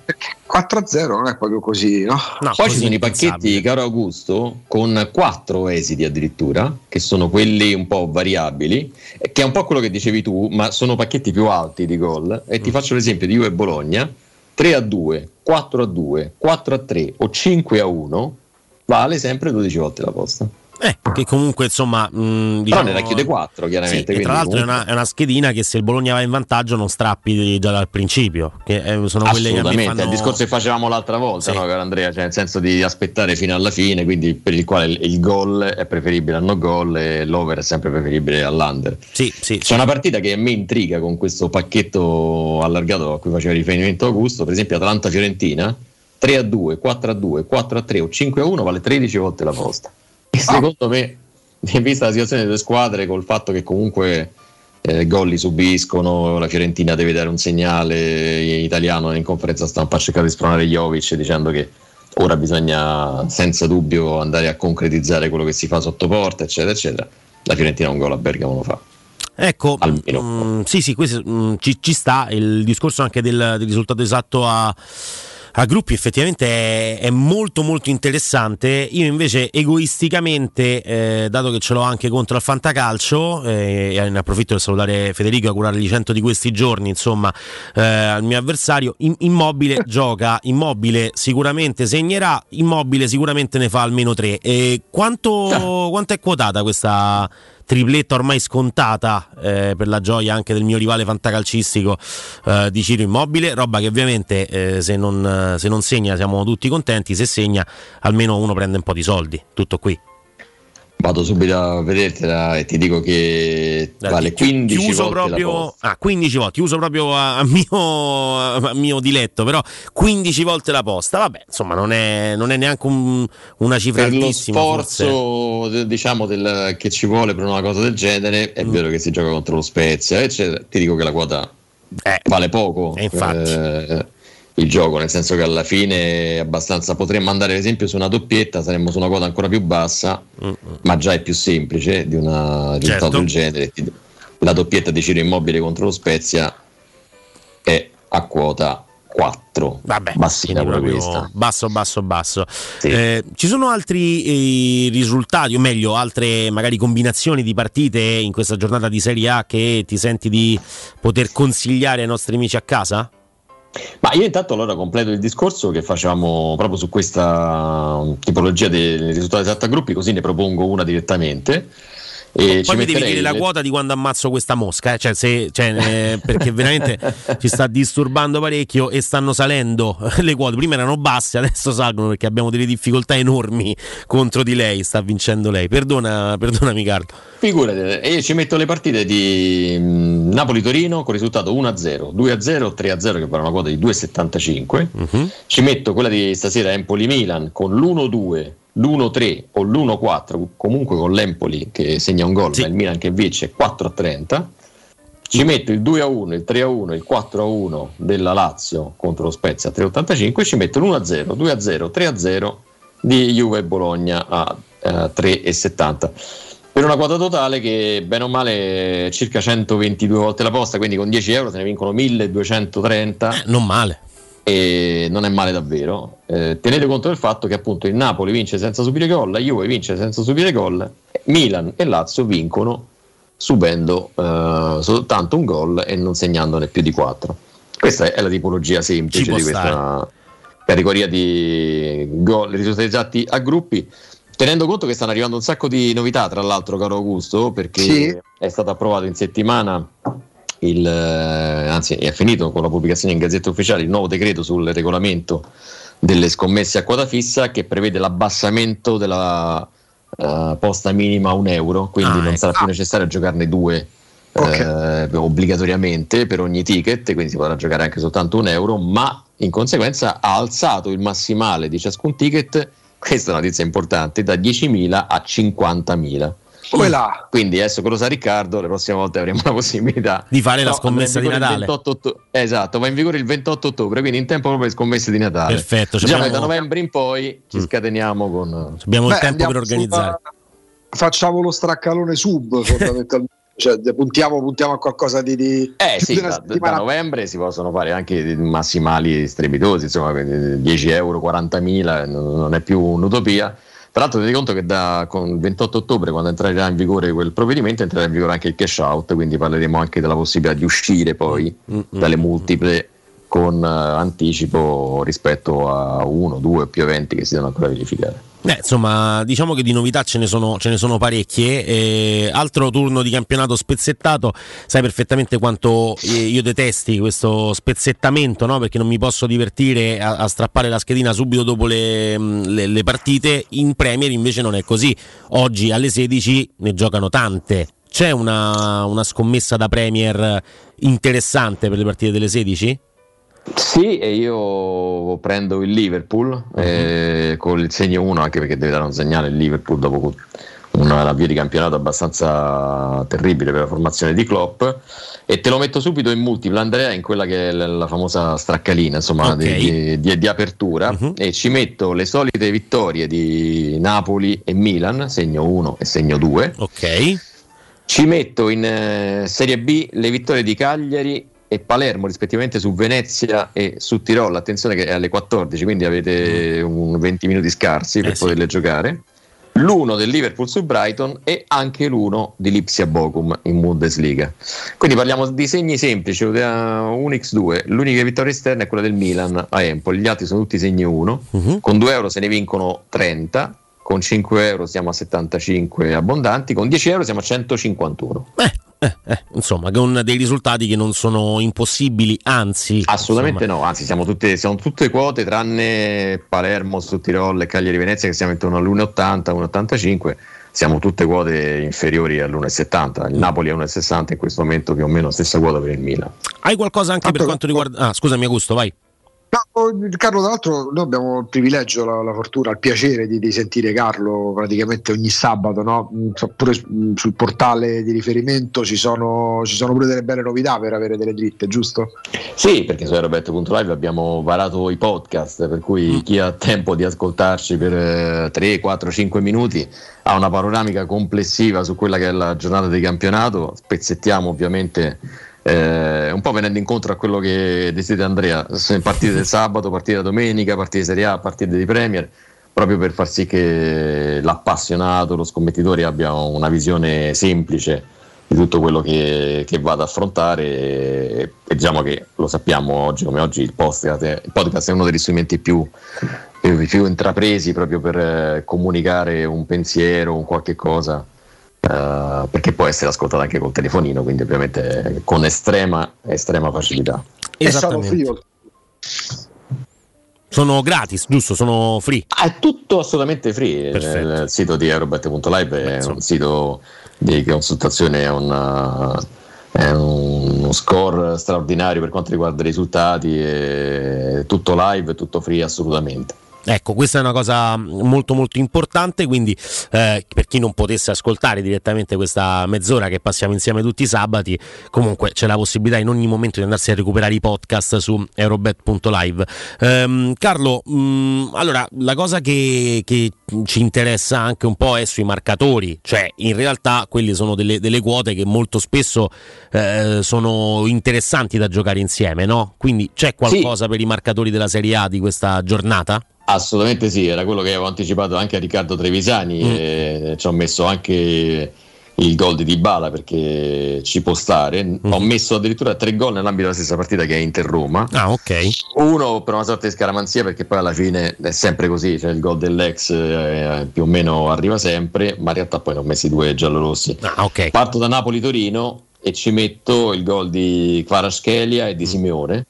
S59: 4-0 non è proprio così, no?
S13: No,
S65: Poi
S13: così
S65: ci sono i pacchetti, caro Augusto, con 4 esiti addirittura, che sono quelli un po' variabili, eh, che è un po' quello che dicevi tu, ma sono pacchetti più alti di gol. E
S13: Mm.
S65: ti faccio l'esempio di Juve e Bologna: 3 a 2, 4 a 2, 4 a 3 o 5 a 1, vale sempre 12 volte la posta.
S13: Eh, che comunque insomma. mh,
S65: Però
S13: diciamo,
S65: ne racchiude 4,
S13: Sì,
S65: chiaramente. quindi
S13: tra l'altro è una, è una schedina che se il Bologna va in vantaggio non strappi già dal principio. Che eh, sono quelle che
S65: Assolutamente,
S13: fanno...
S65: è il discorso che facevamo l'altra volta,
S13: Sì.
S65: no, caro Andrea? Cioè, nel senso di aspettare fino alla fine, quindi per il quale il, il gol è preferibile al no gol e l'over è sempre preferibile all'under.
S13: Sì, sì,
S65: C'è una partita che a me intriga con questo pacchetto allargato a cui faceva riferimento Augusto, per esempio Atalanta-Fiorentina, 3 a 2, 4 a 2, 4 a 3 o 5 a 1 vale 13 volte la posta. E secondo me, vista la situazione delle squadre, col fatto che comunque eh, gol li subiscono, la Fiorentina deve dare un segnale in italiano in conferenza stampa ha cercato di spronare Jovic dicendo che ora bisogna senza dubbio andare a concretizzare quello che si fa sotto porta, eccetera, eccetera. La Fiorentina un gol a Bergamo lo fa.
S13: Ecco,
S65: Almeno.
S13: mm, sì, sì, questo, mm, ci, ci sta. Il discorso anche del, del risultato esatto a, a gruppi effettivamente è, è molto molto interessante. Io invece egoisticamente, eh, dato che ce l'ho anche contro il Fantacalcio, eh, e ne approfitto per salutare Federico e augurargli 100 di questi giorni, insomma, eh, al mio avversario, in- Immobile [laughs] gioca, Immobile sicuramente segnerà, Immobile sicuramente ne fa almeno 3. E quanto, quanto è quotata questa tripletta ormai scontata eh, per la gioia anche del mio rivale fantacalcistico eh, di Ciro Immobile, roba che ovviamente eh, se, non, se non segna siamo tutti contenti, se segna almeno uno prende un po' di soldi, tutto qui.
S65: Vado subito a vedertela e ti dico che
S13: Dai,
S65: vale
S13: chi-
S65: 15
S13: chiuso
S65: volte la
S13: proprio
S65: posta.
S13: ah, 15 volte, chiuso proprio a, a mio, a mio diletto, però 15 volte la posta, vabbè, insomma, non è, non è neanche un- una cifra
S65: Per lo
S13: altissima. forse.
S65: sforzo diciamo del- che ci vuole per una cosa del genere,
S13: Mm.
S65: è vero che si gioca contro lo Spezia, eccetera. Ti dico che la quota
S13: Eh,
S65: vale poco.
S13: E infatti.
S65: eh, il gioco, nel senso che alla fine è abbastanza potremmo andare ad esempio su una doppietta, saremmo su una quota ancora più bassa, ma già è più semplice di una risultato
S13: Certo.
S65: del genere. La doppietta di Ciro Immobile contro lo Spezia è a quota 4.
S13: Vabbè,
S65: bassina pure
S13: proprio
S65: questa.
S13: Basso, basso, basso. Eh, ci sono altri eh, risultati, o meglio, altre magari combinazioni di partite in questa giornata di Serie A che ti senti di poter consigliare ai nostri amici a casa?
S65: Ma io intanto allora completo il discorso che facevamo proprio su questa um, tipologia dei risultati esatti a gruppi, così ne propongo una direttamente. E ci
S13: Poi mi devi dire la quota di quando ammazzo questa mosca, eh? cioè, se- cioè, [laughs] eh, perché veramente ci sta disturbando parecchio e stanno salendo [laughs] le quote. Prima erano basse, adesso salgono perché abbiamo delle difficoltà enormi contro di lei. Sta vincendo lei. Perdona, perdonami, Carlo.
S65: Figurati, e io ci metto le partite di mm, Napoli-Torino con risultato 1-0, 2-0, 3-0 che vale una quota di 2,75.
S13: Mhm.
S65: Ci metto quella di stasera Empoli-Milan con l'1-2, l'1-3 o l'1-4, comunque con l'Empoli che segna un gol, ma il Milan che vince 4-30. Ci metto il 2-1, il 3-1, il 4-1 della Lazio contro lo Spezia a 3,85 e ci metto l'1-0, 2-0, 3-0 di Juve e Bologna a eh, 3,70. Per una quota totale che bene o male è circa 122 volte la posta, quindi con 10 euro se ne vincono 1230.
S13: Eh, non male.
S65: E non è male davvero. Eh, tenete conto del fatto che appunto il Napoli vince senza subire gol, la Juve vince senza subire gol, Milan e Lazio vincono subendo eh, soltanto un gol e non segnandone più di 4. Questa è la tipologia semplice di questa stare. categoria di gol risultati a gruppi. Tenendo conto che stanno arrivando un sacco di novità, tra l'altro, caro Augusto, perché sì. è stato approvato in settimana il, eh, anzi è finito con la pubblicazione in Gazzetta Ufficiale il nuovo decreto sul regolamento delle scommesse a quota fissa che prevede l'abbassamento della uh, posta minima a un euro, quindi ah, non ecco. sarà più necessario giocarne due okay. eh, obbligatoriamente per ogni ticket, quindi si potrà giocare anche soltanto un euro, ma in conseguenza ha alzato il massimale di ciascun ticket, questa è una notizia importante, da 10.000 a 50.000.
S59: Come là?
S65: Quindi adesso con lo sa Riccardo, le prossime volte avremo la possibilità
S13: di fare no, la scommessa di Natale.
S65: Otto- esatto, va in vigore il 28 ottobre, quindi in tempo proprio le scommesse di Natale.
S13: Perfetto.
S65: Diciamo abbiamo... da novembre in poi ci mm. scateniamo con...
S13: Abbiamo Beh, il tempo per organizzare.
S59: Su, facciamo lo straccalone sub [laughs] fondamentalmente. Cioè, puntiamo, puntiamo, a qualcosa di. di
S65: eh sì, da, da, novembre si possono fare anche massimali strepitosi, insomma, 10 euro, 40.000, non è più un'utopia. Tra l'altro ti conto che da, con il 28 ottobre, quando entrerà in vigore quel provvedimento, entrerà in vigore anche il cash out, quindi parleremo anche della possibilità di uscire poi mm-hmm. dalle multiple con uh, anticipo rispetto a uno, due o più eventi che si devono ancora verificare.
S13: Eh, insomma, diciamo che di novità ce ne sono, ce ne sono parecchie. Eh, altro turno di campionato spezzettato. Sai perfettamente quanto eh, io detesti questo spezzettamento, no? perché non mi posso divertire a, a strappare la schedina subito dopo le, mm, le, le, partite. In Premier invece non è così. Oggi alle 16 ne giocano tante. C'è una, una scommessa da Premier interessante per le partite delle 16?
S65: Sì, e io prendo il Liverpool uh-huh. eh, con il segno 1, anche perché deve dare un segnale il Liverpool dopo una via di campionato abbastanza terribile per la formazione di Klopp. E te lo metto subito in multipla, Andrea, in quella che è la famosa straccalina insomma, okay. di, di, di, apertura. Uh-huh. E ci metto le solite vittorie di Napoli e Milan, segno 1 e segno 2.
S13: Ok.
S65: Ci metto in eh, Serie B le vittorie di Cagliari e Palermo rispettivamente su Venezia e su Tirolo. Attenzione che è alle 14, quindi avete mm. un 20 minuti scarsi per eh, poterle sì. giocare. L'uno del Liverpool su Brighton e anche l'uno di Lipsia Bochum in Bundesliga. Quindi parliamo di segni semplici, un X2. L'unica vittoria esterna è quella del Milan a Empoli, gli altri sono tutti segni 1. Uh-huh. Con 2 euro se ne vincono 30 con 5 euro siamo a 75 abbondanti, con 10 euro siamo a 151.
S13: Eh, eh, eh, insomma, con dei risultati che non sono impossibili, anzi.
S65: Assolutamente
S13: insomma.
S65: no, anzi, siamo tutte, siamo tutte quote tranne Palermo, su Tirol e Cagliari Venezia che siamo intorno all'1,80, 1,85. Siamo tutte quote inferiori all'1,70. Il Napoli è 1,60 in questo momento più o meno stessa quota per il Milan.
S13: Hai qualcosa anche Tanto per quanto riguarda. Ah, scusami, Augusto, vai.
S59: No, Carlo, tra l'altro, noi abbiamo il privilegio, la, la fortuna, il piacere di, di, sentire Carlo praticamente ogni sabato. No? Mm, pure mm, sul portale di riferimento ci sono, ci sono, pure delle belle novità per avere delle dritte, giusto?
S65: Sì, perché su Roberto.live abbiamo varato i podcast, per cui mm. chi ha tempo di ascoltarci per 3, 4, 5 minuti ha una panoramica complessiva su quella che è la giornata di campionato. Spezzettiamo ovviamente eh, un po' venendo incontro a quello che decide Andrea, partite [laughs] del sabato, partite da domenica, partite di Serie A, partite di Premier, proprio per far sì che l'appassionato, lo scommettitore abbia una visione semplice di tutto quello che, che va ad affrontare. E, e, diciamo che lo sappiamo oggi come oggi il podcast, è, il podcast è uno degli strumenti più, più, più intrapresi proprio per eh, comunicare un pensiero, un qualche cosa Uh, perché può essere ascoltata anche col telefonino, quindi ovviamente con estrema, estrema facilità.
S13: Esattamente. Sono gratis, giusto? Sono free.
S65: Ah, è tutto assolutamente free. Perfetto. Il sito di aerobet.live è un sito di consultazione, è, una, è uno score straordinario per quanto riguarda i risultati, è tutto live, tutto free assolutamente.
S13: Ecco, questa è una cosa molto molto importante, quindi eh, per chi non potesse ascoltare direttamente questa mezz'ora che passiamo insieme tutti i sabati, comunque c'è la possibilità in ogni momento di andarsi a recuperare i podcast su eurobet.live. Ehm, Carlo, mh, allora la cosa che, che, ci interessa anche un po' è sui marcatori, cioè in realtà quelle sono delle, delle quote che molto spesso eh, sono interessanti da giocare insieme, no? Quindi c'è qualcosa sì. per i marcatori della Serie A di questa giornata?
S65: Assolutamente sì, era quello che avevo anticipato anche a Riccardo Trevisani mm. e ci ho messo anche il gol di Dybala perché ci può stare. Mm. Ho messo addirittura tre gol nell'ambito della stessa partita che è Inter-Roma.
S13: Ah, ok.
S65: Uno per una sorta di scaramanzia perché poi alla fine è sempre così, cioè il gol dell'ex eh, più o meno arriva sempre, ma in realtà poi ne ho messi due giallorossi.
S13: Ah, ok.
S65: Parto da Napoli-Torino e ci metto il gol di Kvaratskhelia e di mm. Simeone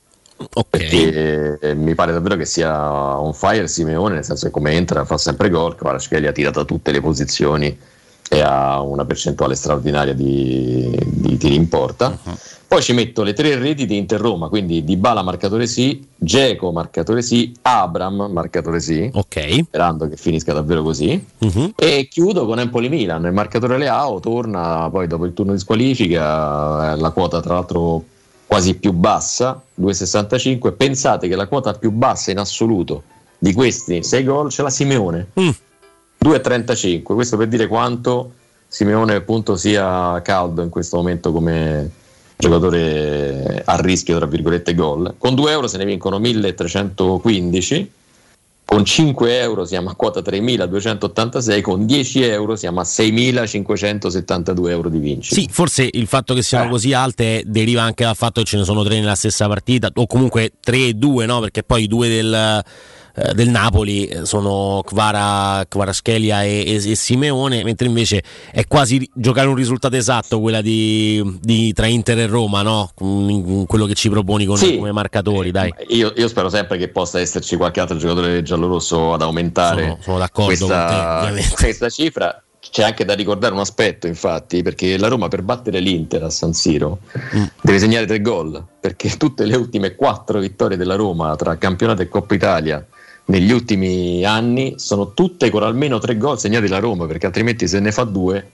S13: Okay.
S65: Perché eh, mi pare davvero che sia un fire Simeone, nel senso che come entra fa sempre gol, Kvaratskhelia tira da tutte le posizioni e ha una percentuale straordinaria di, di tiri in porta. Uh-huh. Poi ci metto le tre reti di Inter Roma, quindi Dybala marcatore sì, Geco marcatore sì, Abram marcatore sì,
S13: okay.
S65: sperando che finisca davvero così.
S13: Uh-huh.
S65: E chiudo con Empoli Milan, il marcatore Leao torna poi dopo il turno di squalifica, la quota tra l'altro quasi più bassa, 2,65. Pensate che la quota più bassa in assoluto di questi 6 gol ce l'ha Simeone,
S13: mm.
S65: 2,35. Questo per dire quanto Simeone appunto sia caldo in questo momento come giocatore a rischio, tra virgolette, gol. Con 2 euro se ne vincono 1315 con 5 euro siamo a quota 3.286, con 10 euro siamo a 6.572 euro di vincita.
S13: Sì, forse il fatto che siano eh. così alte deriva anche dal fatto che ce ne sono tre nella stessa partita, o comunque 3 e 2, no? perché poi i due del eh, del Napoli eh, sono Kvara, Kvaraschelia e, e, e, Simeone, mentre invece è quasi giocare un risultato esatto quella di, di tra Inter e Roma, no? quello che ci proponi con,
S65: sì.
S13: come marcatori. Dai.
S65: Io, io, spero sempre che possa esserci qualche altro giocatore giallorosso ad aumentare
S13: sono, sono d'accordo
S65: questa,
S13: con te,
S65: questa cifra c'è anche da ricordare un aspetto, infatti, perché la Roma per battere l'Inter a San Siro mm. deve segnare tre gol, perché tutte le ultime quattro vittorie della Roma tra campionato e Coppa Italia negli ultimi anni sono tutte con almeno tre gol segnati da Roma, perché altrimenti se ne fa due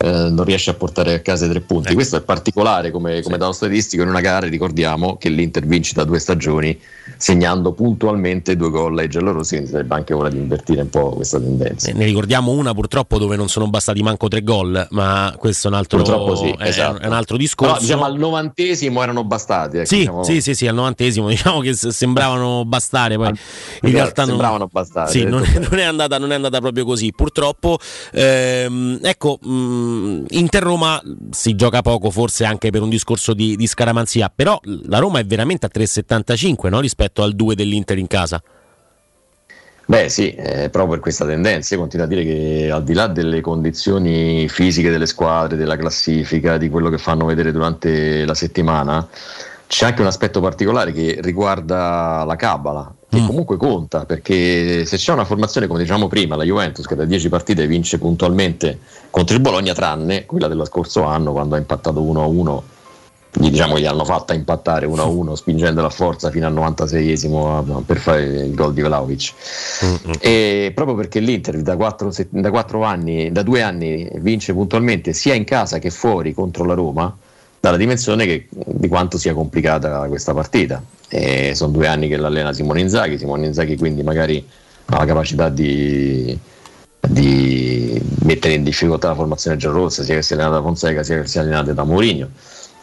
S65: eh, non riesce a portare a casa i tre punti. Eh. Questo è particolare come, come sì. dato statistico in una gara, ricordiamo che l'Inter vince da due stagioni segnando puntualmente due gol ai giallorossi, quindi sarebbe anche ora di invertire un po' questa tendenza.
S13: Ne ricordiamo una purtroppo dove non sono bastati manco tre gol, ma questo è un altro,
S65: sì,
S13: è,
S65: esatto.
S13: è un altro discorso.
S65: Però, diciamo al novantesimo erano bastati. Ecco,
S13: sì,
S65: diciamo...
S13: sì, sì, sì, al novantesimo [laughs] diciamo che sembravano bastare, poi in realtà
S65: non, sembravano bastare.
S13: Sì, non è, non, è andata, non è andata proprio così, purtroppo. Ehm, ecco, mh, Inter Roma si gioca poco, forse anche per un discorso di, di scaramanzia, però la Roma è veramente a 3,75 no? rispetto al 2 dell'Inter in casa.
S65: Beh sì, eh, proprio per questa tendenza, io continuo a dire che al di là delle condizioni fisiche delle squadre, della classifica, di quello che fanno vedere durante la settimana, c'è anche un aspetto particolare che riguarda la cabala, che mm. comunque conta, perché se c'è una formazione, come dicevamo prima, la Juventus che da 10 partite vince puntualmente contro il Bologna, tranne quella dello scorso anno quando ha impattato 1-1, gli, diciamo, gli hanno fatta impattare 1-1 spingendo la forza fino al 96esimo per fare il gol di Vlaovic. Mm-hmm. E proprio perché l'Inter da 4, da 4 anni, da 2 anni vince puntualmente sia in casa che fuori contro la Roma, dalla dimensione che, di quanto sia complicata questa partita. E sono due anni che l'allena Simone Inzaghi, Simone Inzaghi quindi magari ha la capacità di, di mettere in difficoltà la formazione giallorossa, sia che sia allenata da Fonseca sia che sia allenata da Mourinho.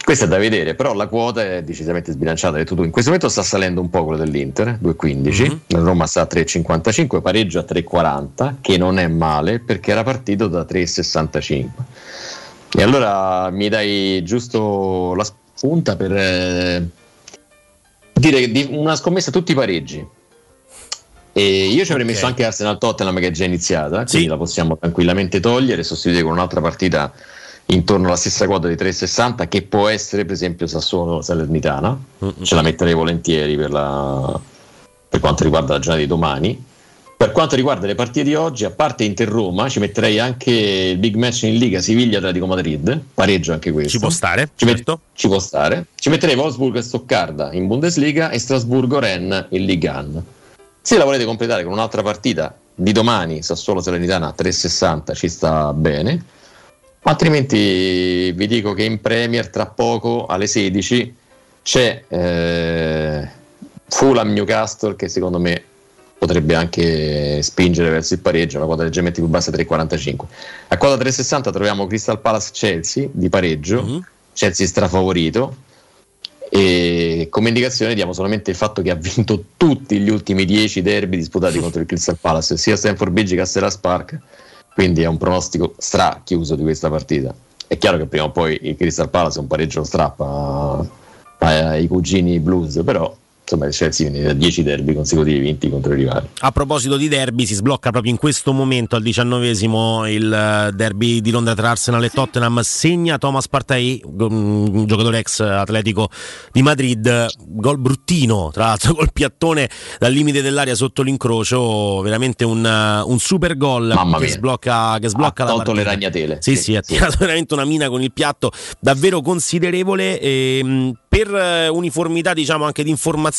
S65: Questo è da vedere, però la quota è decisamente sbilanciata. In questo momento sta salendo un po' quello dell'Inter, 2,15, mm-hmm. la Roma sta a 3,55, pareggio a 3,40, che non è male perché era partito da 3,65. E allora mi dai giusto la spunta per eh, dire di una scommessa a tutti i pareggi. E io ci avrei okay. messo anche Arsenal Tottenham che è già iniziata, quindi sì. la possiamo tranquillamente togliere e sostituire con un'altra partita intorno alla stessa quota di 3,60 che può essere per esempio Sassuolo Salernitana. Mm-hmm. Ce la metterei volentieri per, la, per quanto riguarda la giornata di domani. Per quanto riguarda le partite di oggi, a parte Inter-Roma, ci metterei anche il big match in Liga Siviglia-Atletico Madrid, pareggio anche questo.
S13: Ci può stare,
S65: ci, certo. met- ci può stare. Ci metterei Wolfsburg e Stoccarda in Bundesliga e Strasburgo-Rennes in Liga 1. Se la volete completare con un'altra partita di domani, Sassuolo Salernitana 360 ci sta bene. Altrimenti vi dico che in Premier tra poco alle 16 c'è eh, Fulham Newcastle che secondo me potrebbe anche spingere verso il pareggio, una quota leggermente più bassa 3,45. A quota 3,60 troviamo Crystal Palace Chelsea di pareggio, Chelsea strafavorito e come indicazione diamo solamente il fatto che ha vinto tutti gli ultimi 10 derby disputati [laughs] contro il Crystal Palace, sia Stanford Bridge che a Selhurst Park, quindi è un pronostico stra chiuso di questa partita. È chiaro che prima o poi il Crystal Palace un pareggio lo strappa ai cugini blues, però insomma il Chelsea viene da 10 derby consecutivi vinti contro i rivali.
S13: A proposito di derby, si sblocca proprio in questo momento al diciannovesimo il eh, derby di Londra tra Arsenal e Tottenham. Segna Thomas Partey, un giocatore ex Atletico di Madrid. Gol bruttino, tra l'altro [laughs] col piattone dal limite dell'aria sotto l'incrocio. Veramente un, uh, un super gol che sblocca, che sblocca
S65: Ha
S13: la
S65: tolto le
S13: partita.
S65: ragnatele.
S13: Sì, sì, ha tirato [laughs] veramente una mina con il piatto davvero considerevole. ehm, per eh, uniformità, diciamo anche di informazione,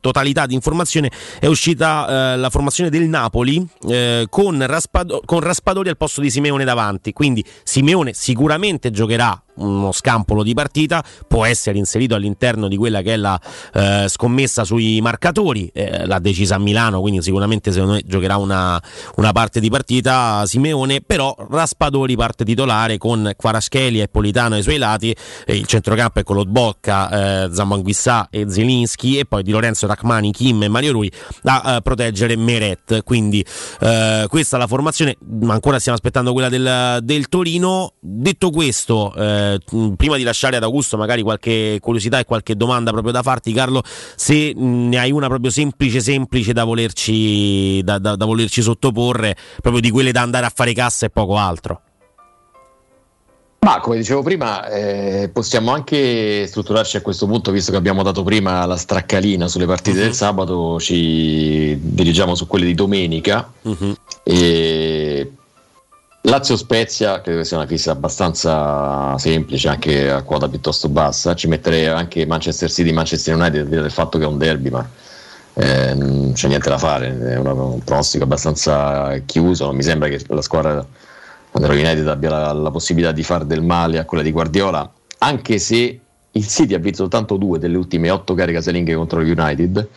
S13: totalità di informazione, è uscita eh, la formazione del Napoli eh, con, Raspado- con Raspadori al posto di Simeone davanti. Quindi Simeone sicuramente giocherà uno scampolo di partita, può essere inserito all'interno di quella che è la eh, scommessa sui marcatori, eh, l'ha decisa a Milano, quindi sicuramente secondo me giocherà una, una parte di partita Simeone, però Raspadori parte titolare con Quaraschelli e Politano ai suoi lati, e il centrocampo è con Lodbocca, eh, Zambanguissà e Zelinski e poi di Lorenzo Rachmani, Kim e Mario Rui a eh, proteggere Meret, quindi eh, questa è la formazione, ma ancora stiamo aspettando quella del, del Torino. Detto questo, eh, prima di lasciare ad Augusto magari qualche curiosità e qualche domanda proprio da farti, Carlo, se ne hai una proprio semplice, semplice da volerci, da, da- da volerci sottoporre, proprio di quelle da andare a fare cassa e poco altro.
S65: Ma come dicevo prima, eh, possiamo anche strutturarci a questo punto, visto che abbiamo dato prima la straccalina sulle partite del sabato, ci dirigiamo su quelle di domenica. E Lazio Spezia credo che sia una fissa abbastanza semplice, anche a quota piuttosto bassa. Ci metterei anche Manchester City, Manchester United, al di là del fatto che è un derby, ma eh, non c'è niente da fare. È una- un pronostico abbastanza chiuso. Non mi sembra che la squadra dello United abbia la, la possibilità di fare del male a quella di Guardiola, anche se il City ha vinto soltanto due delle ultime otto gare casalinghe contro lo United.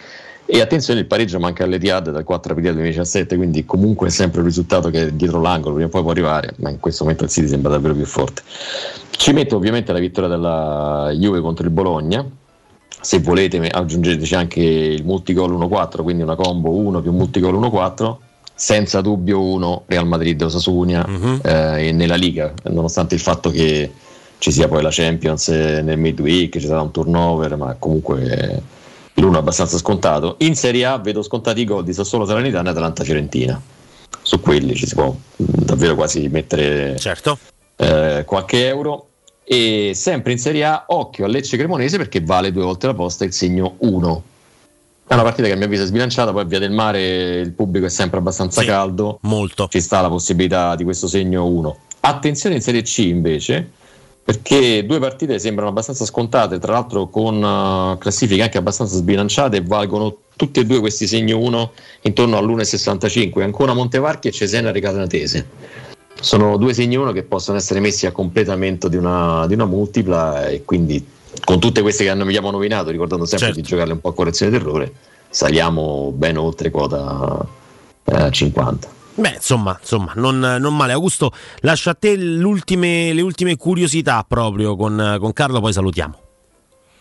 S65: E attenzione, il pareggio manca all'Etihad dal 4 aprile 2017, quindi comunque è sempre un risultato che è dietro l'angolo, prima o poi può arrivare, ma in questo momento il City sembra davvero più forte. Ci metto ovviamente la vittoria della Juve contro il Bologna. Se volete aggiungeteci anche il multigol 1-4, quindi una combo 1 più multigol 1-4, senza dubbio 1 Real Madrid Osasuna eh, e nella Liga, nonostante il fatto che ci sia poi la Champions eh, nel midweek, ci sarà un turnover, ma comunque eh, l'uno è abbastanza scontato. In Serie A vedo scontati i gol di Sassuolo Salernitana e Atalanta Fiorentina. Su quelli ci si può mm, davvero quasi mettere eh, qualche euro. E sempre in Serie A, occhio a Lecce Cremonese perché vale due volte la posta il segno 1. È una partita che a mio avviso è sbilanciata, poi a Via del Mare il pubblico è sempre abbastanza caldo.
S13: Molto.
S65: Ci sta la possibilità di questo segno 1. Attenzione in Serie C invece, perché due partite sembrano abbastanza scontate, tra l'altro con eh, classifiche anche abbastanza sbilanciate, valgono tutti e due questi segno 1 intorno all'1,65, Ancona Montevarchi e Cesena Recatanatese. Sono due segni 1 che possono essere messi a completamento di una, di una multipla e quindi con tutte queste che hanno- abbiamo nominato, ricordando sempre di giocarle un po' a correzione d'errore, saliamo ben oltre quota eh, 50.
S13: Beh, insomma, insomma non, non male. Augusto, lascio a te l'ultime- le ultime curiosità proprio con, con Carlo, poi salutiamo.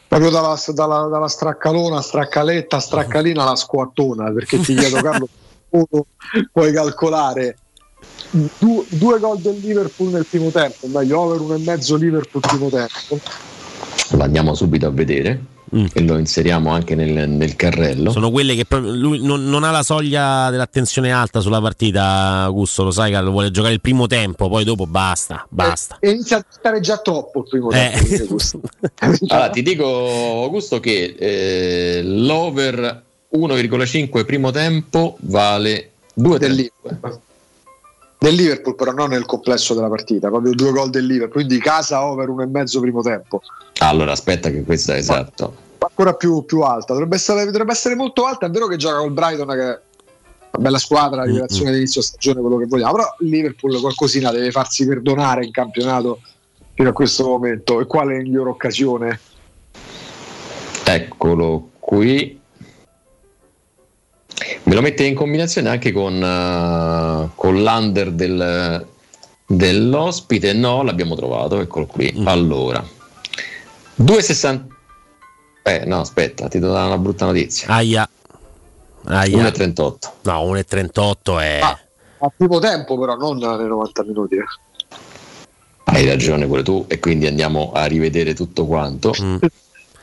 S59: Proprio dalla, dalla- dalla straccalona, straccaletta, straccalina alla squattona, perché ti chiedo Carlo, [laughs] puoi calcolare du- due gol del Liverpool nel primo tempo, meglio over uno e mezzo Liverpool primo tempo.
S65: Lo andiamo subito a vedere e lo inseriamo anche nel, nel carrello.
S13: Sono quelle che proprio- lui non, non ha la soglia dell'attenzione alta sulla partita, Augusto, lo sai, Carlo, vuole giocare il primo tempo, poi dopo basta, basta.
S59: E inizia a stare già troppo il primo
S13: Eh.
S59: tempo. [laughs]
S65: Allora, ti dico, Augusto, che eh, l'over 1,5 primo tempo vale 2
S59: del Liverpool. Però non nel complesso della partita, proprio due gol del Liverpool, quindi casa over uno e mezzo primo tempo.
S65: Allora, aspetta che questo è esatto.
S12: ancora più, più alta. Dovrebbe essere, dovrebbe essere molto alta. È vero che gioca col Brighton, che è una bella squadra, rivelazione
S13: Mm-mm.
S12: d'inizio stagione, quello che vogliamo. Però il Liverpool qualcosina deve farsi perdonare in campionato fino a questo momento. E quale migliore occasione?
S65: Eccolo qui. Me lo mette in combinazione anche con, eh, con l'under del- dell'ospite? No, l'abbiamo trovato, eccolo qui. Allora, 2,60. Eh, no, aspetta, ti do una brutta notizia.
S13: Aia. Aia.
S65: 1,38.
S13: No, 1,38 è...
S12: A primo tempo, però, non nei 90 minuti. eh.
S65: Hai ragione pure tu, e quindi andiamo a rivedere tutto quanto.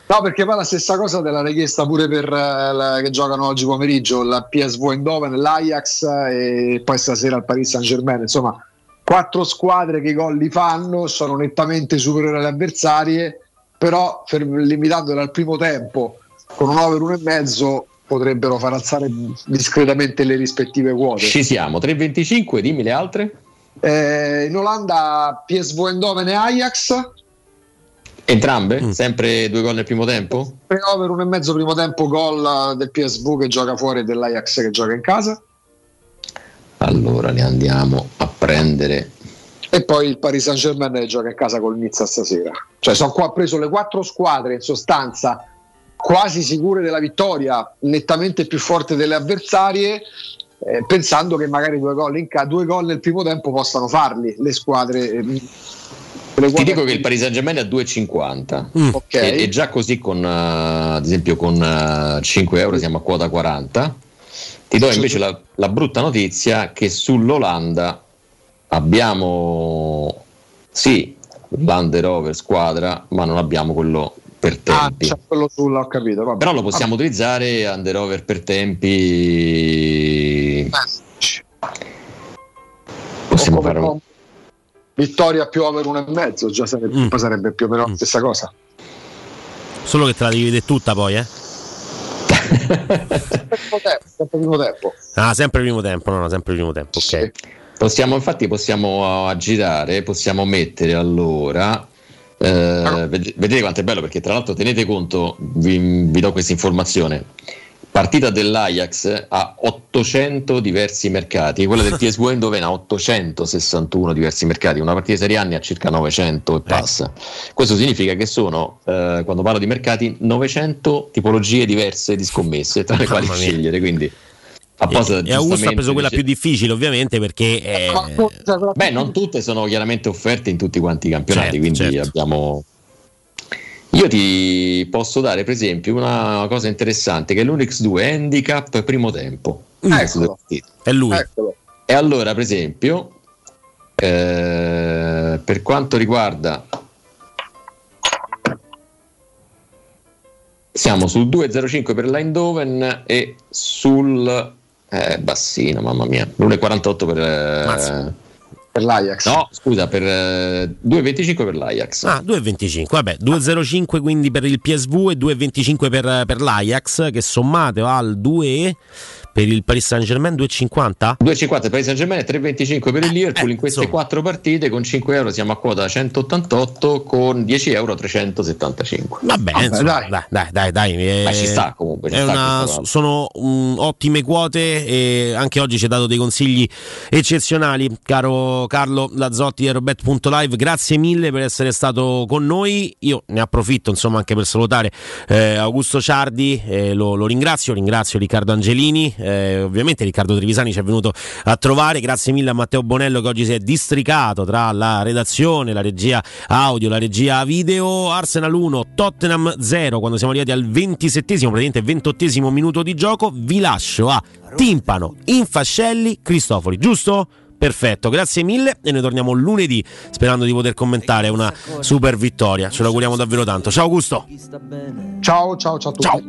S12: No, perché poi la stessa cosa te l'ha richiesta pure per eh, la- che giocano oggi pomeriggio la PSV Eindhoven, l'Ajax eh, e poi stasera il Paris Saint Germain. Insomma, quattro squadre che i gol li fanno, sono nettamente superiori alle avversarie, però limitandole al primo tempo con un over 1,5 potrebbero far alzare discretamente le rispettive quote.
S65: Ci siamo, 3,25, dimmi le altre.
S12: Eh, in Olanda PSV Eindhoven e Ajax,
S65: Entrambe? Sempre due gol nel primo tempo?
S12: tre over 1,5 primo tempo gol del PSV che gioca fuori e dell'Ajax che gioca in casa.
S65: Allora ne andiamo a prendere.
S12: E poi il Paris Saint Germain che gioca in casa col Nizza stasera. Cioè, sono qua, preso le quattro squadre in sostanza quasi sicure della vittoria, nettamente più forte delle avversarie, eh, pensando che magari due gol, in ca- due gol nel primo tempo possano farli le squadre. eh,
S65: Ti dico che il Paris Saint Germain è a 2,50
S12: Ok.
S65: e, e già così con eh, ad esempio con eh, 5 euro siamo a quota 40 ti do invece la, la brutta notizia che sull'Olanda abbiamo sì l'under over squadra ma non abbiamo quello per
S12: Ah,
S65: tempi.
S12: c'è quello sulla, ho capito. vabbè.
S65: però lo possiamo utilizzare under over per tempi. Possiamo
S12: O come
S65: fare un-
S12: Vittoria più over 1,5 già sarebbe,
S13: Mm.
S12: poi sarebbe più o meno la stessa cosa.
S13: Solo che te la devi vedere tutta poi, eh? [laughs]
S12: Sempre primo tempo, sempre primo tempo.
S13: Ah, sempre primo tempo, no, no, sempre primo tempo, ok.
S65: Possiamo, infatti, possiamo aggirare, possiamo mettere allora. eh, ved- vedete quanto è bello perché tra l'altro tenete conto, vi, vi do questa informazione. Partita dell'Ajax ha 800 diversi mercati, quella del [laughs] PSV Eindhoven ha 861 diversi mercati, una partita di Serie A ne ha circa 900 e passa. Questo significa che sono, eh, quando parlo di mercati, 900 tipologie diverse di scommesse tra le quali
S13: mia.
S65: scegliere. Quindi apposta
S13: E, e Augusto ha preso quella
S65: dice-
S13: più difficile, ovviamente, perché eh,
S65: Beh, non tutte sono chiaramente offerte in tutti quanti i campionati,
S13: Certo,
S65: quindi
S13: certo.
S65: abbiamo. Io ti posso dare, per esempio, una cosa interessante che è l'Unix2 handicap primo tempo. Due partite.
S13: è lui.
S12: Eccolo.
S65: E allora, per esempio, eh, per quanto riguarda. Siamo sul 2,05 per l'Eindhoven e sul. Eh, bassino, mamma mia. L'1,48 per. eh,
S12: per l'Ajax.
S65: No, scusa, per eh, 2,25 per l'Ajax.
S13: Ah, 2,25, vabbè, 2,05 quindi per il PSV e 2,25 per, per l'Ajax, che sommate va al 2 per il Paris Saint Germain 2,50?
S65: 2,50 per il Paris Saint Germain e 3,25 per il Liverpool. in queste
S13: Eh, insomma.
S65: quattro partite con 5 euro siamo a quota 188, con 10 euro 375.
S13: Vabbè,
S12: Vabbè,
S13: insomma,
S12: dai.
S13: dai, dai, dai, dai, eh,
S65: Ma ci sta comunque, ci
S13: è
S65: sta
S13: una- sono mm, ottime quote e anche oggi ci hai dato dei consigli eccezionali, caro Carlo Lazzotti e Robert.live. Grazie mille per essere stato con noi. Io ne approfitto insomma anche per salutare eh, Augusto Ciardi, eh, lo, lo ringrazio, ringrazio Riccardo Angelini, eh, ovviamente Riccardo Trevisani ci è venuto a trovare. Grazie mille a Matteo Bonello che oggi si è districato tra la redazione, la regia audio, la regia video. Arsenal 1, Tottenham 0 quando siamo arrivati al 27esimo, praticamente 28esimo minuto di gioco. Vi lascio a Timpano, Infascelli, Cristofori, giusto? Perfetto, grazie mille e noi torniamo lunedì sperando di poter commentare una super vittoria. Ce lo auguriamo davvero tanto. Ciao Augusto.
S12: Ciao, ciao, ciao a tutti.